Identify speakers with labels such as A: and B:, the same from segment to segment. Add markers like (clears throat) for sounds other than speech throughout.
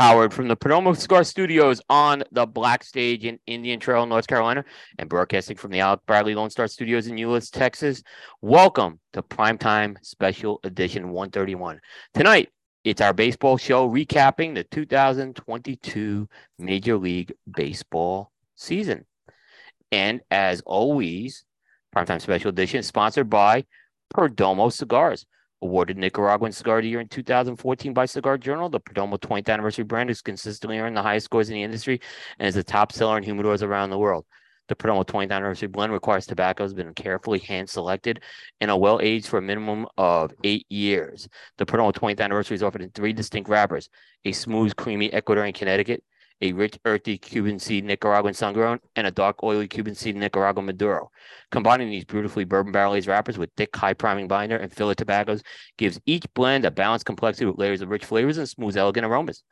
A: Howard from the Perdomo Cigar Studios on the Black Stage in Indian Trail, North Carolina, and broadcasting from the Alec Bradley Lone Star Studios in Euless, Texas. Welcome to Primetime Special Edition 131. Tonight, it's our baseball show recapping the 2022 Major League Baseball season. And as always, Primetime Special Edition is sponsored by Perdomo Cigars. Awarded Nicaraguan Cigar of the Year in 2014 by Cigar Journal, the Perdomo 20th anniversary brand has consistently earned the highest scores in the industry and is a top seller in humidors around the world. The Perdomo 20th anniversary blend requires tobacco has been carefully hand selected and are well aged for a minimum of eight years. The Perdomo 20th anniversary is offered in three distinct wrappers a smooth, creamy Ecuadorian Connecticut, a rich, earthy Cuban seed Nicaraguan sun-grown, and a dark, oily Cuban seed Nicaraguan Maduro. Combining these beautifully bourbon barrel-aged wrappers with thick, high-priming binder and filler tobaccos gives each blend a balanced complexity with layers of rich flavors and smooth, elegant aromas.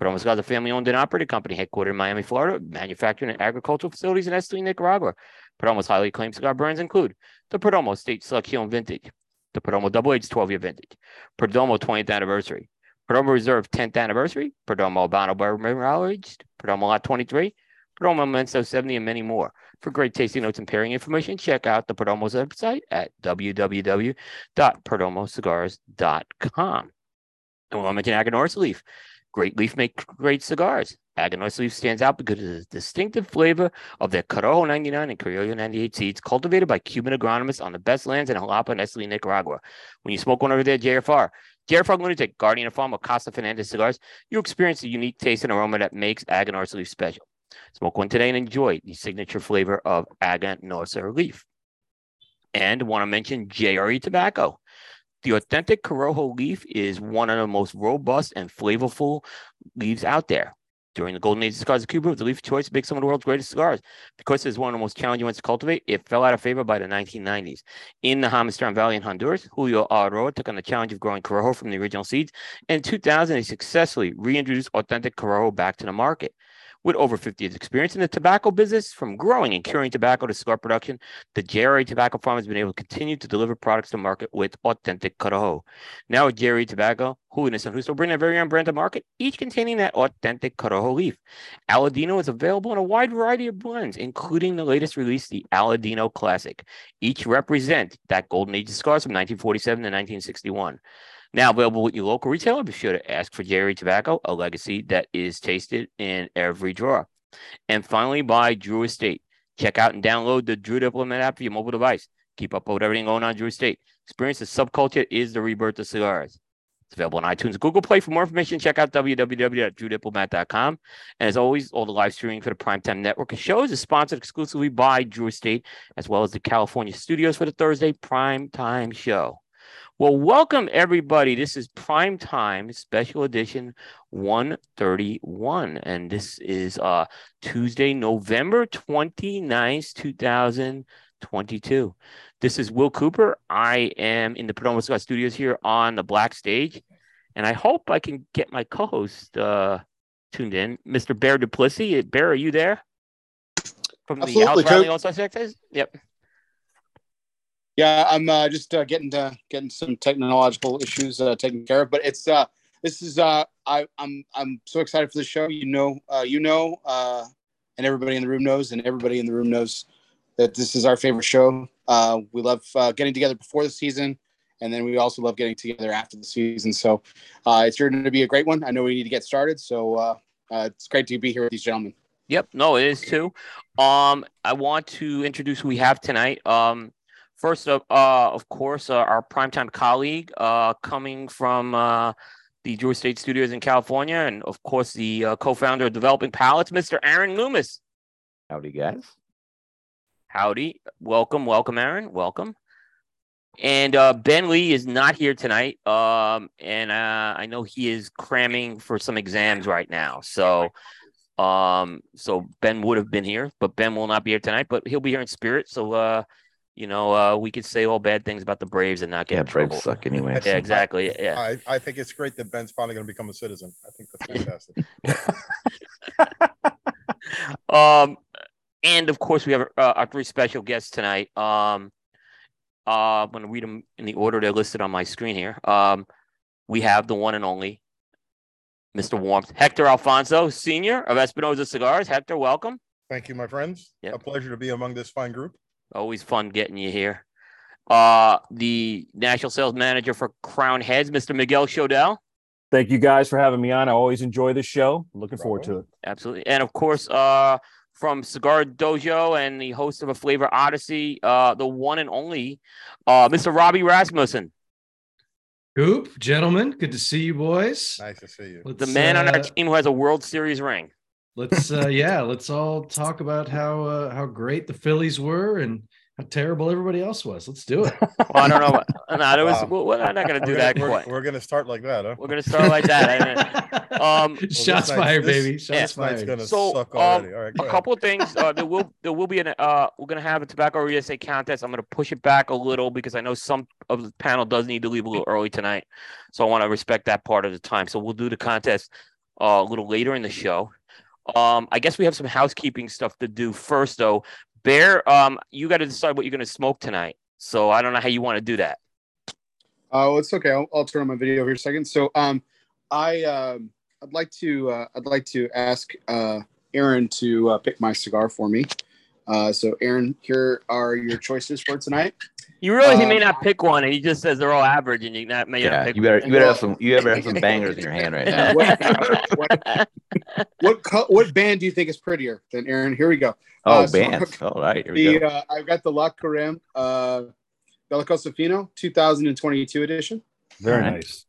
A: Perdomo Cigars a family-owned and operated company headquartered in Miami, Florida, manufacturing and agricultural facilities in Esteli, Nicaragua. Perdomo's highly acclaimed cigar brands include the Perdomo State Selection Vintage, the Perdomo Double Aged 12-year Vintage, Perdomo 20th Anniversary, Perdomo Reserve 10th anniversary, Perdomo Habano Barrel Aged, Perdomo Lot 23, Perdomo Menso 70, and many more. For great tasting notes and pairing information, check out the Perdomo's website at www.perdomocigars.com. And we'll mention Aganorsa Leaf. Great leaf make great cigars. Aganorsa Leaf stands out because of the distinctive flavor of their Corojo 99 and Criollo 98 seeds cultivated by Cuban agronomists on the best lands in Jalapa and Nicaragua. When you smoke one over there, JFR, JFR Lunatic, Guardian of Farm, Casa Fernandez cigars, you experience the unique taste and aroma that makes Aganorsa Leaf special. Smoke one today and enjoy the signature flavor of Aganorsa Leaf. And want to mention JRE Tobacco. The authentic Corojo leaf is one of the most robust and flavorful leaves out there. During the golden age of cigars Cuba, the leaf choice to make some of the world's greatest cigars. Because it's one of the most challenging ones to cultivate, it fell out of favor by the 1990s. In the Jamastran Valley in Honduras, Julio Eiroa took on the challenge of growing Corojo from the original seeds. In 2000, he successfully reintroduced authentic Corojo back to the market. With over 50 years experience in the tobacco business, from growing and curing tobacco to cigar production, the jerry Tobacco Farm has been able to continue to deliver products to market with authentic Corojo. Now JRE Tobacco, Holiness and Justo bring their very own brand to market, each containing that authentic Corojo leaf. Aladino is available in a wide variety of blends, including the latest release, the Aladino Classic. Each represent that golden age of cigars from 1947 to 1961. Now available with your local retailer. Be sure to ask for Jerry Tobacco, a legacy that is tasted in every drawer. And finally, by Drew Estate. Check out and download the Drew Diplomat app for your mobile device. Keep up with everything going on Drew Estate. Experience the subculture is the rebirth of cigars. It's available on iTunes Google Play. For more information, check out www.drewdiplomat.com. And as always, all the live streaming for the Primetime Network of shows is sponsored exclusively by Drew Estate, as well as the California studios for the Thursday Primetime Show. Well, welcome everybody. This is Prime Time Special Edition 131. And this is uh Tuesday, November 29th, 2022. This is Will Cooper. I am in the Perdomo Scott Studios here on the Black Stage. And I hope I can get my co-host uh tuned in. Mr. Bear Duplessis. Bear, are you there? From the
B: Absolutely,
A: House Rally Sussex? Yep.
B: Yeah, I'm uh, just uh, getting to getting some technological issues uh, taken care of, but it's uh, this is uh, I, I'm I'm so excited for the show. You know, uh, you know, uh, and everybody in the room knows, and everybody in the room knows that this is our favorite show. Uh, we love uh, getting together before the season, and then we also love getting together after the season. So uh, it's sure to be a great one. I know we need to get started, so uh, uh, it's great to be here with these gentlemen.
A: Yep, no, it is too. Um, I want to introduce who we have tonight. Um, first of, uh, of course, uh, our primetime colleague, uh, coming from uh, the Drew Estate Studios in California, and of course, the uh, co-founder of Developing Palettes, Mr. Aaron Loomis.
C: Howdy, guys.
A: Howdy, welcome, welcome, Aaron, welcome. And uh, Ben Lee is not here tonight, um, and uh, I know he is cramming for some exams right now. So, um, so Ben would have been here, but Ben will not be here tonight. But he'll be here in spirit. So, uh, you know, uh, we could say all bad things about the Braves and not get
C: Yeah,
A: in trouble.
C: Braves suck anyway.
A: Yeah, exactly. Yeah.
D: I, I think it's great that Ben's finally going to become a citizen. I think that's fantastic. (laughs)
A: Um, and of course, we have uh, our three special guests tonight. Um, uh, I'm going to read them in the order they're listed on my screen here. Um, we have the one and only Mr. Warmth. Hector Alfonso, Senior of Espinosa Cigars. Hector, welcome.
D: Thank you, my friends.
A: Yep.
D: A pleasure to be among this fine group.
A: Always fun getting you here. Uh, the National Sales Manager for Crown Heads, Mr. Miguel Shodell.
C: Thank you guys for having me on. I always enjoy the show. Looking forward to it.
A: Absolutely. And of course, uh, from Cigar Dojo and the host of a Flavor Odyssey, uh, the one and only uh, Mr. Robbie Rasmussen,
E: Goop, gentlemen, good to see you boys.
D: Nice to see you.
E: Let's,
A: the man on our
E: uh,
A: team who has a World Series ring.
E: Let's uh yeah, let's all talk about how uh, how great the Phillies were and how terrible everybody else was. Let's do it.
A: Well, I don't know. What, no, there was,
D: Wow.
A: well, we're not going to do
D: We're
A: that
D: gonna, we're, we're gonna start like that, huh?
A: We're going to start like that. (laughs) Um,
E: Shots
D: this
E: fired, baby. Shots
A: yeah,
E: fired.
D: gonna
A: So,
D: suck
A: um.
D: All right, go
A: a
D: ahead.
A: couple of things. Uh, there will there will be an uh we're gonna have a tobacco USA contest. I'm gonna push it back a little because I know some of the panel does need to leave a little early tonight, so I want to respect that part of the time. So we'll do the contest uh, a little later in the show. Um, I guess we have some housekeeping stuff to do first, though. Bear, um, you got to decide what you're gonna smoke tonight. So I don't know how you want to do that.
F: Oh, it's okay. I'll, I'll turn on my video here a second. So, um, I um, I'd like to uh, I'd like to ask uh, Aaron to uh, pick my cigar for me. Uh, so, Aaron, here are your choices for tonight.
A: You realize he
F: Uh,
A: may not pick one, and he just says they're all average, and you not may not
G: Yeah,
A: pick
G: you better you better have some (laughs) you better have some bangers in your hand right now.
F: What- (laughs) what- What co- what band do you think is prettier than Aaron? Here we go.
G: Oh,
F: Uh, so- (laughs)
G: All right, here we
F: The
G: go.
F: uh, I've got the La Carême uh, Bellicoso Fino 2022 edition.
C: Very
G: Alright.
C: nice.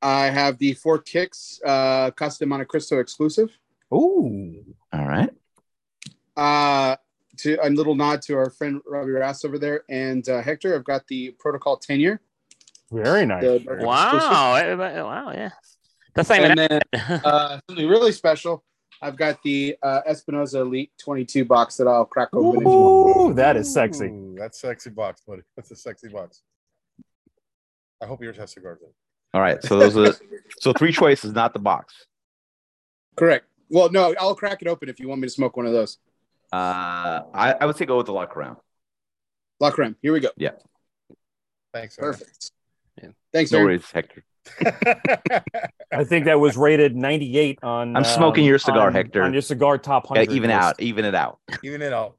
F: I have the Four Kicks uh, Casa de Monte Cristo exclusive.
C: Ooh.
G: All right.
F: Uh, to a little nod to our friend Robbie Rass over there and uh, Hector. I've got the Protocol Tenure.
C: Very nice.
F: The-
A: wow, everybody- wow, yeah. That's not even.
F: And then (laughs) uh, something really special. I've got the uh, Espinosa Elite 22 box that I'll crack open.
C: Ooh, that is sexy.
D: Ooh, that's sexy box, buddy. That's a sexy box. I hope yours has cigars in. it.
G: All right. So those are so three choices, not the box.
F: Correct. Well, no, I'll crack it open if you want me to smoke one of those.
G: Uh, I, I would say go with the luck round.
F: La Creme. Here we go. Yeah.
D: Thanks. Aaron.
F: Perfect.
A: Yeah.
F: Thanks,
G: No
F: Aaron.
G: worries, Hector. (laughs)
C: I think that was rated 98 on.
G: I'm smoking your cigar,
C: on-
G: Hector.
C: On your cigar top
G: Yeah,
C: 100.
G: even
C: list.
G: out, even it out. (laughs)
D: Even it out.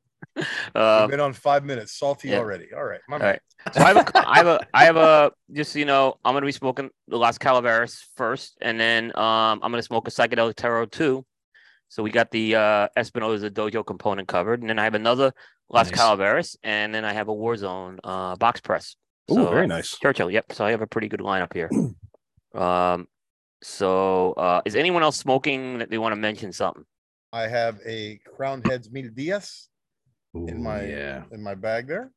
A: Uh,
D: We've been on five minutes. Salty
A: yeah.
D: already. All right. My
A: All
D: man.
A: right. So I have a, (laughs) I have a, I have a, just you know, I'm gonna be smoking the Las Calaveras first, and then um, I'm gonna smoke a psychedelic tarot too. So we got the uh, Espinosa Dojo component covered, and then I have another Las
E: Nice.
A: Calaveras, and then I have a Warzone uh, box press.
C: Ooh,
A: So,
C: very nice.
A: Churchill. Yep. So I have a pretty good lineup here. (clears throat) um, so uh, is anyone else smoking that they want to mention something?
D: I have a Crown Heads Mil Días in my
E: yeah.
D: in my bag there,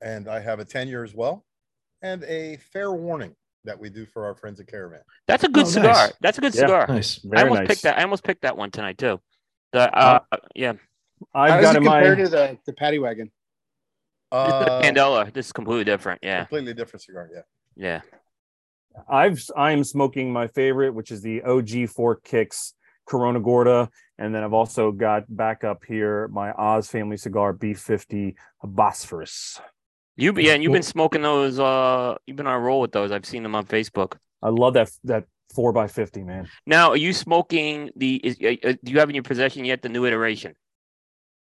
D: and I have a tenure as well, and a fair warning that we do for our friends at Caravan.
A: That's a good
E: Oh,
A: cigar.
E: nice.
A: That's a good
C: Yeah.
A: cigar.
E: Nice.
A: I almost
C: nice.
A: picked that. I almost picked that one tonight too. The uh, yeah,
F: How
C: I've
F: does
C: got
F: it
C: in
F: compare
C: my.
F: to the, the Paddy Wagon?
A: this is the
D: Uh,
A: Candela. This is completely different. Yeah,
D: completely different cigar. Yeah.
A: yeah.
C: I've I'm smoking my favorite, which is the OG Four Kicks Corona Gorda, and then I've also got back up here my Oz Family Cigar B50 Bosphorus.
A: You yeah, and you've been smoking those. Uh, you've been on a roll with those. I've seen them on Facebook.
C: I love that that four by fifty man.
A: Now, are you smoking the? Is, uh, uh, do you have in your possession yet the new iteration?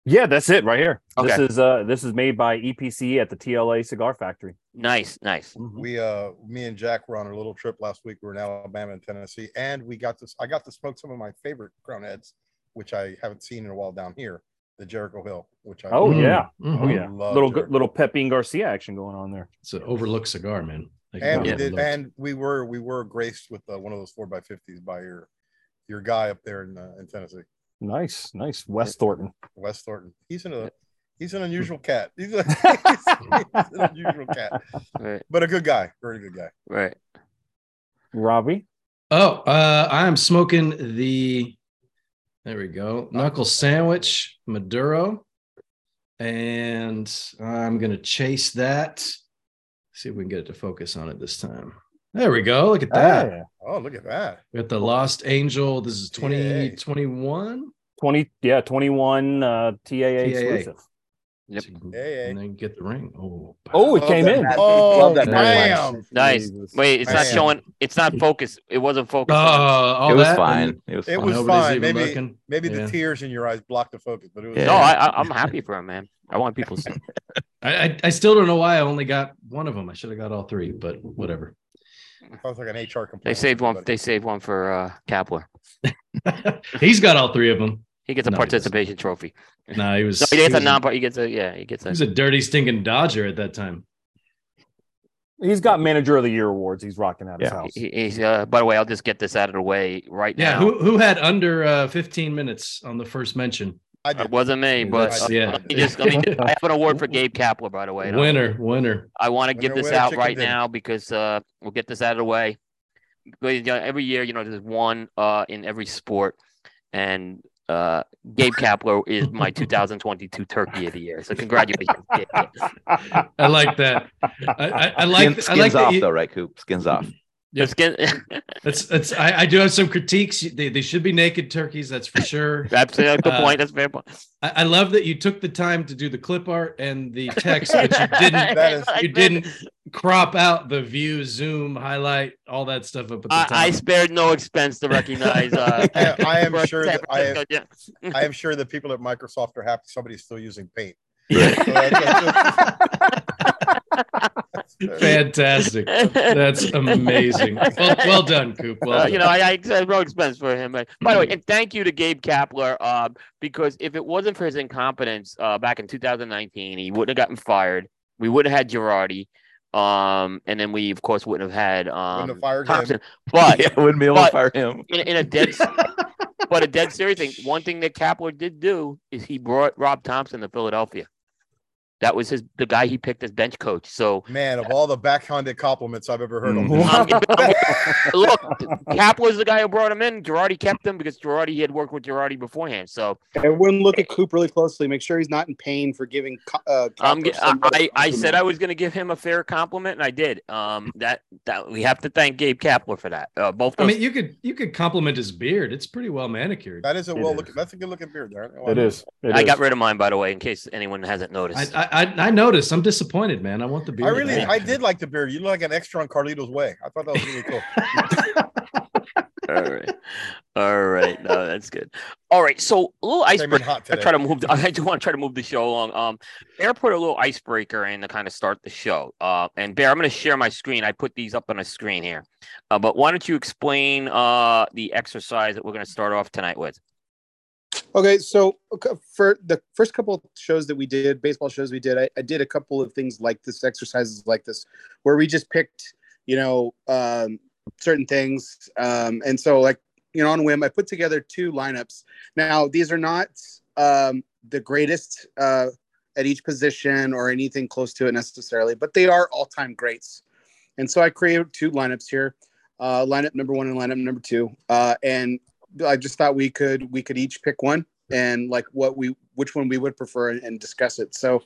C: Yeah, that's it right here. This is uh this is made by EPC at the TLA Cigar Factory.
A: Nice, nice.
C: Mhm.
D: We uh me and Jack were on a little trip last week. We were in Alabama and Tennessee, and we got this. I got to smoke some of my favorite crown heads, which I haven't seen in a while down here, the Jericho Hill, which I
C: Oh
E: Mm,
C: yeah,
E: mhm.
C: oh yeah,
D: Love
C: little
D: Jericho.
C: little Pepin Garcia action going on there.
E: It's an overlooked cigar, man. Like,
D: and we
E: well
D: did, and we were we were graced with uh, one of those four by fifties by your your guy up there in uh, in Tennessee,
C: Nice, nice. Wes Thornton.
D: Wes Thornton. He's an a he's an unusual cat. He's, a, (laughs) he's, he's (laughs) an unusual cat,
A: Right,
D: but a good guy, very good guy.
A: right.
C: Robbie.
E: Oh, uh, I'm smoking the. There we go. Knuckle sandwich Maduro, and I'm gonna chase that. See if we can get it to focus on it this time. There we go. Look at that.
C: Ah,
D: Oh, look at that!
E: We got the Lost Angel. This is 2021.
C: 20 yeah 21 uh taa, exclusive
A: Yep.
E: So you
D: Hey, hey.
E: And then get the ring. Oh,
C: Oh, it came in.
D: Oh,
F: Love that match.
A: Nice. Wait, it's not
D: Man.
A: showing. It's not focused. It wasn't
E: Oh,
A: focused.
E: all
G: it was
E: that,
G: fine. It was
D: It
G: fine.
D: was
E: nobody's
D: fine.
E: even
D: Maybe-
E: looking.
D: Maybe
E: Yeah.
D: the tears in your eyes blocked the focus, but it was.
G: Yeah.
A: no, I, I, I'm happy for him, man. I want people to see. (laughs)
E: I, I I still don't know why I only got one of them. I should have got all three, but whatever.
D: Sounds like an HR complaint.
A: They saved one. They saved one for uh, Kapler. (laughs)
E: He's got all three of them.
A: He gets a
E: No,
A: participation trophy.
E: No, he was. (laughs)
A: No, he gets
E: he
A: a
E: was
A: non. He gets a yeah. He gets a.
E: He's a dirty, stinking Dodger at that time.
C: He's got manager of the year awards. He's rocking out his house.
A: he- he's uh. By the way, I'll just get this out of the way right
E: Yeah,
A: now. Yeah.
E: Who who had under uh, 15 minutes on the first mention?
D: I
A: It wasn't me, but uh,
E: yeah.
A: let me just, let me just- I have an award for Gabe Kapler, by the way. and I-
E: Winner, winner.
A: I want to give this
D: winner,
A: out right
D: dinner.
A: now because uh, we'll get this out of the way. But, you know, every year, you know, there's one uh, in every sport, and uh, Gabe Kapler is my (laughs) 2022 Turkey of the Year. So congratulations, Gabe. (laughs)
E: I like that. I, I, I like.
G: Skin-
E: I like
G: skins
E: that
G: off
E: you-
G: though, right, Coop? Skins off.
E: Yeah.
A: Let's get (laughs)
E: That's that's. I, I do have some critiques. They, they should be naked turkeys. That's for sure. (laughs)
A: that's a good
E: Uh,
A: point. That's a fair point.
E: I, I love that you took the time to do the clip art and the text, but you (laughs) didn't.
D: That is-
A: I
E: You
A: did.
E: didn't crop out the view, zoom, highlight, all that stuff up at the
A: I,
E: top.
A: I spared no expense to recognize. Uh,
D: I- I am sure that I am-
A: yeah.
D: I am sure the people at Microsoft are happy somebody's still using Paint.
E: Yeah.
D: So that's- that's- (laughs)
E: Fantastic. That's amazing. Well, well done, Coop. Well
A: Uh,
E: done.
A: you know, I, I had no expense for him. By the way, and thank you to Gabe Kapler, uh, because if it wasn't for his incompetence uh, back in 2019, he wouldn't have gotten fired. We would have had Girardi, um, and then we, of course, wouldn't have had um,
D: Wouldn't have fired him.
A: Thompson. But (laughs)
G: yeah, wouldn't be able to fire him.
A: in, in a dead, (laughs) but a dead serious thing. One thing that Kapler did do is he brought Rob Thompson to Philadelphia. That was his the guy he picked as bench coach. So
D: Man, of all the backhanded compliments I've ever heard on
E: Mhm.
D: this,
A: I'm (laughs) look, Cap was the guy who brought him in. Girardi kept him because Girardi he had worked with Girardi beforehand. So
F: Everyone look at Coop really closely. Make sure he's not in pain for giving. Uh,
A: I'm, I, I, I said. I was going to give him a fair compliment, and I did. Um, that that we have to thank Gabe Kapler for that. Uh, both
E: I mean, you could you could compliment his beard. It's pretty well manicured.
D: that is a well looking. That's a good looking beard there.
C: It is. It
A: I
C: is.
A: got rid of mine, by the way, in case anyone hasn't noticed.
E: I I I noticed. I'm disappointed, man. I want the
D: beer.
E: I
D: really,
E: back.
D: I did like the beer. You look like an extra on Carlito's Way. I thought that was really cool. (laughs)
A: All right, all right, no, that's good. All right, so a little
D: Came
A: icebreaker. I
D: today.
A: try to move. (laughs) I do want to try to move the show along. Um, Bear put a little icebreaker in to kind of start the show. Uh, and Bear, I'm going to share my screen. I put these up on a screen here. Uh, but why don't you explain uh the exercise that we're going to start off tonight with?
F: Okay, so for the first couple shows that we did, baseball shows we did, I, I did a couple of things like this, exercises like this, where we just picked, you know, um, certain things. Um, and so, like, you know, on whim, I put together two lineups. Now, these are not um, the greatest uh, at each position or anything close to it necessarily, but they are all time greats. And so I created two lineups here uh, lineup number one and lineup number two. Uh, and I just thought we could we could each pick one and like what we which one we would prefer and, and discuss it. So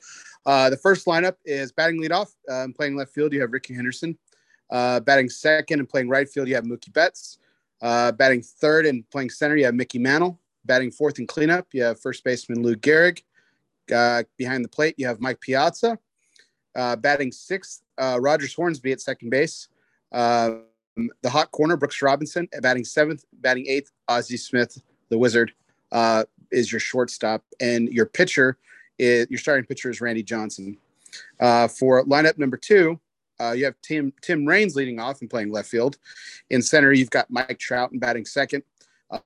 F: uh, the first lineup is batting leadoff. Um, playing left field, you have Rickey Henderson. Uh, batting second and playing right field, you have Mookie Betts. Uh, batting third and playing center, you have Mickey Mantle. Batting fourth and cleanup, you have first baseman Lou Gehrig. Uh, behind the plate, you have Mike Piazza. Uh, batting sixth, uh, Rogers Hornsby at second base. The hot corner, Brooks Robinson, batting seventh, batting eighth, Ozzie Smith, the Wizard, uh, is your shortstop, and your pitcher is your starting pitcher is Randy Johnson. Uh, for lineup number two, uh, you have Tim Tim Raines leading off and playing left field. In center, you've got Mike Trout and batting second.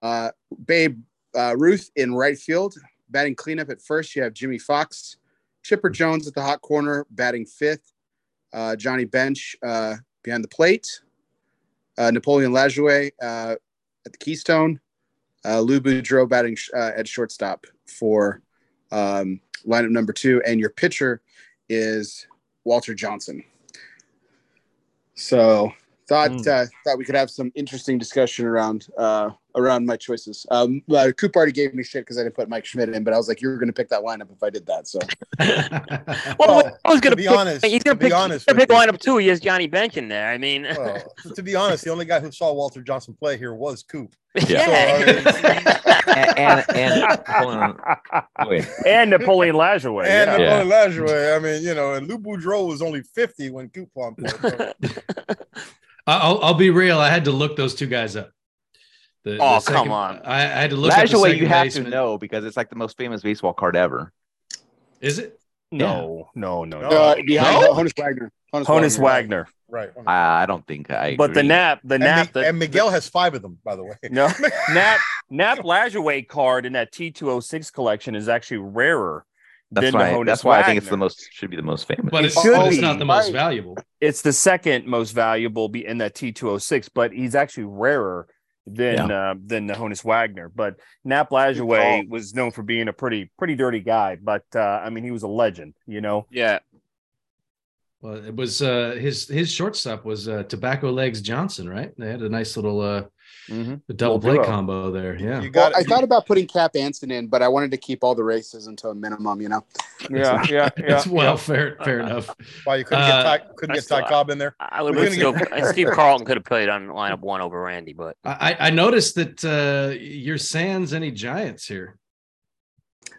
F: Uh, Babe uh, Ruth in right field, batting cleanup at first. You have Jimmie Foxx, Chipper Jones at the hot corner, batting fifth. Uh, Johnny Bench behind the plate Napoleon Lajoie uh, at the Keystone, uh, Lou Boudreau batting sh- uh, at shortstop for um, lineup number two, and your pitcher is Walter Johnson. So thought
C: Mm.
F: uh, thought we could have some interesting discussion around uh, around my choices. Um, uh, Coop already gave me shit because I didn't put Mike Schmidt in, but I was like, you were going to pick that lineup if I did that. So (laughs)
A: Well,
D: Well,
A: I was going
D: to be honest-
A: He's
D: to
A: going
D: be
A: pick.
D: honest
A: he's gonna pick lineup two. He has Johnny Bench in there. I mean,
D: Well, (laughs) to be honest, the only guy who saw Walter Johnson play here was Coop.
A: yeah. (laughs)
G: and and, and hold
C: and Napoleon Lajoie.
D: and
C: yeah.
G: Yeah.
D: Napoleon Lajoie. I mean, you know, and Lou Boudreau was only 50 when Coupon played. So,
E: I'll, I'll be real. I had to look those two guys up. The,
A: Oh,
E: the
A: come on.
E: I, I had to look up the
G: Lajoie, you have
E: baseman.
G: to know because it's like the most famous baseball card ever.
E: Is it?
C: No, no, no,
D: No.
C: no.
B: Uh, behind
A: No?
B: Honus Wagner. Honus,
C: Honus
B: Wagner.
C: Wagner.
D: right.
G: I, I don't think I.
C: But the nap, the
D: And,
C: nap,
D: Mi-
C: that
D: and Miguel has five of them, by the way. (laughs)
C: no (laughs) nap nap Lajoie card in that T206 collection is actually rarer
G: That's
C: than
G: why.
C: the Honus
G: That's why I think it's the most should be the most famous.
E: But
C: It
E: it's,
C: should
E: it's
C: be.
E: not the most
B: Right.
E: valuable.
C: It's the second most valuable be in that T206, but he's actually rarer than uh, than the Honus Wagner. But Nap Lajoie was known for being a pretty pretty dirty guy, but uh, I mean he was a legend, you know.
A: yeah.
E: Well, it was uh, his his shortstop was uh, Tobacco Legs Johnson, right? They had a nice little uh,
C: Mm-hmm.
E: a double play
C: duo.
E: combo there. Yeah.
D: You
B: Well, I thought about putting Cap Anson in, but I wanted to keep all the races into a minimum. You know,
C: Yeah, yeah, (laughs) yeah.
E: It's well, fair, fair enough.
D: why you couldn't
E: Uh,
D: get Ty, couldn't
A: I
D: get Ty Cobb in there.
A: I would
D: We're
A: still, and (laughs) Steve Carlton could have played on lineup one over Randy, but
E: I, I noticed that uh, your Sans any Giants here.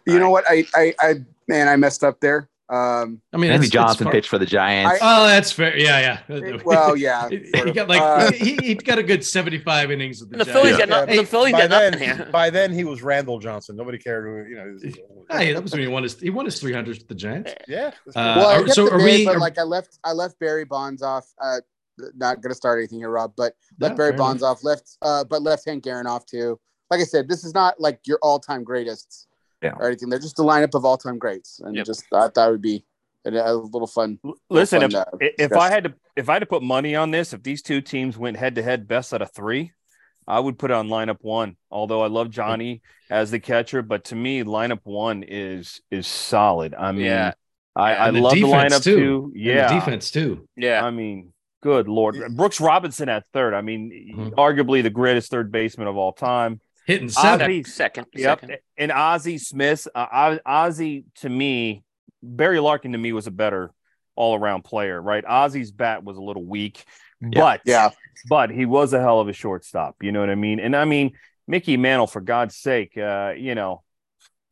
B: you know what? I, I, I, man, I messed up there. Um,
E: I mean,
G: Randy
E: it's- it's
G: Johnson pitched for the Giants.
E: Oh, that's fair. Yeah, yeah.
B: well, yeah. (laughs)
E: he got like
B: Uh,
E: he, he got a good seventy-five innings with the,
A: And the
E: Giants.
A: Phillies got no- the Phillies
D: by
A: got
D: then,
A: nothing here.
D: by then he was Randall Johnson. Nobody cared who you know.
E: Hey, that was when he won his he won his three hundred with the Giants.
D: Yeah.
E: Uh,
B: well,
E: are- so are
B: bid,
E: we- are-
B: like, I left, I left Barry Bonds off. Uh, not gonna start anything here, Rob. But
E: Yeah,
B: left Barry
E: fair
B: Bonds off. Left, uh, but left Hank Aaron off too. Like I said, this is not like your all-time greatest
G: Yeah.
B: or anything. They're just a lineup of all-time greats, and
A: Yep.
B: just I thought it would be a, a little fun.
C: Listen,
B: fun,
C: if,
B: uh,
C: if. I had to if I had to put money on this, if these two teams went head to head best out of three, I would put it on lineup one. Although I love Johnny as the catcher, but to me, lineup one is is solid. I mean,
A: Yeah.
C: I, I
E: the
C: love the
E: defense,
C: lineup
E: too.
C: too.
E: And
C: Yeah,
E: the defense too.
A: yeah,
C: I mean, good lord, Brooks Robinson at third. I mean,
E: Mhm.
C: arguably the greatest third baseman of all time.
E: Hitting seven.
C: Ozzie,
A: second,
C: Yep.
A: second.
C: And Ozzie Smith, uh, Oz- Ozzie to me, Barry Larkin to me was a better all around player, right? Ozzie's bat was a little weak, but
B: Yeah,
C: but he was a hell of a shortstop. You know what I mean? And I mean, Mickey Mantle, for God's sake, uh, you know,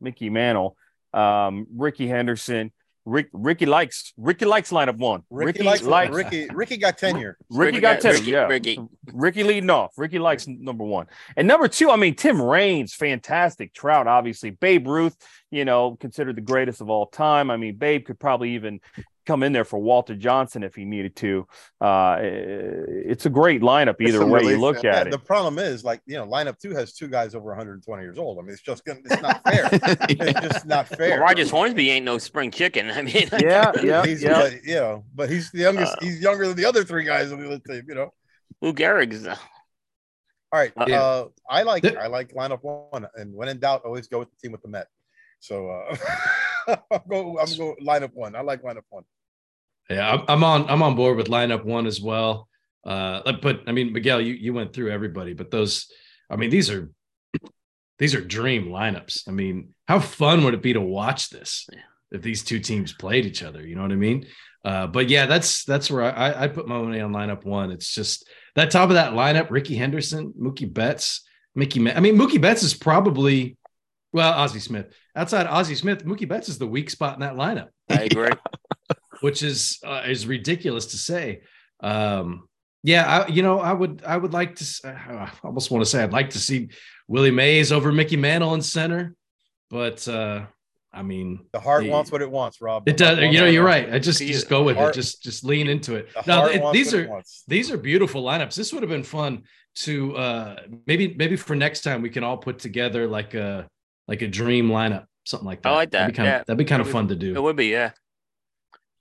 C: Mickey Mantle, um, Rickey Henderson, Rick, Ricky likes Ricky likes lineup one.
D: Ricky, likes,
C: likes
D: Ricky. Ricky got tenure. (laughs)
C: Ricky got ten.
A: Ricky,
C: Yeah,
A: Ricky.
C: Ricky leading off. Ricky likes number one. And number two, I mean, Tim Raines, fantastic. Trout, obviously. Babe Ruth, you know, considered the greatest of all time. I mean, Babe could probably even come in there for Walter Johnson if he needed to. Uh, it's a great lineup either
B: some
C: way you look
D: Yeah,
C: at
D: the
C: it.
D: The problem is, like you know, lineup two has two guys over 120 years old. I mean, it's just gonna, it's not fair. (laughs) it's just not fair.
A: Well, Rogers Hornsby ain't no spring chicken. I mean,
C: Yeah, (laughs) yeah,
D: he's,
C: yeah.
D: but, you know, but he's the youngest.
A: Uh,
D: he's younger than the other three guys on the other team. You know.
A: Lou Gehrig's. uh,
D: All right.
A: Uh,
D: Uh, I like I like lineup one, and when in doubt, always go with the team with the Met. So uh, (laughs) (laughs) I'm go I'm go lineup one. I like lineup one.
E: Yeah, I'm, on. I'm on board with lineup one as well. Uh, but I mean, Miguel, you you went through everybody, but those, I mean, these are these are dream lineups. I mean, how fun would it be to watch this if these two teams played each other? You know what I mean? Uh, but yeah, that's that's where I, I I put my money on lineup one. It's just that top of that lineup: Rickey Henderson, Mookie Betts, Mickey. Ma- I mean, Mookie Betts is probably well, Ozzie Smith. Outside Ozzie Smith, Mookie Betts is the weak spot in that lineup
A: I agree. (laughs)
E: which is uh, is ridiculous to say. Um, yeah, I, you know, I would I would like to. s- I almost want to say I'd like to see Willie Mays over Mickey Mantle in center, but uh, I mean,
D: The heart
E: The-
D: wants what it wants, Rob.
E: it does. You know, you're right. I just just go with
D: heart-
E: it. Just just lean into it.
D: The
E: No,
D: heart
E: it-
D: wants
E: these
D: what it
E: are
D: wants.
E: these are beautiful lineups. This would have been fun to uh, maybe maybe for next time we can all put together like a like a dream lineup, something like that.
A: I like
E: That'd be kind
A: yeah.
E: of that'd be kind of fun to do.
A: It would be, yeah.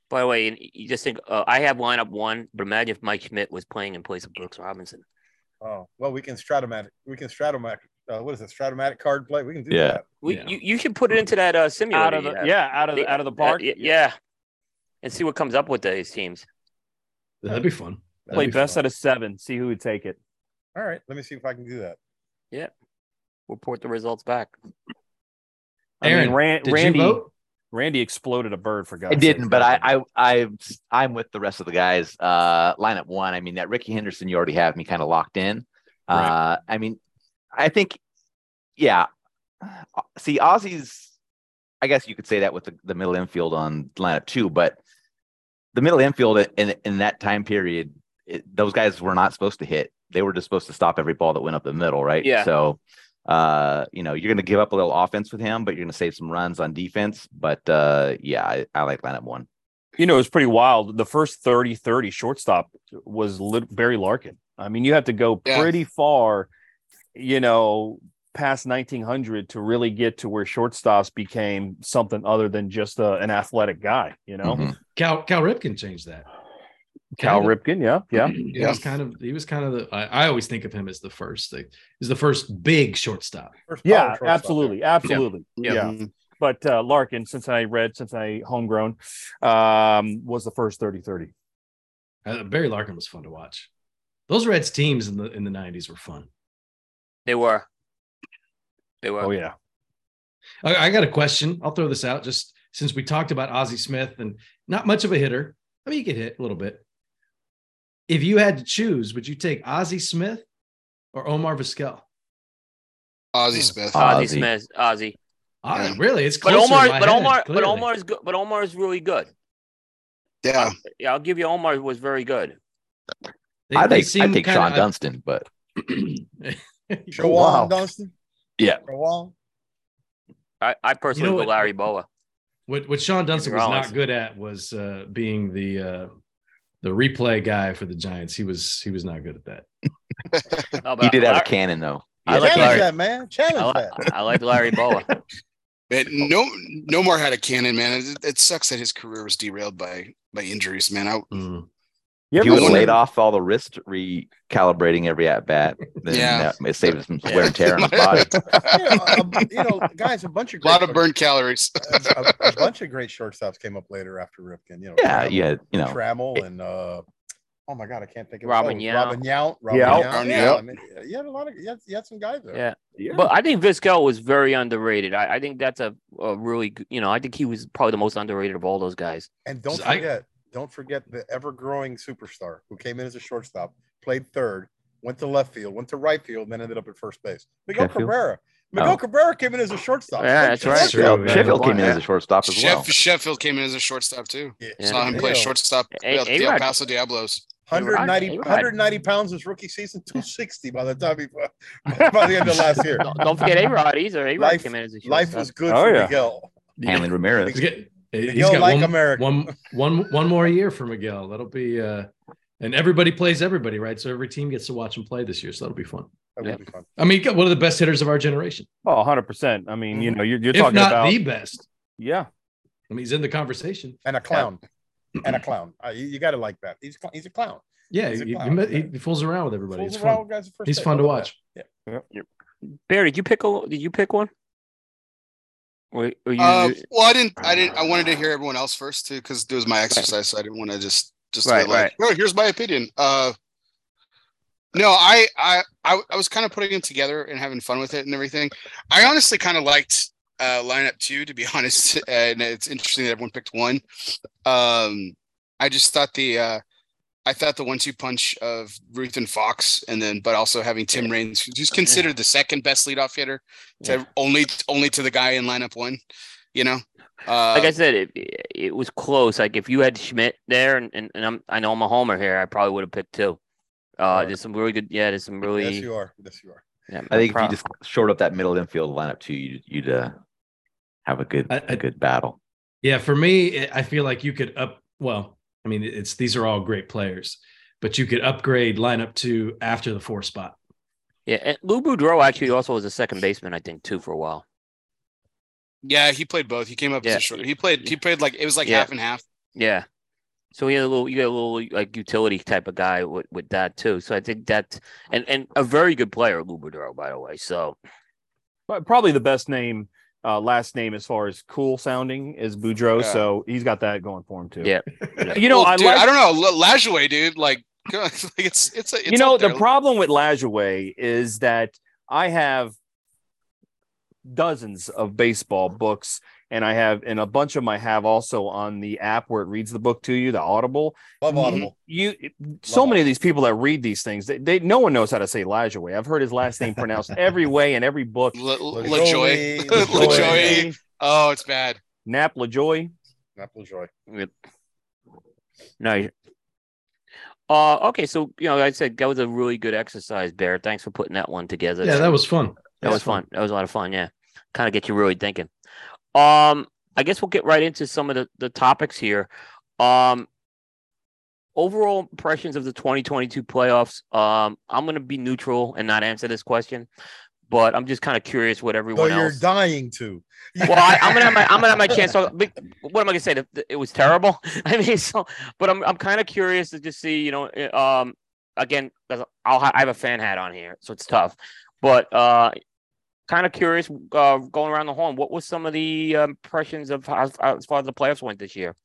A: By the way, you just think uh, I have lineup one, but imagine if Mike Schmidt was playing in place of Brooks Robinson.
D: Oh well, we can Strat-O-Matic. We can Strat-O-Matic. Uh, what is it? Strat-O-Matic card play. We can do
G: Yeah.
D: that.
A: We,
E: Yeah.
A: you, you should put it into that uh, simulator.
C: Out of the yeah, out of the out of the
A: Uh,
C: park.
A: y- yeah, and see what comes up with these teams.
E: That'd be fun. That'd
C: Play
E: be
C: best
E: fun.
C: out of seven. See who would take it.
D: All right. Let me see if I can do that.
A: Report the results back.
C: I mean,
E: Aaron,
C: Ran-
E: Did
C: Randy
E: you vote?
C: Randy exploded a bird for God's
G: I didn't, but I, I, I, I'm with the rest of the guys. Uh, lineup one. I mean, that Rickey Henderson, you already have me kind of locked in. Uh, I mean, I think, yeah, Uh, See, Ozzie's. I guess you could say that with the, the middle infield on lineup two, but the middle infield in in that time period, it, those guys were not supposed to hit. They were just supposed to stop every ball that went up the middle, right?
A: Yeah.
G: So, uh, you know, you're going to give up a little offense with him, but you're going to save some runs on defense. But uh, yeah, I, I like lineup one.
C: You know, it's pretty wild. The first 30 30 shortstop was lit- Barry Larkin. I mean, you have to go
F: Yeah.
C: pretty far, you know, past 1900 to really get to where shortstops became something other than just a, an athletic guy, you know?
G: Mhm.
E: Cal Cal Ripken changed that.
C: Cal
E: Kinda.
C: Ripken, yeah, yeah. (clears throat)
E: He
F: Yeah.
E: was kind of he was kind of the I, I always think of him as the first like he's the first big shortstop.
D: First
C: Yeah,
D: shortstop.
C: absolutely, absolutely.
A: Yeah.
C: Yeah.
F: Mhm.
C: But uh, Larkin, since I read, since I homegrown, um, was the first 30 30.
E: Uh, Barry Larkin was fun to watch. Those Reds teams in the in the nineties were fun.
A: They were. They were.
C: Oh, yeah.
E: I, I got a question. I'll throw this out just since we talked about Ozzie Smith and not much of a hitter. I mean, you get hit a little bit. If you had to choose, would you take Ozzie Smith or Omar Vizquel?
F: Ozzie Smith.
G: Uh,
A: Ozzie
G: Ozzie.
A: Smith. Ozzie.
E: Ah,
F: Yeah.
E: really? It's
A: But Omar, but
E: head,
A: Omar, but
E: clearly.
A: Omar's good. But Omar's really good.
F: yeah.
A: Yeah, I'll give you Omar was very good.
E: They-
G: I think I
E: seem
G: take
E: kinda-
G: Shawon Dunston, but (clears throat)
D: Shawon
C: wow.
D: Dunston.
G: Yeah.
D: Shawon.
A: I, I personally
E: know
A: go
E: what-
A: Larry Bowa.
E: What what Shawon Dunston was not good at was uh, being the uh, the replay guy for the Giants. He was he was not good at that. (laughs)
A: No,
G: he did have a cannon though.
A: I like
D: Challenge
A: Larry.
D: that, man. Challenge
A: I,
D: that.
A: like, I like Larry Bowa. (laughs)
F: Man, no, Nomar had a cannon, man. It, it sucks that his career was derailed by by injuries, man. I,
E: Mm.
C: You
G: He
C: ever
G: would have laid off all the wrist recalibrating every at bat. (laughs) Then
F: Yeah.
G: that it saved some wear and tear on his (laughs) body.
D: you, know, um, you know, guys, a bunch of
F: a lot of burned calories. (laughs)
D: a, a- a bunch of great shortstops came up later after Ripken. You know,
G: Yeah,
D: Trammell-
G: you you know
D: Trammell and uh, oh my god, I can't think of
A: Robin Yount.
D: Robin Yount. Robin
C: Yeah.
D: Yount.
F: Robin
D: Yeah, I mean, you had a lot of you had, you had some guys there.
A: Yeah.
C: Yeah.
A: But I think Vizquel was very underrated. I, I think that's a, a really, you know, I think he was probably the most underrated of all those guys.
D: And don't
E: I-
D: forget, don't forget the ever-growing superstar who came in as a shortstop, played third, went to left field, went to right field, and then ended up at first base. Miguel
G: Sheffield?
D: Cabrera. Oh. Miguel
G: Oh.
D: Cabrera came in as a shortstop.
A: Yeah, that's
D: short-
A: right.
G: Sheffield. Sheffield came in
A: Yeah.
G: as a shortstop as well.
F: Sheffield came in as a shortstop too.
D: Yeah.
A: Yeah.
F: Saw him play shortstop.
A: A-
F: El, the El
A: A-Rod.
F: Paso Diablos.
D: 190, 190 pounds his rookie season, 260 by the time he (laughs) by the end of last year.
A: Don't, don't forget A Rod either. A Rod
D: Life-
A: came in as a
D: Life was good
C: Oh,
D: for
C: yeah.
D: Miguel.
G: Hanley Ramirez.
E: He's got, he's
D: Miguel
E: got
D: like
E: one,
D: America.
E: one one one more year for Miguel. That'll be uh and everybody plays everybody, right? So every team gets to watch him play this year. So that'll be fun.
D: That
A: Yeah.
D: would be fun.
E: I mean, one of the best hitters of our generation,
C: Oh, 100%. I mean, you know, you're, you're
E: if
C: talking
E: not
C: about.
E: the best.
C: yeah.
E: I mean, he's in the conversation.
D: And a clown. (clears throat) and a clown. Uh, you, you got to like that. He's cl- he's a clown.
E: Yeah,
D: He's a
E: he,
D: clown,
E: he, he fools around with everybody.
D: Fools
E: It's
D: around
E: fun.
D: guys first
E: He's
D: base.
E: fun to watch.
D: that. Yeah.
A: Barry, did you pick a? Did you pick one? Or, or you,
F: Uh, well, I didn't. I didn't. I wanted to hear everyone else first too, because it was my exercise. So I didn't want to just just
A: Right,
F: like, oh, here's my opinion. Uh, no, I I I, I was kind of putting it together and having fun with it and everything. I honestly kind of liked uh, lineup two, to be (laughs) honest, and it's interesting that everyone picked one. Um, I just thought the uh, I thought the one-two punch of Ruth and Foxx, and then but also having Tim Raines, who's considered the second best leadoff hitter, to
A: Yeah.
F: only only to the guy in lineup one. You know, uh,
A: like I said, it, it was close. Like if you had Schmidt there, and, and, and I'm I know I'm a homer here, I probably would have picked two. Uh, there's some really good. Yeah, there's some really.
D: Yes, you are. Yes, you are.
A: yeah,
G: I think if you just short up that middle infield lineup too, you'd, you'd uh, have a good
E: I- I-
G: a good battle.
E: Yeah, for me, I feel like you could up. Well, I mean, it's these are all great players, but you could upgrade lineup two after the four spot.
A: Yeah, and Lou Boudreau actually also was a second baseman, I think, too, for a while.
F: yeah, he played both. He came up as
A: Yeah.
F: a short. He played. He played like it was like
A: Yeah.
F: half and half.
A: Yeah. So he had a little, you got a little like utility type of guy with, with that too. So I think that, and and a very good player, Lou Boudreau, by the way. So
C: But probably the best name, uh, last name as far as cool sounding is Boudreau.
F: Yeah.
C: So he's got that going for him too.
A: Yeah. (laughs)
C: You know,
F: Well,
C: I
F: dude,
C: like
F: I don't know. L- Lajoie, dude. Like, (laughs) like it's it's a, it's
C: you know the problem with Lajoie is that I have dozens of baseball books, and I have, and a bunch of them I have also on the app where it reads the book to you, the Audible.
D: Love Audible.
C: You, so many of these people that read these things, they, they no one knows how to say Lajoie. I've heard his last name pronounced every way in every book.
B: Le-
D: LaJoy.
B: LaJoy.
D: LaJoy. (laughs)
B: LaJoy. Oh, it's bad.
C: Nap LaJoy.
D: Apple Joy.
A: No. Uh, okay, so you know, like I said that was a really good exercise, Bear. Thanks for putting that one together.
E: Yeah, that was fun.
A: That was fun. That was a lot of fun. Yeah, kind of get you really thinking. Um, I guess we'll get right into some of the, the topics here. Um, overall impressions of the 2022 playoffs. Um, I'm going to be neutral and not answer this question, but I'm just kind of curious what everyone
D: you're
A: else.
D: dying to.
A: well, I, I'm gonna have my I'm gonna have my chance. So, (laughs) what am I gonna say? It was terrible. (laughs) I mean, so, but I'm I'm kind of curious to just see, you know, eh, um, again, I'll I have a fan hat on here, so it's tough, but uh, kind of curious, uh, going around the horn. What was some of the uh, impressions of how, as far as the playoffs went this year?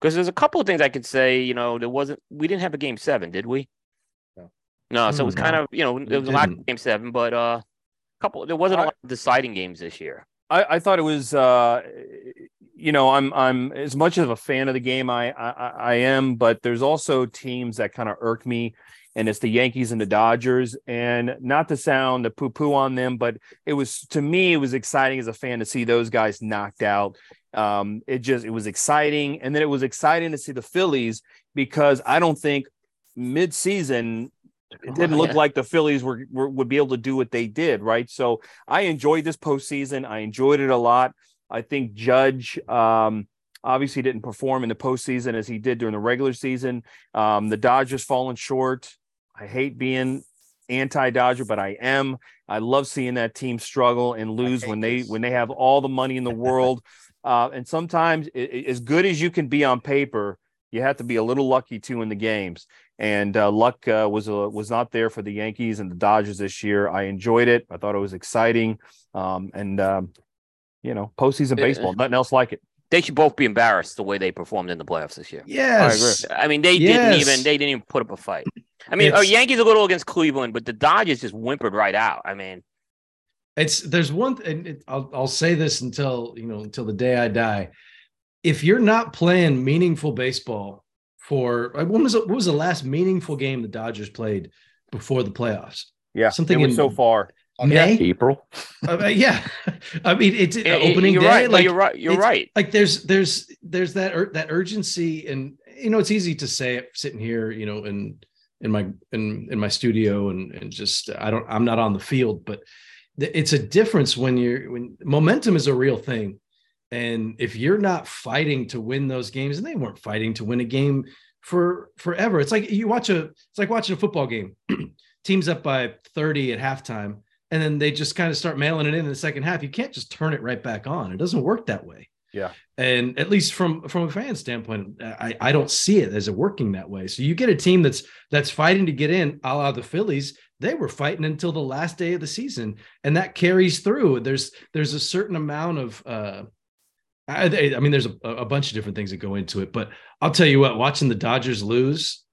A: Because there's a couple of things I could say. You know, there wasn't we didn't have a game seven, did we?
D: No.
A: No, so it was
E: Hmm,
A: kind of you know
E: We
A: there was a lot of game seven, but uh, couple there wasn't a
C: I-
A: lot of deciding games this year.
C: I, I thought it was uh you know I'm I'm as much of a fan of the game I I, I am but there's also teams that kind of irk me and it's the Yankees and the Dodgers and not to sound the poo poo on them but it was to me it was exciting as a fan to see those guys knocked out um it just it was exciting and then it was exciting to see the Phillies because I don't think mid-season it didn't look like the Phillies were, were would be able to do what they did, right? So I enjoyed this postseason. I enjoyed it a lot. I think Judge um, obviously didn't perform in the postseason as he did during the regular season. Um, the Dodgers falling short. I hate being anti-Dodger, but I am. I love seeing that team struggle and lose when they
D: this.
C: when they have all the money in the (laughs) world. Uh, and sometimes, i- i- as good as you can be on paper, you have to be a little lucky too in the games. And uh, luck uh, was uh, was not there for the Yankees and the Dodgers this year. I enjoyed it. I thought it was exciting. Um, and um, you know, postseason baseball, nothing else like it.
A: They should both be embarrassed the way they performed in the playoffs this year.
E: Yes.
A: I mean, they
E: Yes.
A: didn't even they didn't even put up a fight. I mean, uh,
E: It's-
A: Yankees a little against Cleveland, but the Dodgers just whimpered right out. I mean,
E: It's there's one th- and it, I'll I'll say this until you know until the day I die. If you're not playing meaningful baseball for like, when was it, what was the last meaningful game the Dodgers played before the playoffs?
C: Yeah,
E: Something
C: it was
E: in-
C: so far.
E: May,
G: April. (laughs)
E: Uh, yeah. (laughs) I mean it's
A: it- it-
E: opening
A: you're
E: day.
A: right. no,
E: like
A: you're right. You're right.
E: like there's there's there's that ur- that urgency and you know it's easy to say it sitting here you know in in my in in my studio and and just i don't i'm not on the field but it's a difference when you're when momentum is a real thing. And if you're not fighting to win those games and they weren't fighting to win a game for forever. It's like you watch a it's like watching a football game. (clears throat) Teams up by 30 at halftime and then they just kind of start mailing it in in the second half. You can't just turn it right back on. It doesn't work that way
C: Yeah.
E: and at least from from a fan standpoint i i don't see it as it working that way so you get a team that's that's fighting to get in a la the phillies they were fighting until the last day of the season and that carries through there's there's a certain amount of uh I, I mean, there's a, a bunch of different things that go into it, but I'll tell you what, watching the Dodgers lose,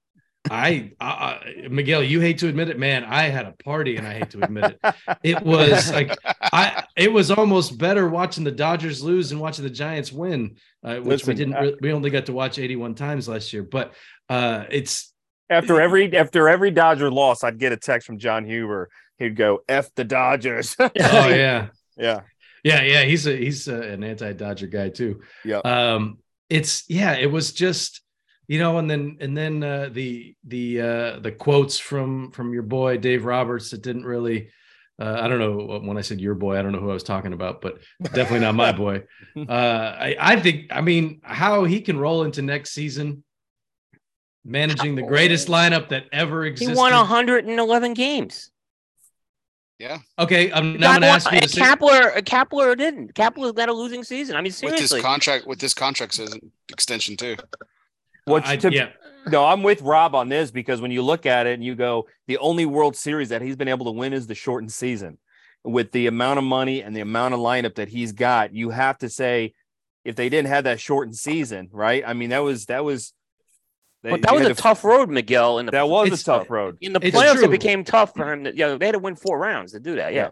E: I, I, Miguel, you hate to admit it, man. I had a party, and I hate to admit it. It was like I, it was almost better watching the Dodgers lose and watching the Giants win, uh, which we didn't.
C: I-
E: we only got to watch 81 times last year, but uh, it's
C: After every after every Dodger loss, I'd get a text from John Huber. He'd go, "F the Dodgers."
E: oh (laughs) yeah,
C: yeah.
E: Yeah, yeah, he's a he's a, an anti-Dodger guy too.
C: Yeah.
E: Um, it's yeah, it was just you know, and then and then uh, the the uh, the quotes from from your boy Dave Roberts that didn't really. Uh, I don't know when I said your boy. I don't know who I was talking about, but definitely not my boy. (laughs) Uh, I, I think. I mean, how he can roll into next season, managing the greatest lineup that ever existed He
A: won 111 games.
B: Yeah,
E: okay, I'm now
A: God
E: going to ask you.
A: and
E: The same,
A: Kapler, Kapler didn't. Kapler's got a losing season. I mean, seriously.
B: with this contract, with this contract season extension too.
C: Which
E: I-
C: to-
E: yeah,
C: No, I'm with Rob on this because when you look at it and you go, the only World Series that he's been able to win is the shortened season. With the amount of money and the amount of lineup that he's got, you have to say, if they didn't have that shortened season, right? I mean, that was that was.
A: but that was a
C: to-
A: tough road, Miguel. In the
C: That was a tough road.
A: in the playoffs, it became tough for him. To, you know, they had to win four rounds to do that. Yeah.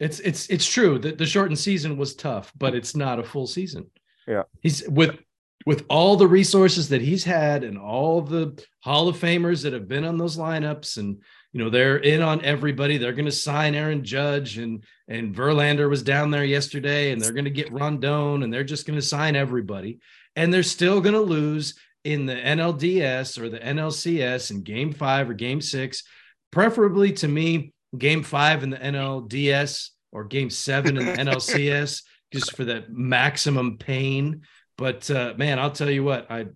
E: It's it's it's true that the shortened season was tough, but it's not a full season.
C: Yeah.
E: He's with with all the resources that he's had and all the Hall of Famers that have been on those lineups and you know they're in on everybody. They're going to sign Aaron Judge and and Verlander was down there yesterday and they're going to get Rodón and they're just going to sign everybody and they're still going to lose in the NLDS or the NLCS in game 5 or game 6 preferably to me game 5 in the NLDS or game 7 in the (laughs) NLCS just for that maximum pain but uh, man I'll tell you what I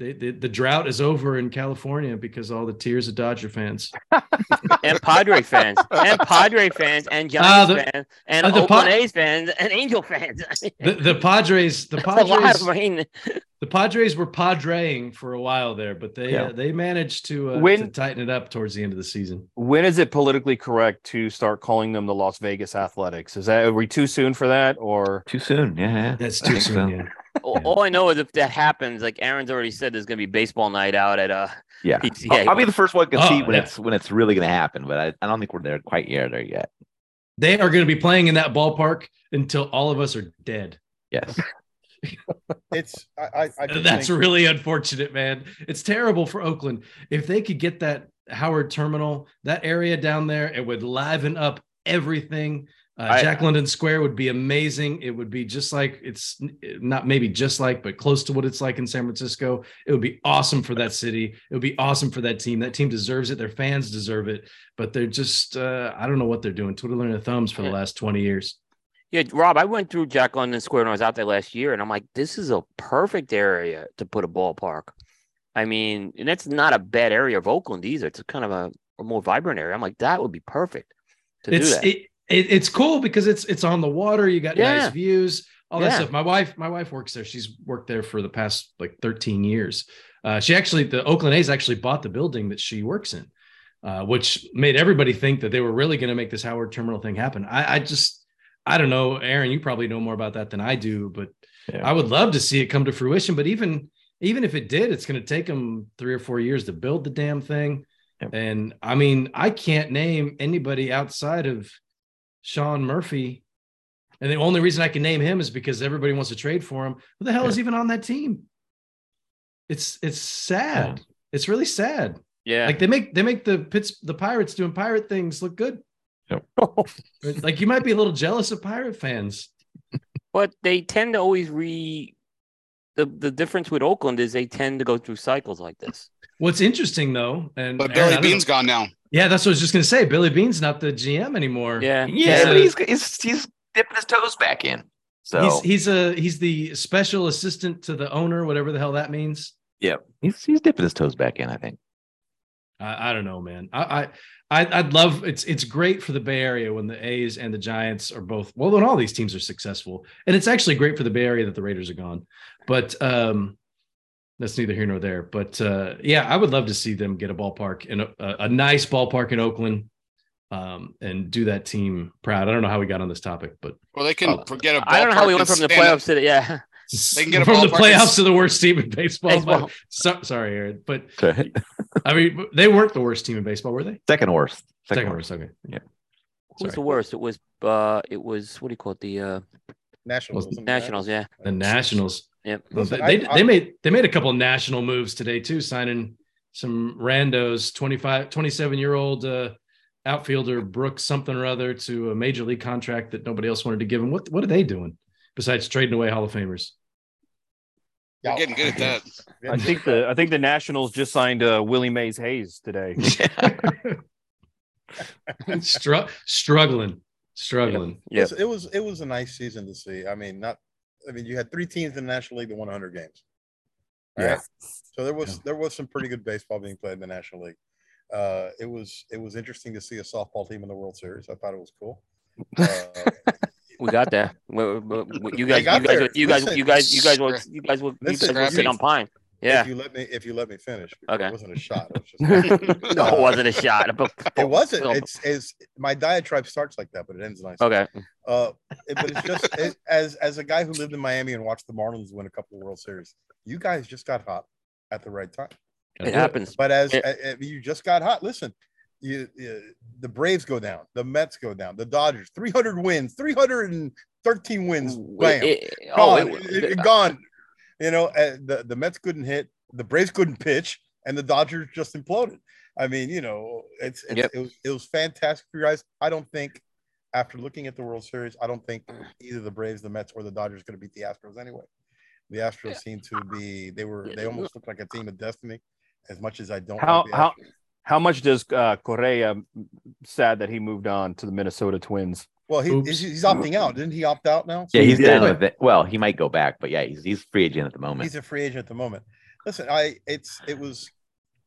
E: the, the, the drought is over in California because all the tears of Dodger fans. (laughs)
A: and Padre fans, and Padre fans, and Giants
E: Ah, the-
A: fans, and
E: uh, the
A: Oakland
E: Pa-
A: A's fans, and Angel fans. (laughs)
E: The, the Padres, the
A: That's a lot
E: Padres, the Padres were padreing for a while there, but they
C: Yeah.
E: uh, they managed to, uh,
C: When-
E: to tighten it up towards the end of the season.
C: When is it politically correct to start calling them the Las Vegas Athletics? Is that are we too soon for that, or
G: Too soon. Yeah. yeah.
E: That's too soon.
G: so.
E: Yeah.
A: All, all I know is if that happens, like Aaron's already said, there's gonna be baseball night out at uh
G: Yeah.
A: PCA.
G: I'll, I'll be the first one to
E: Oh,
G: see when
E: yeah.
G: it's when it's really going to happen, but I, I don't think we're there quite yet there yet.
E: They are going to be playing in that ballpark until all of us are dead.
G: Yes. (laughs)
D: It's I I, I
E: That's
D: think-
E: really unfortunate, man. It's terrible for Oakland. If they could get that Howard Terminal, that area down there, it would liven up everything. Uh,
A: I-
E: Jack London Square would be amazing. It would be just like it's not maybe just like, but close to what it's like in San Francisco. It would be awesome for that city. It would be awesome for that team. That team deserves it. Their fans deserve it. But they're just, uh, I don't know what they're doing, twiddling their thumbs for the last 20 years.
A: Yeah, Rob, I went through Jack London Square when I was out there last year, and I'm like, this is a perfect area to put a ballpark. I mean, and it's not a bad area of Oakland either. It's a kind of a, a more vibrant area. I'm like, that would be perfect to do that.
E: it, it, it's cool because it's it's on the water. You got
A: Yeah.
E: nice views, all that stuff. My wife, my wife works there. She's worked there for the past like 13 years. Uh, she actually, the Oakland A's actually bought the building that she works in, uh, which made everybody think that they were really going to make this Howard Terminal thing happen. I, I just, I don't know, Aaron. You probably know more about that than I do, but
C: Yeah.
E: I would love to see it come to fruition. But even even if it did, it's going to take them three or four years to build the damn thing.
C: Yep.
E: And I mean, I can't name anybody outside of Sean Murphy. And the only reason I can name him is because everybody wants to trade for him. Who the hell is even on that team? It's it's sad. It's really sad.
A: yeah.
E: Like they make they make the pits the Pirates doing pirate things look good.
G: Yep.
E: Like you might be a little jealous of pirate fans. (laughs)
A: but they tend to always re the the difference with Oakland is they tend to go through cycles like this.
E: What's interesting though, and
B: But Billy
E: don't know-
B: Beane's gone now.
E: yeah, that's what I was just gonna say. Billy Beane's not the GM anymore.
A: Yeah.
G: Yeah,
E: Yeah.
G: but he's, he's he's dipping his toes back in. So
E: He's he's a he's the special assistant to the owner, whatever the hell that means.
G: yeah, he's he's dipping his toes back in. I think.
E: I, I don't know, man. I, I I I'd love it's it's great for the Bay Area when the A's and the Giants are both well when all these teams are successful, and it's actually great for the Bay Area that the Raiders are gone. But um, that's neither here nor there. But uh, yeah, I would love to see them get a ballpark in a, a, a nice ballpark in Oakland, um, and do that team proud. I don't know how we got on this topic, but
B: Well, they can
A: Oh,
B: forget a
A: I don't know how we went from the playoffs to the yeah.
B: They can (laughs) get a
E: from the playoffs to the worst team in baseball.
A: Baseball.
E: so, sorry, Aaron, but I mean they weren't the worst team in baseball, were they?
G: Second worst.
E: Second worst. Okay.
A: Who was the worst? It was uh it was what do you call it? The uh
D: Nationals.
E: Was-
A: Nationals, yeah.
E: The Nationals.
A: Yep.
E: Well,
D: Listen,
E: they, they,
D: I- I-
E: they made they made a couple of national moves today too, signing some randos, 25, 27 year old uh, outfielder Brooks something or other to a major league contract that nobody else wanted to give him. What what are they doing besides trading away Hall of Famers?
B: They're getting good at that. (laughs)
C: I think the I think the Nationals just signed uh, Willie Mays Hayes today. (laughs)
E: Stru- struggling, struggling.
A: Yeah.
D: Listen, it was it was a nice season to see. I mean, not. I mean, you had three teams in the National League that won 100 games. All
C: Yeah.
D: right? So there was
E: Yeah.
D: there was some pretty good baseball being played in the National League. Uh, it was it was interesting to see a softball team in the World Series. I thought it was cool. Uh,
A: We got there. We- we- we- You guys, you guys, you guys,
D: Listen,
A: you guys, you guys were, you guys were, you guys were sitting on pine. Yeah.
D: if you let me if you let me finish.
A: Okay.
D: It wasn't a shot. It was just (laughs)
A: no, it wasn't a shot. (laughs)
D: It wasn't. It's it's my diatribe starts like that, but it ends nice.
A: okay.
D: Uh, it- but it's just it, as as a guy who lived in Miami and watched the Marlins win a couple of World Series, you guys just got hot at the right time.
A: It happens.
D: But as
A: It-
D: uh, uh, you just got hot, listen, you, you- the Braves go down, the Mets go down, the Dodgers 300 wins, 313 wins, bam,
A: It- it- oh,
D: gone,
A: it-
D: it- it- gone. You know, uh, the the Mets couldn't hit, the Braves couldn't pitch, and the Dodgers just imploded. I mean, you know, it's, it's
A: Yep.
D: it was it was fantastic for you guys. I don't think after looking at the World Series, I don't think either the Braves, the Mets, or the Dodgers going to beat the Astros anyway. The Astros seem to be they were they almost look like a team of destiny. As much as I don't
C: How-
D: like the
C: how-
D: Astros.
C: How much does uh, Correa sad that he moved on to the Minnesota Twins?
D: well he,
E: Oops.
D: he's, he's opting out. Didn't he opt out now?
G: Yeah, he's
C: did.
G: done with it. Well, he might go back, but yeah, he's he's free agent at the moment.
D: he's a free agent at the moment. Listen, I it's it was,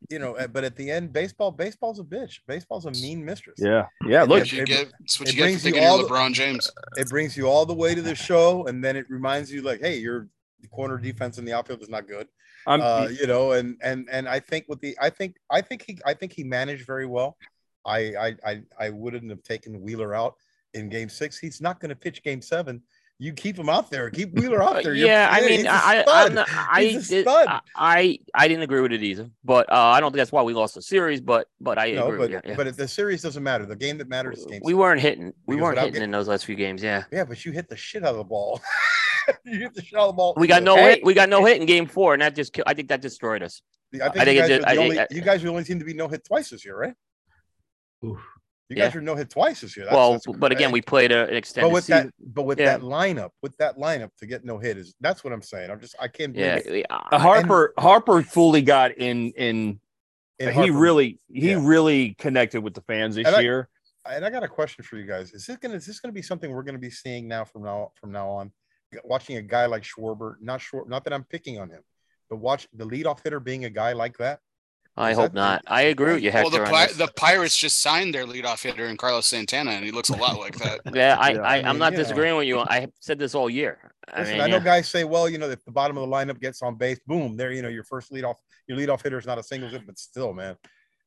D: you know, but at the end, baseball baseball's a bitch. Baseball's a mean mistress.
C: Yeah, yeah. Look,
F: That's what you
D: it-
F: get. That's what you get
D: brings
F: for
D: you
F: thinking
D: all
F: you're
D: the-
F: LeBron James.
D: It brings you all the way to the show, and then it reminds you like, hey, your corner defense in the outfield is not good.
C: I'm,
D: uh, you know, and and and I think with the, I think I think he I think he managed very well. I I I, I wouldn't have taken Wheeler out in Game Six. He's not going to pitch Game Seven. You keep him out there. Keep Wheeler out there. You're-
A: yeah, I mean,
D: a
A: I,
D: stud.
A: I'm I, did,
D: stud.
A: I, I, I didn't agree with it either, but uh, I don't think that's why we lost the series. But, but I
D: no,
A: agree.
D: but
A: with you, yeah.
D: but the series doesn't matter. The game that matters is Game
A: we
D: Six.
A: weren't hitting. We
D: Because
A: weren't hitting
D: getting-
A: in those last few games. Yeah,
D: Yeah, but you hit the shit out of the ball. (laughs) (laughs) you hit the shit out of the ball.
A: we got no
D: Hey,
A: hit. We got no hit in game four, and that just. ki- I think that destroyed us.
D: I think,
A: I think
D: you,
A: it
D: guys
A: did- I think-
D: only,
A: I-
D: you guys are the only team to be no hit twice this year, right?
E: Oof.
D: You
A: Yeah.
D: guys are no hit twice this year. That's,
A: well,
D: that's
A: but again, we played a, an
D: but with
A: season.
D: that, but with
A: Yeah.
D: that lineup, with that lineup to get no hit is that's what I'm saying. I'm just I can't believe
A: yeah,
D: it.
A: yeah.
C: uh, Harper Harper fully got in in.
D: And
C: he
D: Harper-
C: really he
D: yeah.
C: really connected with the fans this
D: And I-
C: year.
D: and I got a question for you guys. Is this gonna is this gonna be something we're gonna be seeing now from now from now on? Watching a guy like Schwarber, not sure, not that I'm picking on him, but watch the leadoff hitter being a guy like that.
A: I hope
D: that-
A: not. I agree with you,
F: Well,
A: Hector.
F: the
A: on
F: Pi- the Pirates just signed their leadoff hitter in Carlos Santana, and he looks a lot like that. (laughs)
A: yeah, I,
C: Yeah,
A: I,
D: I
A: I'm
D: mean,
A: not
D: you know.
A: disagreeing with you. I said this all year. I
D: Listen,
A: mean,
D: I know
A: yeah.
D: guys say, well, you know, if the bottom of the lineup gets on base, boom, there, you know, your first leadoff, your leadoff hitter is not a single hit, but still, man.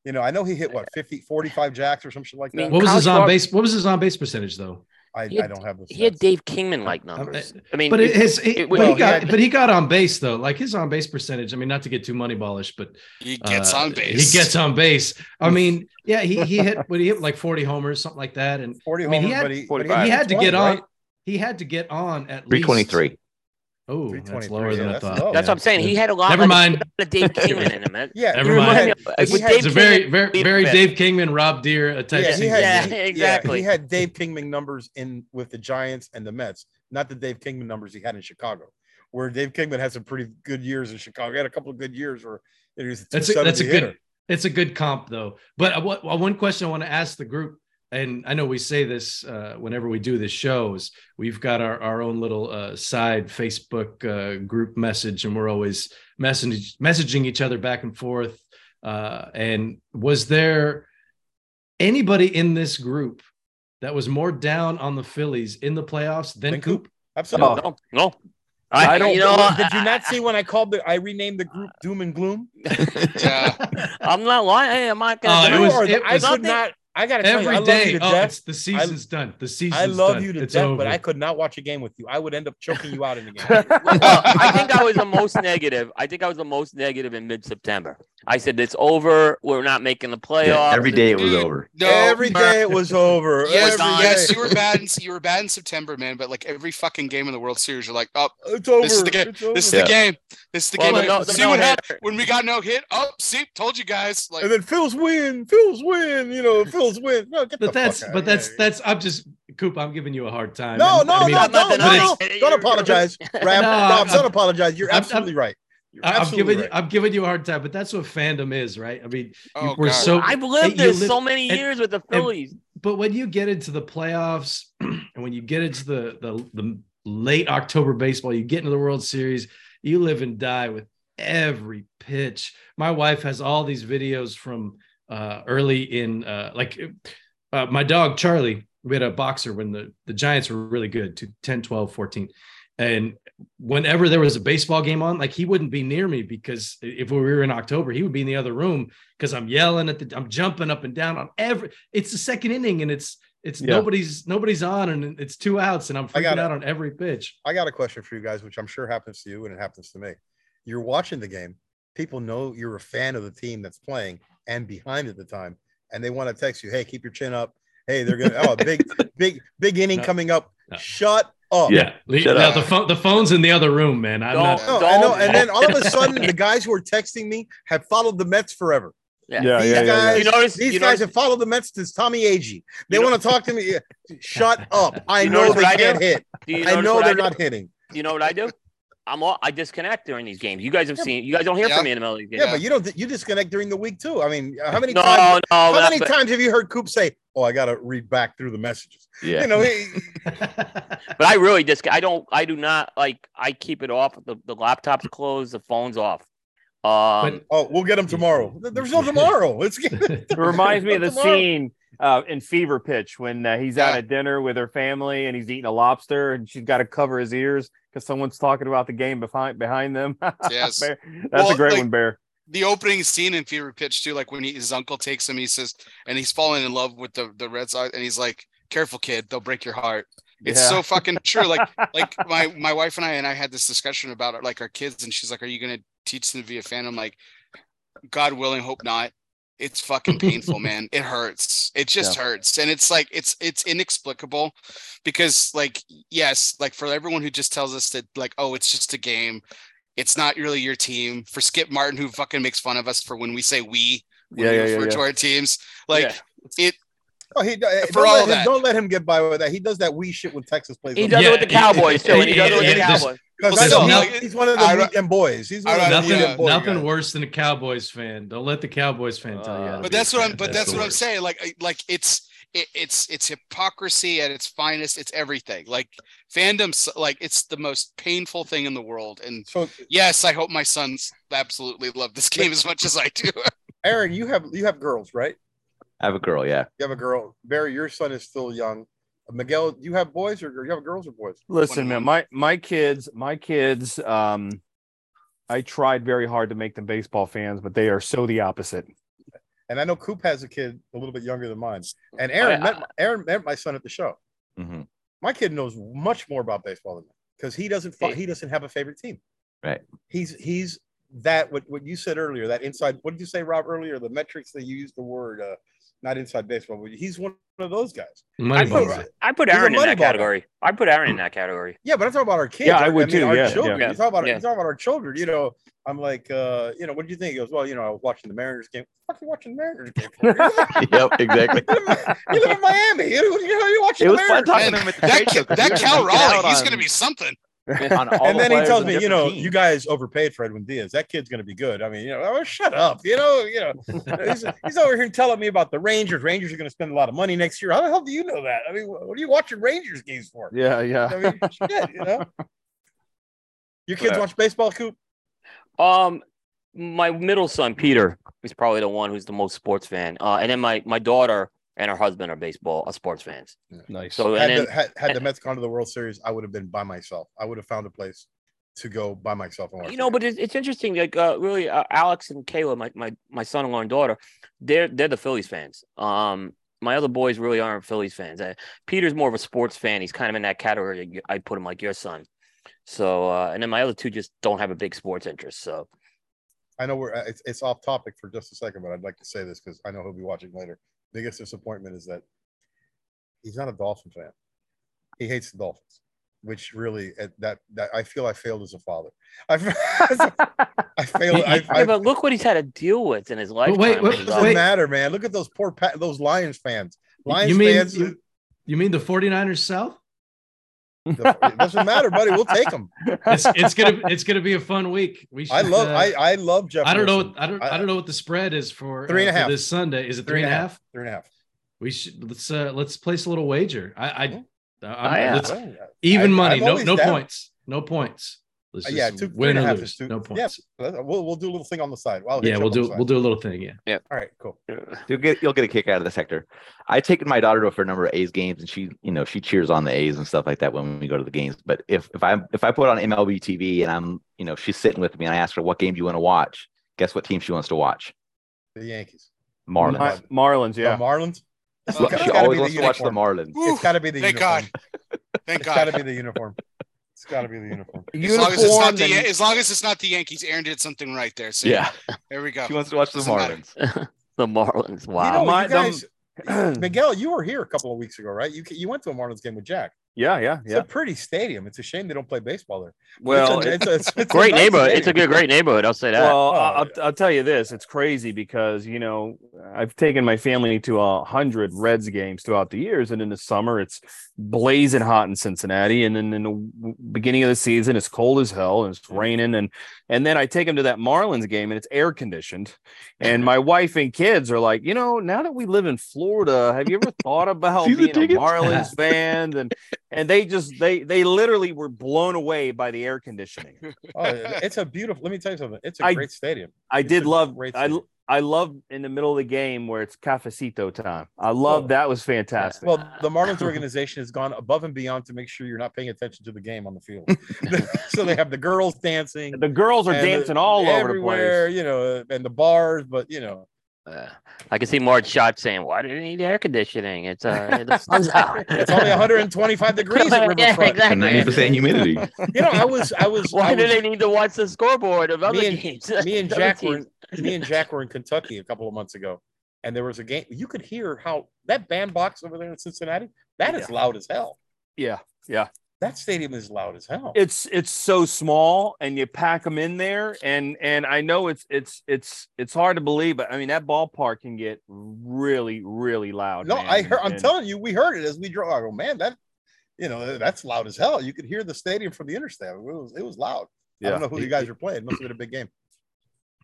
D: You know, I know he hit what 50, 45 jacks or some shit like that.
E: What was
A: Kyle
E: his on
A: Schwarber-
E: base? What was his on base percentage though?
D: I,
A: he
D: I don't have the
A: he had. Dave Kingman like
E: Um,
A: numbers. I mean,
E: But
A: it-
E: it, his, it-
A: it-
E: but
D: well,
E: he
D: he
E: got,
D: had-
E: but he got on base though. Like his on base percentage. I mean, not to get too money ballish, but
F: He gets
E: uh,
F: on base.
E: He gets on base. I mean, yeah, he he hit, what he hit like forty homers, something like that, and
D: 40
E: I mean, he had-
D: but he, but
E: he had to
D: 20,
E: get on.
D: right?
E: He had to get on at
G: Three
E: least
G: twenty three.
E: Oh, that's lower than
D: yeah,
E: I thought.
D: low.
A: that's what I'm saying. He had a lot.
E: Never
A: like, (laughs)
E: mind.
A: a Dave Kingman in him. man.
D: Yeah,
E: Never mind.
A: me
E: It's,
A: Dave
E: it's a very,
A: Kingman,
E: very,
A: lead
E: very. Dave Kingman, Rob Deer uh, type
D: Yeah, he had,
A: Yeah,
D: he-
A: exactly.
D: he had Dave Kingman numbers in with the Giants and the Mets, not the Dave Kingman numbers he had in Chicago, where Dave Kingman had some pretty good years in Chicago. He had a couple of good years where it was a
E: That's a, that's a
D: 270
E: good
D: hitter.
E: it's a good comp though. But uh, what, well, one question I want to ask the group, and I know we say this uh, whenever we do the shows, we've got our, our own little uh, side Facebook uh, group message, and we're always messaging messaging each other back and forth. Uh, and was there anybody in this group that was more down on the Phillies in the playoffs than
D: Than
E: Coop?
D: Absolutely.
A: No, no.
C: I don't-
A: You know,
D: Did you
A: I-
D: not see when I called the? I renamed the group Doom and Gloom. (laughs)
F: Yeah.
A: I'm not lying. Hey, I'm not gonna.
E: it
D: You
E: was-
D: are the- I
E: was
D: could
A: nothing.
D: not. I gotta tell you,
E: Every
D: I love you to
E: Oh,
D: death.
E: it's the season's done. The season's
D: I love
E: done.
D: you to
E: It's
D: death,
E: over.
D: but I could not watch a game with you. I would end up choking you out in the game. (laughs)
A: well, I think I was the most negative. I think I was the most negative in mid-September. I said it's over. We're not making the playoffs.
G: every day it was
F: Dude,
G: over.
F: No,
D: Every day it was over. (laughs)
F: Yes, yes, you were bad. In, you were bad in September, man. But like every fucking game in the World Series, you're like, oh,
D: It's over.
F: this is the game. This is
G: Yeah.
F: the game. This is the
A: Well,
F: game.
A: no- the
F: see what
A: no-hitter-
F: happened when we got no hit. Oh, see, told you guys. Like,
D: and then Phil's win. Phil's win. You know, (laughs) Phil's win. No, get the
E: but that's
D: fuck
E: but
D: outta
E: that's
D: here.
E: that's I'm just Coop. I'm giving you a hard time.
D: no,
E: And,
D: no,
E: I mean,
D: no,
A: not
D: don't, no, no, don't apologize, Rab. (laughs)
E: No,
D: Rob,
E: I'm-
D: don't apologize. You're
E: I'm-
D: absolutely right. You're
E: I- I'm giving
D: right.
E: I'm giving you a hard time, but that's what fandom is, right? I mean,
F: oh,
E: we're
F: God.
E: so
A: I've lived this
E: live-
A: so many
E: and-
A: years with the Phillies.
E: but when you get into the playoffs (clears throat) and when you get into the, the the late October baseball, you get into the World Series, you live and die with every pitch. My wife has all these videos from uh, early in uh, like uh, my dog Charlie. We had a boxer when the, the Giants were really good to 10, 12, 14. And whenever there was a baseball game on, like he wouldn't be near me because if we were in October, he would be in the other room because I'm yelling at the, I'm jumping up and down on every. It's the second inning and it's it's
C: Yeah.
E: nobody's nobody's on and it's two outs and I'm
D: I
E: freaking
D: gotta-
E: out on every pitch.
D: I got a question for you guys, which I'm sure happens to you and it happens to me. You're watching the game. People know you're a fan of the team that's playing and behind at the time. and they want to text you, "Hey, keep your chin up." Hey, they're gonna oh big (laughs) big big inning
E: No.
D: coming up.
E: No.
D: Shut up.
E: Yeah,
G: Shut
E: now
G: up.
E: the phone the phone's in the other room, man. I'm
A: Don't-
E: not.
D: No, I know. And then all of a sudden, the guys who are texting me have followed the Mets forever.
A: Yeah.
C: Yeah,
D: these
C: yeah, yeah, yeah.
D: guys,
A: You notice-
D: these
A: you
D: guys
A: notice-
D: have followed the Mets since Tommy Agee. They want to talk to me. (laughs) Shut up! I
A: You
D: know they
A: I
D: can't
A: do?
D: hit.
A: You
D: know
A: I
D: know they're
A: do?
D: not hitting.
A: You know what I do? I'm all, I disconnect during these games. You guys have
D: Yeah.
A: seen. You guys don't hear
F: Yeah.
A: from me in the middle of these games.
D: Yeah, but you don't. You disconnect during the week too. I mean, how many
A: no,
D: times?
A: no.
D: How many
A: but-
D: times have you heard Coop say, "Oh, I got to read back through the messages"?
G: Yeah.
D: You know, he, (laughs)
A: But I really just I don't I do not like I keep it off. The the laptop's closed, the phone's off. Um,
D: oh, we'll get them tomorrow. There's no tomorrow. It's (laughs)
C: It reminds me of (laughs) the
D: Tomorrow.
C: scene uh, in Fever Pitch when uh, he's out
F: Yeah.
C: at dinner with her family and he's eating a lobster and she's got to cover his ears because someone's talking about the game behind behind them. (laughs)
F: Yes.
C: Bear, that's
F: Well,
C: a great
F: like-
C: one, Bear.
F: the opening scene in Fever Pitch too, like when he, his uncle takes him, he says, and he's falling in love with the the Red Sox, and he's like, "Careful, kid, they'll break your heart." It's
C: Yeah.
F: so fucking true. Like (laughs) like my my wife and I and I had this discussion about it, like our kids, and she's like, "Are you gonna teach them to be a fan?" I'm like, "God willing, hope not." It's fucking painful, (laughs) man. It hurts. It just hurts, and it's like it's it's inexplicable because like yes, like for everyone who just tells us that like oh it's just a game, it's not really your team. For Skip Martin who fucking makes fun of us for when we say we when
C: Yeah,
F: we
C: yeah, yeah,
F: refer
C: yeah.
F: to our teams, like
A: Yeah.
F: it.
D: Oh, he uh,
F: For
D: don't
F: all
D: let him,
F: that.
D: don't let him get by with that. He does that wee shit when Texas plays.
A: he does
E: Yeah,
A: it with the Cowboys too. and he
E: yeah,
A: does it with the Cowboys.
D: Because
F: Well,
D: I know
E: there's
D: he's one of the
F: I
D: weekend boys. He's one
F: I
D: of the
E: nothing,
D: weekend boy
E: nothing
D: guys.
E: worse than a Cowboys fan. Don't let the Cowboys fan tell you. how
A: Uh,
F: But that's what I'm. But that's
E: the
F: what I'm saying. Like like it's it, it's it's hypocrisy at its finest. It's everything. Like fandom's like it's the most painful thing in the world. And
D: So,
F: yes, I hope my sons absolutely love this game as much as I do.
D: Aaron, you have you have girls, right?
G: I have a girl. Yeah.
D: You have a girl. Barry, your son is still young. Miguel, do you have boys or or you have girls or boys?
C: Listen, man, my my kids, my kids, um, I tried very hard to make them baseball fans, but they are so the opposite.
D: And I know Coop has a kid a little bit younger than mine. And Aaron
A: I-
D: met Aaron met my son at the show.
G: Mhm.
D: My kid knows much more about baseball than me because he doesn't fo- he doesn't have a favorite team.
G: Right.
D: He's he's that what what you said earlier that inside. What did you say, Rob? Earlier, the metrics that you used the word uh, not inside baseball. But he's one of those guys.
A: I
E: Moneyball.
A: put, I put Aaron in that
D: ball
A: category. I put Aaron in that category.
D: Yeah, but I'm talking about our kids.
C: Yeah, I
D: Our-
C: would too,
D: Our
C: yeah,
D: children.
A: yeah.
D: You talk about
A: Yeah.
D: you talk about our children. You know, I'm like, uh, you know, what do you think? He goes, well, you know, I was watching the Mariners game. What are you watching the Mariners game? (laughs) (laughs)
G: Yep. Exactly.
D: you, live in, you live in Miami. You, you know, you're watching
G: It
D: the
G: was fun
D: Mariners.
G: talking to him at the
F: that
G: trade show
F: that Cal Raleigh, he's gonna be something. (laughs)
G: on all
D: and
G: the
D: then he tells me, you know,
G: teams.
D: you guys overpaid for Edwin Diaz. That kid's going to be good. I mean, you know, oh, shut up. You know, you know, (laughs) he's, he's over here telling me about the Rangers. Rangers are going to spend a lot of money next year. How the hell do you know that? I mean, what are you watching Rangers games for?
C: Yeah, yeah.
D: I mean, shit, you know. (laughs) Your kids
G: Whatever.
D: watch baseball, Coop?
A: Um, my middle son Peter is probably the one who's the most sports fan. Uh, and then my my daughter and her husband are baseball are sports fans.
C: Nice.
A: So
D: Had,
A: then
D: the, had, had the (laughs) Mets gone to the World Series, I would have been by myself. I would have found a place to go by myself and watch.
A: you know, but it's, it's interesting. Like uh, really, uh, Alex and Kayla, my my my son-in-law and daughter, they're they're the Phillies fans. Um, my other boys really aren't Phillies fans. Uh, Peter's more of a sports fan. He's kind of in that category. I put him like your son. So uh, and then my other two just don't have a big sports interest. So
D: I know we're uh, it's, it's off topic for just a second, but I'd like to say this because I know he'll be watching later. Biggest disappointment is that he's not a Dolphin fan. He hates the Dolphins, which really uh, that that I feel I failed as a father. (laughs) I, I failed. I,
A: yeah,
D: I,
A: but look what he's had to deal with in his life.
E: wait, wait,
D: it doesn't
E: wait.
D: matter, man. Look at those poor those Lions fans. Lions
E: You mean
D: fans.
E: you, you mean the 49ers South?
D: The- it doesn't matter, buddy. We'll take them.
E: It's it's gonna it's gonna be a fun week. We should,
D: I love.
E: uh,
D: I I love Jeff.
E: I don't know.
D: Wilson.
E: What, I don't.
D: I-
E: I, don't know what the spread is for
D: Three and
E: uh,
D: a half.
E: this Sunday. Is it
D: Three and a half.
E: half?
D: Three and a half.
E: We should let's uh let's place a little wager. I I,
D: Yeah.
E: I'm-
A: I, uh,
E: let's- even money.
D: I'm
E: no no
D: down.
E: points. No points. Let's
D: Uh,
E: just
D: yeah, two, three
E: win
D: and a
E: or
D: half
E: lose.
D: two.
E: No
D: Yeah,
E: points.
D: we'll we'll do a little thing on the side. I'll
E: Yeah, we'll do we'll do a little thing. Yeah. Yeah.
D: All right, cool.
G: You'll get you'll get a kick out of the sector. I've taken my daughter to a fair number of A's games, and she you know she cheers on the A's and stuff like that when we go to the games. But if if I if I put on MLB TV and I'm you know she's sitting with me and I ask her what game do you want to watch, guess what team she wants to watch?
D: The Yankees.
G: Marlins.
C: Mar- Marlins,
D: The
C: yeah.
D: Marlins. It's
G: she always wants to watch the. Marlins.
F: Whew,
D: It's got to be the
F: Thank
D: uniform.
F: God. Thank
D: It's got to be the uniform. It's got to be the uniform. (laughs)
F: As long as it's not the
C: and-
F: as long as it's not the Yankees, Aaron did something right there. So
G: Yeah,
F: there we go.
G: she wants to watch the Marlins. (laughs)
A: the Marlins.
D: You
A: Wow.
D: know,
C: My-
D: you
C: them-
D: guys, (clears throat) Miguel, you were here a couple of weeks ago, right? You you went to a Marlins game with Jack.
C: Yeah, yeah,
D: It's
C: yeah.
D: a pretty stadium. It's a shame they don't play baseball there.
C: Well,
D: it's a, it's a, it's, it's a
A: great
D: nice
A: neighborhood. It's a good, great neighborhood. I'll say that.
C: Well,
D: Oh,
C: I'll,
D: yeah.
C: I'll tell you this: it's crazy because you know I've taken my family to a hundred Reds games throughout the years, and in the summer it's blazing hot in Cincinnati, and then in the beginning of the season it's cold as hell and it's raining, and and then I take them to that Marlins game and it's air conditioned, and my wife and kids are like, you know, now that we live in Florida, have you ever thought (laughs) about being a? Marlins (laughs) fan? And and they just they they literally were blown away by the air conditioning. (laughs)
D: Oh, it's a beautiful. Let me tell you something. It's a
C: I-
D: great stadium.
C: I
D: It's
C: did love
D: great
C: I
D: stadium.
C: I love in the middle of the game where it's cafecito time. I oh. love
D: Oh.
C: that was fantastic.
D: Well, the Marlins organization has gone above and beyond to make sure you're not paying attention to the game on the field. (laughs) (laughs) so they have the girls dancing.
C: the girls are
D: and the-
C: dancing all over the place.
D: you know, and the bars, but you know,
A: Uh, I can see Marge Schott saying, "Why do they need air conditioning? It's uh, the (laughs) sun's out.
D: it's only 125 (laughs) degrees at
A: Yeah,
D: Riverfront.
A: exactly.
G: Ninety percent humidity. (laughs)
D: You know, I was, I was,
A: Why
D: I
A: do
D: was-
A: they need to watch the scoreboard of other
D: me and,
A: games?
D: me and Jack were
A: teams?
D: me and Jack were in Kentucky a couple of months ago, and there was a game. You could hear how that bandbox over there in Cincinnati that is loud as hell.
C: Yeah, yeah.
D: That stadium is loud as hell.
C: It's it's so small and you pack them in there and and I know it's it's it's it's hard to believe but I mean that ballpark can get really really loud.
D: no,
C: man.
D: I heard. I'm
C: And-
D: telling you, we heard it as we drove. I go, man, that you know that's loud as hell. You could hear the stadium from the interstate. It was it was loud. I don't know who you guys were playing. It must have been a big game.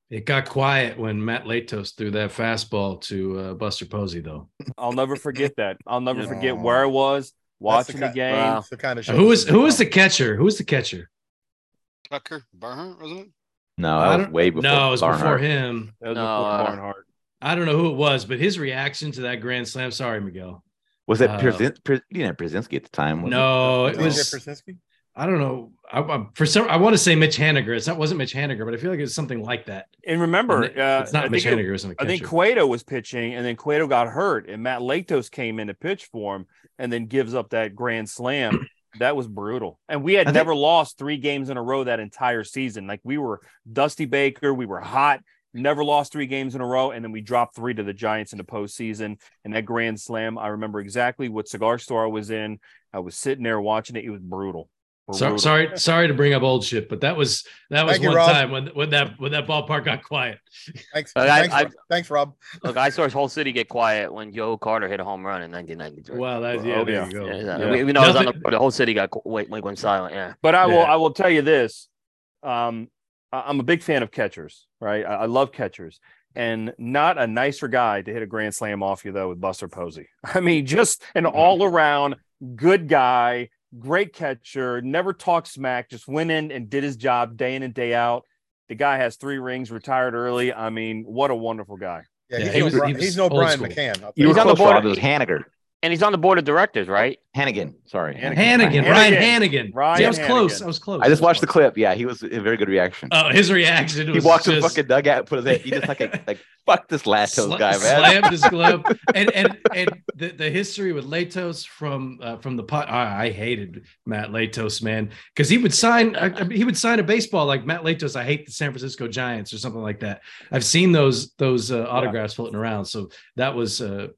E: It got quiet when Matt Latos threw that fastball to uh, Buster Posey, though.
C: I'll never forget that. I'll never
A: Yeah.
C: forget where I was watching the,
D: ki-
C: game.
A: Wow.
D: That's the kind of show.
E: Who
D: this
E: was who was the catcher? Who was the catcher?
F: Tucker Barnhart, wasn't it?
G: No,
E: I
G: that was way before.
E: no, it was before him.
C: That was
A: No,
C: before
A: uh,
C: Barnhart.
E: I don't know who it was, but his reaction to that grand slam. Sorry, Miguel.
G: Was it
E: Uh,
G: Przin- Pr- you didn't have Brzezinski at the time? was it?
E: No, it
D: TJ
E: was.
D: Brzezinski?
E: I don't know. I, I, for some, I want to say Mitch Haniger. It's not wasn't Mitch Haniger, but I feel like it's something like that.
C: And remember,
E: And
C: uh,
E: it's not
C: I
E: Mitch
C: think it-
E: Haniger, isn't it?
C: I think Cueto was pitching, and then Cueto got hurt, and Matt Latos came in to pitch for him, and then gives up that grand slam. (clears throat) That was brutal. And we had
E: I think-
C: never lost three games in a row that entire season. Like we were Dusty Baker, we were hot, never lost three games in a row, and then we dropped three to the Giants in the postseason. And that grand slam, I remember exactly what cigar store I was in. I was sitting there watching it. It was brutal.
E: So, sorry, sorry to bring up old shit, but that was that was
D: Thank
E: one
D: Rob.
E: time when when that when that ballpark got quiet.
D: Thanks,
A: Uh, I-
D: thanks,
A: I-
D: Rob. thanks, Rob.
A: Look, I saw his whole city get quiet when Joe Carter hit a home run in 1993.
E: Wow, that's yeah,
C: Oh,
E: there
C: yeah.
E: you go.
A: Yeah,
C: Yeah.
A: We, we know was
E: Nothing-
A: the, the whole city got qu- wait, wait, went silent. Yeah.
C: But I will I will tell you this. Um, I- I'm a big fan of catchers, right? I, I love catchers. And not a nicer guy to hit a grand slam off you though with Buster Posey. (laughs) I mean, just an all around good guy, great catcher, never talked smack, just went in and did his job day in and day out. The guy has three rings, retired early. I mean, what a wonderful guy.
D: Yeah,
E: Yeah,
D: he's,
E: he
D: no,
E: was-
D: Bri-
E: he was
D: he's no Brian
E: school.
D: McCann. I'll tell
G: You were
A: He's on the
G: close,
A: board-
G: Rob. It Haniger.
A: And he's on the board of directors, right?
G: Hanigan. Sorry.
C: Hanigan.
E: Hanigan,
C: Hanigan.
E: Ryan Hanigan.
C: Ryan
E: See, I was close. I was close.
G: I just watched the clip. Yeah, he was a very good reaction.
E: Oh, his reaction
G: he walked to
E: just
G: the fucking dugout, put his head. He just like a, like fuck this Latos
E: sla-
G: guy, man.
E: slammed his glove. (laughs) And and and the, the history with Latos from uh, from the pot. I, I hated Matt Latos, man, because he would sign I- I he would sign a baseball like Matt Latos. I hate the San Francisco Giants or something like that. I've seen those those uh, autographs floating around. So that was uh,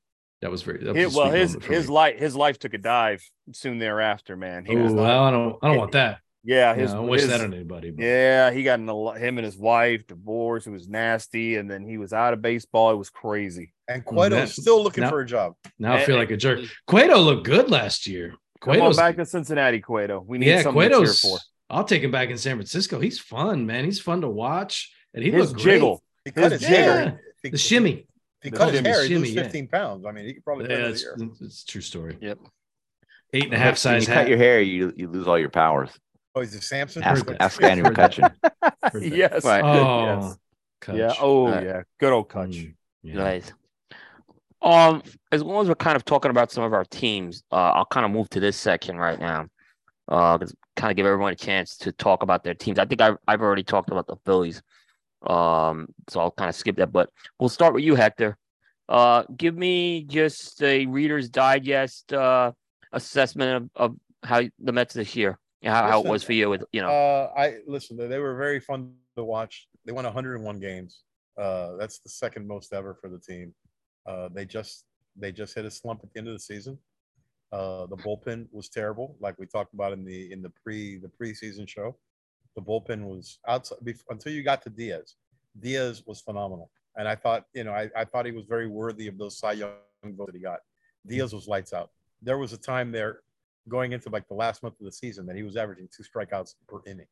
E: that was very. That was
C: His- well, his his
E: me.
C: life his life took a dive soon thereafter, man. He
E: Ooh,
C: not-
E: well, I don't I don't want that.
C: yeah,
E: You
C: his,
E: know, I wish
C: his-
E: that on anybody. But.
C: Yeah, he got in a him and his wife divorced. It was nasty, and then he was out of baseball. It was crazy.
D: And Cueto
E: Now-
D: is still looking
E: now-
D: for a job.
E: Now I feel like a jerk. Cueto looked good last year.
C: Come on
E: Cueto's
C: back to Cincinnati, Cueto. We need
E: yeah,
C: something to cheer
E: Cueto's.
C: for.
E: I'll take him back in San Francisco. He's fun, man. He's fun to watch, and he
C: His
E: looked great.
C: jiggle,
D: He his,
C: His
E: jiggle.
D: If he-
E: the shimmy.
D: If he
C: The
D: cut his
C: shimmy,
D: hair, he'd lose
E: shimmy, yeah.
D: 15 pounds. I mean, he could probably play
E: Yeah,
D: another
E: it's,
D: year.
E: it's a true story.
A: Yep.
E: Eight and a half
G: When
E: size
G: you
E: hat.
G: cut your hair, you you lose all your powers.
D: Oh, he's a Samson.
G: Ask,
E: that.
G: ask Daniel
E: McCutchen. (laughs)
C: Yes,
A: Right.
E: Oh,
C: yes. Yeah. Oh,
A: Right.
C: yeah. Good old Kutch.
E: Mm, yeah.
A: Nice. Um, as long as we're kind of talking about some of our teams, uh, I'll kind of move to this section right now. Uh, 'cause kind of give everyone a chance to talk about their teams. I think I've I've already talked about the Phillies. Um, so I'll kind of skip that, but we'll start with you, Hector. Uh, give me just a Reader's Digest uh assessment of, of how the Mets this year, how, how it was for you. With you know,
D: Uh, I listen. They, they were very fun to watch. They won 101 games. Uh, that's the second most ever for the team. Uh, they just they just hit a slump at the end of the season. Uh, the bullpen was terrible, like we talked about in the in the pre the preseason show. The bullpen was outside bef- until you got to Diaz. Diaz was phenomenal, and I thought you know I, I thought he was very worthy of those Cy Young votes that he got. Diaz was lights out. There was a time there going into like the last month of the season that he was averaging two strikeouts per inning.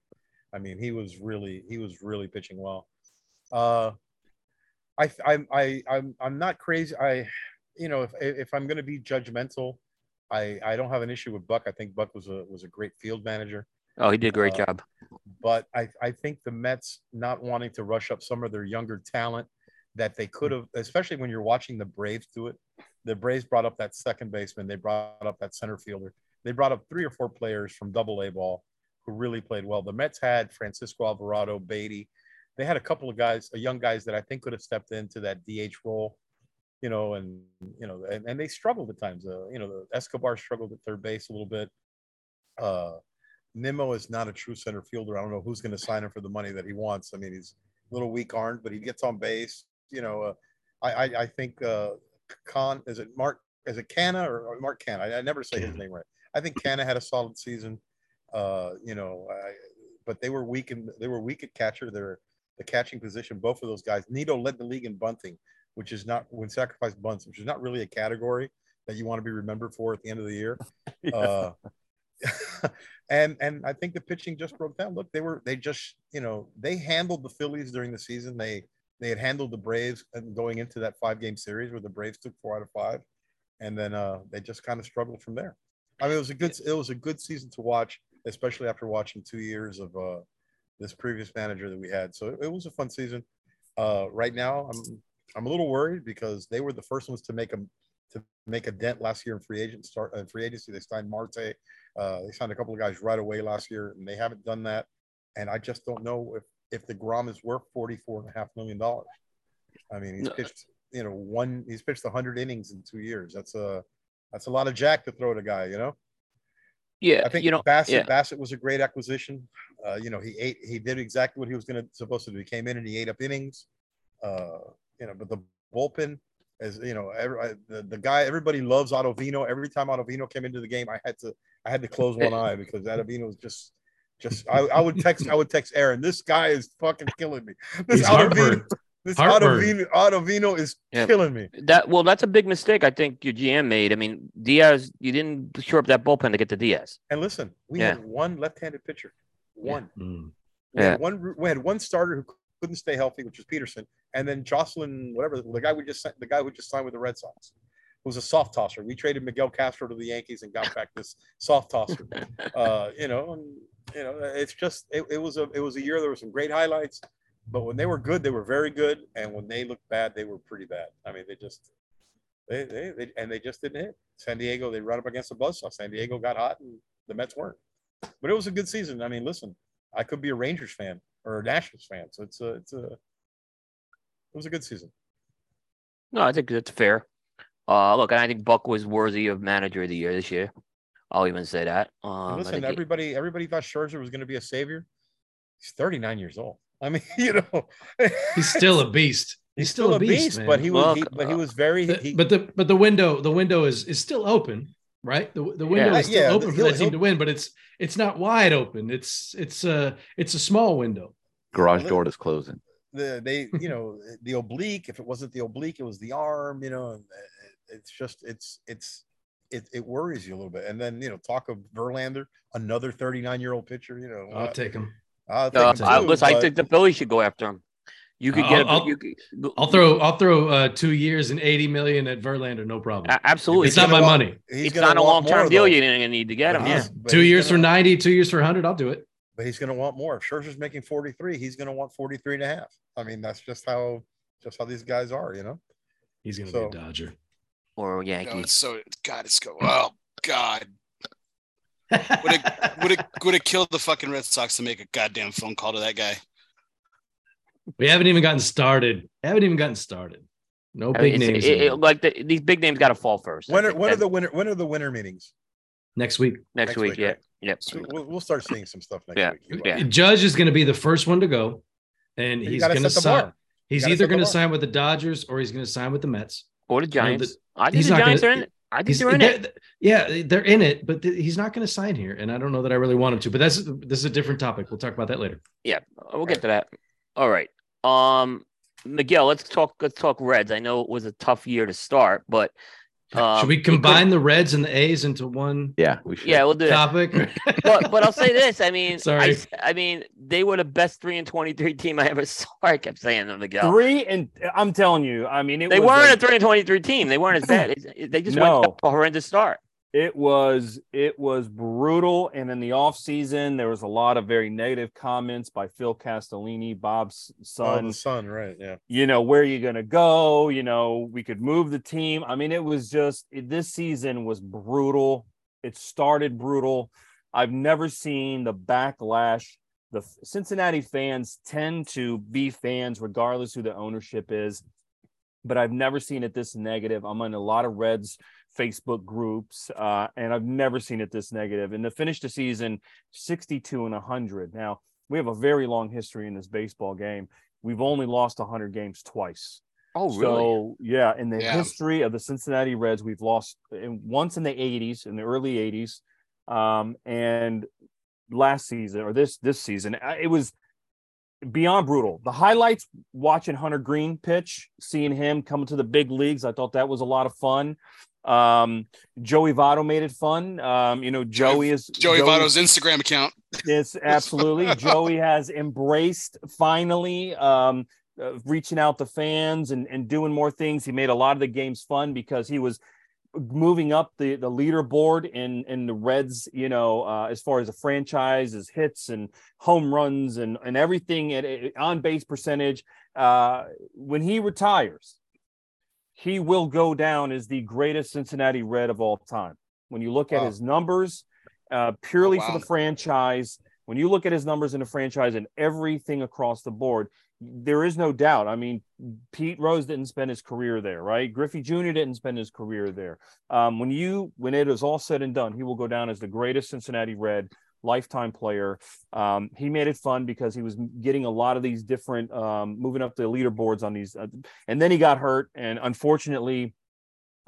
D: I mean, he was really he was really pitching well. Uh, I I I I'm I'm not crazy. I you know if if I'm going to be judgmental, I I don't have an issue with Buck. I think Buck was a was a great field manager.
A: Oh, he did a great
D: Uh,
A: job.
D: But I I think the Mets not wanting to rush up some of their younger talent that they could have, especially when you're watching the Braves do it. The Braves brought up that second baseman. They brought up that center fielder. They brought up three or four players from Double A ball who really played well. The Mets had Francisco Alvarado, Baty. They had a couple of guys, uh, young guys that I think could have stepped into that DH role, you know, and you know, and, and they struggled at times. Uh, you know, the Escobar struggled at third base a little bit. Uh, Nimmo is not a true center fielder. I don't know who's going to sign him for the money that he wants. I mean, he's a little weak armed, but he gets on base. You know, uh, I, I I think uh, Khan is it Mark is it Canha or, or Mark Canha? I, I never say his name right. I think Canha had a solid season. Uh, you know, I, but they were weak in they were weak at catcher. They're the catching position. Both of those guys. Nido led the league in bunting, which is not when sacrifice bunts, which is not really a category that you want to be remembered for at the end of the year. (laughs) Uh, (laughs) and and I think the pitching just broke down. Look, they were they just you know they handled the Phillies during the season. They they had handled the Braves and going into that five game series where the Braves took four out of five, and then uh, they just kind of struggled from there. I mean, it was a good it was a good season to watch, especially after watching two years of uh, this previous manager that we had. So it, it was a fun season. Uh, right now, I'm I'm a little worried because they were the first ones to make a to make a dent last year in free agent start uh, free agency. They signed Marte. Uh, they signed a couple of guys right away last year, and they haven't done that. And I just don't know if if deGrom is worth forty four and a half million dollars. I mean, he's
A: No.
D: pitched you know one he's pitched hundred innings in two years. That's a that's a lot of jack to throw at a guy. You know.
A: Yeah,
D: I think
A: you know,
D: Bassitt
A: yeah.
D: Bassitt was a great acquisition. Uh, you know, he ate he did exactly what he was going to supposed to do. He came in and he ate up innings. Uh, you know, but the bullpen is you know every, I, the the guy everybody loves Ottavino. Every time Ottavino came into the game, I had to I had to close one (laughs) eye because Ottavino was just just I, I would text I would text Aaron. This guy is fucking killing me. This
E: He's heartburn.
D: this Ottavino, Ottavino is
A: Yeah.
D: killing me.
A: That well, that's a big mistake. I think your GM made. I mean, Diaz, you didn't shore up that bullpen to get to Diaz.
D: And listen, we
A: Yeah.
D: had one left-handed pitcher. One.
E: Mm.
D: We
A: Yeah.
D: one. We had one starter who couldn't stay healthy, which was Peterson, and then Jocelyn, whatever the guy we just the guy who just signed with the Red Sox, was a soft tosser. We traded Miguel Castro to the Yankees and got back this soft tosser. (laughs) Uh, you know, and you know, it's just it, it was a it was a year. There were some great highlights, but when they were good, they were very good, and when they looked bad, they were pretty bad. I mean, they just they they, they and they just didn't hit. San Diego, they run up against the buzzsaw. San Diego got hot, and the Mets weren't. But it was a good season. I mean, listen, I could be a Rangers fan or a Nationals fan, so it's a it's a it was a good season.
A: No, I think that's fair. Uh, look, and I think Buck was worthy of manager of the year this year. I'll even say that. Um, I
D: listen,
A: think he-
D: everybody everybody thought Scherzer was going to be a savior. He's 39 years old. (laughs) I mean, you know,
E: He's still a (laughs) beast.
D: he's still a beast,
E: man.
D: but he was he, but he
A: uh,
D: was very
E: The-
D: he,
E: but the but the window the window is is still open, right? The the window
A: Yeah.
E: is still
D: Yeah,
E: open for
D: he'll-
E: that team to win, but it's it's not wide open. It's it's a it's a small window.
G: Garage door is closing.
D: the they you know (laughs) the oblique if it wasn't the oblique it was the arm you know it's just it's it's it, it worries you a little bit and then you know talk of Verlander another 39 year old pitcher you know
E: I'll
D: uh,
E: take him.
D: I'll take
A: Uh,
D: him
A: I,
D: too,
A: listen, I think the Phillies should go after him. You could get.
E: I'll-
A: a, you could,
E: I'll throw I'll throw uh, two years and eighty million at Verlander, no problem.
A: absolutely.
E: It's not my
D: want-
E: money.
D: he's
A: It's not a long term deal. You're going to need to get him. Yeah.
E: Two years for
D: gonna-
E: 90, two years for 100, I'll do it.
D: but he's going to want more if Scherzer's making 43 he's going to want 43 and a half I mean that's just how just how these guys are you know
E: He's going to
D: So-
E: be a Dodger.
A: Or
F: No,
A: Yankees.
F: it's so God, it's go. Oh God, would it would it would it kill the fucking Red Sox to make a goddamn phone call to that guy?
E: We haven't even gotten started. Haven't even gotten started. No
A: I mean,
E: big
A: it's-
E: names.
A: it- it- like the, these big names got to fall first.
D: When are, when are the winter when are the winter meetings
E: next week.
A: next,
D: next
A: week?
D: week,
A: yeah.
D: right?
A: Yep.
D: so we'll, we'll start seeing some stuff next
A: Yeah,
D: week
A: yeah.
E: Judge is going to be the first one to go, and he's going to
D: set the
E: sign.
D: bar.
E: Either going to sign with the Dodgers or he's going to sign with the Mets.
A: Or the
E: know,
A: Giants.
E: the-
A: I think the Giants
E: gonna-
A: are in it. I think they're in
E: they're-
A: it.
E: yeah, they're in it, but th- he's not going to sign here, and I don't know that I really want him to. But that's this is a different topic. We'll talk about that later.
A: Yeah, we'll get to that. All right. Um, Miguel, let's talk. Let's talk Reds. I know it was a tough year to start, but um,
E: Should we
A: it could-
E: combine the Reds and the A's into one
G: Yeah, we should.
A: Yeah, we'll do that.
E: topic? (laughs)
A: but but I'll say this. I mean, (laughs) I,
E: Sorry.
A: s- I mean, they were the best three and twenty three team I ever (laughs) saw. I kept saying them, Miguel.
C: Three and I'm telling you, I mean, it
A: They
C: was
A: weren't
C: like-
A: a three and twenty three team. They weren't as bad. They just
C: No.
A: went up a horrendous start.
C: It was it was brutal. And in the off season there was a lot of very negative comments by phil castellini bob's
D: Oh,
C: son.
D: the sun, right? Yeah.
C: you know where are you going to go? You know we could move the team. I mean it was just it, this season was brutal. It started brutal. I've never seen the backlash. The cincinnati fans tend to be fans regardless who the ownership is but i've never seen it this negative. I'm in a lot of reds facebook groups uh, and i've never seen it this negative. and to finish the season 62 and 100 now we have a very long history in this baseball game we've only lost 100 games twice.
A: Oh, really?
C: So, yeah, in the
F: Yeah.
C: history of the Cincinnati Reds, we've lost in, once in the 80s, in the early 80s, um, and last season or this this season, uh, it was beyond brutal. The highlights watching Hunter Greene pitch, seeing him coming to the big leagues, I thought that was a lot of fun. Um, Joey Votto made it fun. Um, you know, Joey is
F: Joey
C: Joey-
F: Votto's Instagram account.
C: Yes, absolutely. (laughs) Joey has embraced finally um, uh, reaching out to fans and, and doing more things. He made a lot of the games fun because he was moving up the, the leaderboard in, in the Reds, you know, uh, as far as the franchise, his hits and home runs and, and everything at, at on base percentage. Uh, when he retires, he will go down as the greatest Cincinnati Red of all time. When you look at his numbers, uh, purely
F: wow.
C: for the franchise, when you look at his numbers in the franchise and everything across the board, there is no doubt. I mean, Pete Rose didn't spend his career there, right? Griffey Jr. didn't spend his career there. Um, when you when it is all said and done, he will go down as the greatest Cincinnati Red lifetime player. Um, he made it fun because he was getting a lot of these different um, moving up the leaderboards on these, uh, and then he got hurt, and unfortunately,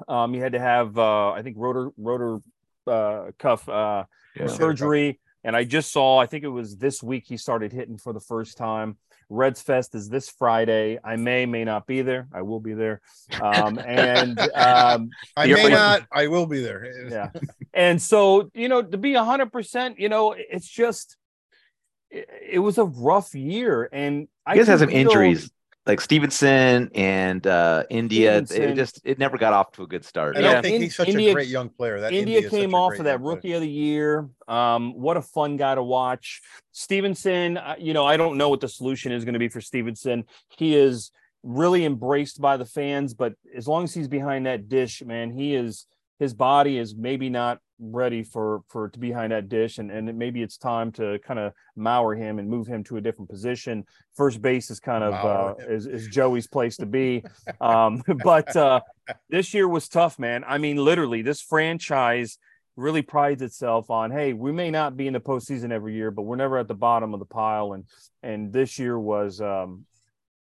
C: um, he had to have uh, I think rotor rotor uh, cuff uh,
G: Yeah.
C: surgery. And I just saw, I think it was this week he started hitting for the first time. Reds Fest is this Friday. I may, may not be there. I will be there. Um, and um, (laughs)
D: I
A: You're-
D: may not. I will be there. (laughs)
C: yeah. And so, you know, to be a hundred percent, you know, it's just it, it was a rough year. And I
G: guess guys had some
C: feel-
G: injuries like Stephenson and uh, India.
C: Stephenson.
G: It just it never got off to a good start.
D: I
C: Yeah.
D: don't think
C: In-
D: he's such
C: India-
D: a great young player. That
C: India
D: is such
C: came off of that
D: young player.
C: rookie of the year. Um, what a fun guy to watch. Stephenson, uh, you know, I don't know what the solution is going to be for Stephenson. He is really embraced by the fans, but as long as he's behind that dish, man, he is his body is maybe not ready for for to be behind that dish and and maybe it's time to kind of mower him and move him to a different position. First base is kind of uh is, is joey's place to be. (laughs) Um (laughs) but uh this year was tough man. I mean literally this franchise really prides itself on hey we may not be in the postseason every year but we're never at the bottom of the pile. And and this year was um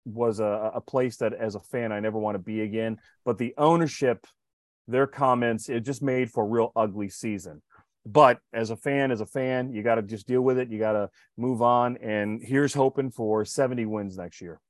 C: was a, a place that as a fan i never want to be again. But the ownership their comments it just made for a real ugly season but as a fan as a fan you got to just deal with it you got to move on and here's hoping for 70 wins next year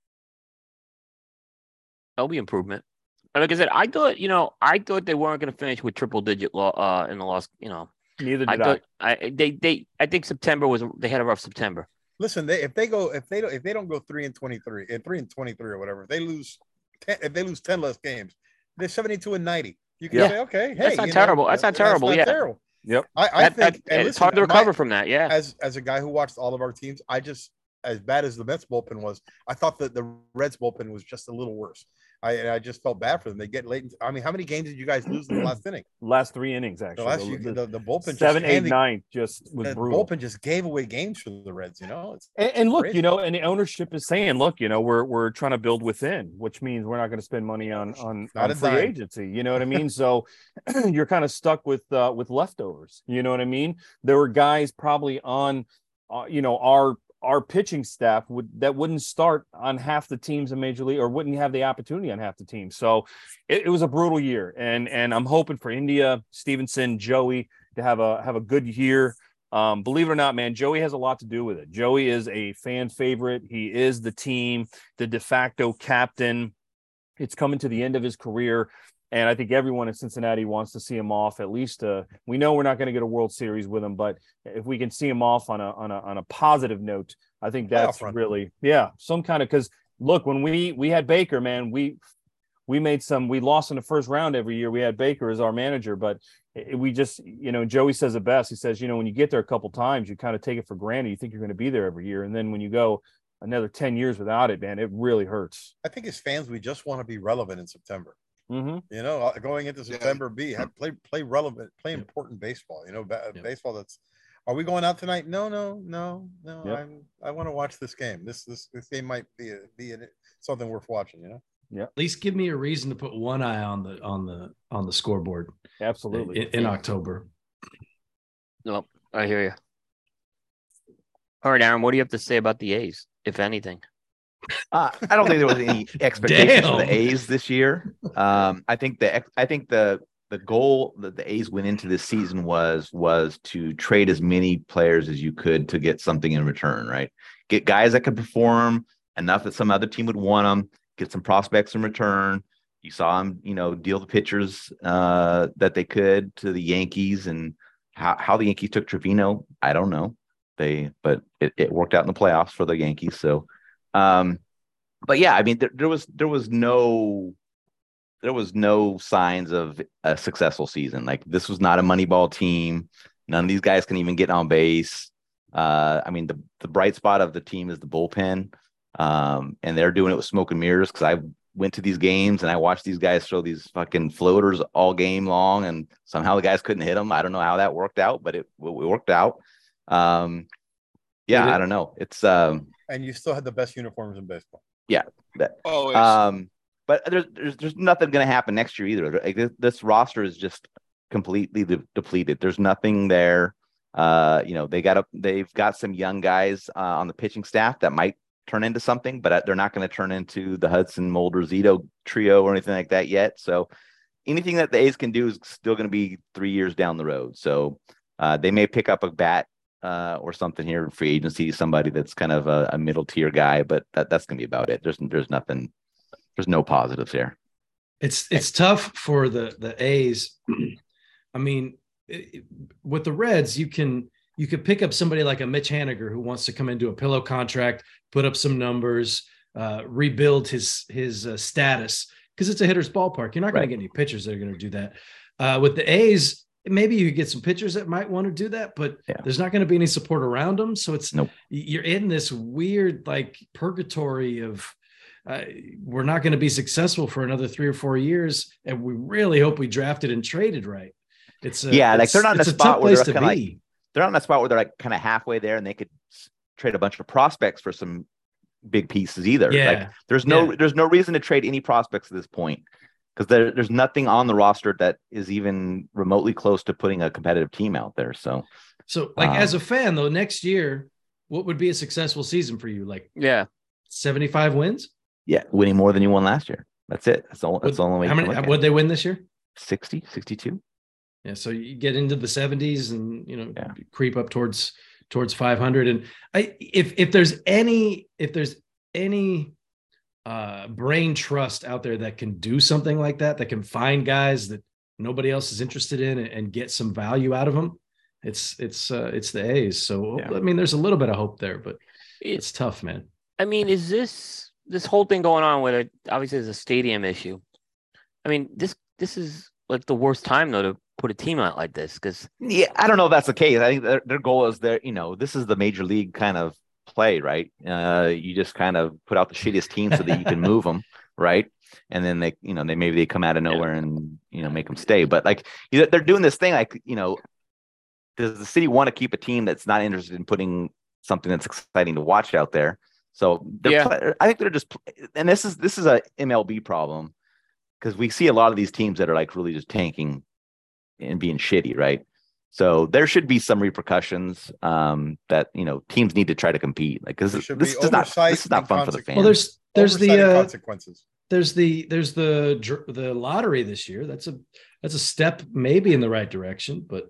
A: That'll be improvement. And like I said, I thought, you know, I thought they weren't going to finish with triple digit law uh, in the loss. You know,
C: neither
A: I
C: did I,
A: thought I, they they I think September was they had a rough September.
D: Listen, they, if they go, if they don't, if they don't go three and twenty three, and three and twenty three or whatever, if they lose, 10, if they lose ten less games, they're seventy two and ninety. You can
A: Yeah.
D: say, okay, hey,
A: That's not
D: you
A: terrible. That's not terrible, yeah.
D: terrible.
C: Yep.
D: I, I
A: That-
D: think
A: that-
D: and
A: it's
D: listen,
A: hard to
D: my-
A: recover from that. Yeah.
D: as as a guy who watched all of our teams, I just as bad as the Mets bullpen was, I thought that the Reds bullpen was just a little worse. I I just felt bad for them. They get late. I mean, how many games did you guys lose in the last inning? (clears throat)
C: last three innings
D: The
C: actually
D: last
C: The-
D: you,
C: the
D: the, the bullpen
C: seven
D: just
C: eight
D: handed-
C: nine just was
D: the
C: brutal
D: bullpen just gave away games for the Reds. You know, it's
C: And, and look,
D: Crazy.
C: you know, and the ownership is saying, look, you know, we're we're trying to build within, which means we're not going to spend money on on,
D: Not
C: on free
D: dime.
C: agency. You know what I (laughs) mean? so (clears throat) you're kind of stuck with uh, with leftovers. You know what I mean? There were guys probably on, uh, you know, our our pitching staff would that wouldn't start on half the teams in major league or wouldn't have the opportunity on half the teams so it, it was a brutal year and and i'm hoping for india stephenson joey to have a have a good year um, believe it or not, man, Joey has a lot to do with it. Joey is a fan favorite. He is the team, the de facto captain. It's coming to the end of his career. And I think everyone in Cincinnati wants to see him off. At least uh, we know we're not going to get a World Series with him, but if we can see him off on a on a on a positive note, I think that's really yeah some kind of because look when we we had Baker, man, we we made some we lost in the first round every year. We had Baker as our manager, but we just you know Joey says it best. He says you know when you get there a couple times, you kind of take it for granted. You think you're going to be there every year, and then when you go another 10 years without it, man, it really hurts.
D: I think as fans, we just want to be relevant in September.
C: Mm-hmm.
D: You know, uh, going into September, B have (clears throat) play play relevant, play important baseball. You know, ba- baseball that's. Are we going out tonight? No, no, no, no.
C: Yep.
D: I'm. I want to watch this game. This this this game might be a, be a, something worth watching. You know.
C: Yeah.
E: At least give me a reason to put one eye on the on the on the scoreboard
C: Absolutely.
E: in, in October.
A: No, I hear you. All right, Aaron, what do you have to say about the A's, if anything?
G: Uh, I don't think there was any (laughs) expectations for the A's this year. Um, I think the I think the the goal that the A's went into this season was was to trade as many players as you could to get something in return, right? Get guys that could perform enough that some other team would want them. Get some prospects in return. You saw them, you know, deal the pitchers uh, that they could to the Yankees, and how how the Yankees took Trivino, I don't know. They, but it, it worked out in the playoffs for the Yankees. So, um, but yeah, I mean, there, there was there was no there was no signs of a successful season. Like this was not a Moneyball team. None of these guys can even get on base. Uh, I mean, the the bright spot of the team is the bullpen, um, and they're doing it with smoke and mirrors. Because I went to these games and I watched these guys throw these fucking floaters all game long, and somehow the guys couldn't hit them. I don't know how that worked out, but it, it worked out. Um, yeah, I don't know. It's um,
D: And you still had the best uniforms in baseball.
F: Always.
G: um, but there's there's there's nothing going to happen next year either. Like this, this roster is just completely de- depleted. There's nothing there. Uh, you know, they got up. They've got some young guys uh, on the pitching staff that might turn into something, but uh, they're not going to turn into the Hudson Mulder Zito trio or anything like that yet. So anything that the A's can do is still going to be three years down the road. So uh, they may pick up a bat uh, or something here in free agency, somebody that's kind of a, a middle tier guy, but that, that's going to be about it. There's there's nothing, there's no positives here.
E: It's it's tough for the the A's. (clears throat) I mean, it- with the Reds, you can you could pick up somebody like a Mitch Haniger who wants to come into a pillow contract, put up some numbers, uh, rebuild his his uh, status because it's a hitter's ballpark. You're not going
G: Right.
E: to get any pitchers that are going to do that. Uh, with the A's, maybe you get some pitchers that might want to do that, but
G: Yeah.
E: there's not going to be any support around them. So it's
G: Nope.
E: you're in this weird like purgatory of uh, we're not going to be successful for another three or four years, and we really hope we drafted and traded right. It's a,
G: Yeah, like, they're not in a spot
E: tough
G: where they're kinda like- They're not in a spot where they're like kind of halfway there and they could trade a bunch of prospects for some big pieces either.
E: yeah,
G: Like there's no
E: Yeah.
G: there's no reason to trade any prospects at this point because there, there's nothing on the roster that is even remotely close to putting a competitive team out there. So
E: so like
G: Um,
E: as a fan though, next year, what would be a successful season for you? Like
A: Yeah.
E: 75 wins?
G: yeah, winning more than you won last year. That's it. That's all. That's the only way.
E: How many? Would they win this year?
G: it. 60, 62.
E: Yeah, so you get into the 70s and you know
G: Yeah.
E: creep up towards towards 500 and I if if there's any if there's any uh brain trust out there that can do something like that that can find guys that nobody else is interested in and, and get some value out of them it's it's uh it's the A's so
G: Yeah.
E: I mean there's a little bit of hope there but
A: It's
E: it's tough man
A: I mean, is this this whole thing going on with it? Obviously, there's a stadium issue. I mean, this this is like the worst time though to put a team out like this because
G: Yeah, I don't know if that's the case. I think their, their goal is there. You know, this is the major league kind of play, right? Uh, you just kind of put out the shittiest team so that you can move them, (laughs) right? And then they, you know, they maybe they come out of nowhere and you know make them stay. But like you know, they're doing this thing, like you know, does the city want to keep a team that's not interested in putting something that's exciting to watch out there? So they're
A: Yeah.
G: I think they're just, and this is this is a MLB problem because we see a lot of these teams that are like really just tanking and being shitty, right? So there should be some repercussions um, that you know teams need to try to compete. Like because
D: There
G: this is not this is not fun for the fans.
E: Well, there's there's
D: Oversight
E: the uh,
D: consequences.
E: there's the there's the the lottery this year. That's a that's a step maybe in the right direction, but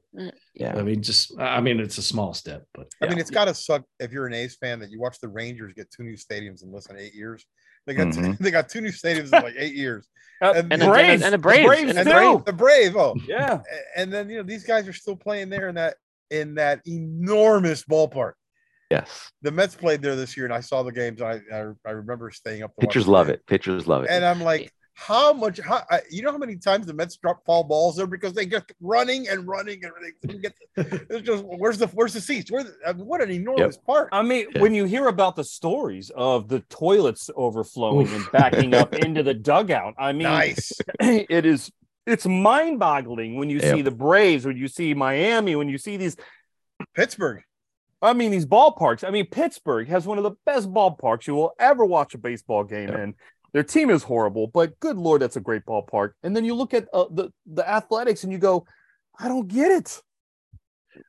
G: yeah.
E: I mean, just I mean, it's a small step, but
D: I mean,
E: yeah.
D: it's got to suck if you're an A's fan that you watch the Rangers get two new stadiums in less than eight years. They got
G: Mhm. (laughs)
D: they got two new stadiums in like eight years. (laughs)
C: Uh,
D: And
A: And
D: the
A: the
C: Braves,
A: and the Braves,
C: Braves
A: and the
D: And
C: too.
D: the Brave, oh,
C: Yeah.
D: And then you know these guys are still playing there in that in that enormous ballpark.
G: Yes.
D: The Mets played there this year, and I saw the games. I I, I remember staying up. To
G: Pitchers
D: the
G: love
D: game.
G: it. Pitchers love it.
D: And I'm like, how much? How I, you know how many times the Mets drop foul balls there because they get running and running and they get. (laughs) It's just where's the where's the seats? Where the, I mean, what an enormous park.
C: I mean,
G: Yeah.
C: when you hear about the stories of the toilets overflowing and backing up into the dugout, I mean,
D: nice. (clears throat)
C: it is it's mind-boggling when you
G: Yep.
C: see the Braves, when you see Miami, when you see these
D: Pittsburgh.
C: I mean, these ballparks. I mean, Pittsburgh has one of the best ballparks you will ever watch a baseball game
G: Yep.
C: in. Their team is horrible, but good lord, that's a great ballpark. And then you look at uh, the the athletics and you go, I don't get it.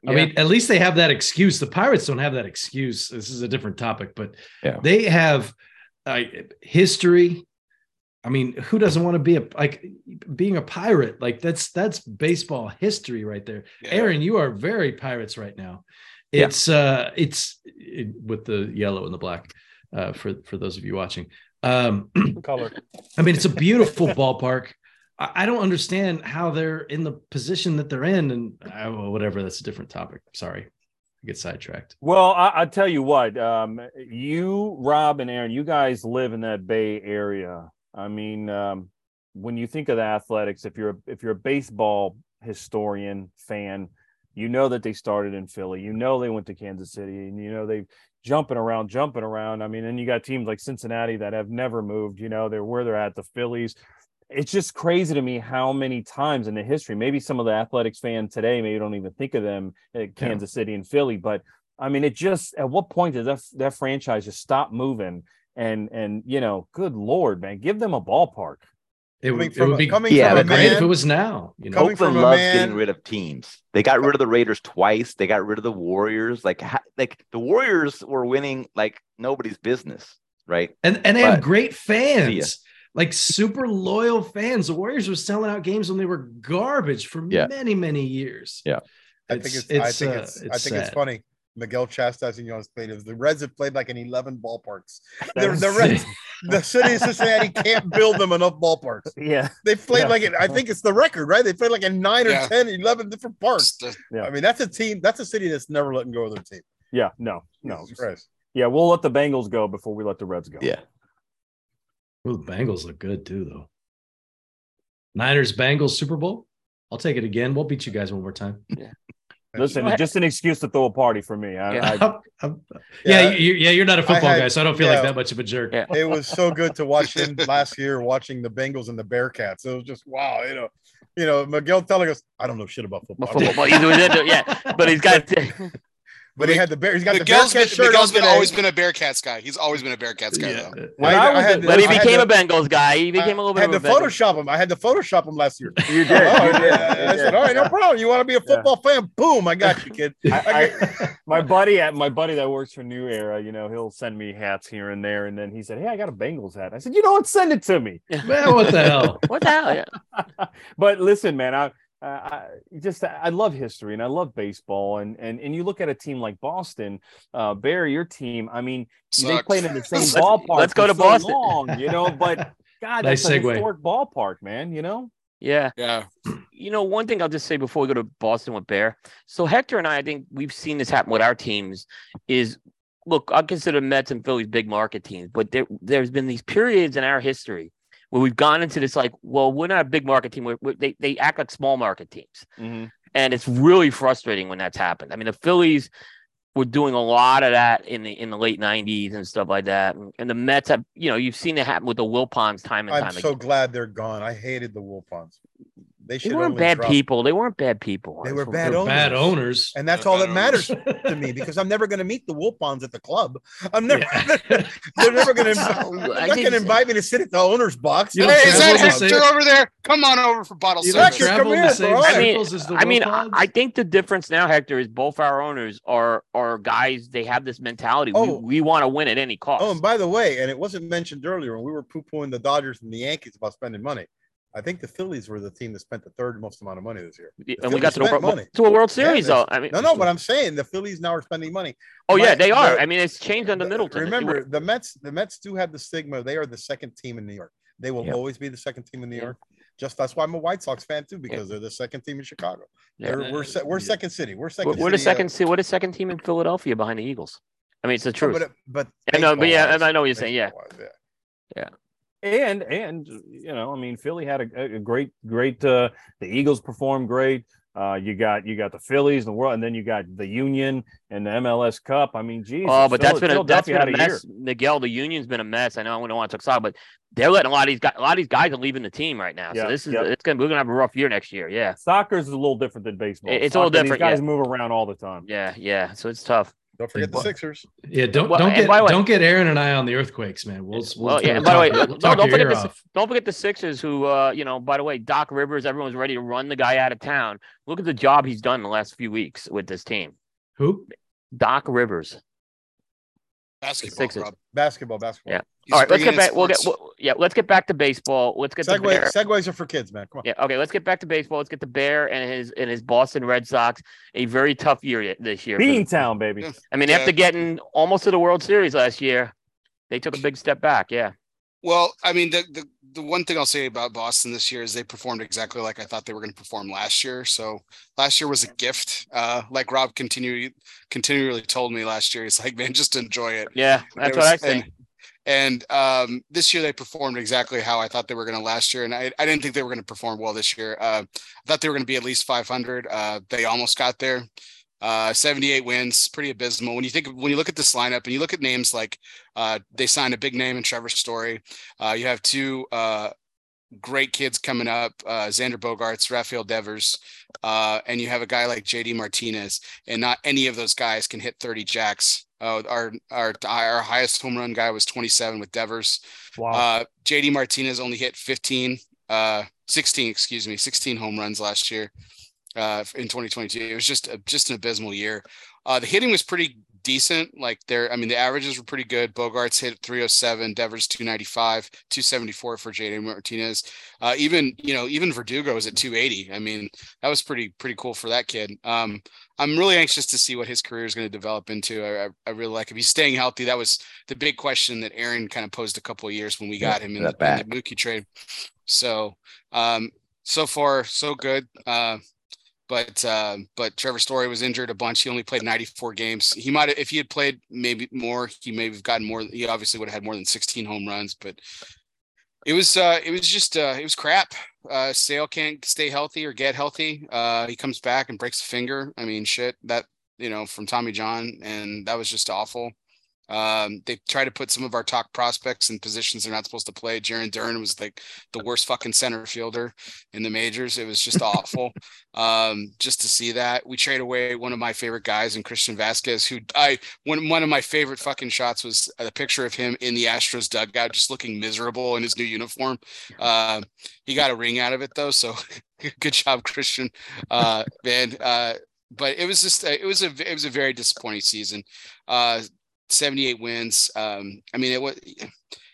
E: I mean, at least they have that excuse. The Pirates don't have that excuse. This is a different topic, but
G: Yeah.
E: they have uh, history. I mean, who doesn't want to be a like being a pirate? Like that's that's baseball history right there.
F: Yeah.
E: Aaron, you are very pirates right now.
G: Yeah.
E: It's uh it's it, with the yellow and the black uh for for those of you watching. Um (clears throat)
C: Color.
E: I mean, it's a beautiful ballpark. I, I don't understand how they're in the position that they're in, and uh, well, whatever. That's a different topic. Sorry, I get sidetracked.
C: Well, I, I tell you what, um, you, Rob, and Aaron, you guys live in that Bay Area. I mean, um, when you think of the athletics, if you're a, if you're a baseball historian fan, you know that they started in Philly. You know they went to Kansas City, and you know they jumping around, jumping around. I mean, and you got teams like Cincinnati that have never moved. You know, they're where they're at. The Phillies. It's just crazy to me how many times in the history. Maybe some of the athletics fans today maybe don't even think of them uh, at Kansas City and Philly, but I mean, it just at what point does that that franchise just stop moving? And and you know, good lord, man, give them a ballpark.
E: It
D: Coming
E: would, it would
D: a-
E: be
D: coming
G: Yeah,
E: yeah,
G: from a
E: great if it was now. You know,
G: Oakland loves
D: man-
G: getting rid of teams. They got rid of the Raiders twice. They got rid of the Warriors. Like, ha- like the Warriors were winning like nobody's business, right?
E: and and they have great fans, like super loyal fans. The Warriors were selling out games when they were garbage for
G: Yeah.
E: many many years.
G: Yeah.
D: I think it's, I think
E: uh,
D: it's, I think it's funny. Miguel chastising you on his stadiums. The Reds have played like in 11 ballparks. The, the Reds, the city of Cincinnati can't build them enough ballparks.
C: Yeah,
D: They've played
C: Yeah.
D: like it. I think it's the record, right? They played like in nine or
F: Yeah.
D: 10, 11 different parks.
C: Yeah.
D: I mean, that's a team. That's a city that's never letting go of their team.
C: yeah, no, no, yeah. We'll let the Bengals go before we let the Reds go.
G: Yeah.
E: Well, the Bengals look good too, though. Niners Bengals Super Bowl. I'll take it again. We'll beat you guys one more time.
C: Listen, it's just an excuse to throw a party for me. I,
A: Yeah.
C: I,
E: I'm- I'm- yeah,
D: Yeah.
E: you, yeah, you're not a football
D: had-
E: guy, so I don't feel
D: yeah.
E: like that much of a jerk.
A: Yeah.
D: it was so good to watch him (laughs) last year watching the Bengals and the Bearcats. It was just wow, you know, you know, Miguel telling us, I don't know shit about football.
A: Football, yeah, but he's got (laughs) (laughs)
D: But he had the bear. He's got
F: Miguel's
D: the
F: been,
D: Bearcat shirt
F: Miguel's
D: on
F: been
D: today.
F: always been a Bearcats guy. He's always been a Bearcats guy.
E: Yeah.
F: Though.
C: when
D: I-
C: I,
D: I had
C: at-
A: but he
D: I
A: became
D: to-
A: a Bengals guy. He became a little
D: I
A: bit
D: had
A: of
D: to
A: a Bengals.
D: Photoshop him. I had to Photoshop him last year.
C: you did.
D: Oh,
C: you did,
D: yeah. I said, all right, no problem. You want to be a (laughs) football fan? Boom, I got you, kid.
C: I, I, (laughs) my buddy at my buddy that works for New Era, you know, he'll send me hats here and there, and then he said, "Hey, I got a Bengals hat." I said, "You know what? Send it to me." (laughs)
E: Man, what the hell?
A: What the hell? Yeah.
C: but listen, man, I, I I just I love history and I love baseball, and and and you look at a team like Boston, uh, Barry, your team. I mean, they played in the same (laughs)
A: Let's-
C: ballpark.
A: let's go to
C: so
A: Boston.
C: long, you know. But (laughs) God,
E: Nice
C: that's a
E: segue.
C: historic ballpark, man. You know.
A: Yeah.
F: Yeah.
A: You know, one thing I'll just say before we go to Boston with Bear. So Hector and I, I think we've seen this happen with our teams. Is look, I consider Mets and Phillies big market teams, but there there's been these periods in our history where we've gone into this like, well, we're not a big market team. We're, we're- they they act like small market teams, mm-hmm. and it's really frustrating when that's happened. I mean, the Phillies were doing a lot of that in the in the late '90s and stuff like that, and, and the Mets have, you know, you've seen it happen with the Wilpons time and time again.
D: I'm so
A: again.
D: glad they're gone. I hated the Wilpons. They
A: They weren't bad
D: drop-
A: people. They weren't bad people.
D: They were bad owners.
E: bad owners.
D: And that's
F: They're
D: all
F: bad
D: that matters (laughs) to me because I'm never going to meet the Wilpons at the club. I'm never.
E: Yeah. (laughs)
D: they're never going to.
A: Well,
D: They're not going to invite me to sit at the owner's box.
E: You
F: Hey, is that
E: travel
F: Hector over there? Come on over for bottle
E: You
F: service.
E: don't
D: Hector, come
E: the
D: here, bro. I
A: mean-
E: circles as the
A: I mean, I, I think the difference now, Hector, is both our owners are are guys. They have this mentality.
D: Oh.
A: We, we want to win at any oh, cost.
D: Oh, and by the way, and it wasn't mentioned earlier when we were poo pooing the Dodgers and the Yankees about spending money. I think the Phillies were the team that spent the third most amount of money this year.
A: and we got to the
D: money.
A: to a World
D: Yeah,
A: Series, though. I mean,
D: No, no, but I'm saying the Phillies now are spending money.
A: oh yeah, they are.
D: the-
A: I mean, it's changed under
D: The-
A: Middleton.
D: Remember, the Mets, the Mets do have the stigma. They are the second team in New York. They will
A: Yep.
D: always be the second team in New
A: Yeah.
D: York. Just that's why I'm a White Sox fan too, because they're the second team in Chicago.
A: Yeah.
D: They're, we're se- we're
E: Yeah.
D: second city. We're
A: we're,
D: second.
A: we're the
D: city, uh,
A: second. se- We're second team in Philadelphia behind the Eagles. I mean, it's the
D: no,
A: truth.
D: but but
A: I know, but yeah,
D: baseball-wise-
A: I know what you're saying, yeah.
D: baseball-wise, yeah.
C: And and you know, I mean, Philly had a, a great, great. uh The Eagles performed great. Uh, you got you got the Phillies and the world, and then you got the Union and the MLS Cup. I mean, geez.
A: Oh, but that's been a, that's been a mess. Miguel, the union's been a mess. I know I don't want to talk side, but they're letting a lot of these guys. A lot of these guys are leaving the team right now.
C: Yeah,
A: so this is
C: yeah.
A: it's gonna we're gonna have a rough year next year. Yeah,
C: Soccer's a little different than baseball.
A: It- it's a little different,
C: These guys
A: yeah.
C: move around all the time.
A: yeah, yeah. So it's tough.
D: Don't forget the Sixers.
E: yeah, don't
A: Well,
E: don't get
A: way-
E: don't get Aaron and I on the earthquakes, man. We'll, we'll,
A: Well, yeah. And by the way,
E: we'll
A: no, don't forget the
E: off.
A: don't forget the Sixers, who, uh, you know, by the way, Doc Rivers. Everyone's ready to run the guy out of town. Look at the job he's done in the last few weeks with this team.
E: Who?
A: Doc Rivers.
F: Basketball,
A: Sixers.
F: Rob.
D: Basketball, basketball.
A: Yeah.
F: He's
A: All right, let's get back. We'll get. We'll, yeah, let's get back to baseball. Let's get the
D: Segway,
A: Bear.
D: segways are for kids, man. Come on.
A: Yeah. Okay. Let's get back to baseball. Let's get the Bear and his and his Boston Red Sox. A very tough year this year. for them.
C: Beantown, baby.
A: I mean,
F: Yeah.
A: after getting almost to the World Series last year, they took a big step back. Yeah.
F: Well, I mean, the, the the one thing I'll say about Boston this year is they performed exactly like I thought they were going to perform last year. So last year was a gift. Uh, like Rob continue continually told me last year, he's like, man, just enjoy it.
A: Yeah. That's
F: There
A: what I think.
F: And, and um, this year they performed exactly how I thought they were going to last year, and I, I didn't think they were going to perform well this year. Uh, I thought they were going to be at least 500. Uh, they almost got there. Uh, 78 wins, pretty abysmal. When you think when you look at this lineup and you look at names like uh, they signed a big name in Trevor Story. Uh, you have two uh, great kids coming up, uh, Xander Bogaerts, Rafael Devers, uh, and you have a guy like JD Martinez, and not any of those guys can hit 30 jacks. Uh, our our our highest home run guy was 27 with Devers.
C: Wow.
F: Uh, JD Martinez only hit 15, uh, 16, excuse me, 16 home runs last year uh, in 2022. It was just a, just an abysmal year. Uh, the hitting was pretty decent. Like there, I mean, the averages were pretty good. Bogaerts hit 307, Devers 295, 274 for JD Martinez. Uh, even you know, even Verdugo was at 280. I mean, that was pretty pretty cool for that kid. Um, I'm really anxious to see what his career is going to develop into. I, I- really like if he's staying healthy. That was the big question that Aaron kind of posed a couple of years when we
G: Yeah,
F: got him in, the, in the Mookie trade. So, um, so far so good. Uh, but uh, but Trevor Story was injured a bunch. He only played 94 games. He might if he had played maybe more, he may have gotten more. He obviously would have had more than 16 home runs. But it was uh, it was just uh, it was crap. Uh, Sale can't stay healthy or get healthy. Uh, he comes back and breaks a finger. I mean, shit that you know from Tommy John, and that was just awful. Um, they try to put some of our top prospects in positions they're not supposed to play. Jarren Duran was like the worst fucking center fielder in the majors. It was just awful. (laughs) Um, just to see that we trade away one of my favorite guys in Christian Vazquez, who I one one of my favorite fucking shots was a picture of him in the Astros dugout, just looking miserable in his new uniform. Uh, he got a ring out of it though, so (laughs) good job, Christian. Uh, man, uh, but it was just it was a it was a very disappointing season. Uh, 78 wins. Um, I mean, it was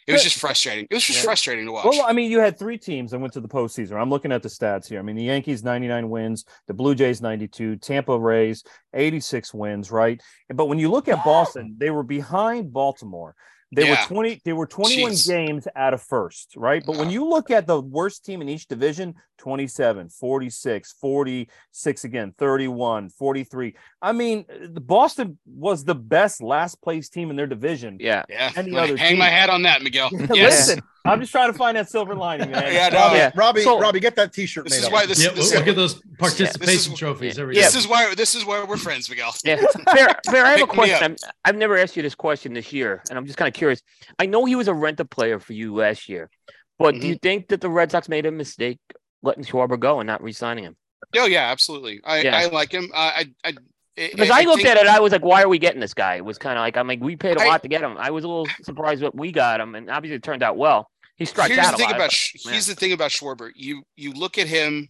F: it was just frustrating. It was just
C: Yeah.
F: frustrating to watch.
C: Well, I mean, you had three teams that went to the postseason. I'm looking at the stats here. I mean, the Yankees 99 wins, the Blue Jays 92, Tampa Rays 86 wins, right? But when you look at Boston, they were behind Baltimore. They
F: Yeah.
C: were 20 they were 21
F: Jeez.
C: games out of first, right? But when you look at the worst team in each division, 27, 46, 46 again, 31, 43. I mean, the Boston was the best last place team in their division.
A: Yeah.
F: yeah,
C: any other
F: hang my hat on that, Miguel. (laughs) Yes.
C: Listen, I'm just trying to find that silver lining, man.
F: Yeah, no,
D: Robbie,
A: Yeah.
D: Robbie,
A: So-
D: Robbie, get that T-shirt
F: This
D: made
F: is why this,
E: Yeah,
F: this,
E: we'll look at those participation
F: this is-
E: trophies every
F: this
E: day.
F: is why this is why we're friends, Miguel.
A: Yeah, fair, fair. I have a
F: Pick me
A: question. I'm, I've never asked you this question this year, and I'm just kind of curious. I know he was a rental player for you last year, but do
F: Mm-hmm.
A: you think that the Red Sox made a mistake letting Schwarber go and not re-signing him.
F: Oh yeah, absolutely. I,
A: Yeah.
F: I like him. I I, I
A: Because I, looked
F: think-
A: at it, I was like, "Why are we getting this guy?" It was kind of like I'm like, we paid a
F: I-
A: lot to get him. I was a little surprised what we got him, and obviously it turned out well. He struck
F: here's
A: out
F: the
A: a
F: thing
A: lot,
F: about
A: but-
F: here's the thing about Schwarber. You you look at him,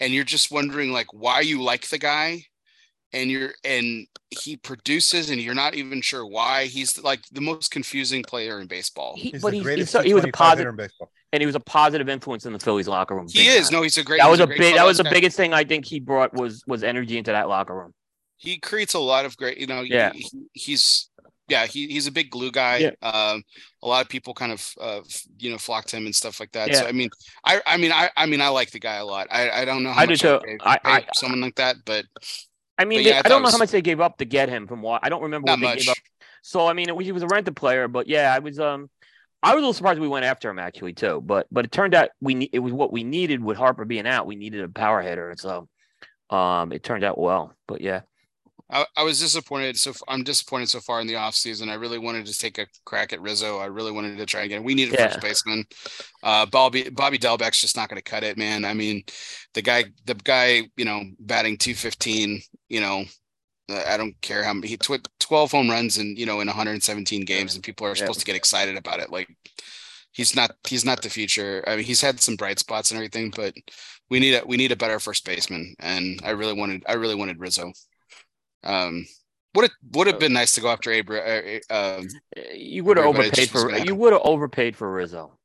F: and you're just wondering like why you like the guy, and you're and he produces, and you're not even sure why. He's like the most confusing player in baseball.
A: He, but
D: the
A: he's, he's so, he was a positive,
D: in baseball.
A: and he was a positive influence in the Phillies locker room.
F: He is
A: time.
F: no, he's a great.
A: That was a
F: great
A: big. That was the
F: guy.
A: biggest thing I think he brought was was energy into that locker room.
F: He creates a lot of great. You know,
A: Yeah.
F: he, he's yeah, he, he's a big glue guy.
A: Yeah.
F: Um, a lot of people kind of uh, you know flocked him and stuff like that. So I mean, I I mean I I mean I like the guy a lot. I I don't know how
A: I do
F: much
A: too.
F: I'd pay,
A: I- I-
F: someone like that, but
A: I mean,
F: But
A: they-
F: yeah, I
A: don't know how much they gave up to get him from what I don't remember what they
F: much.
A: gave up. So I mean, it, he was a rented player, but yeah, I was um, I was a little surprised we went after him actually too. But but it turned out we ne- it was what we needed with Harper being out. We needed a power hitter, and so um, it turned out well. But yeah,
F: I, I was disappointed. So I'm disappointed so far in the offseason. I really wanted to take a crack at Rizzo. I really wanted to try again. We need a
A: Yeah.
F: first baseman. Uh, Bobby Bobby Dalbec's just not going to cut it, man. I mean, the guy, the guy, you know, batting 215. You know, uh, I don't care how many. He tw- 12 home runs and you know in 117 games, and people are
A: Yeah.
F: supposed to get excited about it. Like he's not. He's not the future. I mean, he's had some bright spots and everything, but we need a we need a better first baseman. And I really wanted. I really wanted Rizzo. Um, would it would have been nice to go after Abreu? Uh, uh, um,
A: you would have overpaid for
F: gonna-
A: you would have overpaid for Rizzo,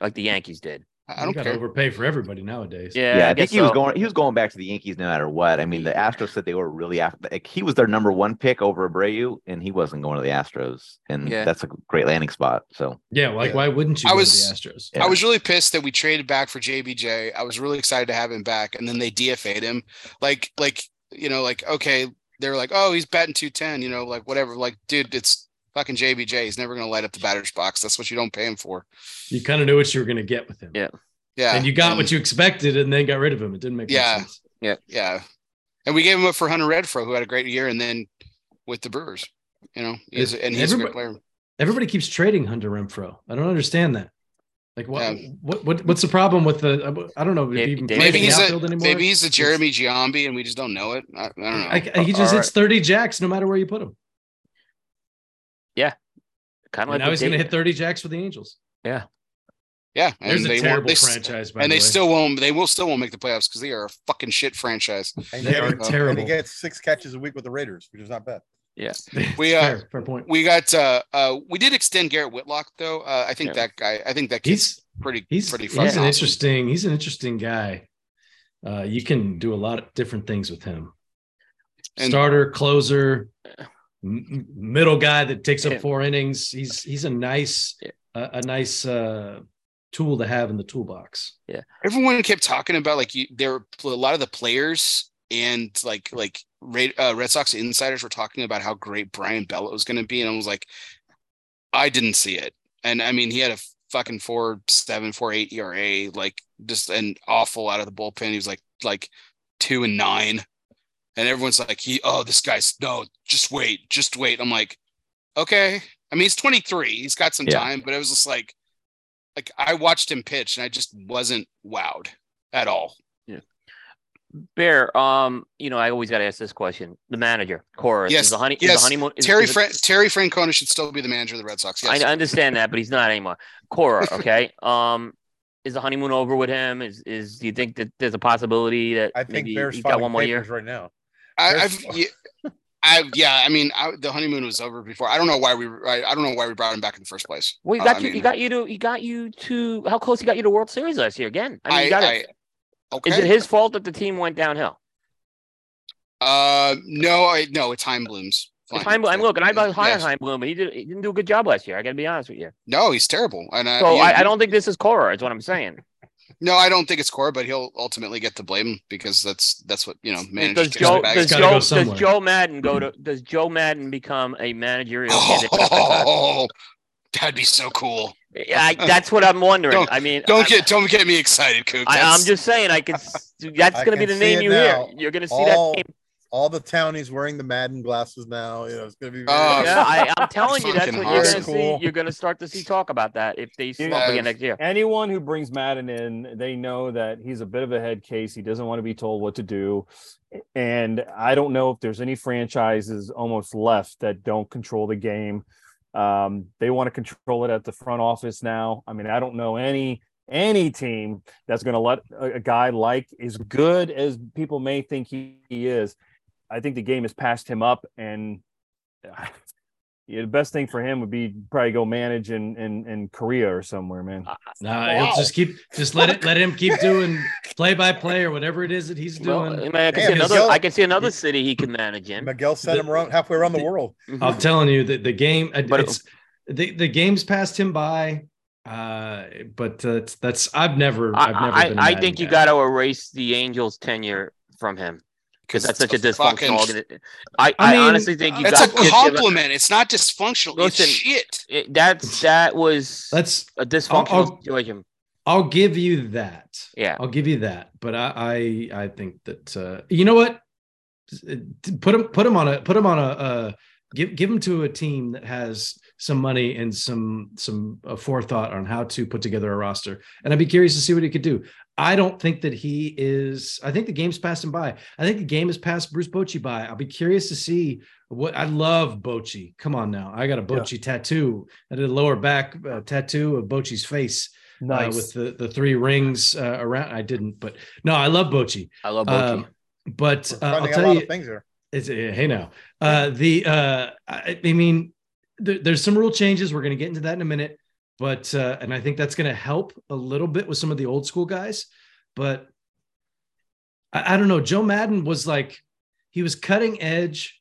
A: like the Yankees did.
F: I don't
E: gotta
F: care.
E: overpay for everybody nowadays.
A: Yeah,
G: Yeah, I,
A: I,
G: think
A: guess
G: he was going. He was going back to the Yankees no matter what. I mean, the Astros said they were really after. Like, he was their number one pick over Abreu, and he wasn't going to the Astros, and
A: Yeah.
G: that's a great landing spot. So
E: Yeah, like
D: Yeah.
E: why wouldn't you
F: I was-
E: to the Astros?
G: Yeah.
F: I was really pissed that we traded back for JBJ. I was really excited to have him back, and then they DFA'd him. Like, like you know, like okay, they're like, oh, he's batting two ten. You know, like whatever. Like, dude, it's fucking JBJ. He's never gonna light up the batter's box. That's what you don't pay him for.
E: You kind of knew what you were going to get with him.
A: Yeah.
F: Yeah,
E: and you got
F: and-
E: what you expected and then got rid of him. It didn't make much
F: Yeah.
E: sense.
F: Yeah, and we gave him up for Hunter Renfroe, who had a great year, and then with the Brewers, you know, he's, and he's a great
E: Everybody-
F: player.
E: Everybody keeps trading Hunter Renfroe. I don't understand that. Like what,
F: Yeah.
E: what what what's the problem with the I don't know if
A: Maybe-
E: he even
A: maybe
E: plays
F: Maybe
E: in the
F: he's a
E: anymore.
F: maybe he's a Jeremy Giambi, and we just don't know it. I, I don't know.
E: I, he just
A: All
E: hits 30 jacks no matter where you put him.
A: Yeah, kind of like
E: now he's going to hit 30 jacks for the Angels.
F: yeah, Yeah.
E: There's
F: and
E: a
F: they
E: terrible.
F: They,
E: franchise, by
F: and
E: the
F: they still won't. They will still won't make the playoffs because they are a fucking shit franchise.
D: And
E: They
D: he-
E: are
D: and he gets six catches a week with the Raiders, which is not bad.
F: Yeah, we, uh,
E: fair, fair point.
F: We got. uh uh We did extend Garrett Whitlock though. Uh, I think
A: Yeah.
F: that guy. I think that
E: He's
F: pretty
E: he's
F: pretty
E: he's an interesting he's an interesting guy. Uh, you can do a lot of different things with him.
F: And-
E: Starter, closer, m- middle guy that takes up four innings. He's he's a nice a nice uh, tool to have in the toolbox.
F: Yeah, everyone kept talking about like you. There were a lot of the players and like like Red, uh, Red Sox insiders were talking about how great Brayan Bello was going to be, and I was like, I didn't see it. And I mean, he had a fucking four seven four eight ERA, like just an awful out of the bullpen. He was like like two and nine, and everyone's like, he oh this guy's no, just wait, just wait. I'm like, okay. I mean, he's 23. He's got some
A: Yeah.
F: time, but it was just like, like I watched him pitch, and I just wasn't wowed at all.
A: Bear, um, you know, I always got to ask this question: the manager, Cora,
F: Yes,
A: is the honey, is
F: yes.
A: the honeymoon. Is,
F: Terry
A: is it-
F: Fran- Terry Francona should still be the manager of the Red Sox. Yes.
A: I understand that, but he's not anymore. Cora, (laughs) okay. um, is the honeymoon over with him? Is is do you think that there's a possibility that
D: I think
A: maybe
D: Bears
A: he's got one more year?
D: right now.
F: I,
D: There's-
F: I've, yeah, I, yeah, I mean, I, the honeymoon was over before. I don't know why we, I, I don't know why we brought him back in the first place.
A: Well, he
F: Uh,
A: got
F: I
A: you. he got you to. He got you to. How close he got you to World Series last year? Again, I mean, you gotta,
F: I, okay.
A: is it his fault that the team went downhill?
F: Uh, no, I, no, it's Chaim Bloom's.
A: It's
F: Fine.
A: Chaim Bloom. I'm looking. I was high on
F: Yes.
A: Chaim Bloom, but he did. He didn't do a good job last year. I got to be honest with you.
F: No, he's terrible. And I,
A: So
F: yeah,
A: I, I don't think this is Cora. Is what I'm saying.
F: No, I don't think it's Cora, but he'll ultimately get to blame because that's that's what you know. Managers
A: Does Joe does
E: gotta go
A: Joe does. Joe Maddon go to does Joe Maddon become a managerial (laughs) candidate? for the Red Sox?
F: Oh, that'd be so cool.
A: I, that's what I'm wondering.
F: Don't-
A: I mean,
F: Don't
A: I,
F: get don't get me excited, Coop.
A: I, I'm just saying. I could. (laughs) That's going to be the name you
D: now.
A: hear. You're going to see
D: All-
A: that name.
D: all the townies wearing the Maddon glasses now. You know, it's gonna be.
F: Oh,
D: very-
A: Yeah, I, I'm (laughs) telling you, that's
F: Fucking
A: what you're gonna see. You're gonna start to see talk about that if they slump
F: Yeah.
A: again next year.
C: Anyone who brings Maddon in, they know that he's a bit of a head case. He doesn't want to be told what to do. And I don't know if there's any franchises almost left that don't control the game. Um, they want to control it at the front office now. I mean, I don't know any any team that's going to let a, a guy like as good as people may think he, he is. I think the game has passed him up, and yeah, the best thing for him would be probably go manage in in, in Korea or somewhere, man.
E: Nah, he'll just keep just let it let him keep (laughs) doing play by play or whatever it is that he's doing.
A: I, mean, I can
D: Damn,
A: see another.
D: yelling-
A: I can see another city he can manage in.
D: Miguel sent him around halfway around the world.
A: Mhm.
E: I'm telling you that the game uh,
A: But
E: it's the, the game's passed him by. Uh, but uh, that's I've never I've never
A: I,
E: been. a
A: I, I
E: Maddon
A: think you
E: guy.
A: got to erase the Angels' tenure from him because that's such a
F: it's
A: dysfunctional
F: fucking-
A: I,
E: I
A: I,
E: mean,
A: honestly think you
F: It's
A: got
F: a compliment. It's not dysfunctional.
A: Listen,
F: it's shit.
A: It, that's that was
E: That's
A: a dysfunctional
E: I'll-
A: situation.
E: I'll give you that.
A: Yeah.
E: I'll give you that. But I I, I think that uh, you know what? Put him put him on a put him on a uh, give give him to a team that has some money and some some uh, forethought on how to put together a roster. And I'd be curious to see what he could do. I don't think that he is. I think the game's passed him by. I think the game has passed Bruce Bochy by. I'll be curious to see what. I love Bochy. Come on now, I got a Bochy tattoo. I did a lower back uh, tattoo of Bochy's face uh, with the, the three rings uh, around. I didn't, but no, I love Bochy.
A: I love Bochy.
E: Um, but uh, I'll
D: finding a
E: tell
D: lot
E: you,
D: of things here.
E: it's, uh, hey now, uh, the uh, I, I mean, there, there's some rule changes. We're going to get into that in a minute, but uh, and I think that's going to help a little bit with some of the old school guys. But I, I don't know. Joe Maddon was like he was cutting edge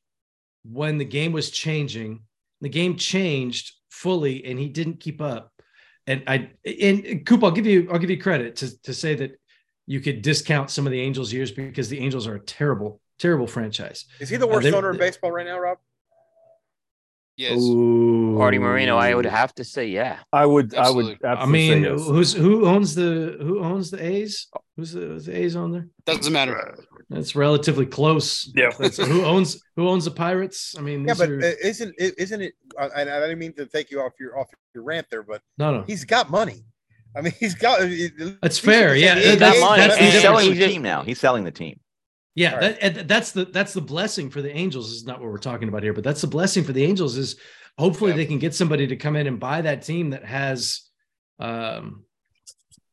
E: when the game was changing. The game changed fully, and he didn't keep up. And I and Coop, I'll give you I'll give you credit to to say that you could discount some of the Angels years because the Angels are a terrible terrible franchise.
D: Is he the
E: Uh,
D: worst
E: they-
D: owner in baseball right now, Rob?
F: Yes.
E: Ooh.
A: Arte Moreno, I would have to say, yeah.
C: I would, I
F: Absolutely.
C: would.
E: I mean,
C: say yes.
E: who's who owns the who owns the A's? Who's the, who's the A's on there?
F: Doesn't matter.
E: That's relatively close.
C: Yeah.
E: That's- who owns who owns the Pirates? I mean,
D: Yeah, but
E: are-
D: isn't it? Isn't it? I, I I didn't mean to take you off your off your rant there, but
E: no, no.
D: he's got money. I mean, he's got.
E: That's fair. Yeah,
D: He's
E: that's-
A: got
E: that's the
A: He's
G: He's selling the team now. He's selling the team.
E: Yeah,
D: All
E: that, that's the that's the blessing for the Angels is not what we're talking about here, but that's the blessing for the Angels is hopefully
F: Yeah.
E: they can get somebody to come in and buy that team that has um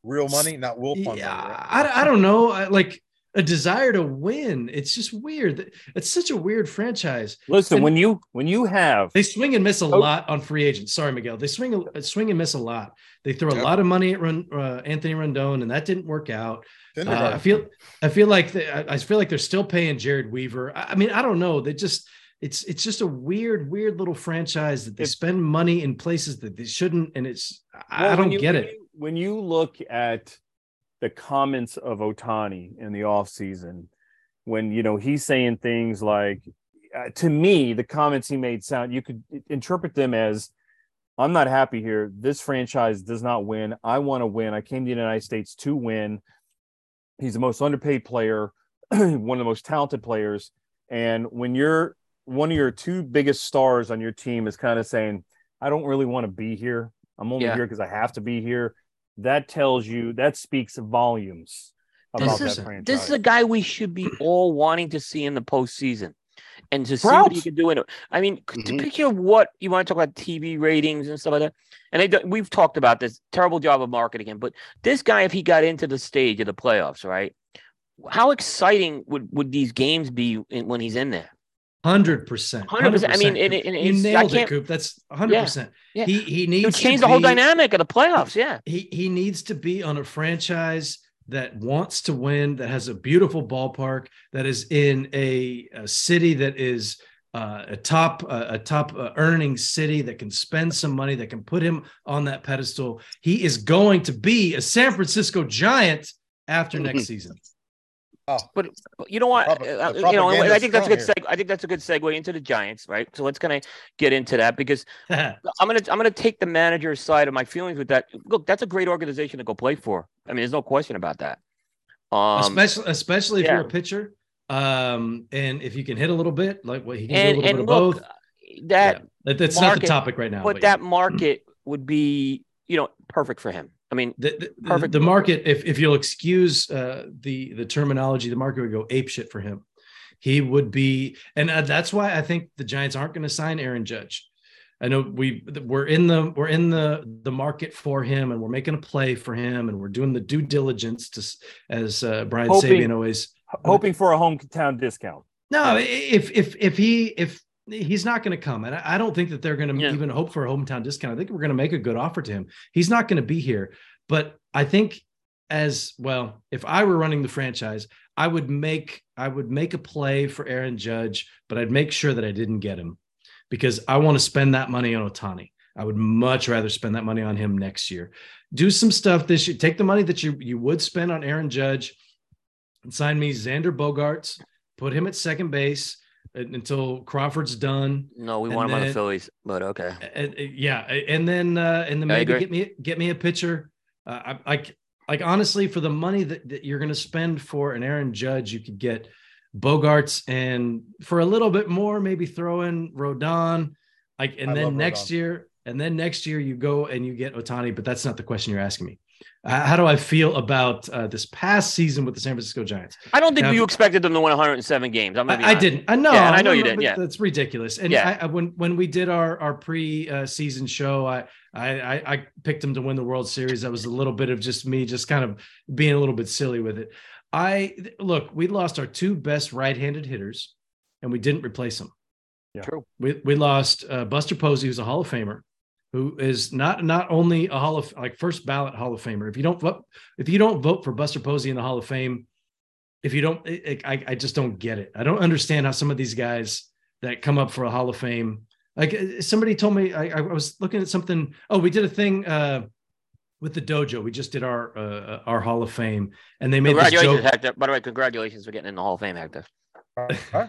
D: real money, not Wolf
E: yeah,
D: money. right?
E: I, I don't know, I- like a desire to win. It's just weird. It's such a weird franchise.
C: Listen,
E: and-
C: when you when you have
E: They swing and miss a
C: Oh.
E: lot on free agents. Sorry, Miguel. They swing swing and miss a lot. They throw a
F: Yep.
E: lot of money at Run, uh, Anthony Rendon, and that didn't work out. Uh, I feel I feel like they, I I feel like they're still paying Jered Weaver. I, I mean, I don't know. They just it's it's just a weird, weird little franchise that they
C: If-
E: spend money in places that they shouldn't, and it's I
C: Well,
E: don't
C: you-
E: get
C: when
E: it.
C: you- when you look at the comments of Ohtani in the off season, when you know he's saying things like, uh, to me, the comments he made sound you could interpret them as, "I'm not happy here. This franchise does not win. I want to win. I came to the United States to win." He's the most underpaid player, (clears throat) one of the most talented players, and when you're one of your two biggest stars on your team is kind of saying, "I don't really want to be here. I'm only
A: Yeah.
C: here because I have to be here." That tells you that speaks volumes about
A: This is,
C: that franchise.
A: this is a guy we should be all wanting to see in the postseason. And to see what he
C: Proud.
A: can do in it. I mean, c- to
F: Mhm.
A: picture what you want to talk about TV ratings and stuff like that. And they, we've talked about this terrible job of marketing him, but this guy, if he got into the stage of the playoffs, right? How exciting would, would these games be in, when he's in there?
E: Hundred percent.
A: 100%. I mean, and it- and
E: you nailed it,
A: can't-
E: Coop. That's hundred percent.
A: yeah.
E: He he needs
A: would
E: to
A: change the whole dynamic of the playoffs. Yeah.
E: he he needs to be on a franchise that wants to win, that has a beautiful ballpark, that is in a, a city that is uh, a top uh, a top uh, earning city that can spend some money, that can put him on that pedestal. He is going to be a San Francisco Giant after next (laughs) season.
A: But, but you know what? Uh, you know, I think that's a good seg- I think that's a good segue into the Giants, right? So let's kind of get into that because (laughs) I'm gonna I'm gonna take the manager's side of my feelings with that. Look, that's a great organization to go play for. I mean, there's no question about that. Um,
E: especially especially if
A: yeah.
E: you're a pitcher. Um, and if you can hit a little bit, like what he can do a little
A: and
E: bit of both.
A: that
E: yeah. That- that's not the topic right now.
A: but
E: yeah.
A: that market would be you know perfect for him. I mean,
E: the, the-
A: Perfect.
E: the market if, if you'll excuse uh, the the terminology the market would go ape shit for him he would be and uh, that's why i think the giants aren't going to sign aaron judge i know we we're in the we're in the the market for him and we're making a play for him and we're doing the due diligence to as uh, brian
C: Hoping-
E: Sabean always
C: hoping for a hometown discount.
E: no, if if if he if he's not going to come, and I I don't think that they're going to
A: Yeah.
E: even hope for a hometown discount. I think we're going to make a good offer to him. He's not going to be here, but I think as well, if I were running the franchise, I would make I would make a play for Aaron Judge, but I'd make sure that I didn't get him because I want to spend that money on Ohtani. I would much rather spend that money on him next year. Do some stuff this year. Take the money that you you would spend on Aaron Judge and sign me Xander Bogaerts. Put him at second base until Crawford's done.
A: no, we
E: And
A: want him on the Phillies, but okay.
E: And, and- yeah, and then uh, and then maybe get me get me a pitcher. Uh, I, like like honestly, for the money that, that you're going to spend for an Aaron Judge, you could get Bogaerts, and for a little bit more, maybe throw in Rodón. Like, and
D: I
E: then next
D: Rodón.
E: year, and then next year you go and you get Ohtani. But that's not the question you're asking me. Uh, how do I feel about uh, this past season with the San Francisco Giants?
A: I don't think
E: Now-
A: you expected them to win 107 games. I'm gonna be
E: I, I didn't. I know.
A: Yeah, I know
E: no,
A: you didn't, yeah.
E: that's ridiculous. And
A: Yeah.
E: I, I, when when we did our our pre uh, season show, I, I I I picked them to win the World Series. That was a little bit of just me, just kind of being a little bit silly with it. I look, we lost our two best right-handed hitters, and we didn't replace them.
C: Yeah.
A: True.
E: We we lost uh, Buster Posey, who's a Hall of Famer, who is not not only a Hall of like first ballot Hall of Famer. If you don't vote, if you don't vote for Buster Posey in the Hall of Fame, if you don't, it, it- I I just don't get it. I don't understand how some of these guys that come up for a Hall of Fame, like uh, somebody told me, I, I was looking at something. Oh, we did a thing. uh with the dojo, we just did our uh, our Hall of Fame, and they made this joke.
A: Hector. By the way, congratulations for getting in the Hall of Fame, Hector.
D: Huh?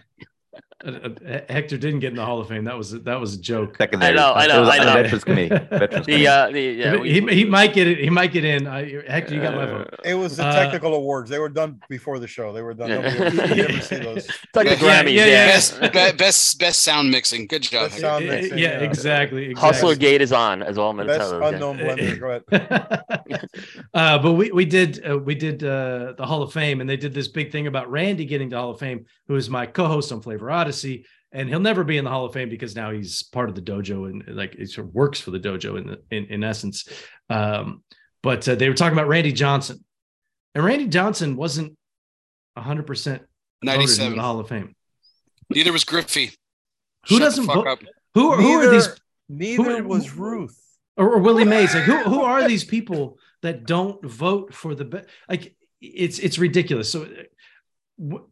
E: Uh, uh, Hector didn't get in the Hall of Fame. That was that was a joke.
G: Secondary.
A: I know, I know,
G: was
A: I know.
G: Veterans committee. (laughs) Veterans
A: The
G: committee.
A: uh, the yeah, we-
E: he, he might get it. He might get in. I, Hector, you got my vote.
D: It was the
E: Uh,
D: technical awards. They were done before the show. They were done.
A: Yeah.
D: Nobody you never see (laughs) those.
A: It's like the Grammys.
E: yeah,
A: Yeah,
E: yeah.
F: Best, be, best, best sound mixing. Good job.
D: Sound mixing,
E: yeah,
D: yeah.
E: exactly. exactly.
A: Hustler Gate is on, as all I'm
D: Best
A: tell
D: unknown blender. Go ahead. (laughs)
E: uh, but we we did uh, we did uh, the Hall of Fame, and they did this big thing about Randy getting to Hall of Fame, who is my co-host on Flavor Odyssey, and he'll never be in the Hall of Fame because now he's part of the dojo and like it sort of works for the dojo in the, in, in essence. Um, but uh, they were talking about Randy Johnson, and Randy Johnson wasn't hundred percent voted into
F: 97.
E: the Hall of Fame.
F: Neither was Griffey.
E: Who
F: Shut
E: doesn't vote-
F: up.
E: Who are, who are these
D: Neither
E: who-
D: was Ruth.
E: or, or Willie Mays. Like who who are these people that don't vote for the be- like it's it's ridiculous. So uh, wh-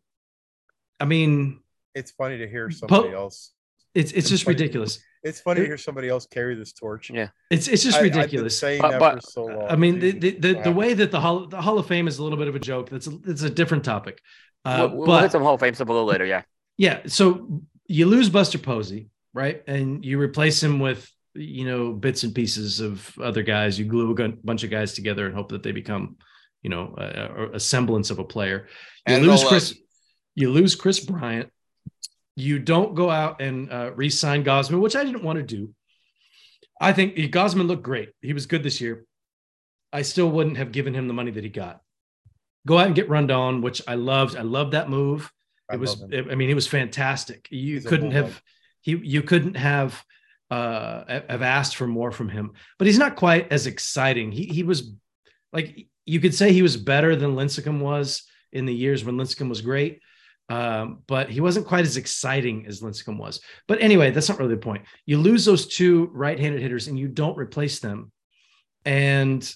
E: I mean
D: It's funny to hear somebody else.
E: it's it's just
D: funny.
E: ridiculous.
D: It's funny to hear somebody else carry this torch.
A: Yeah.
E: It's it's just
D: I- I've been
E: ridiculous.
D: saying
A: But-
D: that
A: but-
D: for so long.
E: I mean the the, the,
D: what
E: the way that the hall the Hall of Fame is a little bit of a joke. That's a, it's a different topic. Uh,
A: we'll, we'll
E: but
A: hit some Hall of Fame stuff a little later. Yeah.
E: yeah, so you lose Buster Posey, right? And you replace him with you know bits and pieces of other guys. You glue a bunch of guys together and hope that they become, you know, a, a semblance of a player. You
F: And
E: lose
F: they'll, uh,
E: Chris. You lose Kris Bryant. You don't go out and uh, re-sign Gausman, which I didn't want to do. I think Gausman looked great. He was good this year. I still wouldn't have given him the money that he got. Go out and get Rodón, which I loved. I loved that move
D: I
E: it was
D: him.
E: i mean he was fantastic you
D: He's
E: couldn't have he you couldn't have uh have asked for more from him but he's not quite as exciting he he was like you could say he was better than Lincecum was in the years when Lincecum was great um, but he wasn't quite as exciting as Lincecum was but anyway that's not really the point you lose those two right-handed hitters and you don't replace them and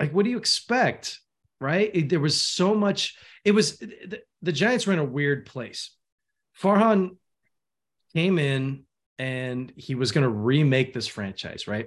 E: like what do you expect right It- there was so much it was the, the Giants were in a weird place. Farhan came in and he was going to remake this franchise, right?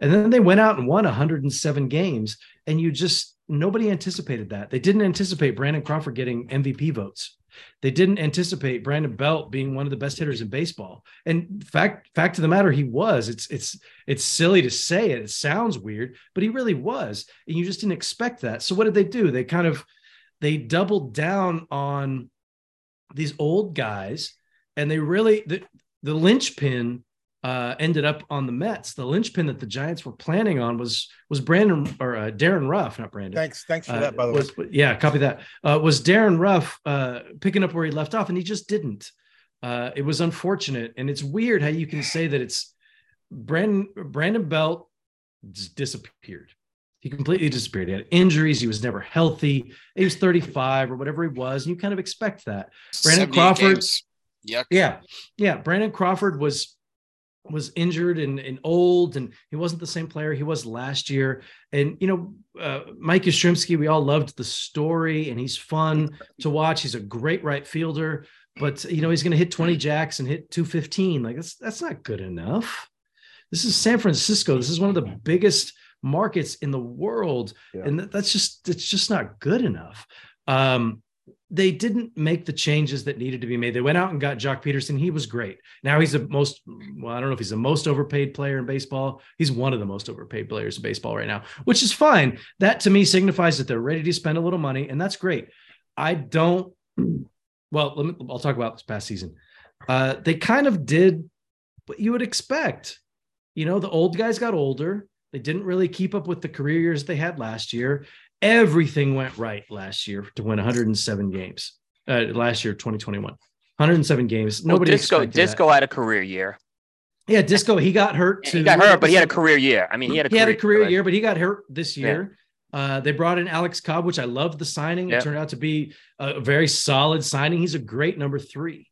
E: And then they went out and won 107 games, and you just nobody anticipated that. They didn't anticipate Brandon Crawford getting MVP votes. They didn't anticipate Brandon Belt being one of the best hitters in baseball. And fact fact of the matter, he was. It's it's it's silly to say it. It sounds weird, but he really was. And you just didn't expect that. So what did they do? They kind of they doubled down on these old guys, and they really the the linchpin uh, ended up on the Mets. The linchpin that the Giants were planning on was was Brandon or uh, Darin Ruf, not Brandon.
D: Thanks, thanks for
E: Uh,
D: that. By the way,
E: was- Yeah, copy that. Uh, was Darin Ruf uh, picking up where he left off, and he just didn't. Uh, it was unfortunate, and it's weird how you can say that it's Brandon Brandon Belt disappeared. He completely disappeared. He had injuries. He was never healthy. He was 35 or whatever he was. And you kind of expect that. Brandon
F: 78
E: Crawford-
F: games. Yuck.
E: Yeah, yeah. Brandon Crawford was was injured and, and old, and he wasn't the same player he was last year. And you know, uh, Mike Yastrzemski, we all loved the story, and he's fun to watch. He's a great right fielder, but you know, he's going to hit 20 jacks and hit 215. Like that's that's not good enough. This is San Francisco. This is one of the biggest markets in the world,
C: Yeah.
E: and that's just it's just not good enough. Um, they didn't make the changes that needed to be made. They went out and got Joc Pederson. He was great. Now he's the most, well, I don't know if he's the most overpaid player in baseball. He's one of the most overpaid players in baseball right now, which is fine. That to me signifies that they're ready to spend a little money, and that's great. I don't, well, let me, I'll talk about this past season. Uh, they kind of did what you would expect. You know, the old guys got older. They didn't really keep up with the career years they had last year everything went right last year to win 107 games. Uh, last year, 2021, 107 games.
A: Well,
E: Nobody
A: Disco
E: that.
A: Disco had a career year.
E: Yeah, Disco. He got hurt too. (laughs)
A: He got hurt, but he had a career year. I mean, he had a
E: He
A: career,
E: had a career
A: like-
E: year, but he got hurt this year. Uh, they brought in Alex Cobb, which I loved the signing.
A: Yep.
E: It turned out to be a very solid signing. He's a great number three.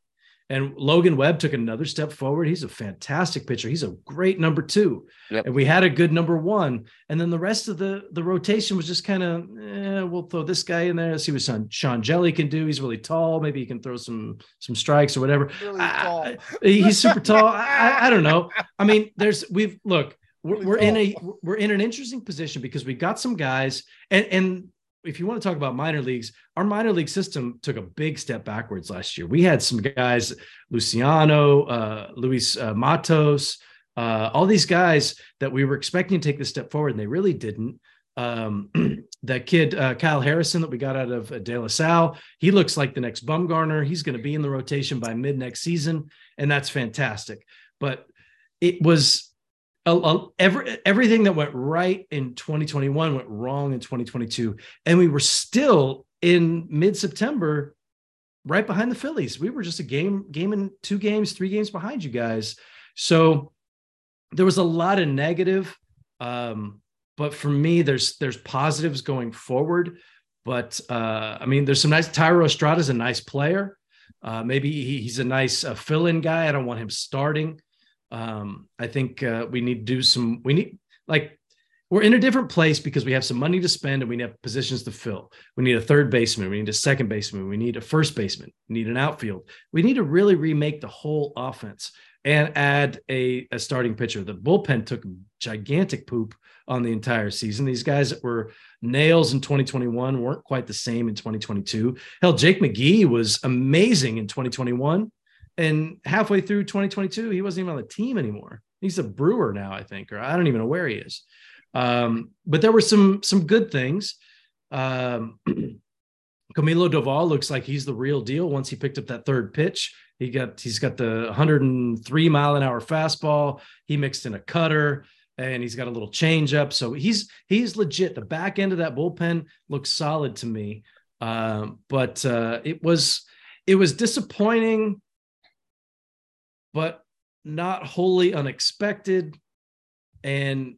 E: And Logan Webb took another step forward. He's a fantastic pitcher. He's a great number two.
A: Yep.
E: And we had a good number one. And then the rest of the, the rotation was just kind of, eh, we'll throw this guy in there. See what Sean, Sean Hjelle can do. He's really tall. Maybe he can throw some some strikes or whatever.
D: really
E: I-
D: tall.
E: I- he's super tall. I, I- I don't know. I mean, there's we've look, we're,
D: Really
E: we're in a we're in an interesting position because we got some guys, and and if you want to talk about minor leagues, our minor league system took a big step backwards last year. We had some guys, Luciano, uh, Luis uh, Matos, uh, all these guys that we were expecting to take this step forward, and they really didn't. Um, (clears throat) that kid uh, Kyle Harrison that we got out of uh, De La Salle, he looks like the next Bumgarner. He's going to be in the rotation by mid next season, and that's fantastic. But it was every, everything that went right in 2021 went wrong in 2022, and we were still in mid September, right behind the Phillies. We were just a game, game in two games, three games behind you guys. So there was a lot of negative. Um, but for me, there's there's positives going forward. But uh, I mean, there's some nice. Thairo Estrada's a nice player. Uh, maybe he, he's a nice uh, fill-in guy. I don't want him starting. Um, I think uh, we need to do some. We need like we're in a different place because we have some money to spend and we have positions to fill. We need a third baseman. We need a second baseman. We need a first baseman. We need an outfield. We need to really remake the whole offense and add a, a starting pitcher. The bullpen took gigantic poop on the entire season. These guys that were nails in 2021 weren't quite the same in 2022. Hell, Jake McGee was amazing in 2021. And halfway through 2022, he wasn't even on the team anymore. He's a brewer now, I think, or I don't even know where he is. Um, but there were some some good things. Um, (clears throat) Camilo Doval looks like he's the real deal once he picked up that third pitch. He got he's got the 103 mile an hour fastball. He mixed in a cutter and he's got a little change up. So he's he's legit. The back end of that bullpen looks solid to me. Um, but uh, it was it was disappointing, but not wholly unexpected. And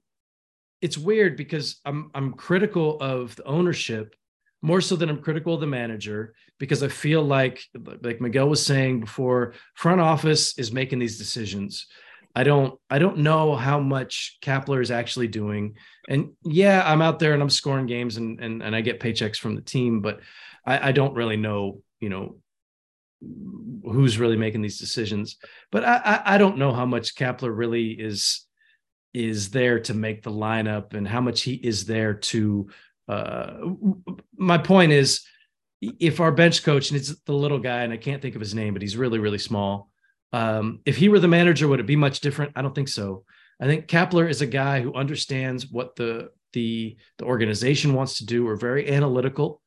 E: it's weird because I'm I'm critical of the ownership more so than I'm critical of the manager because I feel like like Miguel was saying before, front office is making these decisions. I don't I don't know how much Kapler is actually doing. And yeah, I'm out there and I'm scoring games and and, and I get paychecks from the team, but I, I don't really know, you know, who's really making these decisions. But I, I I don't know how much Kapler really is is there to make the lineup and how much he is there to uh my point is if our bench coach and it's the little guy and I can't think of his name but he's really really small um if he were the manager would it be much different? I don't think so. I think Kapler is a guy who understands what the the the organization wants to do. We're very analytical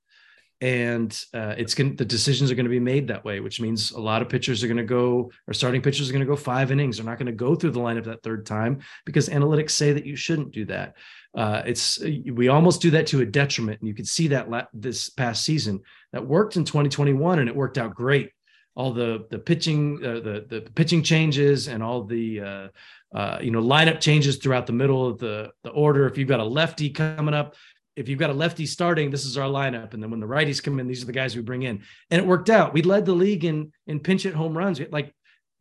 E: and uh, it's going the decisions are going to be made that way, which means a lot of pitchers are going to go or starting pitchers are going to go five innings. They're not going to go through the lineup that third time because analytics say that you shouldn't do that. Uh, it's we almost do that to a detriment, and you can see that la- this past season that worked in 2021 and it worked out great. All the the pitching uh, the the pitching changes and all the uh, uh, you know lineup changes throughout the middle of the the order. If you've got a lefty coming up, if you've got a lefty starting, this is our lineup. And then when the righties come in, these are the guys we bring in. And it worked out. We led the league in in pinch hit home runs. We hit like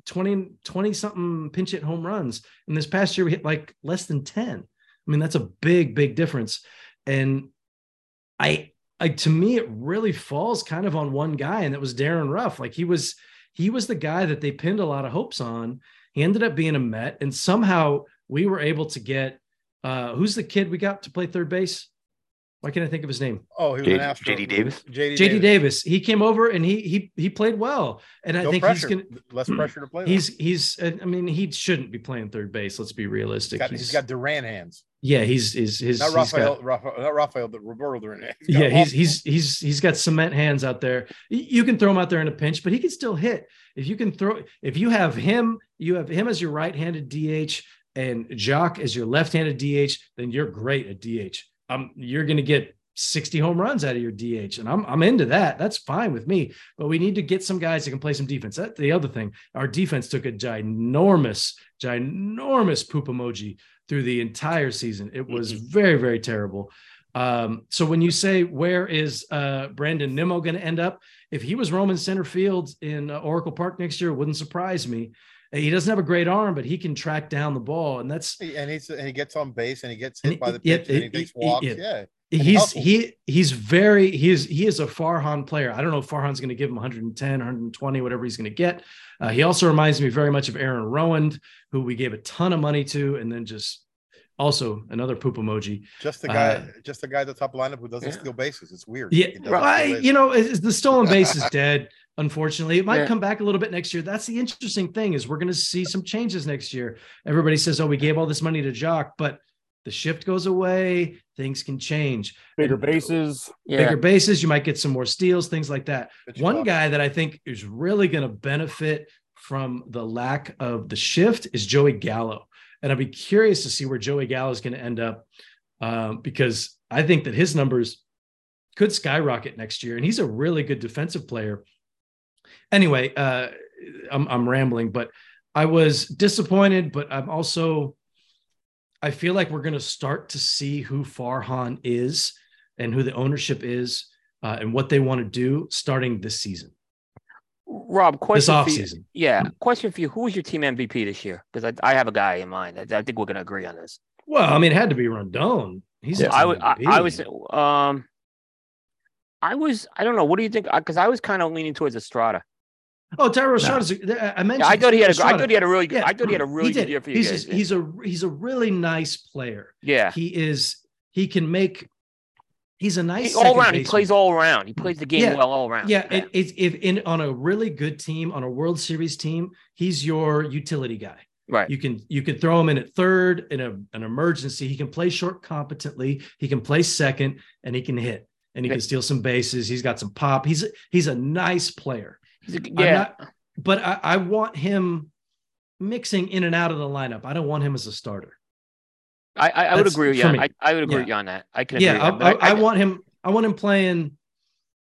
E: 20, 20 something pinch hit home runs. And this past year we hit like less than 10. I mean, that's a big, big difference. And I I to me, it really falls kind of on one guy, and that was Darin Ruf. Like he was he was the guy that they pinned a lot of hopes on. He ended up being a Met, and somehow we were able to get uh who's the kid we got to play third base? Why can't I think of his name?
D: Oh, he was
G: J-
D: an Astro.
G: JD Davis?
D: JD,
E: JD Davis. He came over and he he he played well, and I
D: No
E: think
D: pressure.
E: he's gonna.
D: Less pressure to play. with.
E: He's he's. uh, I mean, he shouldn't be playing third base. Let's be
D: he's
E: realistic.
D: got,
E: He's,
D: he's got Duran hands.
E: yeah, he's his his.
D: Not
E: he's
D: Rafael,
E: got-
D: Rafael, not Rafael, but Roberto Duran. (laughs) hands.
E: Yeah, he's
D: awful-
E: he's he's he's got cement hands out there. You can throw him out there in a pinch, but he can still hit. If you can throw, if you have him, you have him as your right-handed DH and Joc as your left-handed DH, then you're great at DH. Um, you're going to get 60 home runs out of your DH, and I'm I'm into that. That's fine with me. But we need to get some guys that can play some defense. That's the other thing. Our defense took a ginormous, ginormous poop emoji through the entire season. It was very, very terrible. Um, so when you say where is uh, Brandon Nimmo going to end up, if he was roaming center field in uh, Oracle Park next year, it wouldn't surprise me. He doesn't have a great arm, but he can track down the ball, and that's
D: and he's and he gets on base and he gets hit by
E: he-
D: the pitch and he takes walks.
E: yeah.
D: Yeah.
E: He's he he's very he is he is a Farhan player. I don't know if Farhan's going to give him 110, 120, whatever he's going to get. Uh, he also reminds me very much of Aaron Rowand, who we gave a ton of money to, and then just also another poop emoji.
D: Just the guy,
E: Uh,
D: just the guy at the top lineup who doesn't
A: Yeah.
D: steal bases. It's weird.
E: Yeah,
D: He doesn't
E: I,
D: steal bases.
E: you know, is the stolen (laughs) base is dead. Unfortunately, it might
A: Yeah.
E: come back a little bit next year. That's the interesting thing is we're going to see some changes next year. Everybody says, "Oh, we gave all this money to Joc," but the shift goes away. Things can change.
C: Bigger
E: And
C: bases.
A: Yeah.
E: Bigger bases, you might get some more steals, things like that.
D: Pitch
E: One
D: clock.
E: guy that I think is really going to benefit from the lack of the shift is Joey Gallo. And I'd be curious to see where Joey Gallo is going to end up um, because I think that his numbers could skyrocket next year. And he's a really good defensive player. Anyway, uh, I'm, I'm rambling, but I was disappointed, but I'm also, I feel like we're going to start to see who Farhan is and who the ownership is uh, and what they want to do starting this season,
A: Rob,
E: this
A: question for you. Yeah, question for you. Who was your team MVP this year? Because I, I have a guy in mind. I, I think we're going to agree on this.
E: Well, I mean, it had to be Rodón. He's a
A: I
E: team
A: would. I,
E: MVP.
A: I was. Um, I was. I don't know. What do you think? Because I was kind of leaning towards Estrada.
E: Oh, Thairo Estrada's. a- I mentioned.
A: Yeah, I thought he had. A, I thought he had a really. Good,
E: Yeah,
A: I thought he had a really
E: he
A: good year for you
E: he's
A: guys.
E: A, he's a he's a really nice player.
A: yeah.
E: He is. He can make. He's a nice
A: He, all around. He plays all around. He plays the game
E: Yeah,
A: well all around.
E: Yeah, it, if in on a really good team, on a World Series team, he's your utility guy.
A: right.
E: You can you can throw him in at third in a, an emergency. He can play short competently. He can play second, and he can hit. And he
A: Yeah.
E: can steal some bases. He's got some pop. He's he's a nice player.
A: He's a- yeah.
E: not- but I, I want him mixing in and out of the lineup. I don't want him as a starter.
A: I, I, I would agree with you. on- I, I would agree
E: Yeah.
A: with you on that. I can
E: Yeah,
A: agree.
E: I, I, I want him. I want him playing.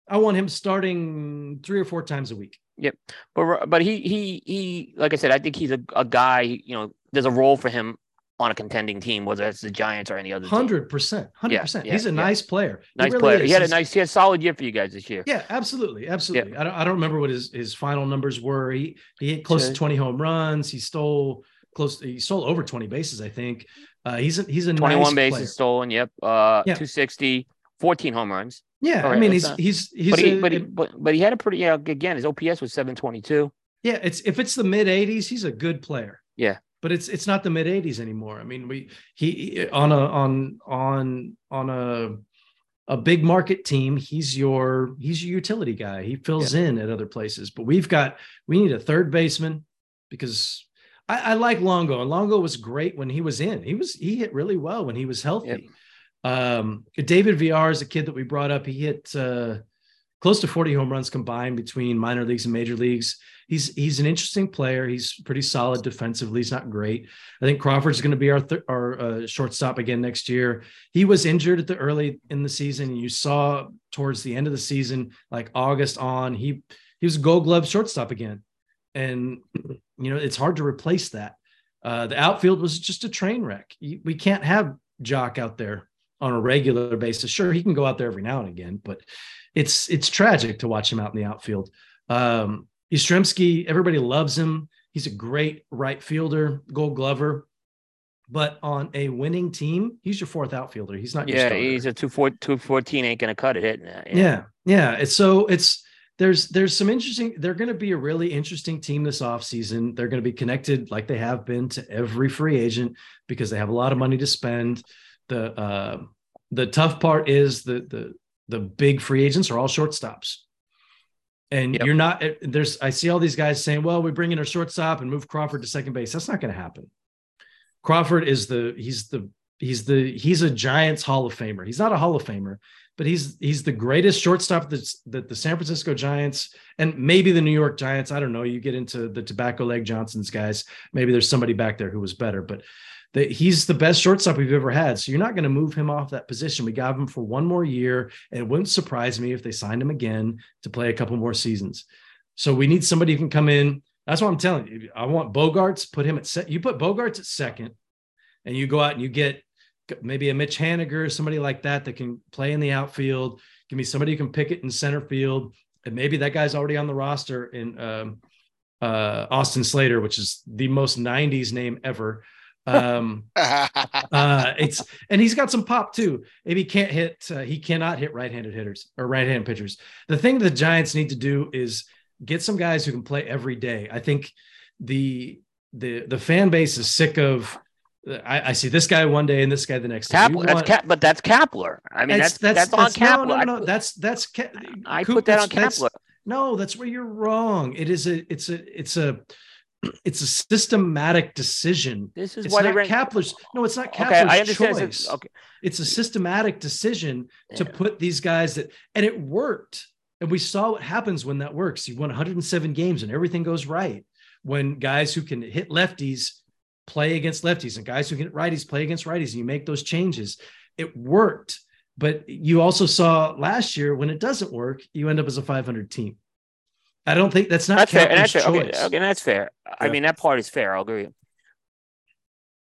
E: I want him starting three or four times a week.
A: Yep, but but he he he like I said, I think he's a, a guy. You know, there's a role for him on a contending team, whether it's the Giants or any other.
E: Hundred percent, hundred
A: percent.
E: He's a
A: yeah.
E: nice player. He
A: nice
E: really
A: player.
E: is.
A: He had a nice, he had a solid year for you guys this year.
E: Yeah, absolutely, absolutely. I don't. I don't remember what his his final numbers were. He he hit close to twenty home runs. He stole close. He stole over twenty bases. I think. Uh, he's a he's a
A: 21
E: nice
A: bases
E: player.
A: stolen. Yep. Uh,
E: Yeah.
A: 260, 14 home runs.
E: Yeah,
A: All
E: I mean he's
A: not-
E: he's he's
A: but he,
E: a-
A: but, he, but but he had a pretty yeah. Again, his OPS was 722.
E: yeah. It's if it's the mid eighties, he's a good player.
A: Yeah.
E: but it's it's not the mid eighties anymore. I mean, we he on a on on on a a big market team. He's your he's your utility guy. He fills in at other places. But we've got we need a third baseman because I, I like Longo and Longo was great when he was in. He was he hit really well when he was healthy.
A: Yep.
E: Um, David Villar is a kid that we brought up. He hit uh, close to 40 home runs combined between minor leagues and major leagues. He's he's an interesting player. He's pretty solid defensively. He's not great. I think Crawford's going to be our th- our uh, shortstop again next year. He was injured at the early in the season. You saw towards the end of the season, like August on, he he was a Gold Glove shortstop again, and you know it's hard to replace that. Uh, the outfield was just a train wreck. We can't have Joc out there on a regular basis. Sure, he can go out there every now and again, but it's it's tragic to watch him out in the outfield. Um, Yastrzemski, everybody loves him. He's a great right fielder, Gold Glover. But on a winning team, he's your fourth outfielder. He's not. Your
A: Yeah, he's a two four two fourteen ain't gonna cut it. Hitting that.
E: yeah yeah it's so it's there's there's some interesting they're going to be a really interesting team this offseason. They're going to be connected like they have been to every free agent because they have a lot of money to spend. The uh the tough part is the the the big free agents are all shortstops. And
A: Yep.
E: you're not eh, there's i see all these guys saying well we bring in a shortstop and move crawford to second base. That's not going to happen. Crawford is the he's the he's the he's a giants hall of famer. He's not a hall of famer but he's he's the greatest shortstop that the San Francisco Giants and maybe the New York Giants. I don't know. You get into the tobacco leg Johnson's guys. Maybe there's somebody back there who was better, but the, he's the best shortstop we've ever had. So you're not going to move him off that position. We got him for one more year, and it wouldn't surprise me if they signed him again to play a couple more seasons. So we need somebody who can come in. That's what I'm telling you. I want Bogaerts. Put him at set. You put Bogaerts at second, and you go out and you get maybe a Mitch Haniger, somebody like that that can play in the outfield. Give me somebody who can pick it in center field, and maybe that guy's already on the roster in um, uh, Austin Slater, which is the most '90s name ever. Um, (laughs) uh, it's and he's got some pop too. Maybe he can't hit. Uh, he cannot hit right-handed hitters or right-handed pitchers. The thing the Giants need to do is get some guys who can play every day. I think the the the fan base is sick of. I, I see this guy one day and this guy the next.
A: Kapler, that's
E: want-
A: Cap, but that's Kapler. I mean, that's that's, on
E: no,
A: Kapler.
E: No,
A: I
E: no,
A: put-
E: that's that's. Ca-
A: I
E: Coop,
A: put that
E: that's-
A: on
E: that's-
A: Kapler.
E: No, that's where you're wrong. It is a. It's a. It's a. It's a systematic decision.
A: This is
E: It's
A: why
E: not
A: ran.
E: Kapler's. No, it's not Kapler's
A: Okay, I understand.
E: choice.
A: It's, okay,
E: It's a systematic decision to put these guys that, and it worked. And we saw what happens when that works. You won 107 games and everything goes right. When guys who can hit lefties play against lefties and guys who can hit righties play against righties, and you make those changes. It worked. But you also saw last year when it doesn't work, you end up as a 500 team. I don't think that's not
A: that's fair. And that's fair. Okay,
E: choice.
A: okay, that's fair. I mean, that part is fair. I'll agree.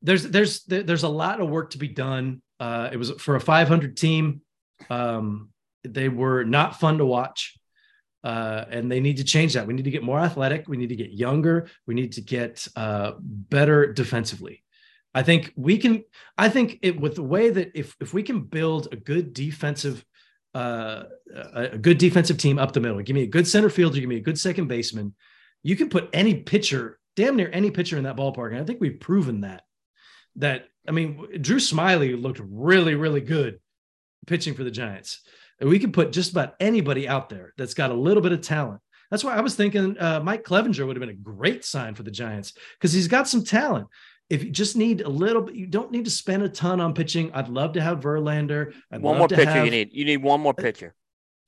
E: there's there's there's a lot of work to be done. Uh, it was for a 500 team. Um, they were not fun to watch, uh, and they need to change that. We need to get more athletic. We need to get younger. We need to get uh, better defensively. I think we can. I think it with the way that if if we can build a good defensive. Uh, a, a good defensive team up the middle. Give me a good center fielder. Give me a good second baseman. You can put any pitcher, damn near any pitcher in that ballpark, and I think we've proven that that I mean, Drew Smyly looked really, really good pitching for the Giants. And we can put just about anybody out there that's got a little bit of talent. That's why I was thinking uh, Mike Clevinger would have been a great sign for the Giants because he's got some talent. If you just need a little bit, you don't need to spend a ton on pitching. I'd love to have Verlander. I'd
A: One more pitcher
E: have-
A: you need. You need one more pitcher.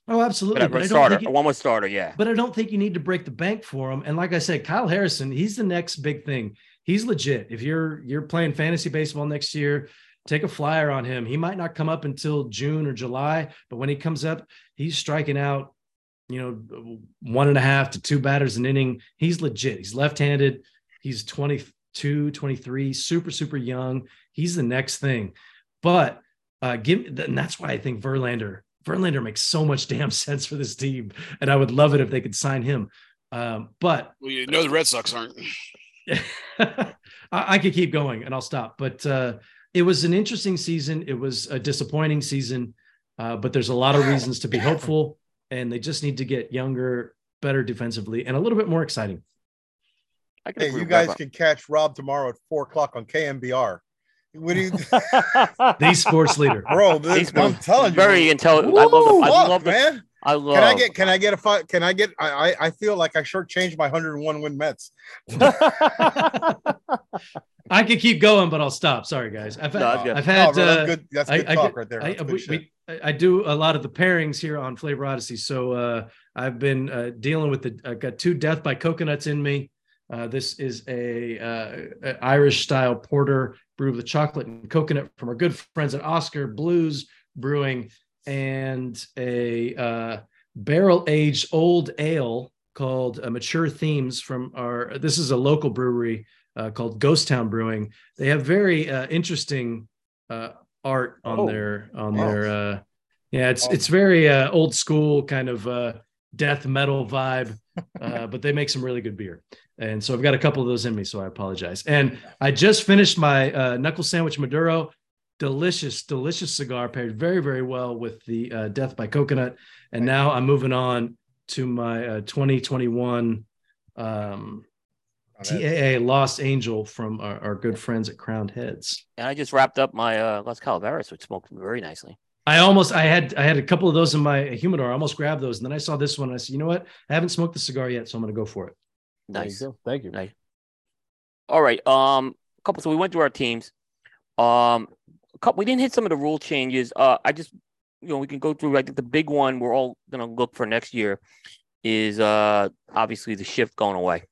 E: Oh, absolutely.
A: But
E: But
A: starter.
E: you-
A: One more starter. Yeah.
E: but I don't think you need to break the bank for him. And like I said, Kyle Harrison, he's the next big thing. He's legit. If you're you're playing fantasy baseball next year, take a flyer on him. He might not come up until June or July, but when he comes up, he's striking out, you know, one and a half to two batters an inning. He's legit. He's left-handed. He's 22, 23, super, super young. He's the next thing. But uh give and that's why I think Verlander Verlander makes so much (laughs) damn sense for this team, and I would love it if they could sign him. Um, but
F: Well, you know the Red Sox aren't. (laughs)
E: I, I could keep going, and I'll stop. But uh, it was an interesting season. It was a disappointing season, uh, but there's a lot of reasons to be hopeful, and they just need to get younger, better defensively, and a little bit more exciting.
A: I can
D: Hey, you guys can catch Rob tomorrow at four o'clock on KMBR. What do you, (laughs)
E: The sports leader.
D: bro? This,
A: He's
D: I'm telling you,
A: very
D: bro.
A: intelligent. I love. The, I
D: Fuck,
A: love. The,
D: man.
A: I love.
D: Can I get? Can I get a? fi- Can I get? I I, I feel like I shortchanged my 101 win Mets. (laughs)
E: I could keep going, but I'll stop. Sorry, guys. I've had,
A: No, it's good.
E: I've
D: No,
E: had
D: bro, that's
E: uh,
D: good. That's
E: I-
D: good
E: I
D: talk
E: get-
D: right there.
E: I-
D: good
E: we, we, I, I do a lot of the pairings here on Flavor Odyssey. So uh, I've been uh, dealing with the. I've got two Death by Coconuts in me. Uh, this is a, uh, a Irish style porter brewed with chocolate and coconut from our good friends at Oskar Blues Brewing, and a uh, barrel aged old ale called uh, Mature Themes from our. This is a local brewery uh, called Ghost Town Brewing. They have very uh, interesting uh, art on
D: Oh,
E: their on
D: wow.
E: their. Uh, yeah, it's
D: Oh.
E: it's very uh, old school kind of uh, death metal vibe, (laughs) uh, but they make some really good beer. And so I've got a couple of those in me, so I apologize. And I just finished my uh, knuckle sandwich Maduro. Delicious, delicious cigar paired very, very well with the uh, Death by Coconut. And now I'm moving on to my uh, 2021 um, TAA Lost Angel from our, our good friends at Crowned Heads.
A: And I just wrapped up my uh, Las Calaveras, which smoked very nicely.
E: I almost I had I had a couple of those in my humidor. I almost grabbed those, and then I saw this one. And I said, you know what? I haven't smoked the cigar yet, so I'm going to go for it.
C: There you
A: Nice.
C: Thank you.
A: Nice. All right. Um, a couple. So we went through our teams. Um, a couple. We didn't hit some of the rule changes. Uh, I just, you know, we can go through. I think the big one we're all gonna look for next year is uh obviously the shift going away.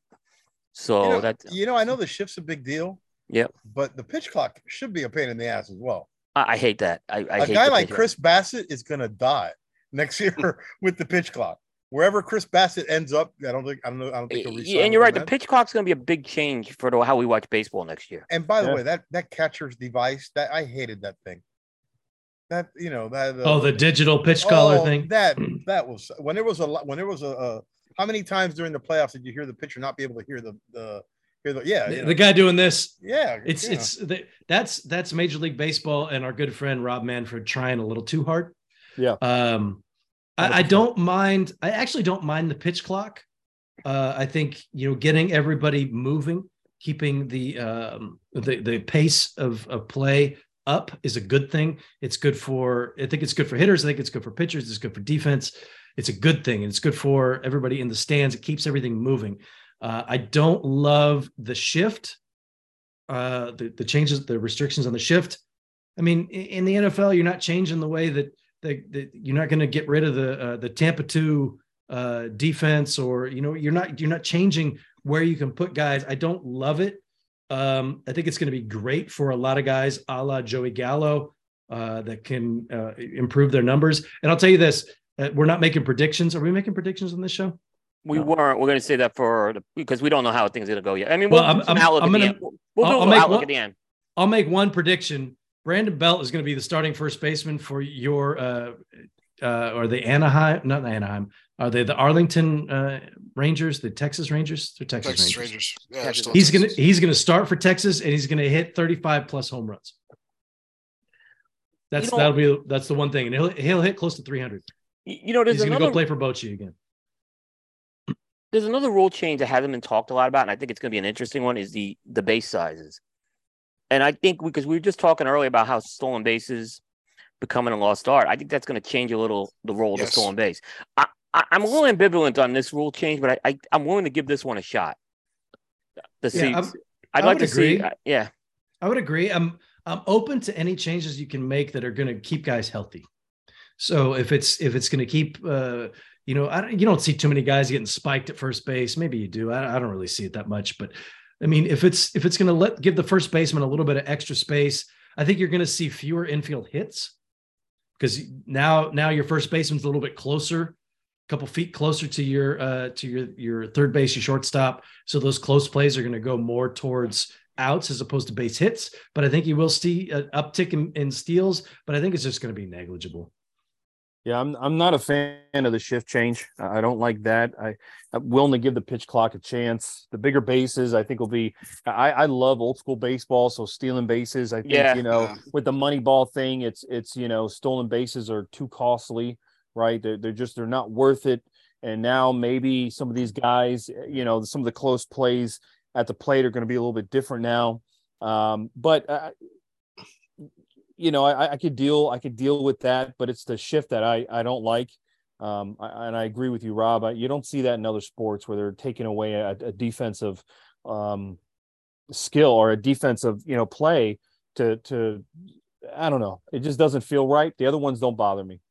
A: So
D: you know,
A: that
D: you know, I know the shift's a big deal.
A: Yep.
D: But the pitch clock should be a pain in the ass as well.
A: I, I hate that. I, I
D: a
A: hate
D: guy like
A: pitch-
D: Chris Bassitt is gonna die next year (laughs) (laughs) with the pitch clock. Wherever Chris Bassitt ends up, I don't think I don't know. I don't think he'll
A: Yeah, and you're right. The pitch clock's going to be a big change for the, how we watch baseball next year.
D: And by the
C: Yeah.
D: way, that that catcher's device that I hated that thing. That you know that. uh,
E: Oh, the digital pitch collar
D: oh,
E: thing.
D: That (clears throat) that was when there was a when there was a, a how many times during the playoffs did you hear the pitcher not be able to hear the the hear the yeah
E: The, the guy doing this.
D: yeah
E: It's
D: you know.
E: it's the, that's that's Major League Baseball and our good friend Rob Manfred trying a little too hard.
C: Yeah.
E: Um, I, I don't mind. I actually don't mind the pitch clock. Uh, I think you know getting everybody moving, keeping the um, the the pace of of play up is a good thing. It's good for. I think it's good for hitters. I think it's good for pitchers. It's good for defense. It's a good thing, and it's good for everybody in the stands. It keeps everything moving. Uh, I don't love the shift, uh, the the changes, the restrictions on the shift. I mean, in the NFL, you're not changing the way that that, that you're not going to get rid of the uh, the Tampa two uh, defense, or you know, you're not you're not changing where you can put guys. I don't love it. Um, I think it's going to be great for a lot of guys, a la Joey Gallo, uh, that can uh, improve their numbers. And I'll tell you this: uh, we're not making predictions. Are we making predictions on this show?
A: We
E: No.
A: weren't. We're going to say that for the, because we don't know how things are going to go yet. I mean,
E: Well,
A: we'll
E: I'm-
A: do some
E: I'm- I'm
A: at the
E: gonna-
A: end. We'll, we'll
E: I'll-
A: a
E: I'll make
A: outlook
E: one-
A: at the end.
E: I'll make one prediction. Brandon Belt is going to be the starting first baseman for your uh, uh, or the Anaheim, not the Anaheim. Are they the Arlington uh, Rangers, the Texas Rangers? They're Texas,
F: Texas
E: Rangers.
F: Rangers. Yeah,
A: Texas
E: He's gonna he's gonna start for Texas and he's gonna hit 35 plus home runs. That's
A: You know-
E: that'll be that's the one thing, and he'll he'll hit close to 300.
A: You you know, there's
E: He's gonna go play for Bochy again.
A: there's another rule change that hasn't been talked a lot about, and I think it's going to be an interesting one. Is the the base sizes, and I think because we were just talking earlier about how stolen bases becoming a lost art. I think that's going to change a little the role of the stolen base. I, I I'm a little ambivalent on this rule change, but I, I I'm willing to give this one a shot. To see,
E: Yeah, I'm-
A: I'd
E: I
A: like
E: would
A: to see.
E: agree.
A: uh, yeah,
E: I would agree. I'm I'm open to any changes you can make that are going to keep guys healthy. So if it's if it's going to keep, uh, you know, I don't, you don't see too many guys getting spiked at first base. Maybe you do. I, I don't really see it that much, but I mean, if it's if it's going to let give the first baseman a little bit of extra space, I think you're going to see fewer infield hits because now now your first baseman's a little bit closer, a couple feet closer to your uh, to your your third base, your shortstop. So those close plays are going to go more towards outs as opposed to base hits. But I think you will see an uptick in, in steals, but I think it's just going to be negligible.
C: Yeah, I'm I'm not a fan of the shift change. I I don't like that. I, I'm willing to give the pitch clock a chance. The bigger bases, I think, will be. I, I love old school baseball, so stealing bases. I think
A: Yeah.
C: you know with the money ball thing, it's it's you know stolen bases are too costly, right? They're they're just they're not worth it. And now maybe some of these guys, you know, some of the close plays at the plate are going to be a little bit different now. Um, but uh, you know, I, I could deal, I could deal with that, but it's the shift that I, I don't like. Um, I, and I agree with you, Rob. I, you don't see that in other sports where they're taking away a, a defensive um, skill or a defensive, you know, play to to I don't know. It just doesn't feel right. The other ones don't bother me.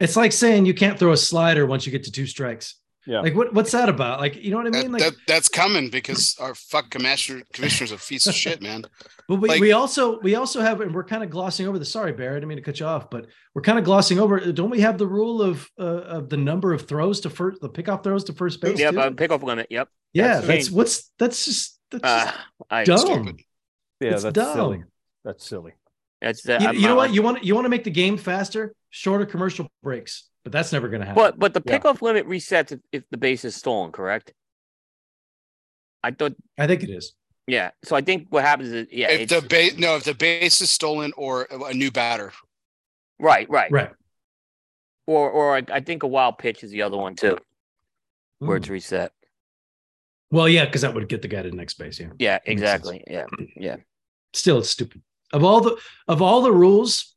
E: It's like saying you can't throw a slider once you get to two strikes.
C: Yeah.
E: Like what? What's that about? Like you know what I
F: That,
E: mean? Like,
F: that, that's coming because our fuck commissioner commissioner's a piece of shit, man. (laughs)
E: but we,
F: like-
E: we also we also have, and we're kind of glossing over the. Sorry, Barry, I didn't mean to cut you off, but we're kind of glossing over. Don't we have the rule of uh, of the number of throws to first, the pickoff throws to first base?
A: Yep,
E: too?
A: uh, pickoff limit. Yep.
E: yeah,
A: that's
E: that's what's that's just that's
A: Uh,
E: just
A: I,
E: dumb.
F: stupid.
C: Yeah,
E: It's
C: that's
E: dumb.
C: silly. That's silly.
A: That's the,
E: You, you know what?
A: like-
E: You want you want to make the game faster, shorter commercial breaks, but that's never going to happen.
A: But but the
C: Yeah.
A: pickoff limit resets if, if the base is stolen, correct? I thought,
E: I think it is.
A: yeah. So I think what happens is, yeah,
F: If the base no, if the base is stolen or a new batter.
A: right, right,
E: Right.
A: Or or I, I think a wild pitch is the other one too, where it's
E: Hmm.
A: reset.
E: Well, yeah, because that would get the guy to the next base. Yeah.
A: Yeah, exactly. Yeah, yeah.
E: Still, it's stupid. Of all the of all the rules,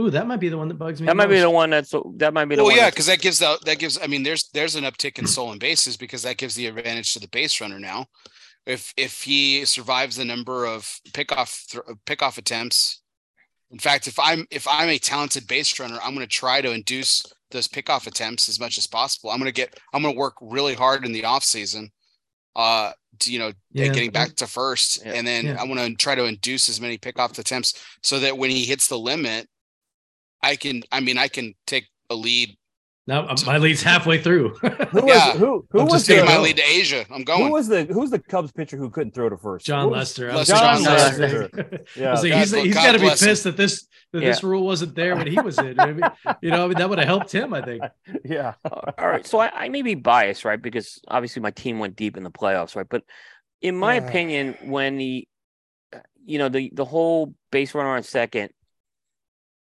E: ooh, that might be the one that bugs me.
A: That might be the one that's that might be the
F: Well,
A: one.
F: yeah, because that gives the that gives. I mean, there's there's an uptick in stolen bases because that gives the advantage to the base runner now. If if he survives the number of pickoff th- pickoff attempts, in fact, if I'm if I'm a talented base runner, I'm going to try to induce those pickoff attempts as much as possible. I'm going to get I'm going to work really hard in the off season, uh, to you know
E: Yeah.
F: getting back to first,
A: Yeah.
F: and then
E: Yeah.
F: I want to try to induce as many pickoff attempts so that when he hits the limit, I can. I mean, I can take a lead.
E: Now uh, my lead's halfway through.
C: Who (laughs)
F: Yeah.
C: was who who
E: I'm
C: was
E: just
C: the,
F: Taking my lead to Asia. I'm going.
C: who was the who's the Cubs pitcher who couldn't throw to first? Jon was-
E: Lester.
F: Lester Jon
E: Jon
C: Lester.
E: Lester.
C: Yeah,
E: I was like,
F: God
E: he's
F: bl-
E: he's
F: God
E: got to be
F: bless him.
E: pissed that this that this rule wasn't there when he was in. Maybe, you know, I mean, that would have helped him. I think. (laughs)
C: yeah.
A: Uh, all right. So I, I may be biased, right? Because obviously my team went deep in the playoffs, right? But in my
D: Yeah.
A: opinion, when the uh, you know the the whole base runner on second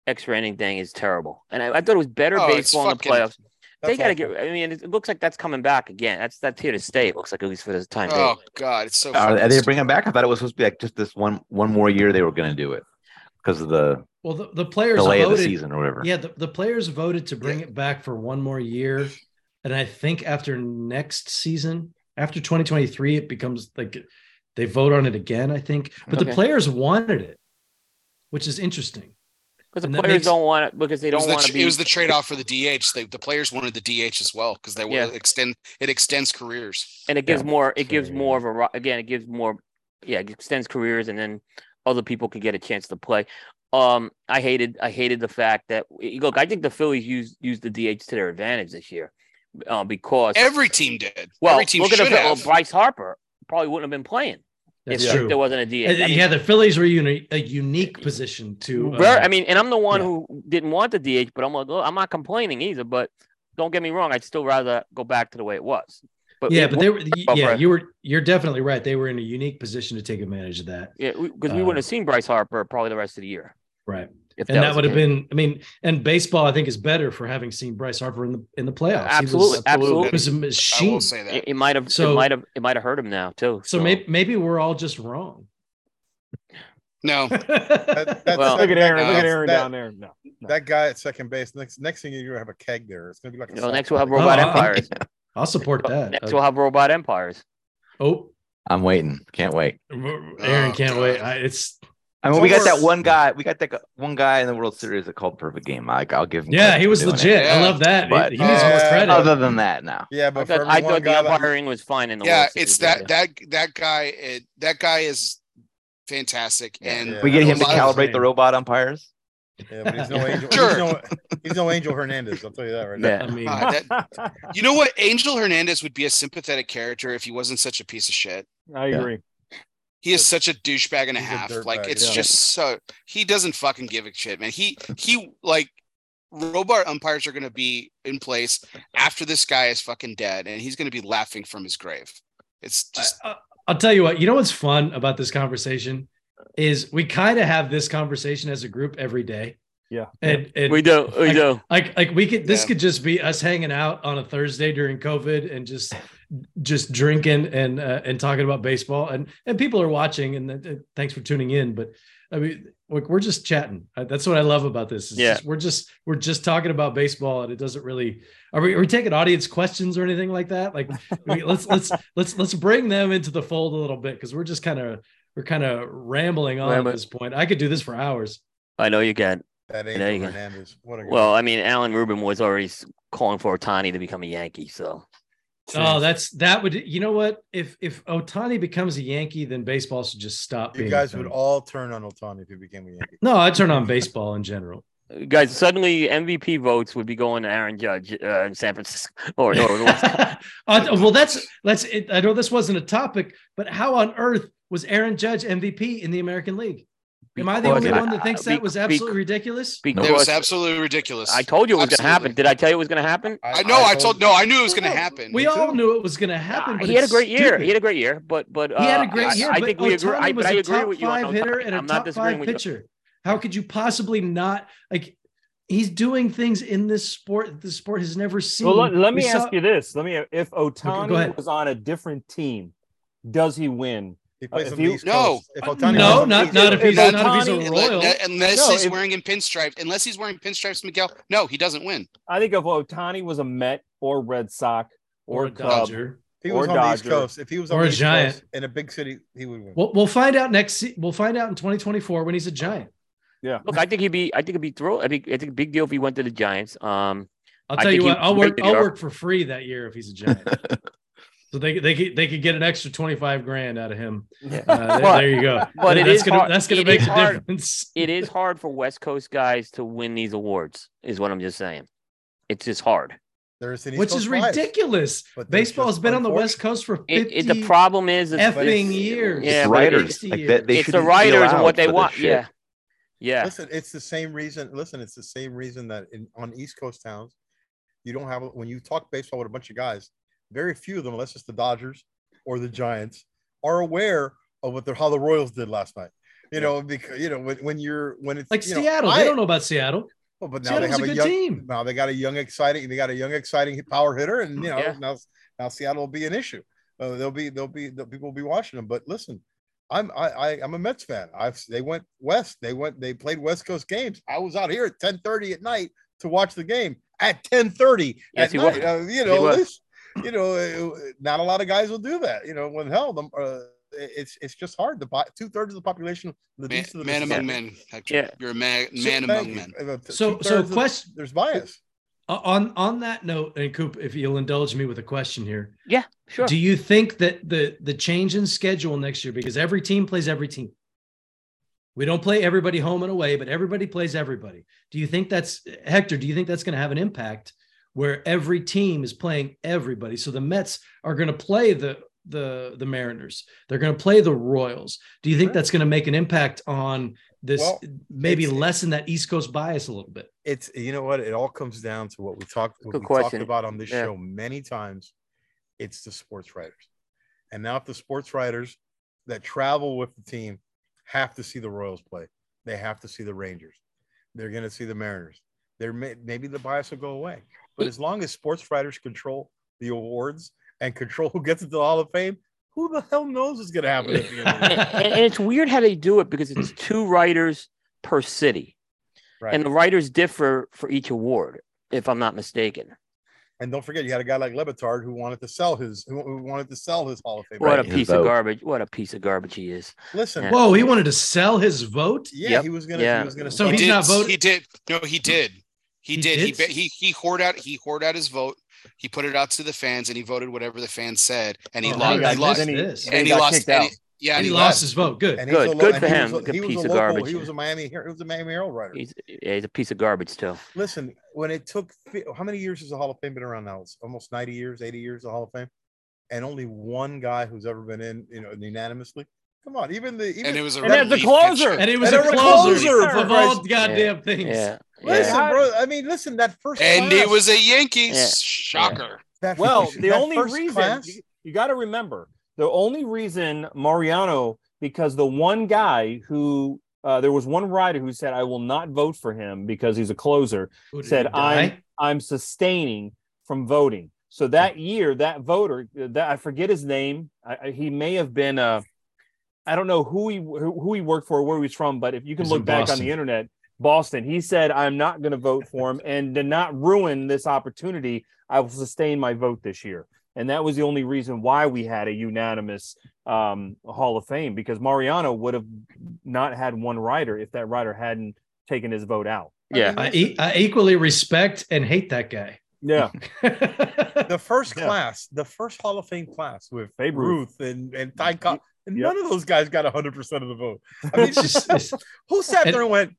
A: extra inning thing is terrible, and I, I thought it was better
F: Oh,
A: baseball in the
F: fucking-
A: playoffs. They got to get. I mean, it, it looks like that's coming back again. That's that's here to stay. It looks like at least for this time. being.
F: Oh God, it's so.
G: Are,
F: fucking
G: are they
F: stupid.
G: bringing back? I thought it was supposed to be like just this one one more year they were going to do it because of the
E: Well, the, the players
G: delay of
E: voted.
G: the season or whatever.
E: Yeah, the, the players voted to bring it back for one more year. And I think after next season, after 2023, it becomes like they vote on it again, I think. But the players wanted it, which is interesting.
A: Because the players
E: makes-
A: don't want it because they don't
F: the,
A: want to
F: tr-
A: be.
F: it was the trade off for the DH. They, the players wanted the DH as well because they will
A: Yeah.
F: extend it extends careers.
A: and it gives more. It gives more of a ro- again. It gives more. Yeah, it extends careers, and then other people can get a chance to play. Um, I hated. I hated the fact that look. I think the Phillies used used the DH to their advantage this year, uh, because
F: Every team did.
A: well,
F: Every team
A: look at the
F: should
A: Phil- well,
F: have.
A: Bryce Harper probably wouldn't have been playing
E: That's
A: if
E: true.
A: there wasn't a DH.
E: And,
A: I mean,
E: yeah, the Phillies were in a unique position to. uh,
A: I mean, and I'm the one
E: yeah.
A: who didn't want the DH, but I'm like, I'm not complaining either. But don't get me wrong, I'd still rather go back to the way it was. But
E: yeah, but they were.
A: Oh,
E: Yeah, you were. You're definitely right. They were in a unique position to take advantage of that.
A: yeah, because we
E: uh,
A: wouldn't have seen Bryce Harper probably the rest of the year.
E: Right.
A: If
E: and that
A: was
E: would have been. I mean, and baseball, I think, is better for having seen Bryce Harper in the in the playoffs. He was-
A: absolutely, absolutely.
E: He was a
F: I
E: machine.
F: will say that.
A: It, it might have.
E: So-
A: it might have. It might have hurt him now too.
E: So maybe maybe we're all just wrong.
F: No, (laughs)
D: That, that's
A: Well-
C: Look at Aaron. Look at Aaron
D: that-
C: down there. No. no.
D: That guy at second base. Next, next thing you're gonna have a keg there. It's gonna be like. a
A: You next we'll have robot
E: Oh, I- (laughs)
A: empires.
E: I'll support that.
A: Next
E: Uh,
A: we'll have robot empires.
E: oh,
G: I'm waiting. Can't wait.
E: Aaron
F: Oh,
E: can't
F: God.
E: wait. I, it's
G: I mean, we got that one guy. We got that one guy in the World Series that called perfect game. Like, I'll give him.
E: yeah, he was
G: doing it.
E: legit. I love that. He-
G: But-
E: he, needs more credit.
G: Other than that, now.
D: Yeah,
A: I
D: but
A: thought,
D: for
A: I
D: every one
A: thought the
D: guy that-
A: umpiring was fine in the
F: yeah,
A: World
F: it's
A: Series,
F: that that that guy. It, that guy is fantastic, and
D: Yeah.
G: We get him to
E: That's a lot of
G: calibrate the robot umpires.
D: Yeah, but he's no (laughs) angel.
F: Sure.
D: He's no, he's no Angel Hernandez. I'll tell you that right now.
A: Yeah.
E: I mean,
F: Uh, that- you know what? Angel Hernandez would be a sympathetic character if he wasn't such a piece of shit.
C: I agree.
F: He is such a douchebag and a
D: He's a
F: half.
D: dirtbag,
F: like it's
C: yeah.
F: just so he doesn't fucking give a shit, man. He he like robot umpires are gonna be in place after this guy is fucking dead, and he's gonna be laughing from his grave. It's just uh,
E: I, will tell you what. You know what's fun about this conversation is we kind of have this conversation as a group every day.
C: Yeah.
E: And, and
A: We do. We
E: Like-
A: do.
E: like like we could this
F: Yeah.
E: could just be us hanging out on a Thursday during COVID and just just drinking and uh, and talking about baseball and and people are watching and uh, thanks for tuning in but I mean we're, we're just chatting Uh, that's what I love about this It's
A: Yeah.
E: just- we're just we're just talking about baseball and it doesn't really are we, are we taking audience questions or anything like that like I mean, let's let's let's let's bring them into the fold a little bit because we're just kind of we're kind of rambling on
A: Rambling.
E: at this point I could do this for hours
A: I know you can.
D: That Angel. Hernandez. What a.
A: Well, I mean, Alan Rubin was already calling for Ohtani to become a Yankee. So
E: Oh, that's that would you know what? If if Ohtani becomes a Yankee, then baseball should just stop.
D: you
E: being
D: guys would all turn on Ohtani if he became a Yankee.
E: No, I turn on baseball in general. (laughs)
A: guys, suddenly MVP votes would be going to Aaron Judge uh, in San Francisco. (laughs) Or, or
E: Uh, (laughs) well, that's let's. It, I know this wasn't a topic, but how on earth was Aaron Judge MVP in the American League? Am I the only
A: I-
E: one that thinks
A: be-
E: that was
A: be-
E: absolutely ridiculous?
F: It was absolutely ridiculous.
A: I told you it was going to happen. Did I tell you it was going to happen?
F: I know. I told. No, I knew it was going to happen.
E: We all knew it was going to happen.
A: Uh,
E: but
A: he had a great year.
E: stupid.
A: He had a great year, but but uh,
E: He had a great
A: I-
E: year.
A: I, think we agree. I,
E: was
A: but I
E: a
A: agree
E: top
A: with you on
E: five hitter
A: Ohtani.
E: and a
A: I'm not
E: top
A: disagreeing
E: five
A: with you.
E: pitcher. How could you possibly not like? He's doing things in this sport that the sport has never seen.
C: Well, let, let
E: We
C: me
E: saw-
C: ask you this: Let me if Ohtani
E: ahead.
C: was on a different team, does he win?
D: He plays
C: if
D: on the
C: you-
D: East
F: No.
D: Coast. If
E: no,
D: was
E: not
D: East
E: not if he's not if he's a royal.
F: Unless, unless
C: No,
F: he's
C: if-
F: wearing in pinstripes, unless he's wearing pinstripes, Miguel. No, he doesn't win.
C: I think if Ohtani was a Met or Red Sox or,
E: or a
C: Cub,
E: Dodger.
D: If he was on the East Coast, if he was on
E: Or
D: the
E: a
D: East
E: Giant.
D: Coast in a big city, he would win.
E: We'll, we'll find out next. We'll find out in 2024 when he's a giant.
C: yeah,
A: Look, I think he'd be. I think it'd be thrilled. I think I think a big deal if he went to the Giants. Um,
E: I'll tell you
A: think he
E: what. I'll work. I'll work for free that year if he's a giant. (laughs) so they they could they could get an extra 25 grand out of him. Uh, there,
A: But-
E: there you go.
A: but it
E: that's
A: is
E: gonna
A: hard-
E: that's gonna
A: it
E: make
A: is
E: the
A: hard.
E: difference. (laughs)
A: it is hard for West Coast guys to win these awards. Is what I'm just saying. It's just hard.
D: There's an
E: Which
D: Coast
E: is ridiculous.
D: But
E: Baseball has been on the West Coast for 50
A: It, it, the problem is, it's,
E: effing years.
A: Yeah,
G: It's writers. Like that, they
A: it's the
G: shouldn't be
A: writers and what they
G: for
A: want.
G: shit.
A: Yeah, yeah.
D: Listen, it's the same reason. Listen, it's the same reason that in on East Coast towns, you don't have when you talk baseball with a bunch of guys, very few of them, unless it's the Dodgers or the Giants, are aware of what the how the Royals did last night. You know, because you know when, when you're when it's
E: Like
D: you know,
E: Seattle.
D: I-
E: they don't know about Seattle.
D: well, but now they have
E: a
D: a,
E: good
D: young
E: team.
D: now they got a young exciting they got a young exciting power hitter and you know
A: Yeah.
D: now now Seattle will be an issue. Uh, they'll be they'll be the people will be watching them. But listen, I'm I, I I'm a Mets fan. I've they went west. They went they played West Coast games. I was out here at 10:30 at night to watch the game at 10:30
A: Yes,
D: at
A: he
D: night.
A: was.
D: Uh, you
A: He
D: know
A: was.
D: this. You know, uh, not a lot of guys will do that. You know, when hell, them, uh, it's it's just hard. The two thirds of the population, the
F: Man,
D: of the
F: man among men. Hector.
A: Yeah.
F: You're a man,
D: So-
F: man
D: thank
F: among men.
D: Uh,
E: So- so
D: two-thirds of-
E: quest-
D: there's bias.
E: Uh, On on that note, and Coop, if you'll indulge me with a question here,
A: Yeah, sure.
E: do you think that the the change in schedule next year, because every team plays every team, we don't play everybody home and away, but everybody plays everybody. Do you think that's Hector? Do you think that's going to have an impact where every team is playing everybody? So the Mets are going to play the the the Mariners. They're going to play the Royals. Do you think that's going to make an impact on this?
D: Well,
E: maybe lessen that East Coast bias a little bit.
D: it's you know what it all comes down to what we talked what
A: Good
D: we talked about on this
A: Yeah.
D: show many times it's the sports writers and now if the sports writers that travel with the team have to see the royals play they have to see the rangers they're going to see the mariners there may, maybe the bias will go away but as long as sports writers control the awards and control who gets into the hall of fame who the hell knows what's going to happen at the end of the (laughs)
A: and,
D: year?
A: and it's weird how they do it because it's (clears throat) two writers per city,
D: right
A: and the writers differ for each award, if I'm not mistaken.
D: and don't forget you had a guy like Le Batard who wanted to sell his who who wanted to sell his hall of fame
A: What
G: Right,
A: a
G: his
A: piece
G: vote.
A: of garbage! What a piece of garbage he is.
D: listen
A: Yeah.
E: Whoa, he wanted to sell his vote.
D: Yeah,
A: Yep.
D: he was gonna.
A: Yeah.
D: He was gonna.
E: So
F: he
E: he's
F: did,
E: not voting-
F: He did. No, he did. He,
E: He
F: did. He
E: did?
F: ba- he he hoard out. He hoard out his vote. He put it out to the fans, and he voted whatever the fans said, and he
E: Oh,
F: lost.
E: I
F: He lost.
E: missed
C: Then he-
E: this.
C: then
F: And he
C: got
F: lost. And he, yeah,
E: And
F: and
E: he
F: he
E: lost
F: lost.
E: his vote. Good.
D: And
A: Good,
D: lo-
A: good
D: and
A: for
D: he
A: him.
D: was a- he was
A: piece
D: a
A: of
D: local-
A: garbage.
D: He was a Miami. He was a Miami Herald writer.
A: He's, yeah, he's a piece of garbage too.
D: Listen, when it took how many years has the Hall of Fame been around now? It's almost ninety years, eighty years. The Hall of Fame, and only one guy who's ever been in, you know, unanimously. Come on, even the even
F: And it was a
C: And that's the closer.
F: pitcher.
E: And it was
D: And
E: a
D: a
E: closer,
D: closer,
E: of all
D: Christ's-
E: goddamn things.
A: Yeah,
D: listen, bro. I mean, listen, that first
F: And
D: class,
F: it was a Yankees
A: Yeah.
F: shocker.
D: that
C: Well, the
D: that
C: only reason
D: class-
C: you, you got to remember the only reason Mariano because the one guy who uh, there was one writer who said I will not vote for him because he's a closer
E: Who,
C: said? I'm I'm sustaining from voting. So that year, that voter, that I forget his name, I, I, he may have been uh, I don't know who he who who he worked for, where he was from, but if you can
E: He's
C: look
E: in
C: back on the internet, Boston, he said I'm not going to vote for him, and to not ruin this opportunity, I will sustain my vote this year. And that was the only reason why we had a unanimous um, Hall of Fame because Mariano would have not had one rider if that rider hadn't taken his vote out.
A: Yeah.
E: I, e- I equally respect and hate that guy.
C: Yeah, (laughs)
D: the first
C: Yeah.
D: class, the first Hall of Fame class with
C: Babe Ruth.
D: Ruth and and Ty Cobb, and
C: Yep.
D: none of those guys got hundred percent of the vote. I mean,
E: It's just (laughs)
D: who sat there and went,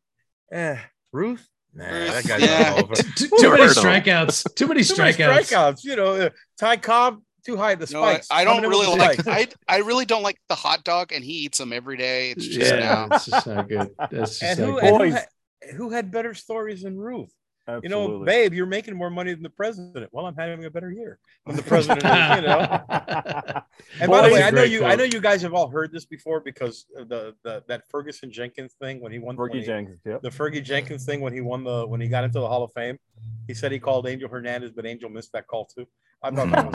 D: "Eh, Ruth? Nah, that guy's
F: Yeah.
D: not over."
E: too, too many
G: heard of
E: strikeouts. Too many (laughs)
D: Too many
E: strikeouts.
D: strikeouts. You know, uh, Ty Cobb too high at the
F: No, I,
D: spikes.
F: I don't really like. I I really don't like the hot dog, and he eats them every day. It's just
E: Yeah,
F: now.
E: it's just not good. That's (laughs) just
D: and
E: not
D: who,
E: good.
D: and who, had, who had better stories than Ruth?
C: Absolutely.
D: You know, babe, you're making more money than the president. Well, I'm having a better year than the president. is, you (laughs) know. And by the way,
E: That's a
D: I know
E: great
D: you. I know you guys have all heard this before because of the, the that Ferguson Jenkins thing when he won when
C: Fergie
D: he-
C: Jenkins. Yep.
D: the Fergie Jenkins thing when he won the when he got into the Hall of Fame. He said he called Angel Hernandez, but Angel missed that call too. I thought that was,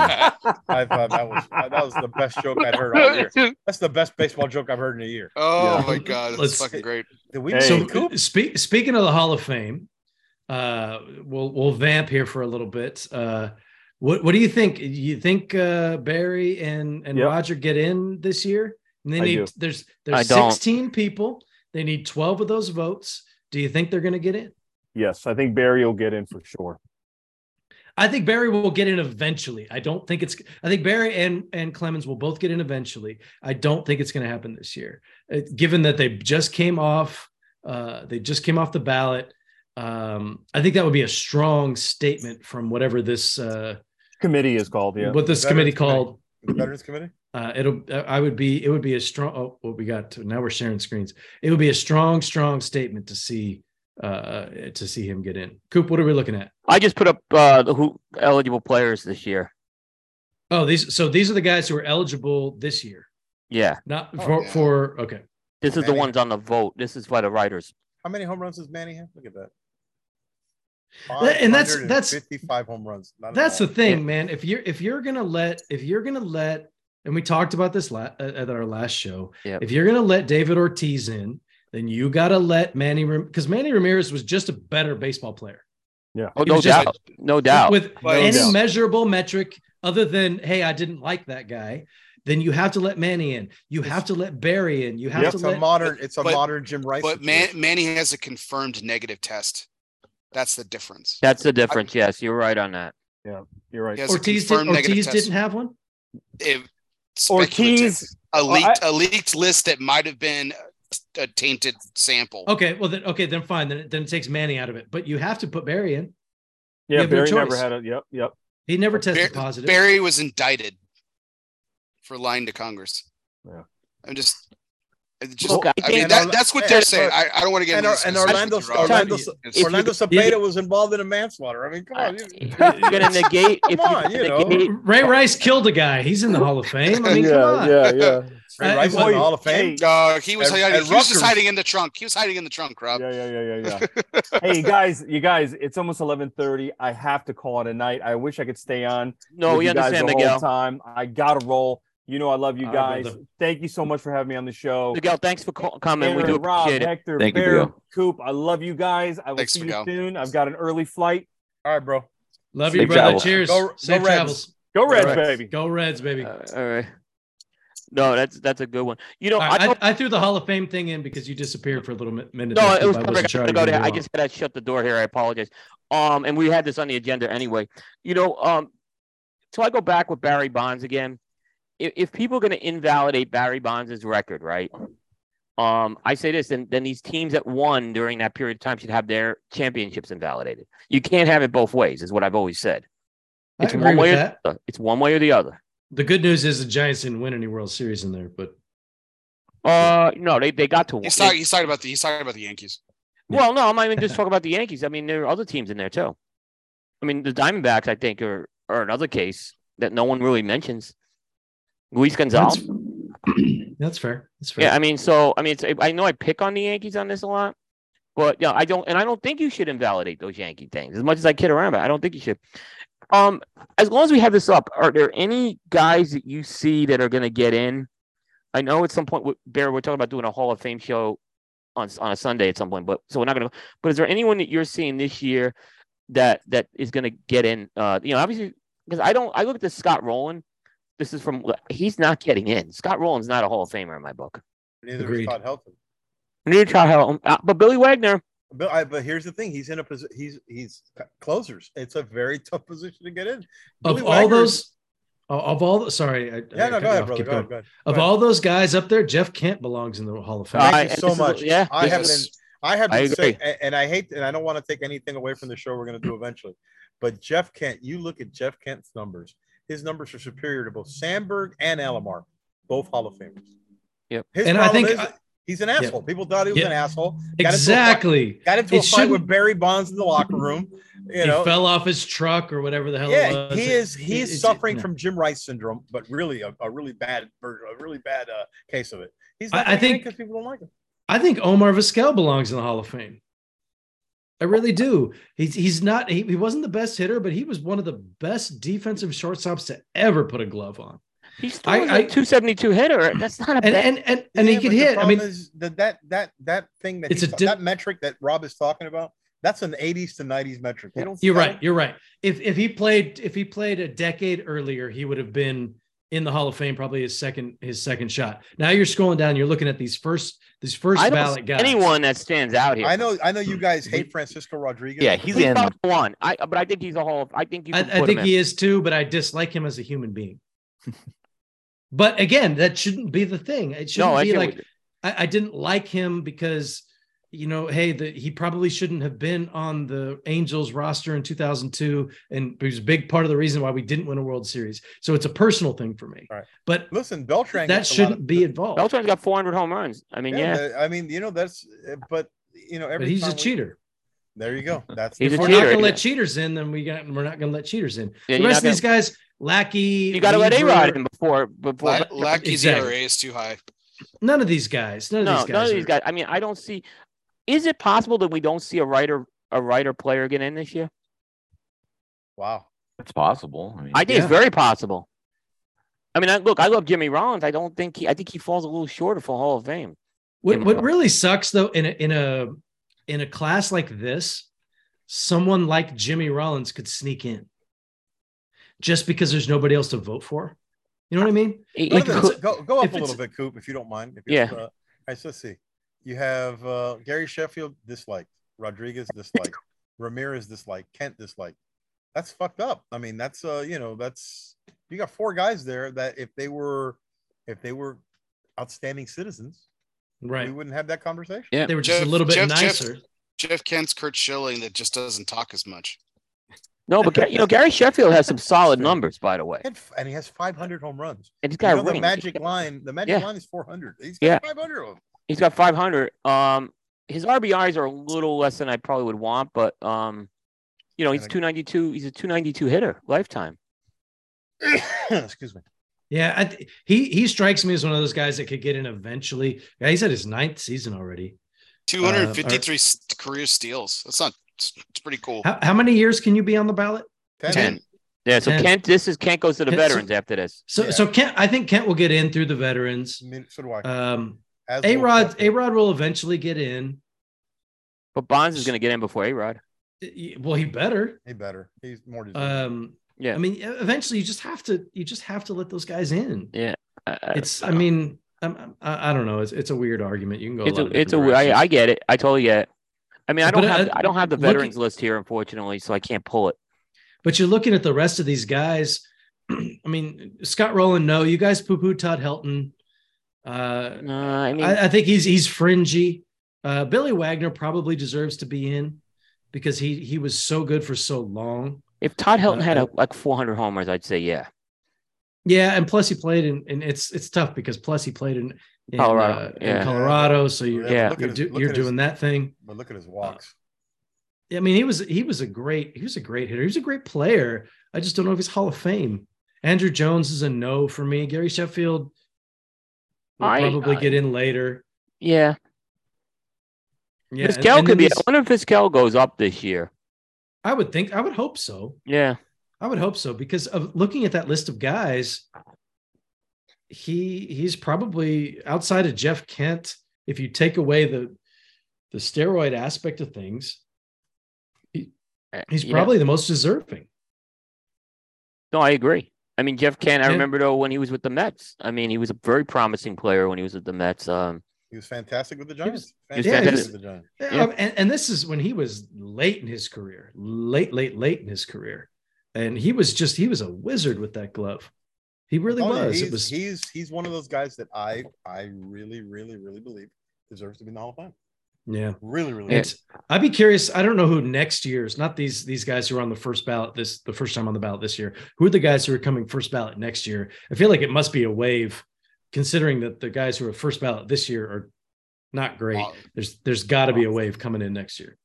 D: I thought that was that was the best joke I'd heard all year. That's the best baseball joke I've heard in a year.
F: Oh
C: Yeah.
F: my god, it's
E: Let's-
F: fucking great.
D: Did we
C: Hey.
E: So
D: the Coop?
E: speak, speaking of the Hall of Fame, uh, we'll we'll vamp here for a little bit. Uh, what what do you think? You think uh, Barry and and
C: Yep.
E: Roger get in this year? And they
C: I
E: need
C: do.
E: there's
A: I
E: there's
A: don't.
E: 16 people. They need 12 of those votes. Do you think they're going to get in?
C: Yes, I think Barry will get in for sure.
E: I think Barry will get in eventually. I don't think it's. I think Barry and and Clemens will both get in eventually. I don't think it's going to happen this year, Uh, given that they just came off. Uh, they just came off the ballot. Um, I think that would be a strong statement from whatever this uh,
C: Committee is called. Yeah.
E: what this
D: Veterans
E: committee
D: Committee.
E: called.
D: The Veterans Committee?
E: Uh, it'll. I would be. It would be a strong. Oh, what we got? To, now we're sharing screens. It would be a strong, strong statement to see uh to see him get in. Coop, what are we looking at?
A: I just put up uh, the who eligible players this year.
E: Oh, these. So these are the guys who are eligible this year.
A: Yeah,
E: Not
D: Oh,
E: for
F: yeah.
E: for okay.
A: this is the ones on the vote. This is by the writers.
D: How many home runs does Manny have? Look at that.
E: That- and that's- that's-
D: 55 home runs. Not
E: That's the
D: enough.
E: thing, man. If you're if you're gonna let if you're gonna let and we talked about this la- at at our last show.
A: Yep.
E: If you're gonna let David Ortiz in, then you got to let Manny because Manny Ramirez was just a better baseball player
A: Oh, no
E: was just-
A: doubt, no doubt.
E: with
F: But-
E: any
C: doubt.
E: measurable metric other than hey, I didn't like that guy. Then you have to let Manny in. You have to let Barry in. You have
C: Yep.
E: to
D: It's a
E: let
D: modern. It's a
F: but-
D: modern Jim Rice.
F: But Man. Manny has a confirmed negative test. That's the difference.
A: That's the difference. Yes, you're right on that.
C: Yeah, you're right.
F: He has a
E: Ortiz. did, Ortiz didn't have one.
F: It,
C: Ortiz.
F: a
C: Well,
F: leaked leaked list that might have been a tainted sample.
E: Okay, well then okay, then fine. Then it, then it takes Manny out of it. But you have to put Barry in.
C: Yeah,
E: have no
C: Barry never had a. Yep, yep.
E: He never tested
F: Bar-
E: positive.
F: Barry was indicted for lying to Congress.
C: Yeah.
F: I'm just. It Just,
A: Look, I
F: I mean,
A: think-
F: that, that's what they're
D: and-
F: saying. I, I don't want to get
D: and,
F: into
D: Or- and Orlando
F: with you, Rob.
D: Orlando,
F: It's-
A: If you-
D: Orlando
A: if-
D: Cepeda was involved in a manslaughter. I mean, come on. You-
A: if (laughs) you're gonna (laughs) negate,
D: Come
A: you're
D: on, you
A: gonna
D: know.
E: Ray Rice killed a guy. He's in the Hall of Fame. I mean, come on.
C: yeah, yeah. (laughs)
D: Ray Rice is in the Hall of Fame.
F: Uh, he was
D: At-
F: hiding,
D: at
F: he was just hiding in the trunk. He was hiding in the trunk, Rob.
C: Yeah, yeah, yeah, yeah, yeah. hey, you guys, you guys, it's almost eleven thirty. I have to call it a night. I wish I could stay on.
A: no, we understand,
C: the whole time. I gotta roll. You know, I love you guys.
E: brother.
C: Thank you so much for having me on the show.
A: Miguel, thanks for call- coming. We
C: Aaron,
A: do
C: Rob,
A: appreciate it.
C: Hector,
G: Thank you,
C: Bear,
G: Miguel.
C: Coop. I love you guys. I will
F: Thanks,
C: see
F: Miguel.
C: you soon. I've got an early flight.
D: All right, bro.
E: Love
G: Safe
E: you, brother.
G: travels.
E: Cheers.
D: Go- go
E: Safe
D: Reds.
E: travels.
C: Go Reds,
E: All right.
C: baby.
E: Go Reds, baby.
A: Uh, all right. No, that's that's a good one. You know,
E: All
A: I,
E: right, I, I threw the Hall of Fame thing in because you disappeared for a little minute.
A: no,
E: there,
A: it was
E: I
A: perfect.
E: wasn't
A: I
E: sure
A: gotta go there. I just gotta shut the door here. I apologize. Um, and we had this on the agenda anyway. You know, um, so I go back with Barry Bonds again. If, if people are going to invalidate Barry Bonds' record, right? Um, I say this, then then these teams that won during that period of time should have their championships invalidated. You can't have it both ways, is what I've always said.
E: I
A: It's
E: agree
A: one
E: with
A: way or
E: that.
A: the other. It's one way or the other.
E: The good news is the Giants didn't win any World Series in there, but
A: Uh, no, they, they got to one.
F: He's
A: They-
F: talking. He's talking about the. He's talking about the Yankees.
A: Well, no, I'm not even just talking about the Yankees. I mean, there are other teams in there too. I mean, the Diamondbacks, I think, are are another case that no one really mentions. Luis Gonzalez.
E: that's, (clears throat) that's fair. That's fair.
A: Yeah, I mean, so I mean, it's, I know I pick on the Yankees on this a lot, but yeah, I don't, and I don't think you should invalidate those Yankee things as much as I kid around. But I don't think you should. Um, as long as we have this up, are there any guys that you see that are going to get in? I know at some point, Bear, we're talking about doing a Hall of Fame show on on a Sunday at some point, but so we're not going to. But is there anyone that you're seeing this year that that is going to get in? Uh, you know, obviously, because I don't. I look at this Scott Rolen. This is from. He's not getting in. Scott Rolen's not a Hall of Famer in my book.
D: Neither
E: Agreed.
D: is Todd Helton.
A: Neither Todd Helton, uh, but Billy Wagner.
D: But I, but here's the thing: he's in a position. He's he's closers. It's a very (laughs) tough position to get in.
E: Of
D: Billy
E: all
D: Wagner-
E: those, of all the, sorry, I,
D: Yeah,
E: I
D: no,
E: cut
D: go ahead, brother. Go ahead, go ahead.
E: Of
D: Go ahead.
E: all those guys up there, Jeff Kent belongs in the Hall of Fame.
D: Thank you so
A: this is-
D: much.
A: yeah,
D: I have
F: is-
D: been. I have
A: I
D: been saying,
A: agree.
D: and, and I hate, and I don't want to take anything away from the show we're going to do eventually. But Jeff Kent, you look at Jeff Kent's numbers. His numbers are superior to both Sandberg and Alomar, both Hall of Famers.
A: Yep.
D: His
E: And I think-
D: is he's an asshole. People thought he was
E: Yeah.
D: an asshole. Got into a fight-
E: Exactly.
D: Got into
E: It
D: a fight with
E: shouldn't-
D: Barry Bonds in the locker room. (laughs) You
E: he
D: know,
E: fell off his truck or whatever the hell
D: yeah,
E: it was.
D: he is. He
E: It-
D: is
E: it's-
D: suffering
E: no.
D: from Jim Rice syndrome, but really a, a really bad, version- a really bad uh, case of it. He's
E: I- I think-
D: because people don't like him.
E: I think Omar Vizquel belongs in the Hall of Fame. I really do. He's he's not he, he wasn't the best hitter, but he was one of the best defensive shortstops to ever put a glove on.
A: He's
E: I-
A: throwing
E: I-
A: a 272 hitter. That's not a
E: And
A: bad.
E: and and, and he
D: Yeah,
E: could
D: but
E: hit. I mean,
D: is that that that that thing that
E: It's a di-
D: that metric that Rob is talking about. That's an 80s to 90s metric.
E: You're right. You're right. If if he played if he played a decade earlier, he would have been in the Hall of Fame, probably his second his second shot. Now you're scrolling down, you're looking at these first these first
A: I don't
E: ballot
A: see
E: guys.
A: anyone that stands out here.
D: I know. I know you guys hmm. hate Francisco Rodriguez.
G: Yeah, he's
A: He's
G: in.
A: top one. I but I think he's a whole. Of, I think you.
E: I,
A: Can
E: I
A: put
E: think
A: him
E: he
A: in.
E: is too, but I dislike him as a human being. (laughs) but again, that shouldn't be the thing. It shouldn't
A: No,
E: be
A: get
E: like I, I didn't like him because you know, hey, the, he probably shouldn't have been on the Angels roster in 2002, and he was a big part of the reason why we didn't win a World Series. So it's a personal thing for me.
D: All right.
E: But
D: Listen, Beltran.
E: that
D: gets a lot
E: shouldn't
D: of-
E: be involved.
A: Beltran's got 400 home runs. I mean, yeah,
D: that- I mean, you know, that's. uh, But you know, every
E: but he's a
D: we-
E: cheater.
D: there you go. That's
A: He's
D: the
A: a
E: If we're
D: point.
E: not going to
A: yeah.
E: let cheaters in, then we got we're not going to let cheaters in.
A: Yeah,
E: the rest of
A: not
E: these guys, Lackey,
A: you got to let A
E: Weaver,
A: Rod in before before.
F: La- Lackey's
E: Exactly.
F: ERA is too high.
E: None of these guys. None of
A: no,
E: these guys.
A: none of these guys. I mean, I don't see. Is it possible that we don't see a writer a writer player get in this year?
D: Wow.
G: It's possible. I mean,
A: I think
E: Yeah.
A: it's very possible. I mean, I, look, I love Jimmy Rollins. I don't think he. I think he falls a little short of a Hall of Fame.
E: What what really sucks though in a in a in a class like this, someone like Jimmy Rollins could sneak in just because there's nobody else to vote for. You know what I mean?
A: He-
D: Go,
A: he
D: to the-
A: could-
D: go, go up a little bit, Coop, if you don't mind. If
A: Yeah.
D: it's, Uh, all right, so let's see. You have uh, Gary Sheffield disliked, Rodriguez disliked, Ramirez disliked, Kent disliked. That's fucked up. I mean, that's uh, you know, that's you got four guys there that if they were, if they were outstanding citizens,
E: Right.
D: we wouldn't have that conversation.
A: Yeah.
E: They were just a little bit
F: Jeff- Jeff-
E: nicer.
F: Jeff Kent's Curt Schilling that just doesn't talk as much.
A: no, but you know, Gary Sheffield has some (laughs) solid numbers, by the way,
D: And, and he has 500 home runs.
A: and he's
D: You
A: got
D: know,
A: a
D: the magic line, the magic
A: Yeah.
D: line is 400. He's got 500 of them.
A: He's got 500. Um, his RBIs are a little less than I probably would want, but um, you know, he's 292. He's a 292 hitter lifetime. (coughs)
D: Excuse me.
E: Yeah, I th- he he strikes me as one of those guys that could get in eventually. Yeah, he's at his ninth season already.
F: 253 s career steals. That's not. It's, it's pretty cool.
E: How, how many years can you be on the ballot?
D: 10.
A: Ten. Yeah. So
E: Ten.
A: Kent, this is Kent goes to the
E: Ten, so-
A: veterans after this.
E: So
D: Yeah.
E: so Kent, I think Kent will get in through the veterans.
D: I mean, so do I.
E: Um,
D: As
E: A
D: will
E: Rod A Rod will eventually get in.
A: But Bonds is going to get in before A Rod.
E: Well, he better.
D: He better. He's more deserving.
E: Um,
A: Yeah.
E: I mean, eventually you just have to you just have to let those guys in.
A: Uh,
E: It's I mean, I'm, I, I don't know. It's it's a weird argument. You can go.
A: it's
E: a,
A: a, it's a,
E: different
A: I, I
E: directions.
A: get it. I totally get it. I mean, I don't
E: But,
A: have,
E: uh,
A: I don't have the
E: looking-
A: veterans list here, unfortunately, so I can't pull it.
E: But you're looking at the rest of these guys. (clears throat) I mean, Scott Rolen, no, you guys poo poo Todd Helton. Uh,
A: No, I mean,
E: I, I think he's he's fringy. Uh, Billy Wagner probably deserves to be in because he he was so good for so long.
A: if Todd Helton had
E: uh,
A: a, like 400 homers, I'd say yeah.
E: Yeah, and plus he played in, and it's it's tough because plus he played in, in
A: Colorado,
E: uh,
A: yeah.
E: in Colorado, so you're,
A: Yeah.
E: You're,
D: at his-
E: you're
D: at his-
E: doing that thing.
D: But look at his walks.
E: I mean, he was he was a great he was a great hitter. He was a great player. I just don't know if he's Hall of Fame. Andruw Jones is a no for me. Gary Sheffield will
A: I-
E: probably
A: I-
E: get in later.
A: Yeah.
E: Yeah, and-
A: Vizquel
E: and
A: could
E: then
A: be, I wonder if Vizquel goes up this year.
E: I would think I would hope so.
A: Yeah.
E: I would hope so because of looking at that list of guys, he he's probably outside of Jeff Kent. If you take away the the steroid aspect of things,
A: Uh,
E: he's
A: yeah.
E: probably the most deserving.
A: No, I agree. I mean, Jeff Kent, I remember though when he was with the Mets. I mean, he was a very promising player when he was with the Mets. Um,
D: He was fantastic with the Giants.
A: he was
D: Fantastic
A: fantastic.
D: with the Giants.
E: Yeah,
A: Yeah.
E: um, and, and this is when he was late in his career, late, late, late in his career. And he was just, he was a wizard with that glove. He really
D: Oh, yeah,
E: was.
D: He's,
E: It was,
D: he's he's one of those guys that I I really really really believe deserves to be in the Hall of Fame.
E: Yeah.
D: Really really.
E: It's, I'd be curious. I don't know who next year's, not these, these guys who are on the first ballot this, the first time on the ballot this year. Who are the guys who are coming first ballot next year? I feel like it must be a wave considering that the guys who are first ballot this year are not great.
F: Wow.
E: There's, there's got to be a wave coming in next year.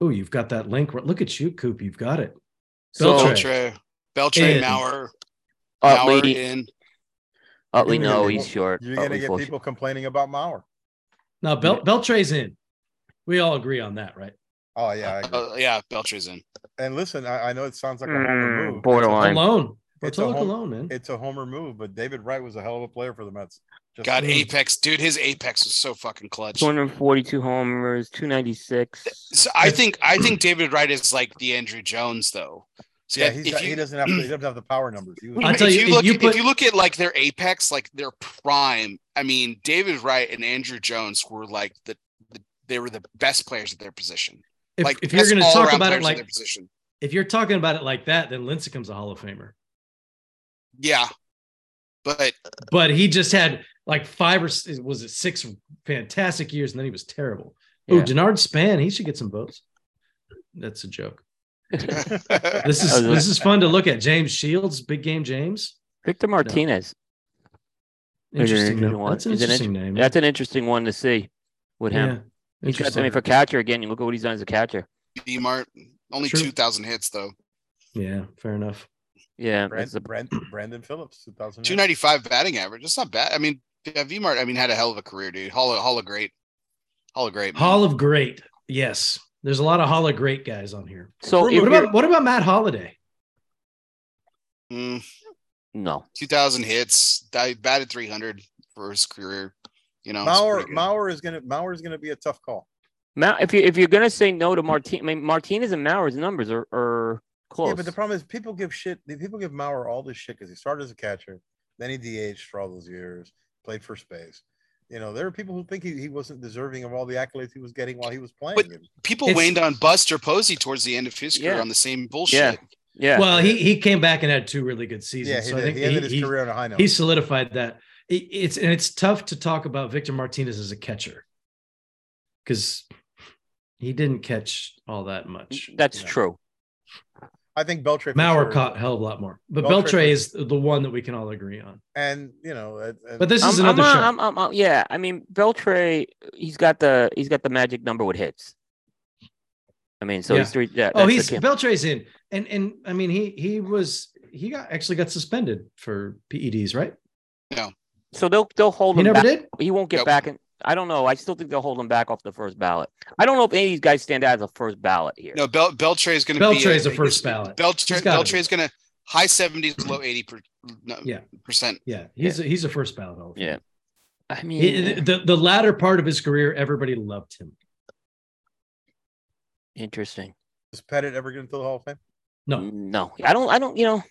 E: Oh, you've got that link. Look at you, Coop. You've got it.
A: So
E: Beltré.
F: Beltré, Beltré,
E: In.
F: Mauer, Mauer
A: Utley,
F: in.
A: Utley,
D: You're
A: no, he's short.
D: You're gonna get
A: full-
D: people complaining about Mauer.
E: Now, Bel- Beltré's in. We all agree on that, right?
D: Oh yeah, I agree.
F: Uh, yeah, Beltré's in.
D: and listen, I, I know it sounds like a homer
A: Mm,
D: move.
A: borderline.
E: Alone.
D: It's a
E: Bartolo
D: home-
E: Colon, man.
D: It's a homer move, but David Wright was a hell of a player for the Mets. Just
F: God. Apex, dude, his Apex was so fucking clutch.
A: 242 homers, 296.
F: So I think I think David Wright is like the Andruw Jones though. So
D: yeah,
F: if-
D: he's
F: you-
D: he doesn't have he doesn't have the power numbers. He was,
E: I'll tell
F: if
E: you,
F: you look
E: you
F: if you look at like their apex, like their prime, I mean, David Wright and Andruw Jones were like the, the they were the best players at their position.
E: If,
F: like
E: if you're going to talk about it like
F: their position.
E: if you're talking about it like that, then Lincecum's a Hall of Famer.
F: Yeah, but
E: But he just had like five or was it six fantastic years, and then he was terrible. Oh,
A: Yeah.
E: Denard Span, he should get some votes. That's a joke. This is
A: That was a-
E: this is fun to look at. James Shields, big game James.
A: Victor Martinez.
E: Interesting.
A: Interesting
E: name.
A: one.
E: That's an
A: He's an
E: interesting name.
A: That's an interesting one to see with him.
E: yeah.
A: He's got, I mean, for catcher again, you look at what he's done as a catcher.
F: B Mart only
E: True.
F: two thousand hits though.
E: yeah, fair enough.
A: Yeah,
D: Brand,
A: that's the,
D: Brand, Brandon Phillips, 2000.
F: Two ninety five batting average. That's not bad. I mean, yeah, V Mart. I mean, had a hell of a career, dude. Hall of Hall of Great. Hall of Great. man.
E: Hall of Great. Yes. There's a lot of Hall of Great guys on here.
A: so.
E: what about what about Matt Holliday?
F: Mm,
A: no,
F: two thousand hits. Di- batted three hundred for his career. You know,
D: Mauer. Mauer is gonna Mauer is gonna be a tough call.
A: Ma- if you if you're gonna say no to Martin, I mean, Martinez and Mauer's numbers are, are close.
D: Yeah, but the problem is people give shit. People give Mauer all this shit because he started as a catcher, then he DH for all those years, played first base. You know, there are people who think he, he wasn't deserving of all the accolades he was getting while he was playing.
F: But- People
E: It's-
F: waned on Buster Posey towards the end of his career
A: Yeah.
F: on the same bullshit.
A: Yeah. yeah,
E: Well, he he came back and had two really good seasons.
D: yeah, he,
E: so I think
D: he ended
E: he,
D: his
E: he-
D: career on a high note.
E: he solidified that. It- it's and it's tough to talk about Victor Martinez as a catcher because he didn't catch all that much.
A: that's
D: Yeah.
A: true.
D: I think Beltré.
E: Mauer
D: sure.
E: caught hell of a lot more, but Beltré
D: Beltré
E: is the one that we can all agree on.
D: and you know, and- and-
E: But this is
A: I'm, I'm,
E: another
A: uh,
E: show.
A: I'm, I'm, uh, yeah, I mean, Beltré, he's got the he's got the magic number with hits. I mean, so
E: Yeah.
A: he's three. Yeah,
E: oh, he's. Beltré's in, and and I mean he he was he got actually got suspended for PEDs, right? No.
A: So they'll they'll hold
E: He
A: him
E: never
A: back.
E: did.
A: He won't get
F: Nope.
A: back in. I don't know. I still think they'll hold him back off the first ballot. I don't know if any of these guys stand out as a first ballot here.
F: No, Bel- Beltré is going to be
E: Beltré's a first ballot.
F: Beltré,
E: He's gotta Beltré
F: is going to high seventies, low eighty per, no,
E: Yeah.
F: percent.
E: Yeah, he's a, he's a first ballot. Hall.
A: Yeah. I mean,
E: He- the the latter part of his career, everybody loved him.
A: interesting.
D: is Pettitte ever get into the Hall of Fame?
E: No,
A: No, I don't. I don't. You know,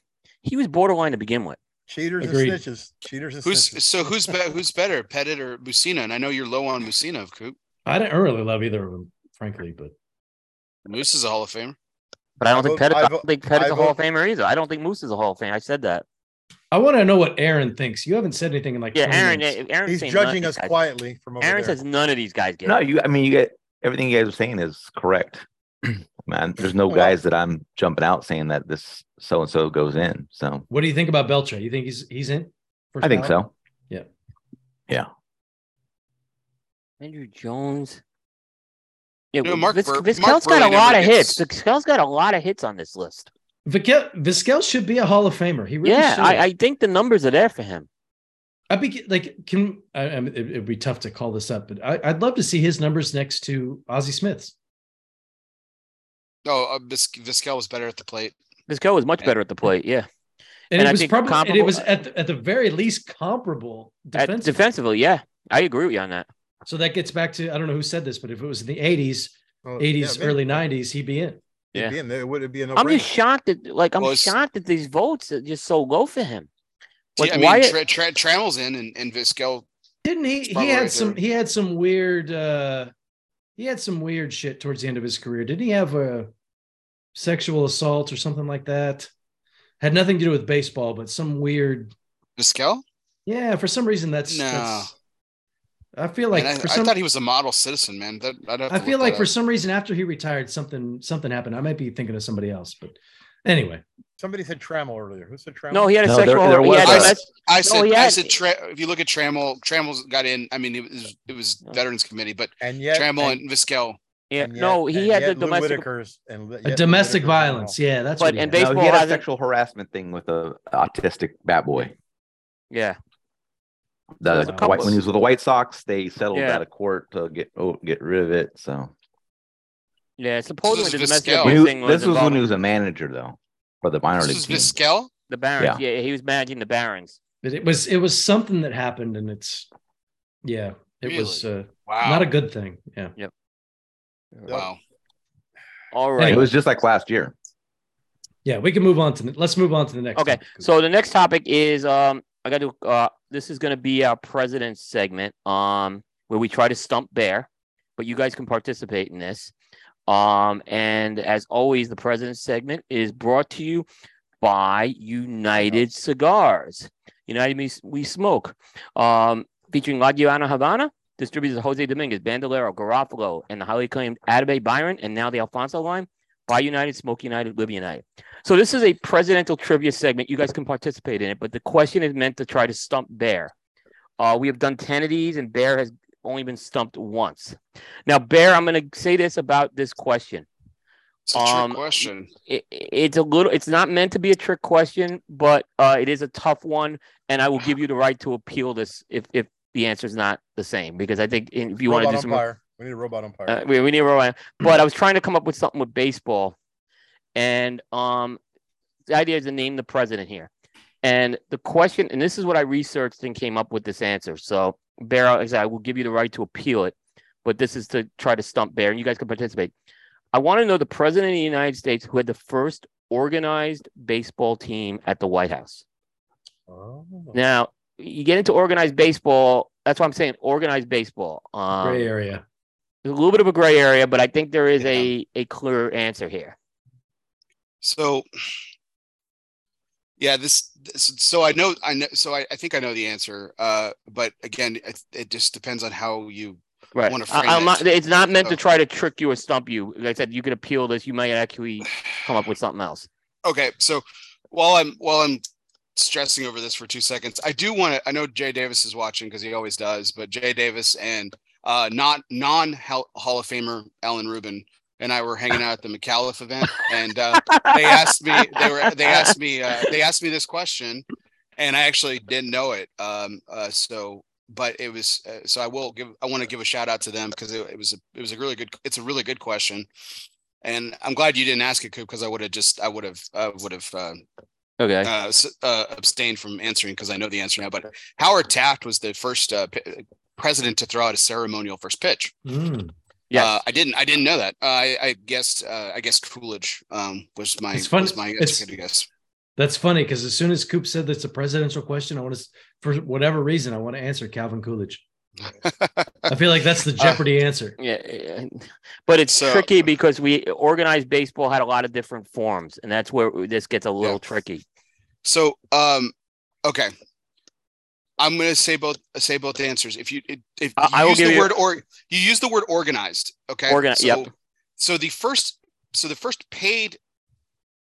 A: he was borderline to begin with.
D: Cheaters
E: Agreed.
D: and snitches. Cheaters and
F: Who's
D: snitches.
F: so who's be, who's better, Pettitte or Mussina? And I know you're low on Mussina, Coop.
E: I didn't really love either of them, frankly. But
F: Moose is a Hall of Famer.
A: But I don't
D: I
A: think
D: vote-
A: Pettitte.
D: I
A: I, don't think Pettitte's
D: I
A: a Hall of
D: vote-
A: Famer either. I don't think Moose is a Hall of Fame. I said that.
E: I want to know what Aaron thinks. You haven't said anything in like
A: Yeah, Aaron.
E: minutes.
A: Aaron
D: He's judging us quietly from over
A: Aaron
D: there.
A: says none of these guys get.
G: No, you. I mean, you get everything you guys are saying is correct. (clears throat) Man, there's no guys that I'm jumping out saying that this so and so goes in. So
E: What do you think about Beltré? You think he's he's in? First
G: I think
E: ballot?
G: so.
E: Yeah.
G: Yeah.
A: Andruw Jones. Yeah,
F: No, Mark
A: Vis-
F: Bur-
A: Vizquel's
F: Mark
A: got a lot of hits.
F: gets-
A: Vizquel's got a lot of hits on this list.
E: Vizquel, Vizquel should be a Hall of Famer. He really
A: yeah,
E: should.
A: I, I think the numbers are there for him.
E: I'd be like, can I, I mean, it, it'd be tough to call this up, but I, I'd love to see his numbers next to Ozzie Smith's.
F: Oh, uh, Vis- Vizquel was better at the plate.
A: Vizquel was much better at the plate. Yeah,
E: And,
A: And I
E: it was
A: think
E: probably, and it was at the, at the very least comparable defensively.
A: defensively. Yeah, I agree with you on that.
E: So that gets back to I don't know who said this, but if it was in the 80s,
D: Oh,
E: 80s,
D: yeah,
E: early 90s, he'd be in.
D: He'd
A: Yeah.
D: be in there. It would be a no
A: I'm just shocked that, like, I'm
F: Well,
A: shocked that these votes are just so low for him. Like,
F: I mean,
A: why?
F: Tra- Tra- Trammell's in and, and Vizquel.
E: Didn't he? He had
F: right
E: some.
F: there.
E: He had some weird. uh He had some weird shit towards the end of his career. Didn't he have a sexual assault or something like that? Had nothing to do with baseball, but some weird.
F: Vizquel?
E: Yeah, for some reason that's.
F: No.
E: that's I feel like
F: Man, I,
E: for
F: I thought he was a model citizen, man. That,
E: I feel like for
F: up.
E: some reason after he retired, something something happened. I might be thinking of somebody else, but anyway,
D: Somebody said Trammell earlier. Who said Trammell?
A: No, he had a
G: No,
A: sexual.
G: there
A: he
G: was
A: had
G: a-
A: domestic-
F: I said,
A: he
F: I said, Tra- if you look at Trammell, Trammell's got in. I mean, it was it was Veterans Committee, but
D: and yet
F: Trammell
D: and,
F: and Vizquel.
A: yeah,
D: and yet-
A: no, he had the
D: yet Lou
A: domestic.
D: Whitaker's and
E: a domestic violence. Yeah, that's
A: But
E: what he
A: baseball
G: no, he had a
A: hasn't-
G: sexual harassment thing with a autistic bat boy.
A: Yeah,
G: The
A: a couple-
G: White- when he was with the White Sox, they settled
A: Yeah.
G: out of court to get oh, get rid of it. So
A: yeah. Supposedly
F: This
A: the domestic
F: Vizquel.
G: When
A: abuse
G: he-
A: thing was
G: this was when he was a manager, though, for the minor
F: This
G: league
F: is
G: team.
F: Vizquel.
A: the Barons. Yeah. he was managing the Barons.
E: But it was it was something that happened, and it's yeah, it was uh,
F: Wow.
E: not a good thing. Yeah. Yep.
F: Wow.
A: All right. And.
G: It was just like last year.
E: Yeah, we can move on to the, let's move on to the next.
A: Okay,
E: topic.
A: so the next topic is um I got to uh this is going to be our president's segment um where we try to stump bear, but you guys can participate in this. Um and as always the president's segment is brought to you by United Cigars. United we, we smoke. Um featuring La Gianna Havana, distributors Jose Dominguez, Bandolero, Garofalo, and the highly acclaimed Atabey Byron, and now the Alfonso line. Buy United, Smoke United, Live United. So this is a presidential trivia segment. You guys can participate in it, but the question is meant to try to stump Bear. Uh, we have done 10 of these, and Bear has only been stumped once. Now, Bear, I'm going to say this about this question.
F: It's a trick
A: Um,
F: question.
A: It, it's a little, it's not meant to be a trick question, but uh, it is a tough one, and I will give you the right to appeal this if if the answer is not the same, because I think if you want to do some
D: umpire. We need a robot umpire.
A: uh, we, we need a row. But I was trying to come up with something with baseball, and um, the idea is to name the president here. And the question, and this is what I researched and came up with this answer. So, Bear, like I said, I will give you the right to appeal it, but this is to try to stump Bear, and you guys can participate. I want to know the president of the United States who had the first organized baseball team at the White House.
D: Oh.
A: Now, you get into organized baseball. That's why I'm saying organized baseball. Um,
E: Gray area.
A: a little bit of a gray area, but I think there is a a clear answer here.
F: So, yeah, this, this. So I know, I know. So I, I think I know the answer. Uh, but again, it, it just depends on how you.
A: Right.
F: wanna
A: I-
F: frame it.
A: not, it's not meant to try to trick you or stump you. Like I said, you can appeal this. You might actually come up with (sighs) something else.
F: Okay, so while I'm while I'm stressing over this for two seconds, I do want to. I know Jay Davis is watching because he always does, but Jay Davis and uh, not non Hall of Famer Alan Rubin and I were hanging out at the McAuliffe event, (laughs) and uh, they asked me. They were they asked me uh, they asked me this question, and I actually didn't know it. Um, uh, so. But it was uh, so I will give I want to give a shout out to them because it, it was a it was a really good it's a really good question, and I'm glad you didn't ask it Coop, because I would have just I would have uh, would have uh,
A: Okay.
F: uh, uh, abstained from answering because I know the answer now. But Howard Taft was the first uh, p- president to throw out a ceremonial first pitch.
E: Mm.
A: Yes.
F: Uh, I didn't. I didn't know that. Uh, I, I guessed. Uh, I guessed Coolidge um, was my
E: It's fun-
F: was my
E: it's-
F: answer to guess.
E: That's funny because as soon as Coop said that's a presidential question, I want to, for whatever reason, I want to answer Calvin Coolidge. (laughs) I feel like that's the Jeopardy answer.
A: yeah, yeah. But it's
F: So-
A: tricky because we organized baseball had a lot of different forms, and that's where this gets a little tricky.
F: So, um, okay, I'm gonna say both say both answers. If you if you
A: I will
F: use the word or you use the word organized, okay,
A: Organi-
F: So,
A: yep.
F: so the first so the first paid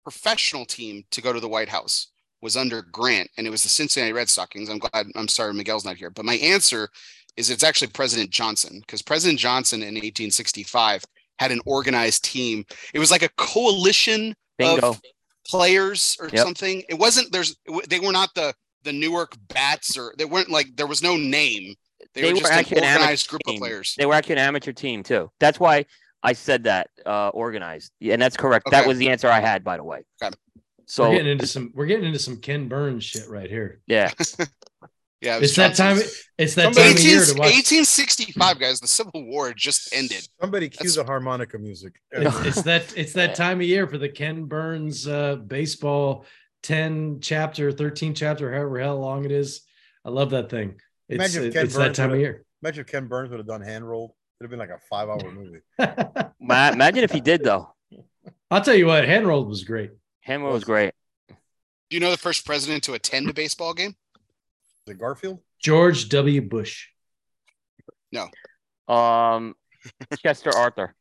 F: professional team to go to the White House was under Grant, and it was the Cincinnati Red Stockings. I'm glad. I'm sorry, Miguel's not here, but my answer is it's actually President Johnson because President Johnson in 1865 had an organized team. It was like a coalition
A: Bingo.
F: of players or
A: Yep.
F: something. It wasn't. There's. They were not the the Newark Bats or they weren't like there was no name. They,
A: They
F: were
A: were
F: just an
A: actually an amateur
F: organized group of players.
A: They were actually an amateur team too. That's why I said that uh, organized, Yeah, and that's correct. That was the answer I had, by the way.
F: Okay.
A: So
E: we're getting into some we're getting into some Ken Burns shit right here.
A: yeah, (laughs)
F: Yeah, it
E: It's that time. It's that
D: Somebody-
E: time of year to watch.
F: 1865, guys. The Civil War just ended.
D: Somebody cue
F: That's-
D: the harmonica music.
E: It's, it's that it's that (laughs) time of year for the Ken Burns uh, baseball ten chapter, thirteen chapter, however hell long it is. I love that thing. It's,
D: Imagine if Ken
E: it's that
D: Burns
E: time of
D: would've-
E: year.
D: Imagine if Ken Burns would have done hand rolled. It'd have been like a five hour (laughs) movie.
A: Imagine if he did though.
E: I'll tell you what, hand rolled was great.
A: Hammer was great.
F: Do you know the first president to attend a baseball game?
D: Is it Garfield?
E: George W. Bush. No.
A: Um, Chester Arthur.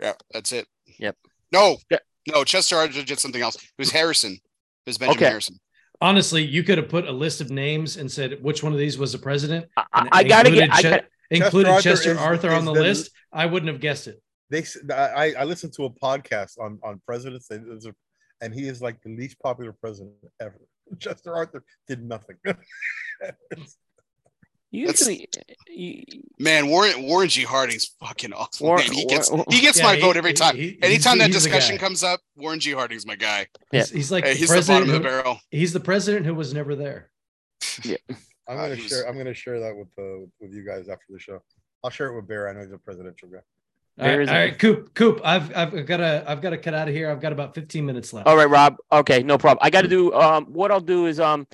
F: Yeah, that's it.
A: Yep.
F: No,
A: Yeah.
F: No, Chester Arthur did something else. It was Harrison. It was Benjamin
A: Okay.
F: Harrison.
E: Honestly, you could have put a list of names and said which one of these was the president.
A: I, I, I gotta get.
E: included
A: I
E: Che-
A: got.
E: included
D: Arthur
E: Chester
D: is-
E: Arthur
D: is
E: on the
D: the-
E: list. I wouldn't have guessed it.
D: They I, I listened to a podcast on on presidents and, a- and he is like the least popular president ever. (laughs) Chester Arthur did nothing. (laughs)
A: Usually, you,
F: Man, Warren Warren G. Harding's fucking awesome.
A: Warren-
F: man. He gets
A: Warren-
F: he (laughs) gets
E: Yeah,
F: my
E: he-
F: vote every
E: he-
F: time.
E: he-
F: Anytime that discussion comes up, Warren G. Harding's my guy.
A: Yeah.
E: He's, he's like
F: Hey,
E: the
F: he's the
E: president.
F: bottom of the
E: who-
F: barrel.
E: he's the president who was never there.
D: Yeah, (laughs) I'm
F: Uh,
D: gonna
F: he was-
D: share. I'm gonna share that with uh, with you guys after the show. I'll share it with Bear. I know he's a presidential guy.
E: All right,
A: There is
E: all
A: a-
E: Coop, Coop. I've I've got to I've got to cut out of here. I've got about 15 minutes left.
A: all right, Rob. Okay, no problem. I got to do. Um, what I'll do is um,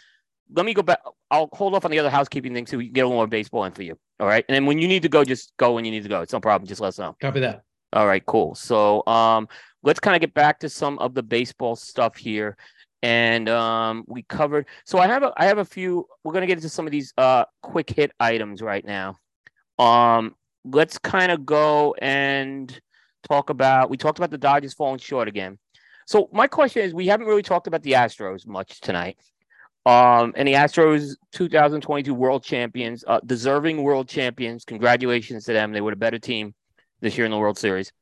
A: let me go back. I'll hold off on the other housekeeping thing so we can get a little more baseball in for you. All right, and then when you need to go, just go when you need to go. It's no problem. Just let us know.
E: Copy that.
A: All right, cool. So um let's kind of get back to some of the baseball stuff here. And um we covered so I have a I have a few we're gonna get into some of these uh quick hit items right now. Um let's kind of go and talk about we talked about the Dodgers falling short again. So my question is we haven't really talked about the Astros much tonight. Um and the Astros 2022 world champions, uh deserving world champions. Congratulations to them. They were a better team this year in the World Series.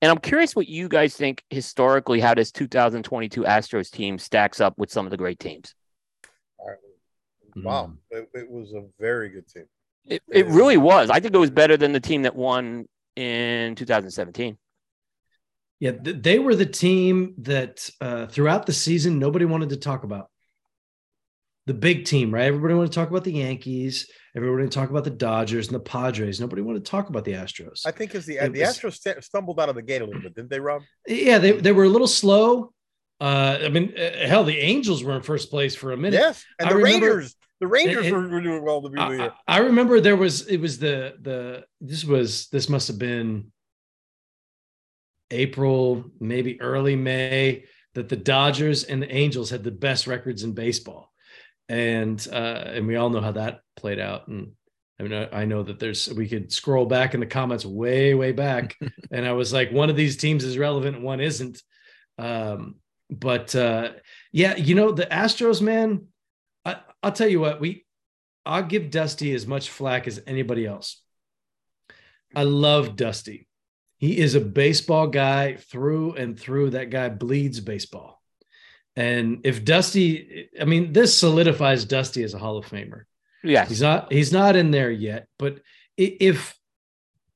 A: And I'm curious what you guys think historically how this 2022 Astros team stacks up with some of the great teams.
D: Wow,
E: Mm.
D: it, it was a very good team.
A: It, it really was. I think it was better than the team that won in 2017.
E: Yeah, they were the team that uh, throughout the season nobody wanted to talk about. The big team, right? Everybody wanted to talk about the Yankees. Everybody wanted to talk about the Dodgers and the Padres. Nobody wanted to talk about the Astros.
D: I think as the
E: It
D: the
E: was-
D: Astros st- stumbled out of the gate a little bit, didn't they, Rob?
E: yeah, they, they were a little slow. Uh, I mean, uh, hell, the Angels were in first place for a minute.
D: Yes, and
E: I
D: the
E: remember-
D: Rangers, the Rangers
E: it-
D: were, were doing well to be
E: I. I- I remember there was it was the the this was this must have been April, maybe early May, that the Dodgers and the Angels had the best records in baseball, and uh, and we all know how that played out. And I mean, I, I know that there's we could scroll back in the comments way way back, (laughs) and I was like, one of these teams is relevant, and one isn't. Um, but uh, yeah, you know the Astros, man. I, I'll tell you what we I'll give Dusty as much flack as anybody else. I love Dusty. He is a baseball guy through and through. That guy bleeds baseball. And if Dusty, I mean, this solidifies Dusty as a Hall of Famer.
A: Yes.
E: He's not he's not in there yet, but if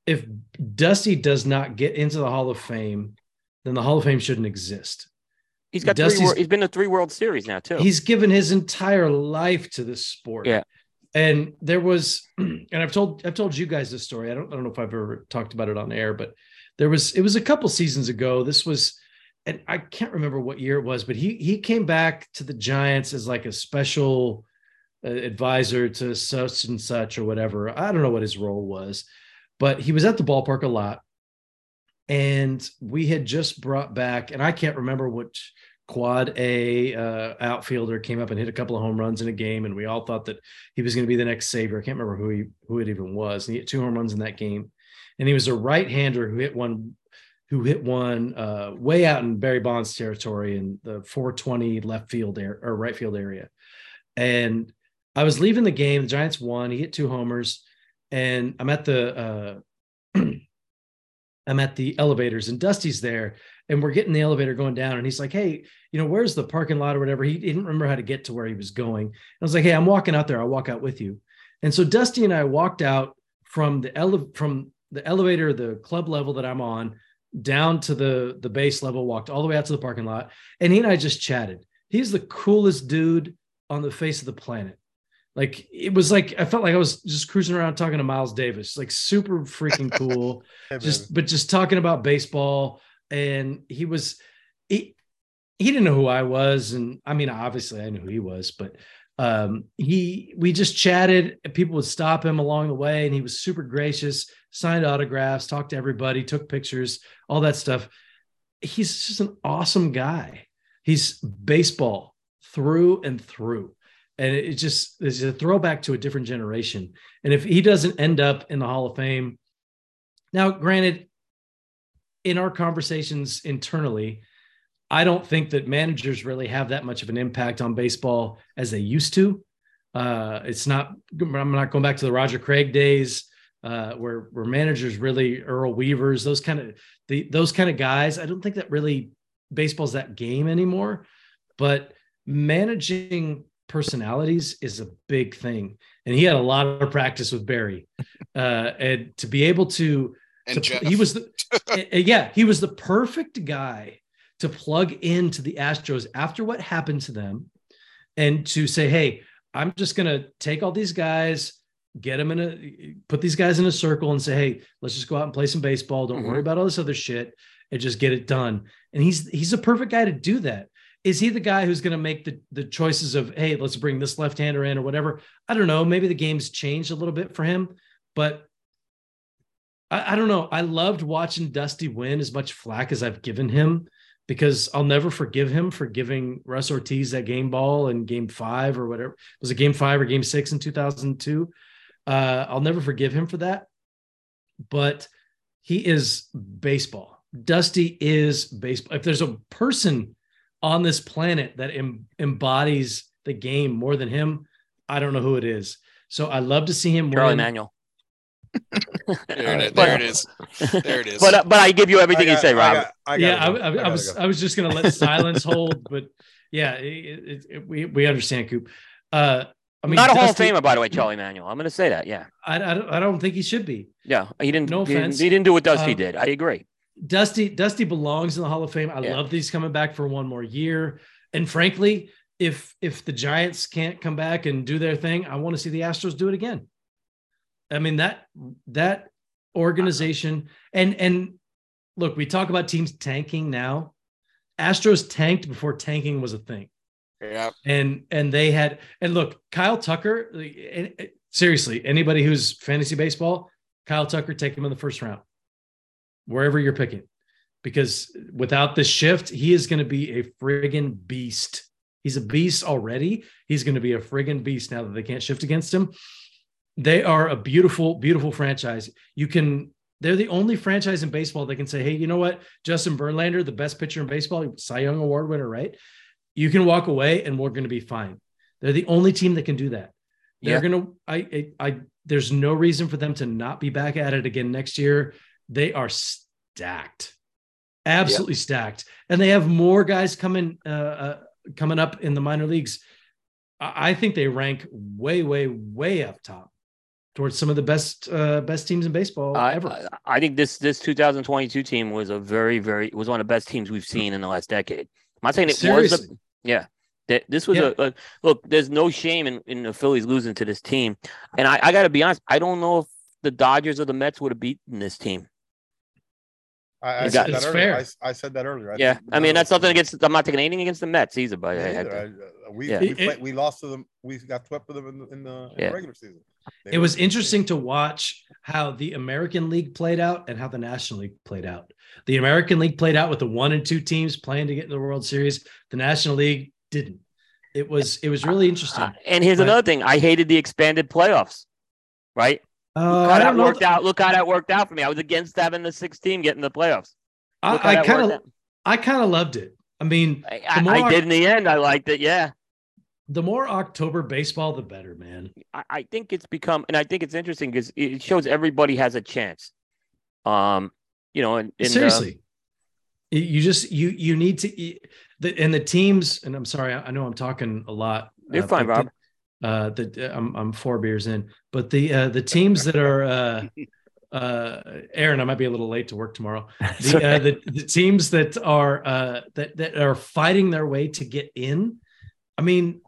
E: if Dusty does not get into the Hall of Fame, then the Hall of Fame shouldn't exist.
A: He's got three
E: Dusty's-
A: wor- he's been to three World Series now too.
E: He's given his entire life to this sport.
A: Yeah.
E: And there was, (clears throat) and I've told I've told you guys this story. I don't I don't know if I've ever talked about it on air, but there was it was a couple seasons ago. This was, and I can't remember what year it was, but he he came back to the Giants as like a special uh, advisor to such and such or whatever. I don't know what his role was, but he was at the ballpark a lot. And we had just brought back, and I can't remember which quad A uh, outfielder came up and hit a couple of home runs in a game, and we all thought that he was going to be the next savior. I can't remember who he who it even was. And he hit two home runs in that game, and he was a right-hander who hit one who hit one uh, way out in Barry Bonds territory in the 420 left field area or right field area. And I was leaving the game. The Giants won. He hit two homers, and I'm at the uh, (clears throat) I'm at the elevators, and Dusty's there, and we're getting the elevator going down, and he's like, "Hey, you know, where's the parking lot or whatever?" He didn't remember how to get to where he was going. I was like, "Hey, I'm walking out there. I'll walk out with you." And so Dusty and I walked out from the ele- from the elevator, the club level that I'm on, down to the the base level. Walked all the way out to the parking lot, and he and I just chatted. He's the coolest dude on the face of the planet. Like it was like I felt like I was just cruising around talking to Miles Davis, like super freaking (laughs) cool
D: Hey,
E: just
D: baby.
E: but just talking about baseball and he was he he didn't know who I was and I mean obviously I knew who he was but Um, he we just chatted. People would stop him along the way, and he was super gracious. Signed autographs, talked to everybody, took pictures, all that stuff. He's just an awesome guy. He's baseball through and through, and it just is a throwback to a different generation. And if he doesn't end up in the Hall of Fame, now granted, in our conversations internally, I don't think that managers really have that much of an impact on baseball as they used to. Uh, it's not. I'm not going back to the Roger Craig days uh, where where managers really Earl Weavers, those kind of the those kind of guys. I don't think that really baseball's that game anymore. But managing personalities is a big thing, and he had a lot of practice with Barry, uh, and to be able to
F: And
E: to-
F: Jeff.
E: he was the (laughs) yeah he was the perfect guy to plug into the astros after what happened to them and to say hey i'm just going to take all these guys get them in a put these guys in a circle and say hey let's just go out and play some baseball. Don't worry mm-hmm. about all this other shit and just get it done. And he's he's a perfect guy to do that. Is he the guy who's going to make the the choices of hey let's bring this left-hander in or whatever? I don't know. Maybe the game's changed a little bit for him but I, I don't know. I loved watching Dusty win as much flack as I've given him because I'll never forgive him for giving Russ Ortiz that game ball in game five or whatever. Was it game five or game six in 2002? Uh, I'll never forgive him for that. But he is baseball. Dusty is baseball. If there's a person on this planet that em- embodies the game more than him, I don't know who it is. So I love to see him
A: Charlie
E: win.
A: Manuel.
F: There, it,
A: But-
F: there it is. There it is.
A: But uh, but I give you everything
D: I
A: you
D: got-
A: say,
D: I
A: Rob.
D: got- I
E: yeah, I,
D: gotta go.
E: I, I
D: gotta
E: was
D: go.
E: I was just gonna let silence hold, but yeah, it, it, it, we we understand, Coop. Uh, I mean,
A: Not a Hall of Famer, by the way, Charlie Manuel. I'm going to say that. Yeah,
E: I, I don't I don't think he should be.
A: yeah. He didn't.
E: No
A: he,
E: offense.
A: he didn't do what Dusty
E: Um,
A: did. I agree.
E: Dusty Dusty belongs in the Hall of Fame. I
A: Yeah.
E: love that he's coming back for one more year. And frankly, if if the Giants can't come back and do their thing, I want to see the Astros do it again. I mean that that organization and and look, we talk about teams tanking now. Astros tanked before tanking was a thing.
F: yeah,
E: and and they had and look kyle tucker like, and- and seriously anybody who's fantasy baseball kyle tucker take him in the first round wherever you're picking because without this shift he is going to be a friggin beast he's a beast already he's going to be a friggin beast now that they can't shift against him they are a beautiful beautiful franchise you can they're the only franchise in baseball that can say hey you know what justin verlander the best pitcher in baseball cy young award winner right you can walk away and we're going to be fine. They're the only team that can do that. They're
A: Yeah.
E: going to, I, I, I, there's no reason for them to not be back at it again next year. They are stacked, absolutely stacked. And they have more guys coming, uh, uh, coming up in the minor leagues. I, I think they rank way, way, way up top towards some of the best, uh, best teams in baseball
A: I,
E: ever.
A: I- I think this this 2022 team was a very very was one of the best teams we've seen in the last decade. I'm not saying it was
E: Seriously.
A: the, yeah. That this was
E: Yeah.
A: a, a look. There's no shame in, in the Phillies losing to this team, and I, I got to be honest. I don't know if the Dodgers or the Mets would have beaten this team.
D: I, I
E: It's-
D: said that earlier.
E: fair.
D: I s- I, said that earlier.
A: yeah,
D: think
A: I mean
D: none
A: that's nothing against. I'm not taking anything against the Mets either, but
D: Me
A: I had
D: neither.
A: to-
D: I- uh, we,
A: Yeah.
D: we,
E: It-
D: played- we lost to them. We got swept with them in the, in the, in
A: Yeah.
D: the regular season. They
E: it was
D: a good team.
E: interesting to watch how the American League played out and how the National League played out. The American League played out with the one and two teams playing to get in the World Series. The National League didn't. It was it was really interesting.
A: Uh, and here's
E: But-
A: another thing. I hated the expanded playoffs. Right?
E: Uh,
A: Look
E: I
A: how that
E: don't
A: worked out. Look how that worked out for me. I was against having the six team getting the playoffs. Look
E: I kind of. I kind of loved it. I mean,
A: I, I,
E: more
A: I
E: I-
A: did in the end. I liked it. Yeah.
E: The more October baseball, the better, man.
A: I, I think it's become, and I think it's interesting because it shows everybody has a chance. Um, you know, and, and uh,
E: Seriously, You- you just you you need to and the teams. And I'm sorry, I, know I'm talking a lot.
A: You're
E: uh,
A: fine, Rob.
E: the- uh, the I'm I'm four beers in, but the uh, the teams that are uh, (laughs) uh, Aaron, I might be a little late to work tomorrow. (laughs) The uh, the, the teams that are uh, that that are fighting their way to get in. I mean,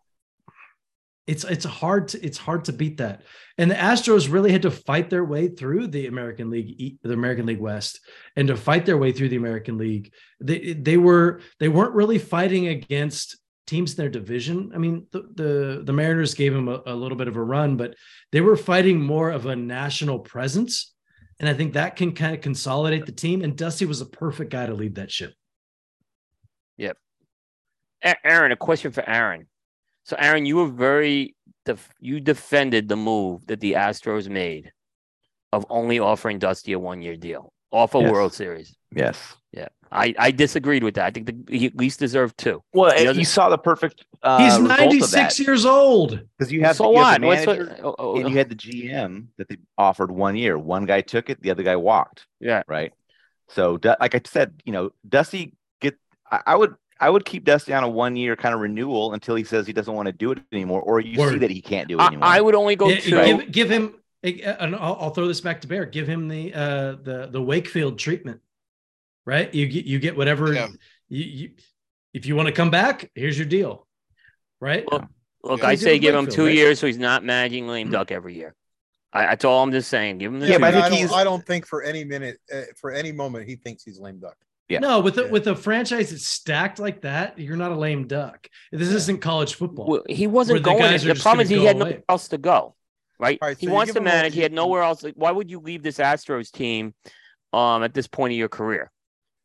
E: it's it's hard to it's hard to beat that. And the Astros really had to fight their way through the American League, the American League West, and to fight their way through the American League. They they were they weren't really fighting against teams in their division. I mean, the the, the Mariners gave them a, a little bit of a run, but they were fighting more of a national presence. And I think that can kind of consolidate the team. And Dusty was a perfect guy to lead that ship.
A: A- Aaron, a question for Aaron. So, Aaron, you were very def- you defended the move that the Astros made of only offering Dusty a one year deal off a
G: Yes.
A: World Series.
G: Yes.
A: Yeah, I, I disagreed with that. I think the, he at least deserved two.
G: Well,
A: He
G: and you saw the perfect. Uh,
E: He's
G: result of
E: 96
G: that.
E: years old.
G: because you have
A: so
G: you
A: what?
G: have the
A: what- oh, oh,
G: and you had the GM that they offered one year. One guy took it, the other guy walked.
A: yeah,
G: Right. So, like I said, you know, Dusty get. I, I would. I would keep Dusty on a one year kind of renewal until he says he doesn't want to do it anymore, or you see that he can't do it anymore.
A: I would only go
E: Yeah,
A: two.
E: give, give him, and I'll, I'll throw this back to Bear. Give him the uh, the the Wakefield treatment, right? You get you get whatever
F: Yeah.
E: you, you if you want to come back. Here's your deal, right?
A: Look, Look,
F: Yeah,
A: I say
E: in
A: give him two
E: right?
A: years so he's not managing lame duck every year. I, that's all I'm just saying. Give him the
G: Yeah, but I
D: I, don't, I don't think for any minute, uh, for any moment, he thinks he's lame duck.
G: Yeah.
E: No, with a,
D: Yeah.
E: with a franchise that's stacked like that, you're not a lame duck. This isn't college football.
A: Well, he wasn't
E: Where the
A: going.
E: guys are
A: The problem is he had
E: away.
A: nowhere else to go. Right?
D: All right,
A: he
D: so
A: wants to
D: him a-
A: manage. He had nowhere else. Like, why would you leave this Astros team um, at this point of your career?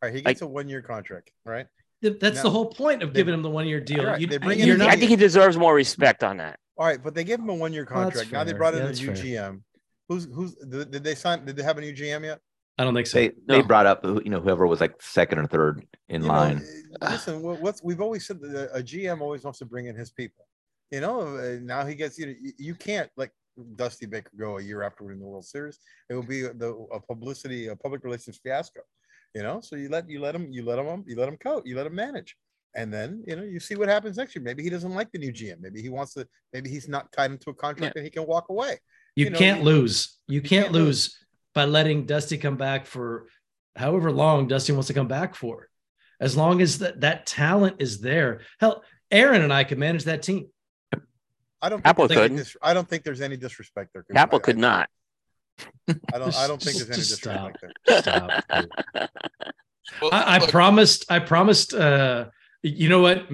D: All right, he
A: Like-
D: gets a one-year contract, right?
E: That's
D: No.
E: the whole point of
D: They-
E: giving him the one year deal.
D: Right,
E: You,
D: they bring
E: you're
D: in-
E: not,
A: I think he deserves more respect on that.
D: All right, but they gave him a one-year
E: Well, that's
D: contract. now they brought in
E: Yeah,
D: a new
E: fair.
D: GM. Who's who's did did they sign? Did they have a new GM yet?
E: I don't think so.
G: they
A: No.
G: they brought up you know whoever was like second or third in
D: You
G: line.
D: uh, listen, what- what's we've always said that a GM always wants to bring in his people. You know, uh, now he gets you. know, you- You can't like Dusty Baker go a year after winning the World Series. It will be the a publicity, a public relations fiasco. You know, so you let you let him, you let him, you let him coach, you let him manage, and then you know you see what happens next year. Maybe he doesn't like the new GM. Maybe he wants to. Maybe he's not tied into a contract and he can walk away.
E: You,
D: you know,
E: can't
D: you-
E: lose. You can't,
D: can't
E: lose by letting Dusty come back for however long Dusty wants to come back for. As long as that, that talent is there. Hell, Aaron and I could manage that team.
D: I don't.
A: Apple
D: think there's any
A: couldn't.
D: dis- I don't think there's any disrespect there.
A: Apple
D: I-
A: could
D: I-
A: not.
D: I don't. I don't think (laughs) there's any disrespect
E: stop.
D: there.
E: Stop. (laughs)
F: Well,
E: I, I promised. I promised. Uh, you know what?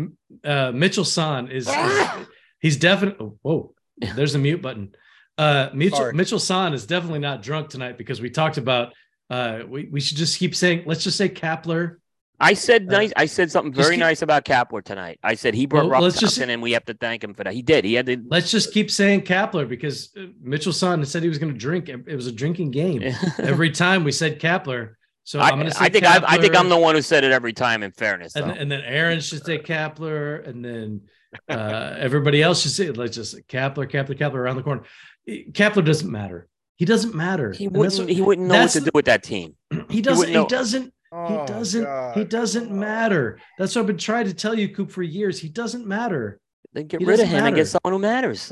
E: Uh, Mitchell Son is. is (laughs) he's definitely. Whoa! There's a mute button. Uh, Mitchell
D: Sorry.
E: Mitchell Son is definitely not drunk tonight because we talked about. Uh, we we should just keep saying. Let's just say Kapler.
A: I said
E: Uh,
A: nice. I said something very
E: keep-
A: nice about Kapler tonight. I said he brought
E: Well,
A: Rob
E: let's just-
A: and we have to thank him for that. He did. He had to.
E: Let's just keep saying Kapler because uh, Mitchell Son said he was going to drink. It it was a drinking game (laughs) every time we said Kapler. So
A: I,
E: I'm going to say
A: I think I, I think I'm the one who said it every time. In fairness,
E: and, and then Aaron should say Kapler, and then uh, everybody else should say let's just say Kapler, Kapler, Kapler around the corner. Kapler doesn't matter. He doesn't matter.
A: he wouldn't.
E: what-
A: he wouldn't know what to do with that team. (clears throat)
E: he doesn't.
A: wouldn't.
E: He oh, doesn't.
D: Oh,
E: He doesn't. He doesn't matter. That's what I've been trying to tell you, Coop, for years. He doesn't matter.
A: Then get
E: He
A: rid of
E: doesn't
A: him and
E: matter.
A: get someone who matters.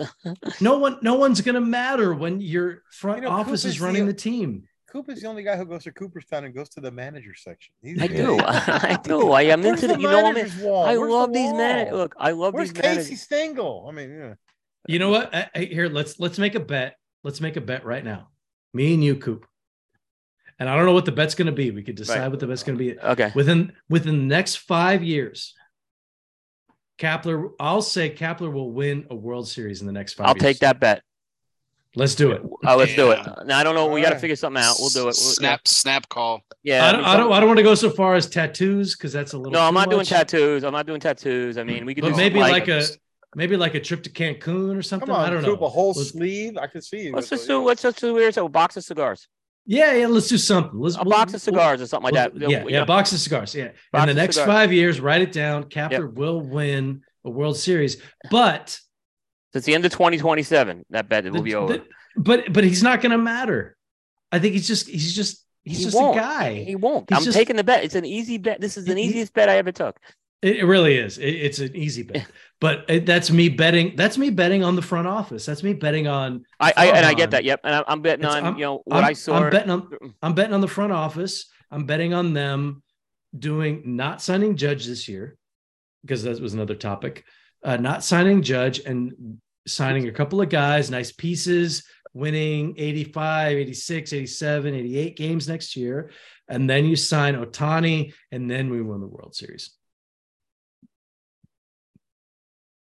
E: No (laughs) one. No one's going to matter when your front
D: You know,
E: office is
D: is
E: running
D: the-
E: the team.
D: Coop is the only guy who goes to Cooperstown and goes to the manager section. He's,
A: I do. (laughs) I do. I am
D: Where's
A: into
D: the
A: the. You know, I'm in,
D: manager's wall?
A: I
D: Where's the
A: love these man.
D: wall?
A: Look, I love these.
D: Where's
A: these
D: Casey
A: managers.
D: Stengel? I mean, yeah.
E: You know what? I, I- here, let's let's make a bet. Let's make a bet right now. Me and you, Coop. And I don't know what the bet's going to be. We could decide
A: Right.
E: what the bet's going to be
A: Okay.
E: within within the next five years. Kapler, I'll say Kapler will win a World Series in the next 5
A: I'll
E: years.
A: take that bet.
E: Let's do it.
A: Oh, let's do it. Now I don't know. We got to figure something out. We'll do it. We'll,
F: Snap, snap call.
A: Yeah.
E: I don't, I don't. I don't want to go so far as tattoos because that's a little.
A: No, I'm
E: too
A: not doing tattoos. I'm not doing tattoos. I mean, we could
E: But
A: do
E: maybe
A: something
E: like a maybe like a trip to Cancun or something.
D: Come on,
E: I don't know.
D: a whole
E: Let's-
D: sleeve. I can see you.
A: Let's
D: with
A: just
D: the-
A: do. Let's just do. Here's a box of cigars.
E: Yeah, yeah. Let's do something. Let's
A: A
E: we'll-
A: box of
E: we'll-
A: cigars or something like
E: we'll-
A: that.
E: yeah,
A: You
E: yeah. Box of cigars. Yeah.
A: Box
E: In the next
A: cigars.
E: five years, write it down. Kapler will win a World Series, but
A: It's the end of 2027. That bet will
E: the-
A: be over.
E: the- but but he's not going to matter. I think he's just he's just he's
A: He
E: just
A: won't.
E: a guy.
A: He won't.
E: He's
A: I'm
E: just-
A: taking the bet. It's an easy bet. This is the
E: He- he-
A: easiest bet I ever took.
E: It, it really is. It- it's an easy bet, (laughs) but that's me betting. That's me betting on the front office. That's me betting on.
A: I, I and I get that. Yep. And I, I'm betting
E: It's-
A: on
E: I'm-
A: you know what
E: I'm,
A: I saw.
E: I'm betting on. I'm betting on the front office. I'm betting on them doing not signing Judge this year because that was another topic. Uh, not signing Judge and signing a couple of guys, nice pieces, winning 85, 86, 87, 88 games next year. And then you sign Ohtani, and then we win the World Series.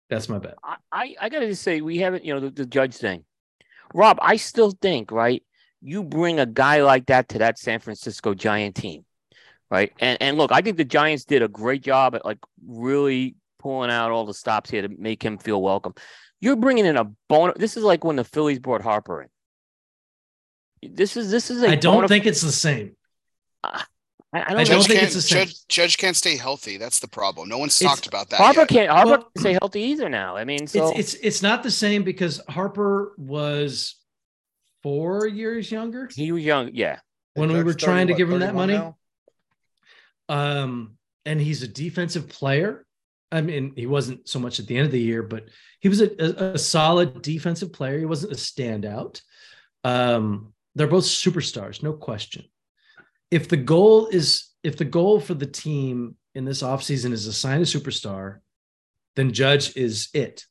E: That's my bet.
A: I, I, I gotta just say we haven't, you know, the, the judge thing. Rob, I still think, right? You bring a guy like that to that San Francisco Giant team, right? And and look, I think the Giants did a great job at like really pulling out all the stops here to make him feel welcome. You're bringing in a bone. This is like when the Phillies brought Harper in. This is this is a
E: I don't
A: bona-
E: think it's the same.
A: Ah, I, I
E: I
A: don't,
E: don't.
F: Judge
E: think
F: can't,
E: it's the same.
F: Judge, Judge can't stay healthy. That's the problem. No one's
E: It's-
F: talked about that.
A: Harper
F: yet.
A: can't Harper
E: Well-
A: can't stay healthy either now. I mean, so
E: It's it's it's not the same because Harper was four years younger
A: he was young. Yeah,
E: when we were
D: started,
E: trying to give him that money.
D: now?
E: Um, and he's a defensive player. I mean, he wasn't so much at the end of the year, but he was a, a, a solid defensive player. He wasn't a standout. Um, they're both superstars, no question. If the goal is if the goal for the team in this offseason is to sign a superstar, then Judge is it.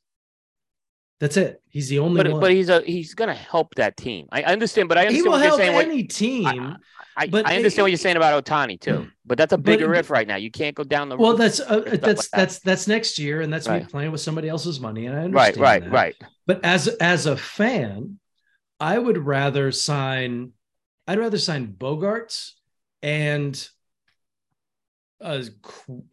E: That's it. He's the only
A: but
E: one.
A: but he's a he's gonna help that team. I I understand, but I
E: he
A: understand
E: will
A: what you're
E: help
A: saying. what-
E: any team.
A: I,
E: But
A: I understand what you're saying about Ohtani too, but that's a
E: But-
A: bigger if right now. You can't go down the
E: well,
A: road.
E: that's uh, that's
A: like that.
E: that's that's next year, and that's me playing with somebody else's money, and I
A: right,
E: understand.
A: right,
E: that.
A: right.
E: But as as a fan, I would rather sign. I'd rather sign Bogaerts and uh,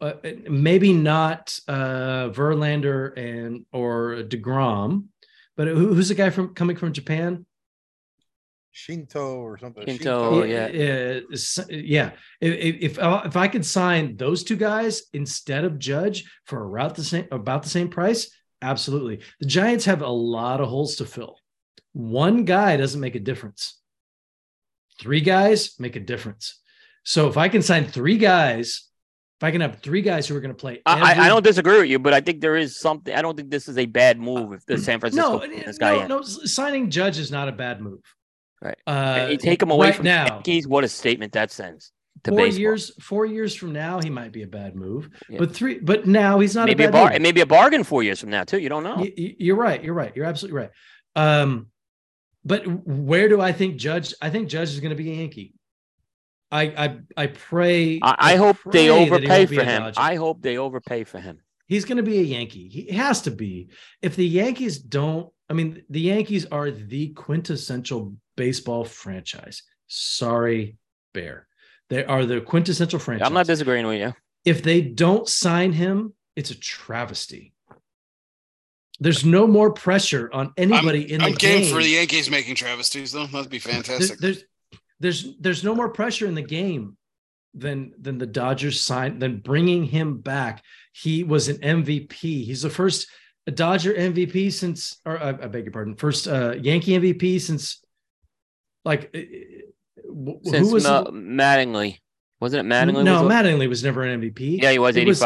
E: uh, maybe not uh, Verlander and or deGrom, but who, who's the guy from coming from Japan?
D: Shinto or something.
A: Shinto, Oh, yeah.
E: S- yeah. If if uh, if I could sign those two guys instead of Judge for about the same about the same price, absolutely. The Giants have a lot of holes to fill. One guy doesn't make a difference. Three guys make a difference. So if I can sign three guys, if I can have three guys who are going to play,
A: I, I- I don't disagree with you, but I think there is something. I don't think this is a bad move if the San Francisco
E: no,
A: this guy
E: no,
A: in.
E: no. signing Judge is not a bad move.
A: Right.
E: Uh,
A: you take him away
E: right
A: from the
E: now.
A: Yankees. What a statement that sends to
E: four
A: baseball.
E: years four years from now he might be a bad move
A: Yeah.
E: but three but now he's not
A: maybe
E: a
A: a
E: bad
A: bar,
E: move.
A: maybe a bargain four years from now too. You don't know.
E: Y- y- you're right you're right you're absolutely right um but where do i think judge i think judge is going to be a yankee i i i pray
A: I, I hope they
E: pray that he
A: overpay for him.
E: Dodger.
A: I hope they overpay for him.
E: he's going to be a yankee he has to be if the yankees don't i mean the yankees are the quintessential baseball franchise sorry bear they are the quintessential franchise
A: I'm not disagreeing with you.
E: if they don't sign him, it's a travesty. There's no more pressure on anybody in the
F: I'm game,
E: game.
F: for the Yankees making travesties though. That'd be fantastic.
E: there's there's there's there's no more pressure in the game than than the Dodgers signed than bringing him back. He was an MVP. He's the first Dodger MVP since, or I, I beg your pardon, first uh, Yankee MVP since like uh,
A: Since
E: who was
A: Ma- Mattingly, wasn't it Mattingly?
E: no
A: was,
E: Mattingly was never an MVP.
A: Yeah, he was
E: It was-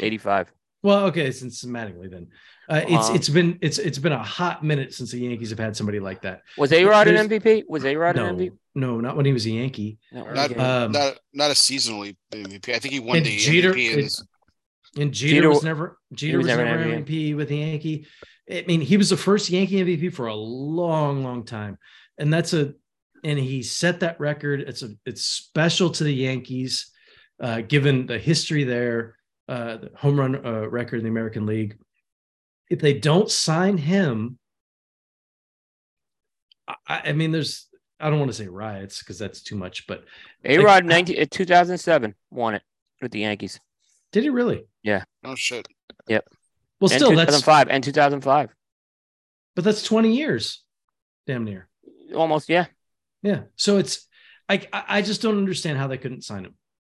A: 85. 85.
E: Well, okay, since Mattingly then. Uh, it's
A: Um,
E: it's been it's it's been a hot minute since the Yankees have had somebody like that.
A: Was A Rod an MVP? Was A Rod
E: No,
A: an MVP?
E: no, not when he was a Yankee.
A: No,
F: not.
E: Um,
F: not not a seasonally MVP. I think he won
E: and
F: the
E: Jeter-
F: MVP. In,
E: it- And Jeter,
A: Jeter-
E: was never Jeter
A: was
E: was,
A: never
E: never
A: an
E: an MVP with the Yankee. I mean, he was the first Yankee MVP for a long, long time, and that's a and he set that record. It's a it's special to the Yankees, uh, given the history there, uh, the home run uh, record in the American League. If they don't sign him, I, I mean, there's I don't want to say riots because that's too much, but
A: A Rod 19 uh, 2007 won it with the Yankees.
E: did he really? Yeah.
F: Oh shit! Yep.
E: Well,
A: and
E: still, that's
A: 2005 and 2005.
E: but that's 20 years, damn near.
A: Almost, yeah.
E: Yeah. So it's I I I just don't understand how they couldn't sign him.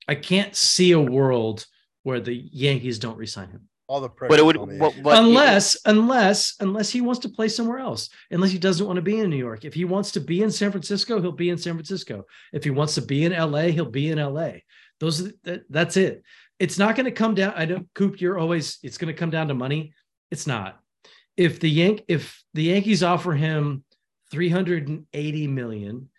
E: I can't see a world where the Yankees don't resign him.
D: All the pressure.
A: But it would, but, but
E: unless unless unless he wants to play somewhere else. Unless he doesn't want to be in New York. If he wants to be in San Francisco, he'll be in San Francisco. If he wants to be in LA, he'll be in LA. Those are- that, that's it. It's not going to come down. I know Coop, you're always it's going to come down to money. It's not. If the Yank if the Yankees offer him 380 million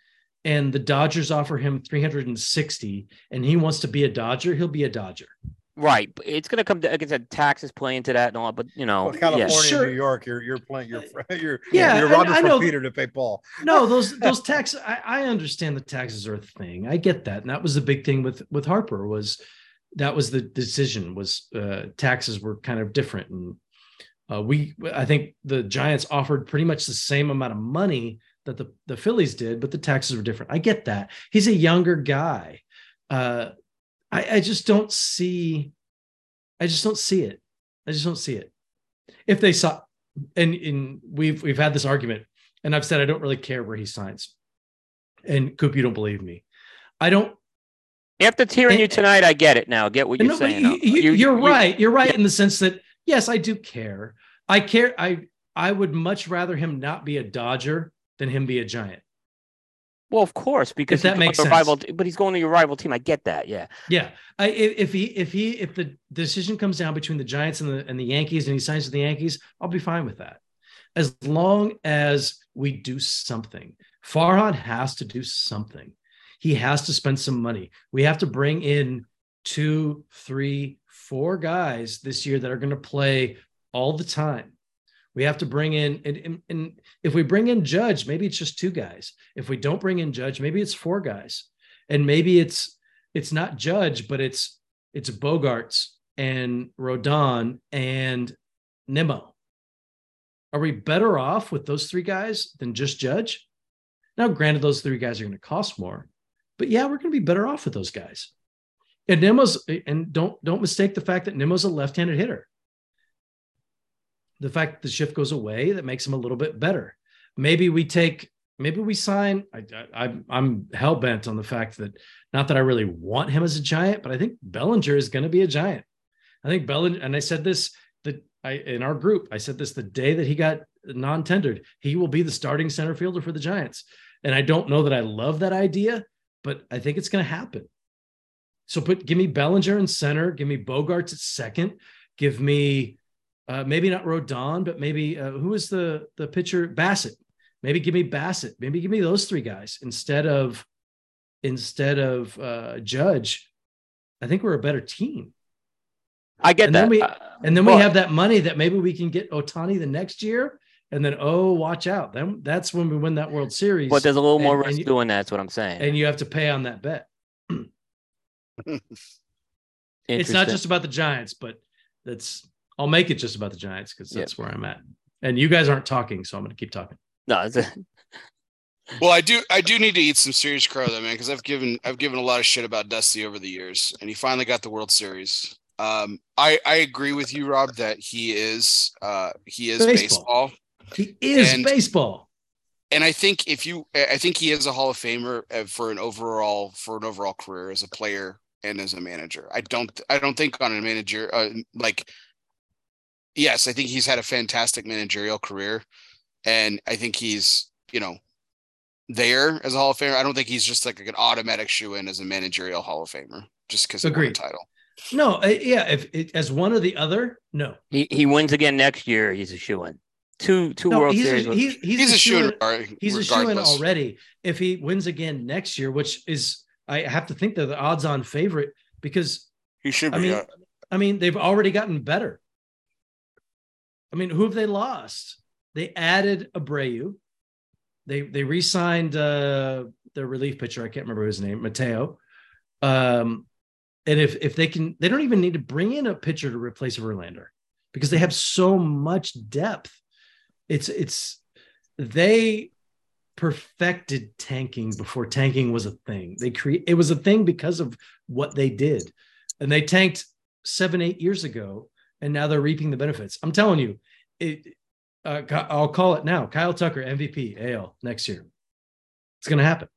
E: and the Dodgers offer him 360 and he wants to be a Dodger, he'll be a Dodger.
A: Right. But it's going to come down, like I said, taxes play into that and all, but you know,
D: Well, California,
A: yeah.
E: Sure.
D: New York, you're you're playing. You're (laughs) you're
E: Yeah,
D: You're
E: and
D: robbing
E: I
D: from
E: know-
D: Peter to pay Paul.
E: No, (laughs) those those taxes. I, I understand the taxes are a thing. I get that, and that was the big thing with with Harper was that was the decision was uh, taxes were kind of different, and Uh, we, I think the Giants offered pretty much the same amount of money that the, the Phillies did, but the taxes were different. I get that. He's a younger guy. Uh, I, I just don't see, I just don't see it. I just don't see it. If they saw, and, and we've we've had this argument, and I've said I don't really care where he signs. And Coop, you don't believe me. I don't
A: After hearing you tonight, I get it now. I get what you're
E: no,
A: saying.
E: you, are
A: you-
E: right. You're right in the sense that yes, I do care. I care. I I would much rather him not be a Dodger than him be a Giant.
A: Well, of course, because
E: that makes sense.
A: rival, but he's going to your rival team. I get that. Yeah.
E: Yeah, I, if if he if he if the decision comes down between the Giants and the and the Yankees and he signs with the Yankees, I'll be fine with that, as long as we do something. Farhan has to do something. He has to spend some money. We have to bring in two, three, four guys this year that are going to play all the time. We have to bring in, and, and, and if we bring in Judge, maybe it's just two guys. If we don't bring in Judge, maybe it's four guys, and maybe it's it's not Judge, but it's it's Bogaerts and Rodón and Nimmo. Are we better off with those three guys than just Judge? Now, granted, those three guys are going to cost more, but yeah, we're going to be better off with those guys. And Nimmo's and don't don't mistake the fact that Nimmo's a left-handed hitter. The fact that the shift goes away that makes him a little bit better. Maybe we take maybe we sign. I, I I'm hell bent on the fact that not that I really want him as a giant, but I think Bellinger is going to be a giant. I think Bellinger, and I said this that I in our group, I said this the day that he got non-tendered, he will be the starting center fielder for the Giants. And I don't know that I love that idea, but I think it's going to happen. So put give me Bellinger in center, give me Bogaerts at second, give me uh, maybe not Rodón, but maybe uh, who is the the pitcher Bassitt? Maybe give me Bassitt. Maybe give me those three guys instead of instead of uh, Judge. I think we're a better team.
A: I get
E: And
A: that.
E: then we-
A: Uh,
E: And then we have that money that maybe we can get Ohtani the next year. And then, oh, watch out. Then that's when we win that World Series.
A: But there's a little more
E: and-
A: risk
E: and you-
A: doing that. That's what I'm saying.
E: and you have to pay on that bet. (laughs) It's not just about the Giants, but that's I'll make it just about the Giants because
A: Yep.
E: that's where I'm at. And you guys aren't talking, so I'm going to keep talking.
A: no. It's a, (laughs)
F: Well, I do. I do need to eat some serious crow, though, man, because I've given I've given a lot of shit about Dusty over the years, and he finally got the World Series. Um, I I agree with you, Rob, that he is uh he is
E: Baseball.
F: baseball,
E: He is
F: And-
E: baseball.
F: and I think if you, I think he is a Hall of Famer uh, for an overall for an overall career as a player and as a manager. I don't I don't think on a manager uh, like. Yes, I think he's had a fantastic managerial career, and I think he's you know there as a Hall of Famer. I don't think he's just like an automatic shoe in as a managerial Hall of Famer just because he won a
E: Agreed.
F: title.
E: No, uh, yeah. If it, as one or the other, no.
A: he he wins again next year. He's a shoe in. Two two
E: no
A: World
E: he's
A: Series.
E: a,
A: with-
E: he's, he's,
F: He's, a shoe in.
E: shoo-in- He's a shoe in already. If he wins again next year, which is I have to think they're the odds-on favorite because
F: He should
E: I
F: be.
E: mean,
F: uh,
E: I mean, they've already gotten better. I mean, who have they lost? They added Abreu. They they re-signed uh the relief pitcher. I can't remember his name, Mateo. Um, and if if they can, they don't even need to bring in a pitcher to replace Verlander because they have so much depth. It's it's they perfected tanking before tanking was a thing. They create it was a thing because of what they did, and they tanked seven eight years ago, and now they're reaping the benefits. I'm telling you, it. Uh, I'll call it now. Kyle Tucker MVP AL next year. It's going to happen.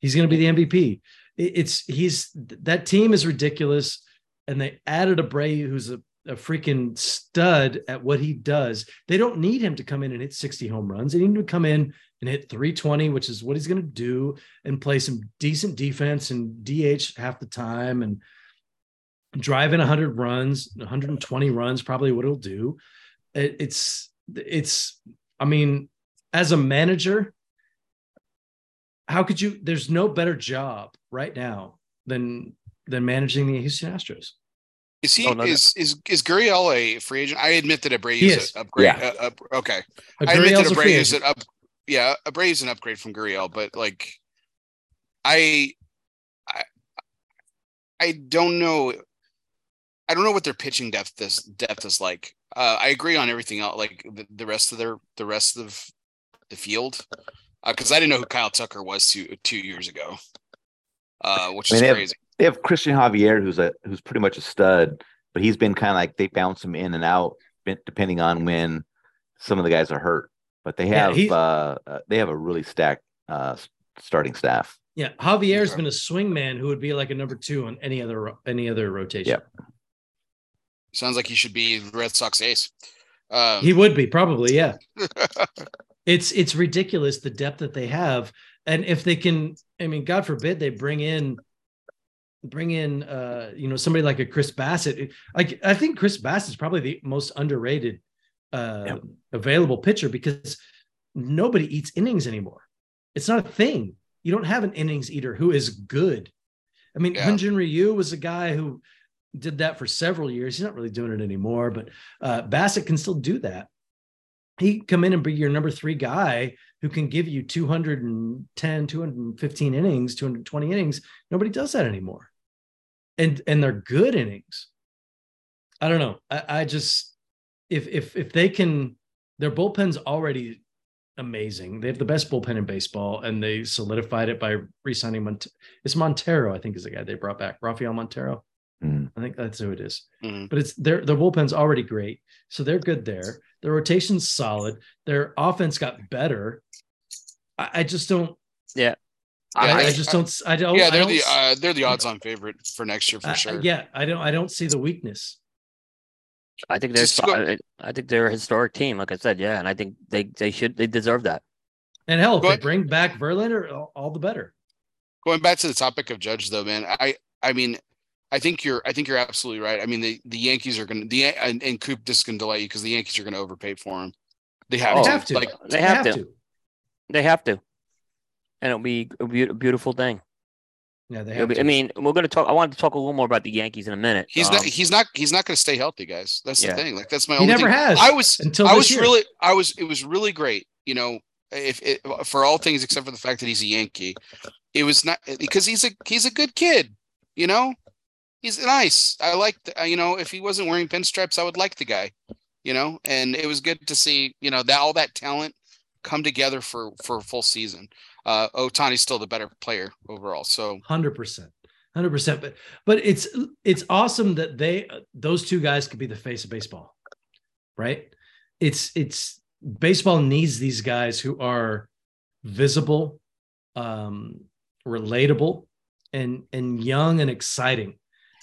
E: He's going to be the MVP. It- It's he's that team is ridiculous, and they added Abreu who's a, a freaking stud at what he does. They don't need him to come in and hit 60 home runs. They need him to come in and hit 320, which is what he's going to do, and play some decent defense and DH half the time and drive in 100 runs, 120 runs, probably what it'll do. It, it's it's. I mean, as a manager, how could you? There's no better job right now than than managing the Houston Astros.
F: Is he
A: Oh, no, no.
F: is is is Gurriel a free agent? I admit that Abreu
E: He
F: is
E: is.
F: an upgrade.
A: Yeah.
F: Uh, up, okay, I admit
E: Gurriel's
F: that
E: a free
F: Abreu is
E: agent.
F: an up. Yeah, Abreu is an upgrade from Gurriel, but like, I, I, I don't know. I don't know what their pitching depth is depth is like. Uh, I agree on everything else, like the, the rest of their the rest of the field, because I didn't know who Kyle Tucker was two two years ago, uh, which
G: I mean,
F: is
G: they have-
F: crazy.
G: They have Cristian Javier, who's a who's pretty much a stud, but he's been kind of like they bounce him in and out depending on when some of the guys are hurt. But they have
E: he-
G: uh, uh, they have a really stacked uh, starting staff.
E: Yeah, Javier's
F: Okay.
E: been a swing man who would be like a number two on any other any other rotation.
G: Yep.
F: Sounds like he should be Red Sox ace. Um,
E: He would be probably, yeah. (laughs) it's it's ridiculous the depth that they have, and if they can, I mean, God forbid they bring in bring in uh you know somebody like a Chris Bassitt. Like I think Chris Bassitt is probably the most underrated uh
G: Yep.
E: available pitcher because nobody eats innings anymore. It's not a thing. You don't have an innings eater who is good. I mean,
F: Yeah.
E: Hyunjin Ryu was a guy who did that for several years. He's not really doing it anymore, but uh, Bassitt can still do that. He come in and be your number three guy who can give you 210, 215 innings, 220 innings. Nobody does that anymore. And and they're good innings. I don't know. I, I just if if if they can, their bullpen's already amazing. They have the best bullpen in baseball, and they solidified it by re-signing Mont- It's Montero, I think, is the guy they brought back. Rafael Montero.
G: Mm.
E: I think that's who it is.
F: Mhm.
E: But it's their their bullpen's already great, so they're good there. Their rotation's solid. Their offense got better. I, I just don't.
A: Yeah.
E: I,
F: Yeah,
E: I
F: I-
E: just don't. I don't.
F: yeah, they're
E: don't
F: the uh, they're the odds-on favorite for next year for
E: I- I-
F: sure.
E: yeah, I don't. I don't see the weakness.
A: I think they're
F: go-
A: I I think they're a historic team, like I said, yeah, and I think they they should they deserve that.
E: And hell, if they
F: ahead.
E: bring back Verlander, all, all the better.
F: Going back to the topic of Judge, though, man, I I mean, I think you're I think you're absolutely right. I mean, the the Yankees are going to the Yan- and, and Coop this can delay you because the Yankees are going to overpay for him. They have,
A: Oh,
E: They
F: to.
E: have to.
F: Like,
A: They have to. They have to, and it'll be a beau- beautiful thing.
E: Yeah, they
A: It'll
E: have
A: be-
E: to.
A: I mean, we're gonna talk. I wanted to talk a little more about the Yankees in a minute.
F: he's
A: Um,
F: not he's not he's not going to stay healthy, guys. That's
A: Yeah.
F: the thing. Like that's my
E: he
F: only
E: never
F: thing.
E: has.
F: I was
E: until
F: I was
E: year.
F: really I was it was really great. You know, if it, for all things except for the fact that he's a Yankee, it was not because he's a he's a good kid. You know, he's nice. I like you know if he wasn't wearing pinstripes, I would like the guy. You know, and it was good to see you know that all that talent come together for for a full season. Uh, Ohtani's still the better player overall. So
E: hundred percent, hundred percent. But but it's it's awesome that they those two guys could be the face of baseball, right? It's it's baseball needs these guys who are visible, um, relatable, and and young and exciting.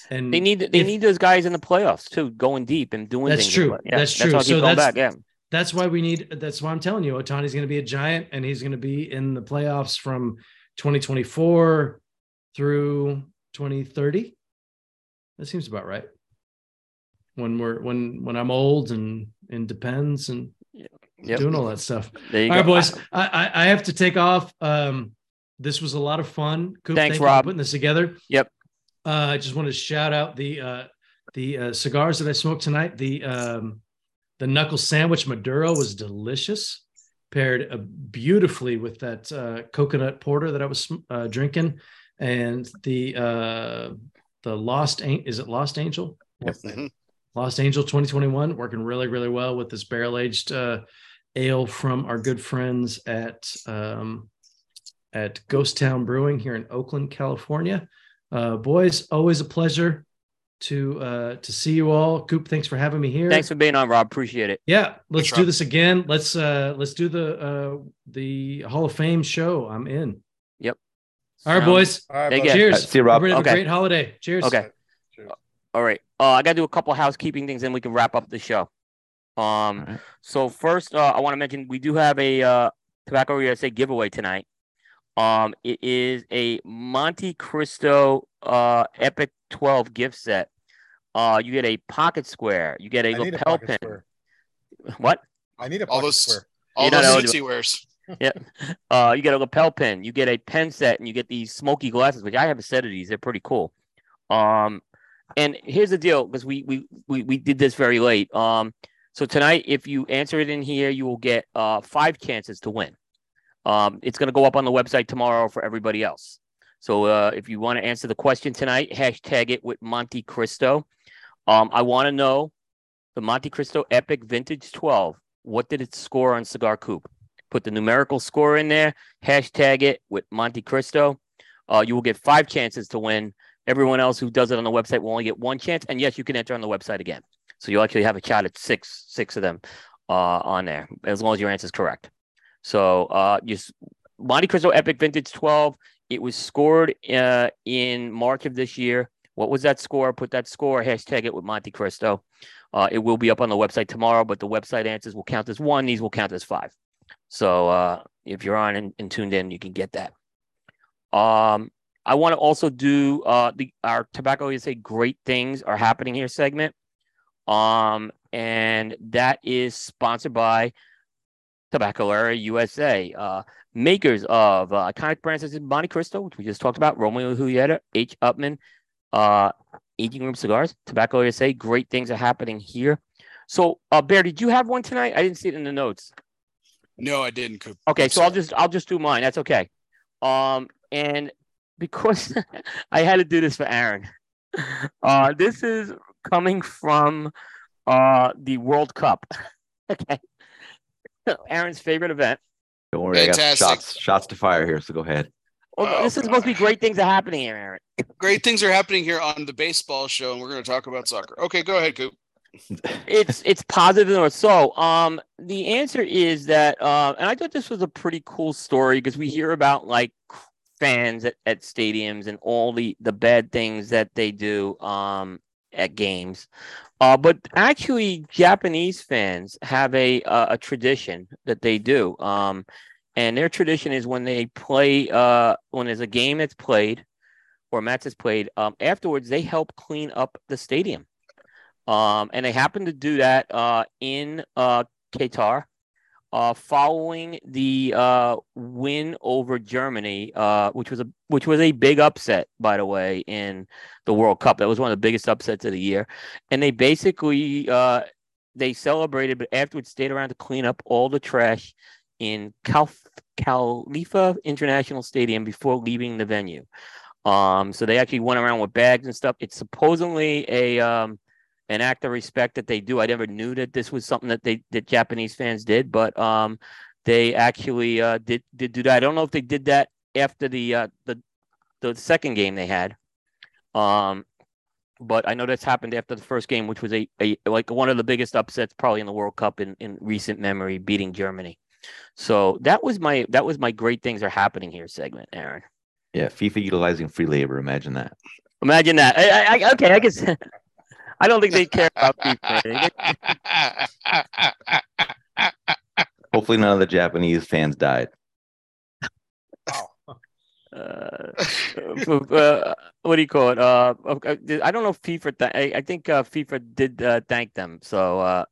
E: And
A: They need they
E: if-
A: need those guys in the playoffs too, going deep and doing
E: That's
A: things.
E: true.
A: Yeah,
E: That's true.
A: That's why
E: So that's-
A: back. Yeah,
E: that's why we need that's why I'm telling you Ohtani's going to be a giant and he's going to be in the playoffs from 2024 through 2030 that seems about right when we're when when I'm old and and depends and
A: Yep.
E: doing all that stuff
A: there you
E: all
A: go.
E: right boys I, I I have to take off um this was a lot of fun Coop,
A: Thanks,
E: thank you for
A: Rob.
E: putting this together
A: Yep.
E: Uh, I just want to shout out the uh, the uh, cigars that I smoked tonight. The um, the knuckle sandwich Maduro was delicious, paired uh, beautifully with that uh, coconut porter that I was uh, drinking, and the uh, the Lost An- is it Lost Angel?
F: mhm.
E: Lost Angel 2021 working really really well with this barrel aged uh, ale from our good friends at um, at Ghost Town Brewing here in Oakland, California. Uh, boys, always a pleasure to uh, to see you all. Coop, thanks for having me here.
A: Thanks for being on, Rob. Appreciate it.
E: Yeah, let's
F: Thanks,
E: do
F: Rob.
E: this again. Let's uh, let's do the uh, the Hall of Fame show. I'm in. Yep. All right,
A: Sounds-
E: boys.
D: All right,
A: They
D: bud.
A: get-
E: Cheers.
G: Uh, see you, Rob.
E: Everybody have
A: Okay.
E: a great holiday. Cheers.
A: Okay.
D: Cheers.
A: All right. Uh, I got to do a couple housekeeping things, and we can wrap up the show. Um,
G: All right.
A: so first, uh, I want to mention we do have a uh, Tobacco USA giveaway tonight. Um, it is a Montecristo uh Epic 12 gift set. Uh, you get a pocket square, you get a
D: I need a
A: lapel pin.
D: square. (laughs)
A: What?
D: I need a
F: All
D: pocket
F: those-
D: square.
F: all
A: You're
F: those
A: eligible.
F: suits he wears. (laughs)
A: Uh, you get a lapel pin, you get a pen set, and you get these smoky glasses, which I have a set of these. They're pretty cool. Um, and here's the deal, because we, we we we did this very late. Um, so tonight, if you answer it in here, you will get uh five chances to win. Um, it's gonna go up on the website tomorrow for everybody else. So uh, if you want to answer the question tonight, hashtag it with Montecristo. Um, I want to know the Montecristo Epic Vintage 12. What did it score on Cigar Coop? Put the numerical score in there, hashtag it with Montecristo. Uh, you will get five chances to win. Everyone else who does it on the website will only get one chance. And yes, you can enter on the website again. So you'll actually have a shot at six, six of them uh, on there, as long as your answer is correct. So uh, you Montecristo Epic Vintage 12. It was scored uh, in March of this year. What was that score? Put that score, hashtag it with Montecristo. Uh, it will be up on the website tomorrow, but the website answers will count as one. These will count as five. So uh, if you're on and, and, tuned in, you can get that. Um, I want to also do uh, the our tobacco USA great things are happening here segment. Um, and that is sponsored by Tabacalera USA. Uh, makers of uh, iconic brands such as Montecristo, which we just talked about, Romeo Julieta, H. Upmann, uh, Aging Room Cigars, Tobacco USA. Great things are happening here. So, uh, Bear, did you have one tonight? I didn't see it in the notes.
F: No, I didn't.
A: Okay, so I'll just I'll just do mine. That's okay. Um, and because (laughs) I had to do this for Aaron, (laughs) uh, this is coming from uh the World Cup. (laughs) okay, (laughs) Aaron's favorite event.
G: Don't worry, Fantastic. I got shots shots to fire here, so go ahead.
A: Well, oh, this is supposed to be great things are happening here, Aaron.
F: Great things are happening here on the baseball show, and we're going to talk about soccer. Okay, go ahead, Coop. (laughs)
A: it's it's positive or so. Um, the answer is that, uh, and I thought this was a pretty cool story because we hear about like fans at, at stadiums and all the the bad things that they do um at games. Uh, but actually, Japanese fans have a uh, a tradition that they do. Um, and their tradition is when they play, uh, when there's a game that's played or a match that's played, um, afterwards they help clean up the stadium. Um, and they happen to do that uh, in uh, Qatar uh, following the uh, win over Germany, uh, which was a which was a big upset, by the way, in the World Cup. That was one of the biggest upsets of the year, and they basically uh, they celebrated, but afterwards stayed around to clean up all the trash in Khalifa International Stadium before leaving the venue. Um, so they actually went around with bags and stuff. It's supposedly a um, an act of respect that they do. I never knew that this was something that they that Japanese fans did, but um, they actually uh, did did do that. I don't know if they did that after the uh, the the second game they had. Um, but I know that's happened after the first game, which was a, a like one of the biggest upsets probably in the World Cup in, in recent memory, beating Germany. So that was my that was my great things are happening here segment, Aaron.
G: Yeah, FIFA utilizing free labor. Imagine that.
A: Imagine that. I, I, okay, I guess (laughs) I don't think they care (laughs) about FIFA.
G: Hopefully, none of the Japanese fans died.
A: Uh, uh, what do you call it? Uh, I don't know if FIFA. Th- I, I, think uh, FIFA did uh, thank them. So uh,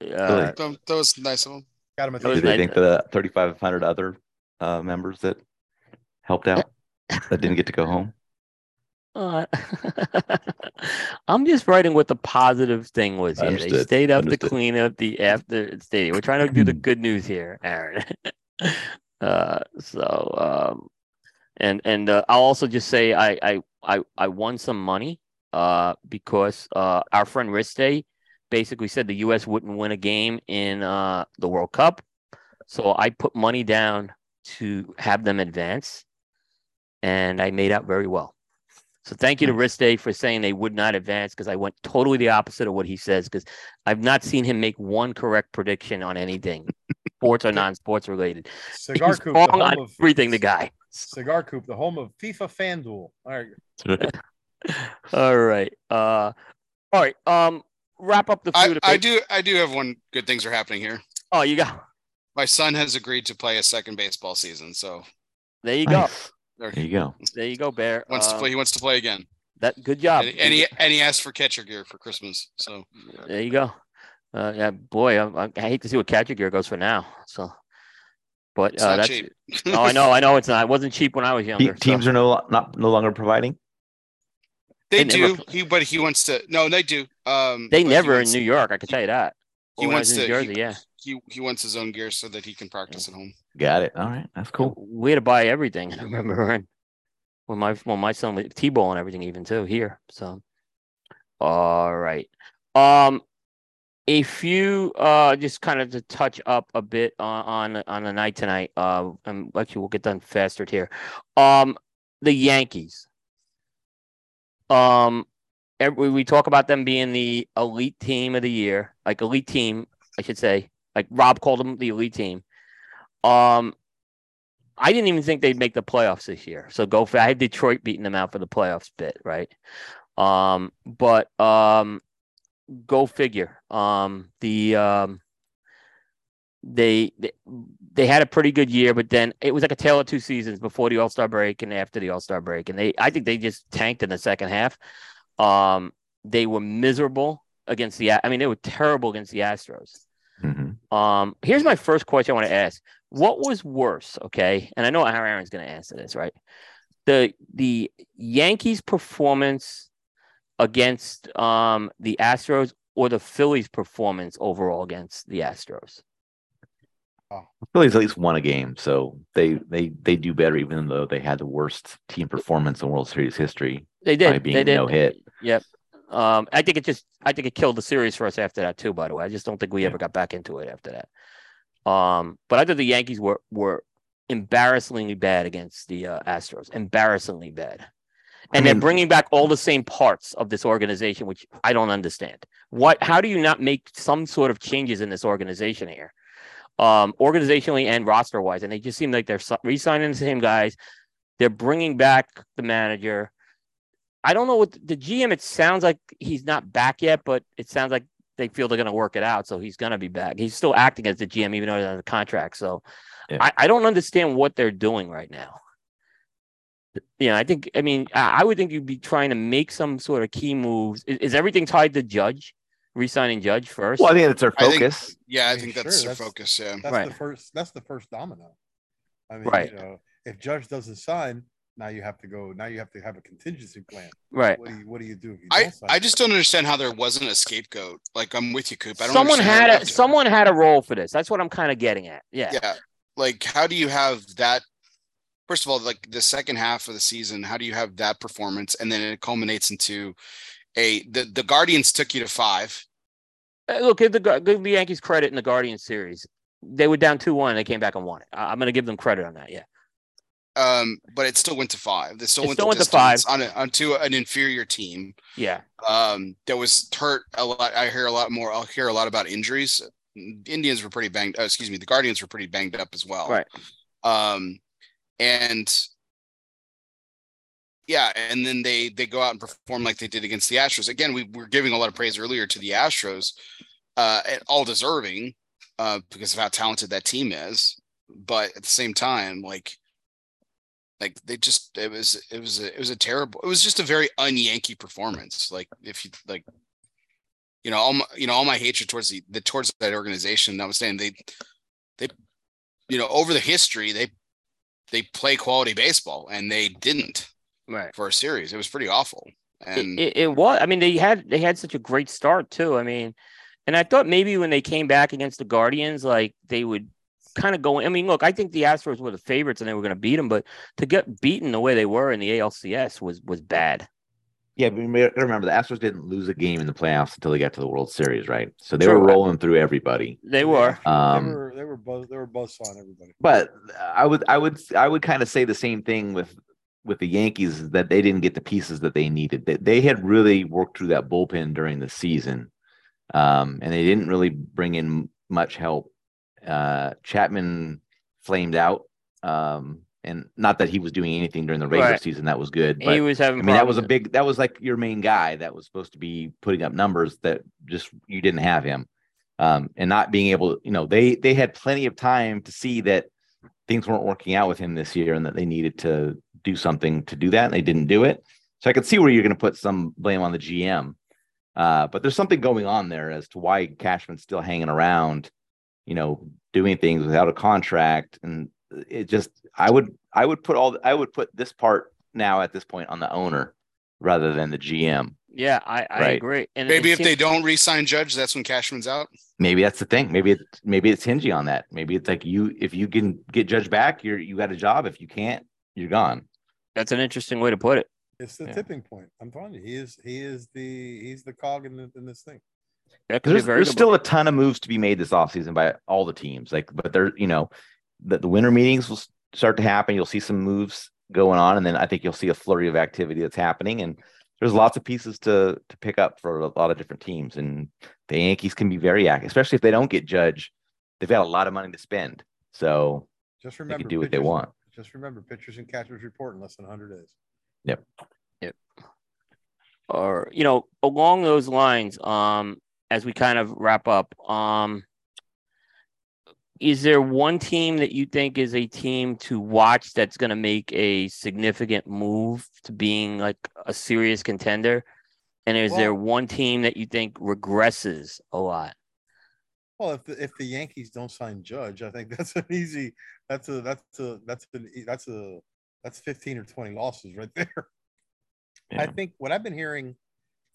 F: uh, that was nice of them.
G: Got him. Did they thank the 3,500 other uh, members that helped out that didn't get to go home?
A: Uh, (laughs) I'm just writing what the positive thing was here. They stayed up Understood. to clean up the after stadium. We're trying to do the (clears throat) good news here, Aaron. (laughs) uh, so, um, and and uh, I'll also just say I I I, I won some money uh, because uh, our friend Riste basically said the U.S. wouldn't win a game in uh, the World Cup, so I put money down to have them advance, and I made out very well. So thank you to Riste for saying they would not advance because I went totally the opposite of what he says because I've not seen him make one correct prediction on anything, (laughs) sports or non-sports related.
D: Cigar He's Coop, wrong
A: on of, everything. The guy.
D: Cigar Coop, the home of FIFA FanDuel. All
A: right. (laughs) all right. Uh, all right. Um, wrap up the
F: food. I, I do. I do have one. Good things are happening here.
A: Oh, you got.
F: My son has agreed to play a second baseball season, so
A: there you go.
G: There you go.
A: There you go, Bear.
F: Wants uh, to play. He wants to play again.
A: That good job.
F: And, and he and he asked for catcher gear for Christmas. So
A: there you go. Uh, yeah, boy, I, I, hate to see what catcher gear goes for now. So, but uh, that's cheap. (laughs) oh, I know, I know it's not. It wasn't cheap when I was younger.
G: Teams so. are no not no longer providing.
F: They, they do. Never, he but he wants to. No, they do. Um,
A: they never in New York. I can tell you that.
F: He wants to.
A: Jersey, he, yeah.
F: He he wants his own gear so that he can practice at home.
G: Got it. All right, that's cool.
A: We had to buy everything. (laughs) I remember when when my when my son with T-ball and everything even too here. So all right. Um a few uh just kind of to touch up a bit on on, on the night tonight uh and actually we'll get done faster here um the yankees um every, we talk about them being the elite team of the year like elite team i should say like rob called them the elite team um i didn't even think they'd make the playoffs this year so go for i had detroit beating them out for the playoffs bit right um but um go figure. Um, the um, they, they they had a pretty good year, but then it was like a tale of two seasons before the All Star break and after the All Star break, and they I think they just tanked in the second half. Um, they were miserable against the. I mean, they were terrible against the Astros. Um, here's my first question I want to ask: What was worse? Okay, and I know how Aaron's going to answer this, right? The the Yankees' performance against um the Astros or the Phillies' performance overall against the Astros?
G: Phillies at least won a game, so they they they do better, even though they had the worst team performance in World Series history.
A: They
G: By
A: did.
G: being
A: they did.
G: no hit.
A: Yep. Um, I think it just I think it killed the series for us after that too. By the way, I just don't think we
G: Yeah.
A: ever got back into it after that. Um, but I thought the Yankees were were embarrassingly bad against the uh, Astros. Embarrassingly bad.
G: I
A: And they're bringing back all the same parts of this organization, which I don't understand. What? How do you not make some sort of changes in this organization here, um, organizationally and roster wise? And they just seem like they're si- re-signing the same guys. They're bringing back the manager. I don't know what the GM. It sounds like he's not back yet, but it sounds like they feel they're going to work it out. So he's going to be back. He's still acting as the GM, even though he's under contract. So
G: Yeah.
A: I, I don't understand what they're doing right now. Yeah, I think. I mean, I, I would think you'd be trying to make some sort of key moves. Is, is everything tied to Judge, re-signing Judge first?
G: Well, I think that's their
F: I think-
G: focus.
F: Yeah, I
D: I mean,
F: think
D: sure,
F: that's their
D: that's-
F: focus. Yeah.
D: That's
A: Right.
D: the first. That's the first domino. I mean,
A: Right.
D: you know, if Judge doesn't sign, now you have to go. Now you have to have a contingency plan.
A: right.
D: What do you What do you do if you
F: I. I just don't understand how there wasn't a scapegoat. Like I'm with you, Coop. I don't
A: Someone had a someone had a role for this. That's what I'm kind of getting at. Yeah.
F: yeah like how do you have that first of all like the second half of the season how do you have that performance and then it culminates into a the, the guardians took you to five
A: Uh, Look, give the give the Yankees credit in the Guardians series. They were down two one and they came back and won it. I- I'm going to give them credit on that. Yeah.
F: Um but it still went to five. It still
A: It
F: went
A: still
F: to
A: went to
F: distance on a, onto an inferior team.
A: Yeah.
F: um that was hurt a lot. I hear a lot more i'll hear a lot about injuries. Indians were pretty banged uh, excuse me the guardians were pretty banged up as well.
A: Right.
F: um and yeah and then they they go out and perform like they did against the astros. Again we were giving a lot of praise earlier to the astros uh and all deserving uh because of how talented that team is. But at the same time like like they just it was it was a, it was a terrible it was just a very un-yankee performance like if you like you know all my you know all my hatred towards the, the towards that organization notwithstanding they they you know over the history they they play quality baseball and they didn't
A: Right.
F: for a series it was pretty awful and
A: it, it, it was. I mean, they had they had such a great start too. I mean, and I thought maybe when they came back against the Guardians, like they would kind of going. I mean, look, I think the Astros were the favorites and they were going to beat them, but to get beaten the way they were in the ALCS was was bad.
G: Yeah, but you remember the Astros didn't lose a game in the playoffs until they got to the World Series, right? So they
A: True.
G: were rolling through everybody.
A: They were.
G: Um,
D: they were they were buzz they were buzz on everybody.
G: But I would I would I would kind of say the same thing with with the Yankees that they didn't get the pieces that they needed. They, they had really worked through that bullpen during the season, um, and they didn't really bring in much help. Uh, Chapman flamed out, um, and not that he was doing anything during the regular
A: Right.
G: season that was good.
A: he was having.
G: I mean, that was a big. That was like your main guy that was supposed to be putting up numbers that just you didn't have him, um, and not being able. To, you know, they they had plenty of time to see that things weren't working out with him this year, and that they needed to do something to do that, and they didn't do it. So I could see where you're going to put some blame on the GM, uh, but there's something going on there as to why Cashman's still hanging around. You know, doing things without a contract, and it just. I would I would put all I would put this part now at this point on the owner rather than the GM.
A: Yeah, I, I
G: Right.
A: agree. And
F: maybe if
A: seems-
F: they don't re-sign judge that's when cashman's out
G: Maybe that's the thing. Maybe it maybe it's hinging on that. Maybe it's like you if you can get Judge back, you're you got a job. If you can't, you're gone.
A: that's an interesting way to put it.
D: It's the
G: Yeah.
D: tipping point. I'm telling you, he is he is the he's the cog in, the, in this thing.
A: That could be
G: There's,
A: very
G: there's still a ton of moves to be made this offseason by all the teams. Like, but there, you know, the, the winter meetings will start to happen. You'll see some moves going on, and then I think you'll see a flurry of activity that's happening. And there's lots of pieces to to pick up for a lot of different teams. And the Yankees can be very active, especially if they don't get Judge. They've got a lot of money to spend, so
D: Just remember
G: they
D: remember,
G: can do what they want.
D: Just remember, pitchers and catchers report in less than 100 days. Yep. Yep.
A: Or you know along those lines um as we kind of wrap up um is there one team that you think is a team to watch that's going to make a significant move to being like a serious contender and is there one team that you think regresses a lot
D: Well, if the if the Yankees don't sign Judge, I think (laughs) that's an easy. That's a that's a that's an that's a that's 15 or 20 losses right there. I think what I've been hearing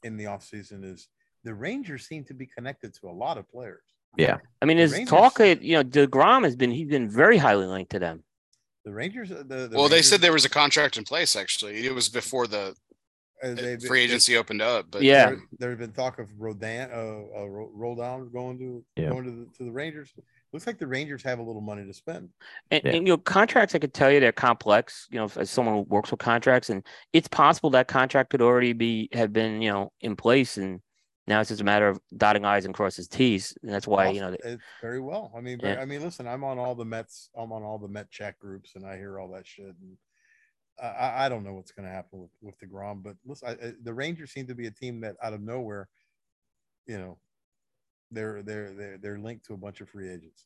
D: in the offseason is the Rangers seem to be connected to a lot of players.
G: Yeah,
A: i mean
D: The
A: there's talk that you know deGrom has been he's been very highly linked to them
D: The Rangers, uh, the, the
F: well, they said there was a contract in place. Actually, it was before the
D: uh, they-
F: free agency opened up. But
A: Yeah.
D: There, there have been talk of Rodón, uh, uh, Ro- Roldan going to
G: Yeah.
D: going to the, to the Rangers. Looks like the Rangers have a little money to spend.
A: And,
G: Yeah.
A: and you know, contracts, I could tell you they're complex, you know, as someone who works with contracts, and it's possible that contract could already be have been, you know, in place, and now it's just a matter of dotting i's and crosses t's, and that's why you know,
D: Poss- it's very well. I mean,
A: Yeah.
D: I mean, listen, I'm on all the Mets. I'm on all the Met chat groups, and I hear all that shit. And I- I, I don't know what's going to happen with with deGrom, but listen, I, I- the Rangers seem to be a team that out of nowhere, you know, they're they're they're they're linked to a bunch of free agents.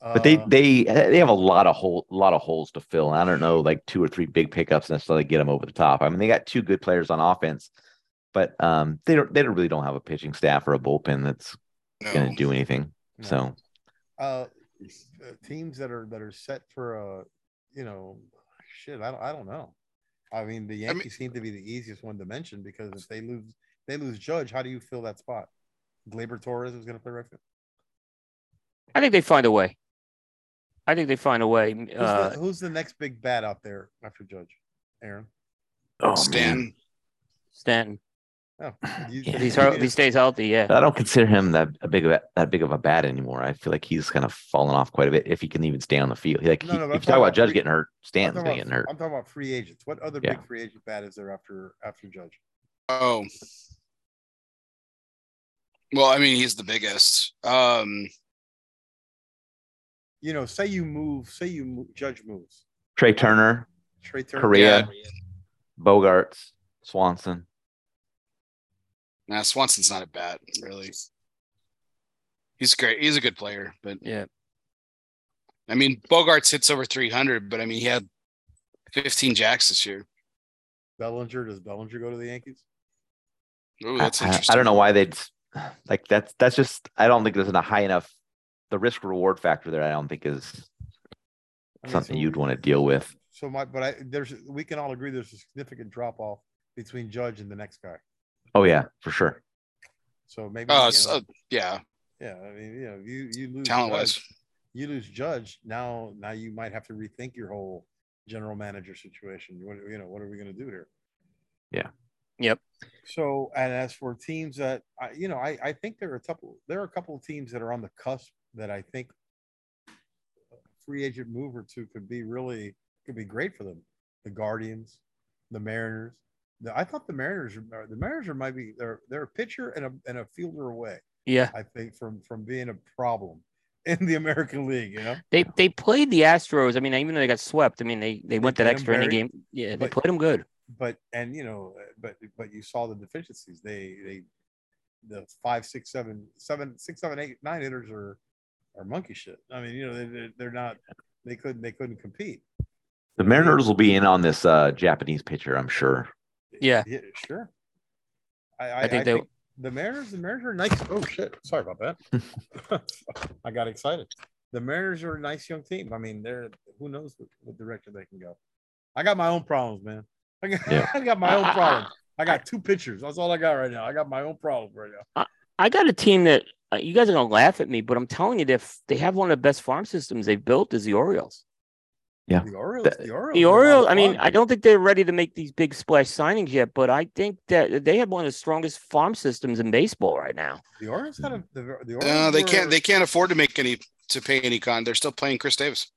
G: but they
D: Uh,
G: they they have a lot of hole a lot of holes to fill. And I don't know, like two or three big pickups necessarily get them over the top. I mean, they got two good players on offense, but um, they don't they don't really don't have a pitching staff or a bullpen that's
F: no.
G: going to do anything.
D: no.
G: So
D: uh, uh, teams that are that are set for a, you know, shit. I don't I don't know. I mean, the
F: mean-
D: Yankees seem to be the easiest one to mention because if they lose they lose Judge, how do you fill that spot? Gleyber Torres is going to play right field.
A: I think they find a way. I think they find a way.
D: Who's,
A: Uh,
D: the, who's the next big bat out there after Judge? Aaron.
G: oh, man.
F: Stan.
A: Stanton,
D: Oh, you,
A: if
D: you
A: he's
D: think
A: hurt,
D: it
A: if he stays healthy, yeah.
G: I don't consider him that a big of a, that big of a bat anymore. I feel like he's kind of fallen off quite a bit if he can even stay on the field. Like
D: No,
G: he,
D: no,
G: if
D: I'm
G: you talk
D: talking
G: about
D: about
G: Judge
D: free-
G: getting hurt,
D: I'm
G: Stanton's
D: about,
G: getting hurt.
D: I'm talking about free agents. What other
G: Yeah.
D: big free agent bat is there after after Judge?
F: Oh. Well, I mean, he's the biggest. Um,
D: You know, say you move, say you move, Judge moves.
G: Trea Turner,
D: Trea Turner.
G: Correa, Bogaerts, Swanson.
F: Nah, Swanson's not a bat, really. He's great. He's a good player, but
A: Yeah.
F: I mean, Bogaerts hits over 300, but I mean, he had 15 jacks this year.
D: Bellinger. Does Bellinger go to the Yankees?
F: Ooh,
G: I,
F: that's
G: I-
F: interesting.
G: I don't know why they'd like that's that's just I don't think there's a high enough the risk reward factor there. I don't think is
D: I mean,
G: something
D: so-
G: you'd want to deal with.
D: So my, but I there's we can all agree there's a significant drop off between Judge and the next guy.
G: Oh yeah, for sure.
D: So maybe
F: Oh,
D: you
F: so, yeah,
D: yeah, I mean, you know, you you lose
F: talent wise.
D: Judge, you lose Judge. Now now you might have to rethink your whole general manager situation. What you know, what are we going to do here?
G: Yeah.
A: Yep.
D: So and as for teams that I, you know, I I think there are a couple there are a couple of teams that are on the cusp that I think a free agent move or two could be really could be great for them. The Guardians, the Mariners. The, I thought the Mariners are the Mariners are might be they're they're a pitcher and a and a fielder away.
A: Yeah.
D: I think from from being a problem (laughs) in the American League. You know,
A: They they played the Astros. I mean, even though they got swept, I mean, they, they went that extra inning game. Yeah, they
D: but-
A: played them good.
D: but and you know, but but you saw the deficiencies. They they the five, six, seven, seven, six, seven, eight, nine hitters are are monkey shit. I mean, you know, they they're, they're not. They couldn't. They couldn't compete.
G: The Mariners will be in on this uh, Japanese pitcher, I'm sure.
A: Yeah.
D: Yeah, sure. I, I, I
A: think
D: think,
A: they-
D: the Mariners. The Mariners are nice. Oh shit! Sorry about that. (laughs) (laughs) I got excited. The Mariners are a nice young team. I mean, they're who knows what, what direction they can go. I got my own problems, man. (laughs) I got,
G: Yeah.
D: I got my own
A: I- I-
D: problems. I got two pitchers. That's all I got right now. I got my own problems right now.
A: I got a team that uh, you guys are gonna laugh at me, but I'm telling you, they they have one of the best farm systems they've built is the Orioles.
G: Yeah.
D: The Orioles.
G: The-
D: The Orioles.
A: The
D: are a lot of
A: Orioles, I mean. I don't think they're ready to make these big splash signings yet, but I think that they have one of the strongest farm systems in baseball right now.
D: the Orioles had a. The, the Orioles
F: No, they
D: were-
F: can't. They can't afford to make any to pay any con. They're still playing Chris Davis.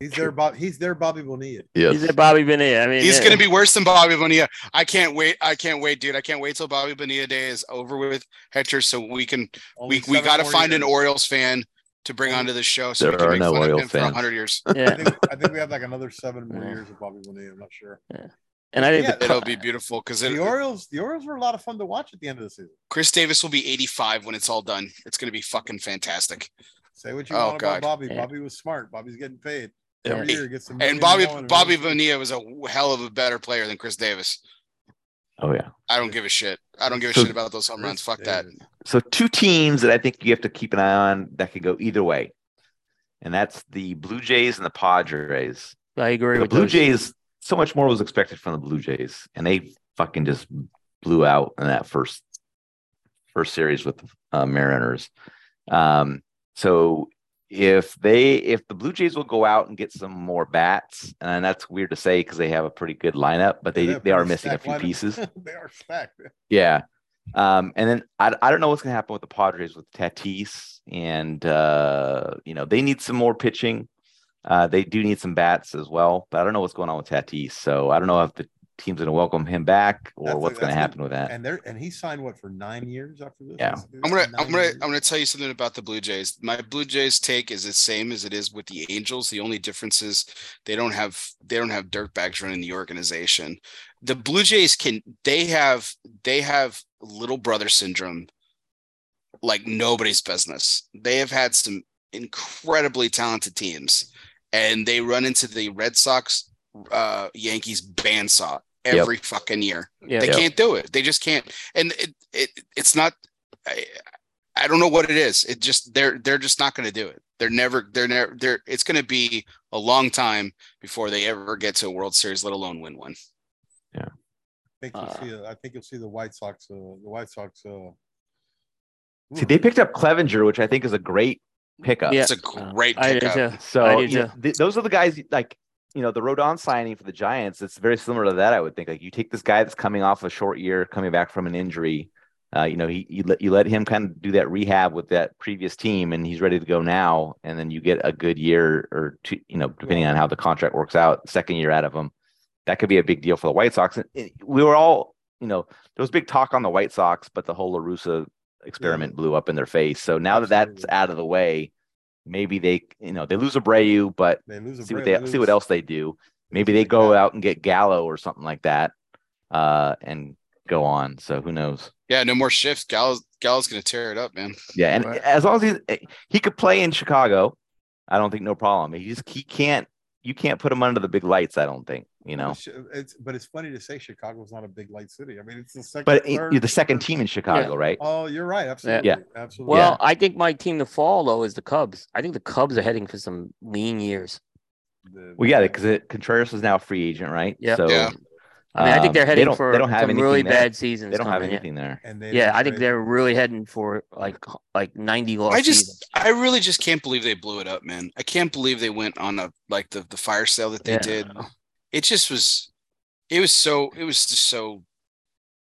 D: He's their Bob. He's their Bobby Bonilla.
A: He's a Bobby Bonilla. I mean,
F: He's
A: yeah.
F: going to be worse than Bobby Bonilla. I can't wait. I can't wait, dude. I can't wait till Bobby Bonilla day is over with, Hector, so we can
D: Only
F: we we got to
D: more
F: find an. Orioles fan to bring onto the show so we
G: There
F: can
G: are
F: make
G: no
F: fun of
G: Orioles
F: him for
G: fans.
F: hundred years. (laughs)
D: I
A: Yeah,
D: think, I think we have like another seven more
A: Yeah.
D: years of Bobby Bonilla. I'm not sure. Yeah.
A: And I think
D: Yeah,
A: the
F: It'll be beautiful because
D: The Orioles. The Orioles were a lot of fun to watch at the end of the season.
F: Chris Davis will be 85 when it's all done. It's going to be fucking fantastic.
D: Say what you
F: Oh,
D: want
F: God.
D: about Bobby.
A: Yeah.
D: Bobby was smart. Bobby's getting paid.
A: Yeah.
D: Every year he gets some.
F: And Bobby Bobby Bonilla was a hell of a better player than Chris Davis.
G: Oh yeah.
F: I don't give a shit. I don't give a
G: So-
F: shit about those home runs. Fuck that.
G: So two teams that I think you have to keep an eye on that could go either way, and that's the Blue Jays and the Padres.
A: I agree
G: The
A: with
G: Blue
A: those.
G: Jays. So much more was expected from the Blue Jays, and they fucking just blew out in that first first series with the uh, Mariners. Um, so if they if the Blue Jays will go out and get some more bats, and that's weird to say because they have a pretty good lineup, but they they are missing a few pieces. (laughs)
D: they are stacked.
G: Yeah. Um, and then I, I don't know what's going to happen with the Padres with Tatis, and uh, you know they need some more pitching. Uh, they do need some bats as well, but I don't know what's going on with Tatis. So I don't know if the team's going to welcome him back or
D: That's
G: what's going to happen with that.
D: And there, and he signed what for nine years after this.
G: Yeah.
D: This- this
F: I'm gonna I'm gonna
D: years.
F: I'm gonna tell you something about the Blue Jays. My Blue Jays take is the same as it is with the Angels. The only difference is they don't have they don't have dirtbags running the organization. The Blue Jays can they have they have little brother syndrome like nobody's business. They have had some incredibly talented teams and they run into the Red Sox uh Yankees bandsaw
G: Yep.
F: every fucking year.
A: Yeah,
F: They
G: Yep.
F: can't do it. They just can't. And it, it it's not. I, I don't know what it is. It just they're they're just not going to do it. They're never they're never they're. It's going to be a long time before they ever get to a World Series, let alone win one. Yeah.
D: I think you'll
A: Uh,
D: see. I think you'll see the White Sox. Uh, the White Sox. Uh,
G: See, they picked up Clevinger, which I think is a great pickup.
A: Yeah.
F: It's a great
A: I did
F: pickup.
A: too. I
G: So
A: did
G: you know, th- those are the guys like you know the Rodón signing for the Giants. It's very similar to that. I would think like you take this guy that's coming off a short year, coming back from an injury. Uh, you know, he you let you let him kind of do that rehab with that previous team, and he's ready to go now. And then you get a good year or two, you know, depending on how the contract works out, second year out of him. That could be a big deal for the White Sox. And we were all, you know, there was big talk on the White Sox, but the whole La Russa experiment blew up in their face. So now that that's out of the way, maybe they, you know, they lose Abreu, but
D: they lose. a
G: see what
D: break,
G: they see what else they do. Maybe they go out and get Gallo or something like that, uh, and go on. So who knows?
F: Yeah, no more shifts. Gallo's Gallo's going to tear it up, man.
G: Yeah, and
A: Right.
G: as long as he he could play in Chicago, I don't think no problem. He just he can't. You can't put him under the big lights. I don't think. You know.
D: It's, it's but it's funny to say Chicago's not a big light city. I mean, it's the second.
G: But it-
D: third-
G: you're the second team in Chicago, right?
D: Oh, you're right. Absolutely. Yeah. Absolutely.
A: Well, I think my team to fall though is the Cubs. I think the Cubs are heading for some lean years.
D: The-
G: Well, yeah, because Contreras is now a free agent, right?
A: Yep.
G: So
F: Yeah.
A: I mean, I think
G: um,
A: they're heading
G: don't-
A: for
G: they don't have
A: some really
G: there.
A: bad seasons.
G: They don't have
A: coming, yeah.
G: anything there.
D: And they
A: Yeah, I think
D: trade-
A: they're really heading for like like ninety loss
F: I just
A: seasons.
F: I really just can't believe they blew it up, man. I can't believe they went on a like the the fire sale that they
A: Yeah.
F: did. It just was it was so it was just so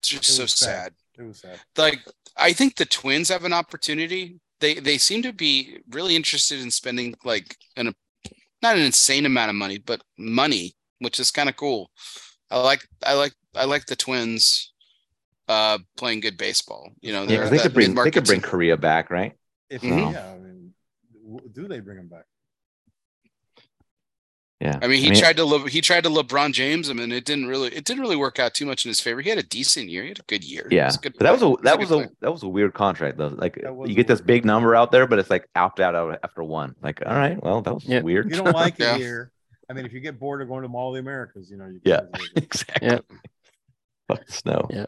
F: just so
D: was
F: sad.
D: It was sad.
F: Like I think the twins have an opportunity. They they seem to be really interested in spending like an not an insane amount of money, but money, which is kind of cool. I like I like I like the twins uh playing good baseball. You know,
G: Yeah,
F: they're
G: 'cause they
F: that
G: could bring they could bring. Correa back, right?
D: If
G: Mhm.
D: yeah, I mean, do they bring him back?
G: Yeah.
F: I mean, he tried to Le- he tried to LeBron James him, and it didn't really it didn't really work out too much in his favor. He had a decent year. He had a good year.
G: Yeah,
F: was good
G: but that was a
F: He's
G: that
F: good
G: was a that was a weird contract though. Like you get this
D: weird
G: big number out there, but it's like opt out after one. Like, all right, well, that was
A: Yeah.
G: weird.
D: You don't like (laughs)
F: Yeah.
D: it here, I mean, if you get bored of going to Mall of the Americas, you know, you
G: Yeah.
D: can visit. (laughs)
G: exactly.
A: Yeah.
G: Fuck snow.
A: Yeah.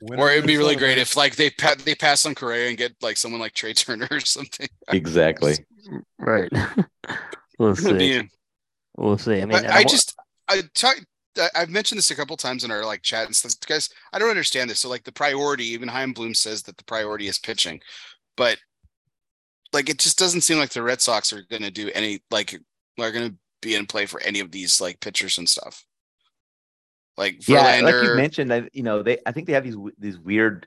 D: Winter
F: Or it'd be really great if like they pa- they pass on Correa and get like someone like Trea Turner or something.
G: Exactly. (laughs)
A: Right. we'll
F: be-
A: see. We'll see. I mean,
F: but I
A: wa-
F: just I talk. I- I've mentioned this a couple times in our like chat and stuff, guys. I don't understand this. So like the priority, even Chaim Bloom says that the priority is pitching, but like it just doesn't seem like the Red Sox are going to do any like are going to be in play for any of these like pitchers and stuff. Like
G: Yeah, like you mentioned, I, you know, they I think they have these these weird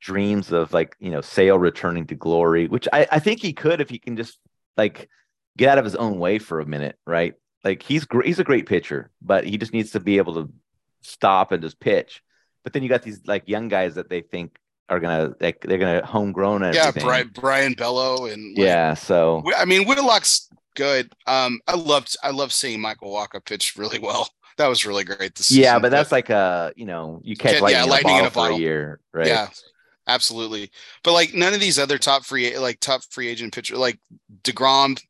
G: dreams of like you know Sale returning to glory, which I I think he could if he can just like get out of his own way for a minute, right? Like he's great, he's a great pitcher, but he just needs to be able to stop and just pitch. But then you got these like young guys that they think are gonna like they're gonna homegrown and
F: yeah,
G: everything.
F: Brian, Brayan Bello and like,
G: yeah. So
F: I mean, Whitlock's good. Um, I loved I love seeing Michael Wacha pitch really well. That was really great. This
G: yeah,
F: season,
G: but that's like a you know you catch
F: Yeah,
G: lightning,
F: yeah,
G: in,
F: lightning
G: a
F: in
G: bottle
F: a
G: for a
F: bottle.
G: year, right?
F: yeah, absolutely. But like none of these other top free like top free agent pitcher like deGrom,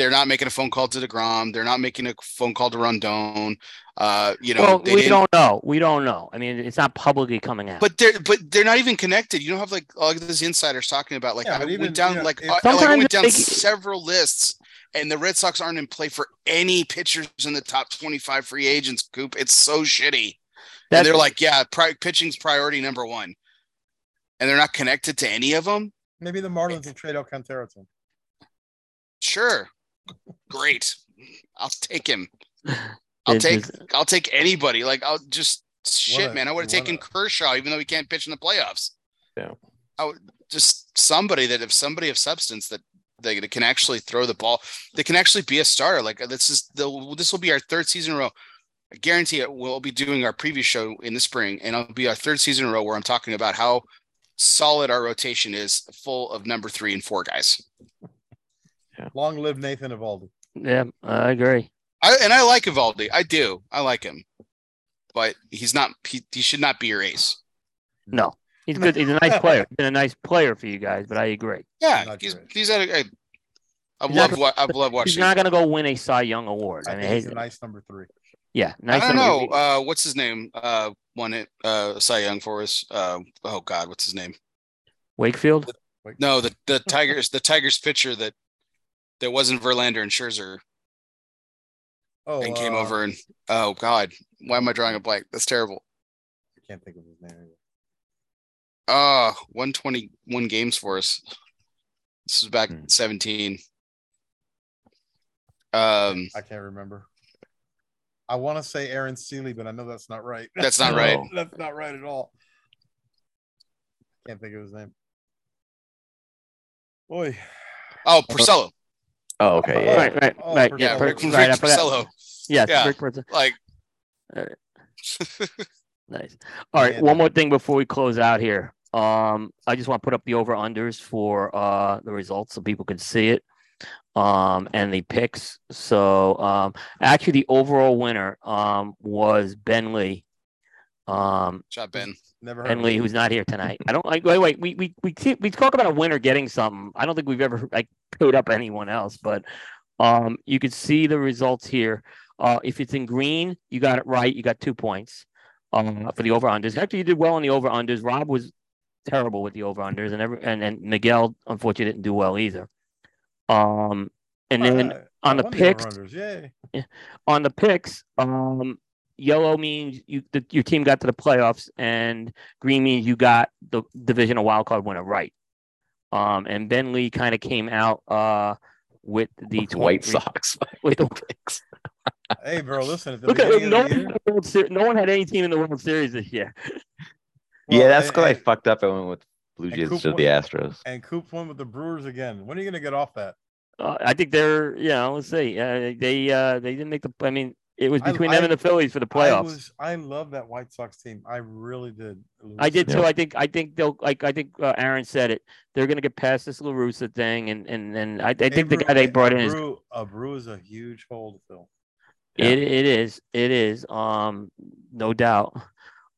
F: they're not making a phone call to deGrom. They're not making a phone call to Rodón. Uh, you know,
A: well,
F: they
A: we
F: didn't-
A: don't know. We don't know. I mean, it's not publicly coming out.
F: But they're but they're not even connected. You don't have like all these insiders talking about like
D: Yeah,
F: I
D: even,
F: went down
D: you know,
F: like I- like I went down
A: they-
F: several lists, and the Red Sox aren't in play for any pitchers in the top twenty five free agents. Coop, it's so shitty.
A: That's-
F: and they're like, yeah, pri- pitching's priority number one, and they're not connected to any of them.
D: Maybe the Marlins will trade Alcantara to him.
F: Sure, great, I'll take him. I'll
A: It's
F: take
A: just-
F: I'll take anybody. Like I'll just shit,
D: a-
F: man. I would have taken
D: a-
F: Kershaw, even though he can't pitch in the playoffs.
G: Yeah.
F: I would just somebody that if somebody of substance that they that can actually throw the ball, they can actually be a starter. Like this is the this will be our third season in a row. I guarantee it. We'll be doing our previous show in the spring, and it'll be our third season in a row where I'm talking about how solid our rotation is, full of number three and four guys.
D: Long live Nathan Eovaldi.
A: yeah, I agree.
F: I and I like Eovaldi. I do. I like him, but he's not. He, he should not be your ace.
A: No, he's good. He's a nice (laughs) player. He's been a nice player for you guys, but I agree.
F: Yeah, he's
D: your
F: he's at a. I, I
A: He's
F: love
A: not
F: what I've loved
A: He's not going to go win a Cy Young award.
D: I
A: I mean,
D: think he's
A: he's-
D: a nice number three.
A: yeah, nice.
F: I don't
A: number-
F: know. Uh, what's his name? Uh, won it. Uh, Cy Young for us. Uh, oh God, what's his name?
A: Wakefield.
F: No, the the Tigers. The Tigers pitcher that that wasn't Verlander and Scherzer
D: Oh,
F: and came
D: uh,
F: over and oh God, why am I drawing a blank? That's terrible.
D: I can't think of his name.
F: Ah, 121 games for us. This is back
G: Hmm.
F: 17. Um,
D: I can't remember. I want to say Aaron Sele, but I know that's not right.
F: That's not right. (laughs)
D: that's not right at all. Can't think of his name. Boy,
F: oh, Porcello.
G: Oh, okay. Yeah.
A: Right, right,
D: Oh,
A: right. Yeah,
F: Yeah,
A: per-
F: Rick, Rick
A: right. I forgot.
F: Porcello.
A: Yes,
F: Yeah.
A: Rick Porcello.
F: Like, (laughs)
A: Nice. All right,
D: Yeah.
A: one more thing before we close out here. Um, I just want to put up the over unders for uh the results so people can see it. Um, and the picks. So um actually the overall winner um was Ben Lee. Um
F: shot Ben.
D: Never heard of
A: Lee, who's not here tonight. I don't like wait, wait, we we we we talk about a winner getting something. I don't think we've ever like paid up anyone else, but um you could see the results here. Uh if it's in green, you got it right, you got two points um for the over unders. Actually, you did well on the over unders. Rob was terrible with the over unders, and every and, and Miguel unfortunately didn't do well either. Um and then
D: Uh,
A: on the picks,
D: over-unders,
A: on the picks, um, yellow means you the, your team got to the playoffs, and green means you got the divisional wild card winner right. Um, and Ben Lee kind of came out uh with the
G: White
A: 23
G: Sox. (laughs) (laughs)
A: With the,
D: Hey, bro, listen. At the
A: look at no
D: of the
A: one,
D: year,
A: had the World Ser- no one had any team in the World Series this year.
G: yeah, that's because I fucked up. I went with Blue Jays
D: Coop
G: instead of the Astros.
D: And Coop won with the Brewers again. When are you gonna get off that?
A: Uh, I think they're you know let's see uh, they uh they didn't make the I mean it was
D: I-
A: between them
D: I-
A: and the Phillies for the
D: I
A: playoffs.
D: was I love that White Sox team. I really did.
A: I did too. I think I think they'll like I think uh, Aaron said it. They're gonna get past this La Russa thing, and and and I, I think the guy they brought in is
D: Brew, Abreu is a huge hole to fill.
G: Yeah.
A: it. It is. It is. Um, no doubt.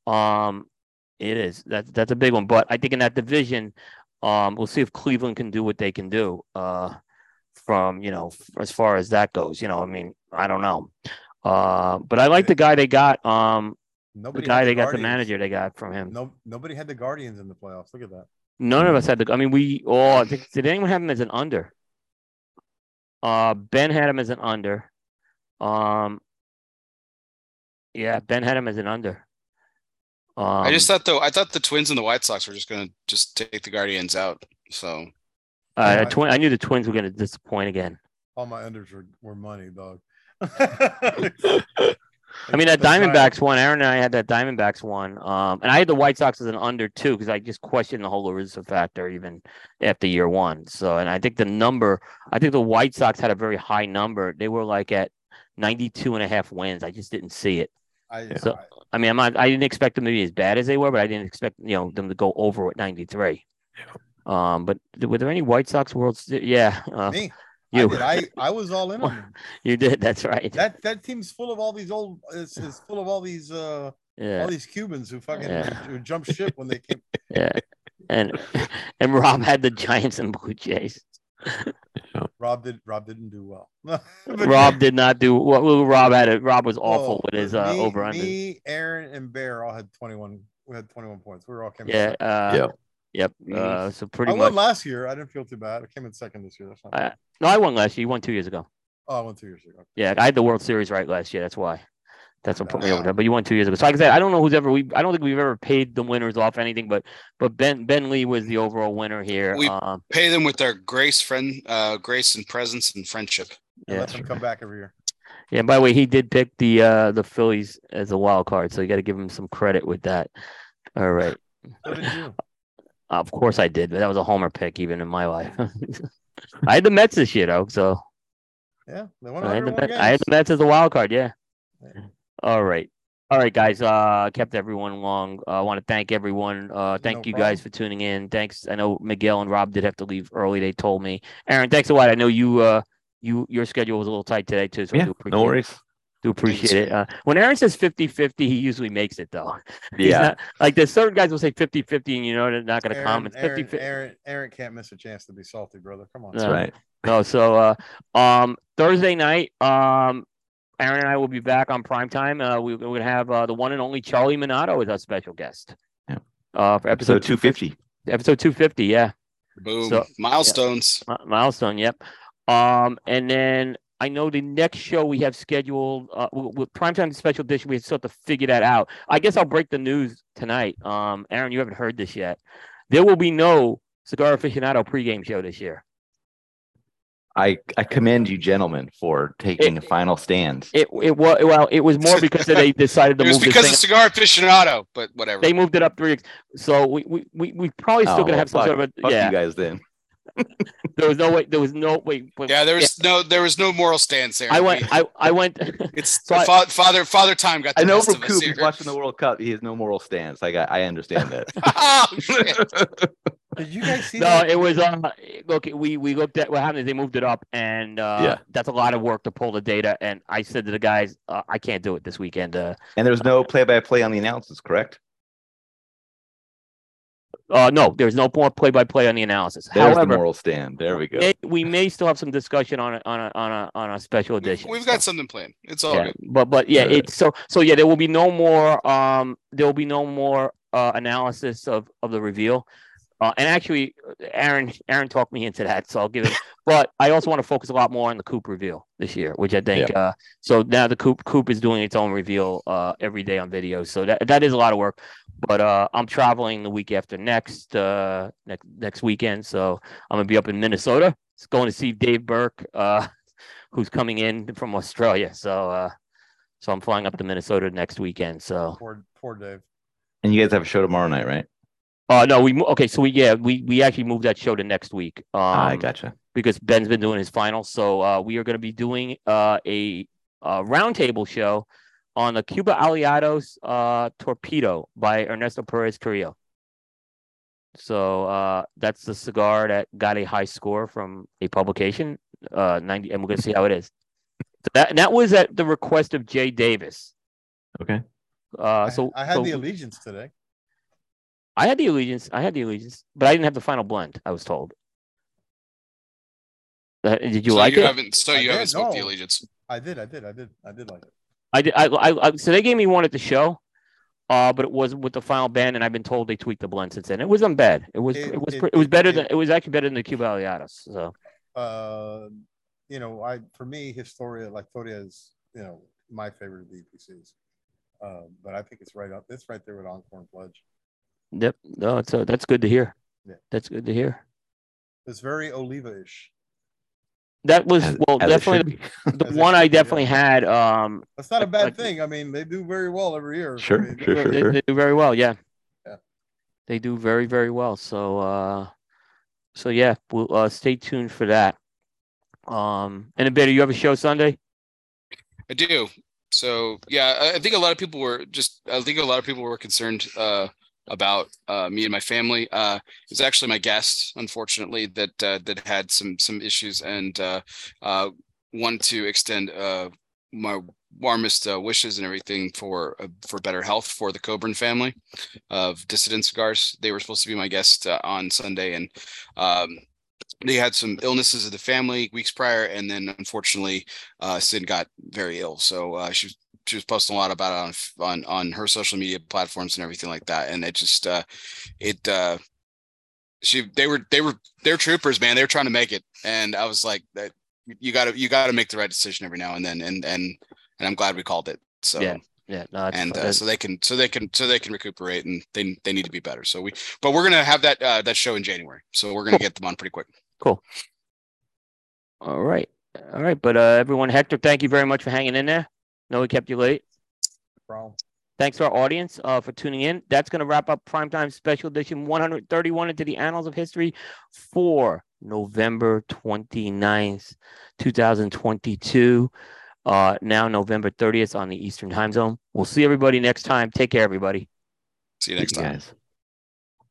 A: Um, it is. That's that's a big one. But I think in that division, um, we'll see if Cleveland can do what they can do. Uh, from you know as far as that goes. You know, I mean, I don't know. Uh, but I like the guy they got. Um, the guy
D: had
A: they got, the manager they got from him.
D: No, nobody had the Guardians in the playoffs. Look at that.
A: None of us had the. I mean, we all. I think, did anyone have him as an under? Uh, Ben had him as an under. Um, yeah, Ben had him as an under. Um,
F: I just thought though, I thought the Twins and the White Sox were just gonna just take the Guardians out. So
A: uh,
D: I-
A: twin, I knew the Twins were going to disappoint again.
D: All my unders were, were money, dog.
A: I mean, that Diamondbacks one, Aaron and I had that Diamondbacks one. Um, and I had the White Sox as an under two because I just questioned the whole La Russa factor even after year one. So, and I think the number, I think the White Sox had a very high number. They were like at 92 and a half wins. I just didn't see it.
D: I,
A: So-
D: I-
A: I mean, I'm not, I didn't expect them to be as bad as they were, but I didn't expect, you know, them to go over at 93. Um, but were there any White Sox Worlds? Yeah. Uh,
D: me.
A: You.
D: I, did. I I was all in on them. (laughs)
A: you did. That's right.
D: That that team's full of all these old. Is, is full of all these uh
A: yeah.
D: all these Cubans who fucking
A: Yeah. (laughs)
D: who jumped ship when they came. (laughs)
A: Yeah. And, and Rob had the Giants and Blue Jays.
D: Rob did. Rob didn't do well. But
A: Rob did not do what well, Rob had. It. Rob was
D: Oh,
A: awful with his uh, over under.
D: Me, Aaron, and Bear all had twenty one. We had twenty one points. We were all came. in
A: Yeah. Uh,
G: Yep.
A: Yep. Uh, so pretty
D: I
A: much.
D: won last year. I didn't feel too bad. I came in second this year. That's not.
A: I-
D: bad.
A: No, I won last year. You won two years ago.
D: oh, I won two years ago.
A: Yeah, I had the World Series right last year. That's why. That's what put me over there. But you won two years ago. So like I said, I don't know who's ever we. I don't think we've ever paid the winners off anything. But but Ben Ben Lee was the overall winner here.
F: We-
A: um,
F: Pay them with their grace, friend, uh, grace and presence and friendship.
D: And
A: yeah.
D: let them come back every year.
A: Yeah. and By the way, he did pick the uh the Phillies as a wild card, so you got to give him some credit with that. All right.
D: So did you?
A: Of course I did, but that was a homer pick even in my life. (laughs) I had the Mets this year though, so
D: Yeah, they won
A: I had, the
D: 101
A: Mets, I had the Mets as a wild card. Yeah.
D: Yeah.
A: All right. All right, guys. Uh, kept everyone long. Uh, I want to thank everyone. Uh, thank
D: No
A: you guys for tuning in. Thanks. I know Miguel and Rob did have to leave early. They told me. Aaron, thanks a lot. I know you. Uh, you your schedule was a little tight today too. So I
G: Yeah,
A: do appreciate
G: no
A: it.
G: worries.
A: Do appreciate it. Uh, when Aaron says 50-50, he usually makes it though. (laughs)
G: Yeah.
A: not- like there's certain guys will say 50-50 and you know they're not going to comment. It's
D: Aaron,
A: 50
D: Aaron, Aaron can't miss a chance to be salty, brother. Come on.
A: No.
G: That's right.
A: No, so uh, um, Thursday night, um, Aaron and I will be back on prime time. Uh, we, we're gonna have uh, the one and only Charlie Minato as our special guest.
G: Yeah.
A: Uh, for episode
G: Episode 250.
A: Episode two fifty, yeah,
F: Boom.
A: So-
F: Milestones.
A: Mi- milestone. Yep. Um, and then I know the next show we have scheduled uh, with, with primetime special edition. We still have to figure that out. I guess I'll break the news tonight. Um, Aaron, you haven't heard this yet. There will be no Cigar Aficionado pregame show this year.
G: I, I commend you, gentlemen, for taking a final stand.
A: It it was well, it was more because they (laughs) decided to move
F: It was
A: move this
F: because
A: thing
F: of cigar aficionado, but whatever.
A: they moved it up three. weeks. So we we we, we probably still
G: Oh,
A: gonna
G: well,
A: have some
G: fuck-
A: sort of a
G: Fuck
A: yeah.
G: you guys then.
A: There was no way. There was no wait. wait,
F: yeah, there was no there was no moral stance there.
A: I went. I I went. (laughs)
F: it's
A: so I-
F: fa- father father time got the
G: I know
F: best
G: from
F: of
G: Coop, he's watching the World Cup. He has no moral stance. Like I, I understand that. (laughs)
F: oh. (laughs)
D: Did you guys see
A: no,
D: that?
A: it was. Uh, look, we we looked at what happened. is They moved it up, and uh,
G: Yeah.
A: that's a lot of work to pull the data. And I said to the guys, uh, I can't do it this weekend. Uh,
G: and there's no play-by-play on the announcements, correct?
A: Uh no, there's no more play by play on the analysis.
G: There's the moral stand. There we go.
A: may- we may still have some discussion on a on a on a on a special edition.
F: We've
A: so.
F: got something planned. It's all
A: yeah,
F: good.
A: but but yeah,
G: Alright.
A: it's so so yeah. There will be no more um. There will be no more uh analysis of of the reveal. Uh, and actually, Aaron Aaron talked me into that, so I'll give it. but I also want to focus a lot more on the Coop reveal this year, which I think. Uh, so now the Coop Coop is doing its own reveal uh every day on video, so that that is a lot of work. But uh, I'm traveling the week after next uh next next weekend, so I'm gonna be up in Minnesota. It's going to see Dave Burke, uh, (laughs) who's coming in from Australia. So uh, so I'm flying up to Minnesota next weekend. So
D: Poor, poor Dave.
G: And you guys have a show tomorrow night, right?
A: Uh no, we mo- okay. So we yeah we we actually moved that show to next week. Um,
G: Ah, I gotcha.
A: because Ben's been doing his final. So uh, we are going to be doing uh, a, uh roundtable show on the Cuba Aliados uh, Torpedo by Ernesto Perez Carrillo. So uh, that's the cigar that got a high score from a publication, uh, 90, and we're going to see how it is. So that, and that was at the request of Jay Davis.
G: Okay.
A: Uh,
D: I-
A: so
D: I, had
A: so
D: the allegiance today.
A: I had the allegiance. I had the allegiance, but I didn't have the final blend. I was told. Uh, did you
F: so
A: like
F: you
A: it?
F: haven't so
D: I
F: you haven't
D: did,
F: smoked the allegiance.
D: I did, I did, I did, I did like it.
A: I did. I, I, I so they gave me one at the show, uh, but it was with the final band, and I've been told they tweaked the blend since then. It wasn't bad. It was. It,
D: It-
A: was.
D: it-
A: It was better
D: it-
A: than. It was actually better than the Cuba Aliados. So
D: Uh, you know, I for me, Historia, like Toria is, you know, my favorite of the EPCs. Um, but I think it's right up. It's right there with Encore and Pledge.
A: Yep. No, it's uh, that's good to hear.
D: Yeah.
A: That's good to hear.
D: It's very Oliva-ish.
A: that was
G: As-
A: well
G: as it
A: definitely
G: be. (laughs)
A: the
D: As
A: one
D: should
A: I
D: be, yeah.
A: definitely had. Um,
D: That's not a bad
A: like-
D: thing. I mean, they do very well every year. I
G: Sure,
D: mean,
G: sure,
D: they're-
G: sure,
A: they,
G: sure.
A: they do very well. Yeah.
D: Yeah.
A: They do very, very well. So, uh, so yeah, we'll uh, stay tuned for that. Um, and a bit, you have a show Sunday?
F: I do. So yeah, I, I think a lot of people were just. I think a lot of people were concerned uh, about uh, me and my family. Uh, it was actually my guest, unfortunately, that uh, that had some some issues, and uh, uh, want to extend uh, my warmest wishes and everything for for better health for the Coburn family of Dissident Cigars. They were supposed to be my guest on Sunday, and um, they had some illnesses of the family weeks prior, and then unfortunately, uh, Sid got very ill. So uh, she she was posting a lot about it on on on her social media platforms and everything like that, and it just uh, it uh, she they were they were they're troopers, man. They were trying to make it, and I was like, that you got to you got to make the right decision every now and then, and and and I'm glad we called it. So
A: Yeah, Yeah, no,
F: and uh, so they can so they can so they can recuperate and they they need to be better. So we but we're gonna have that uh, that show in January. So we're gonna
A: Cool.
F: get them on pretty quick.
A: Cool. All right. All right. But uh, everyone, Hector, thank you very much for hanging in there. No, we kept you late.
D: Problem.
A: Thanks to our audience uh, for tuning in. That's going to wrap up Primetime Special Edition 131 into the Annals of History for November 29th, 2022. Uh, now November 30th on the Eastern Time Zone. We'll see everybody next time. Take care, everybody.
F: See you next time.
G: Guys.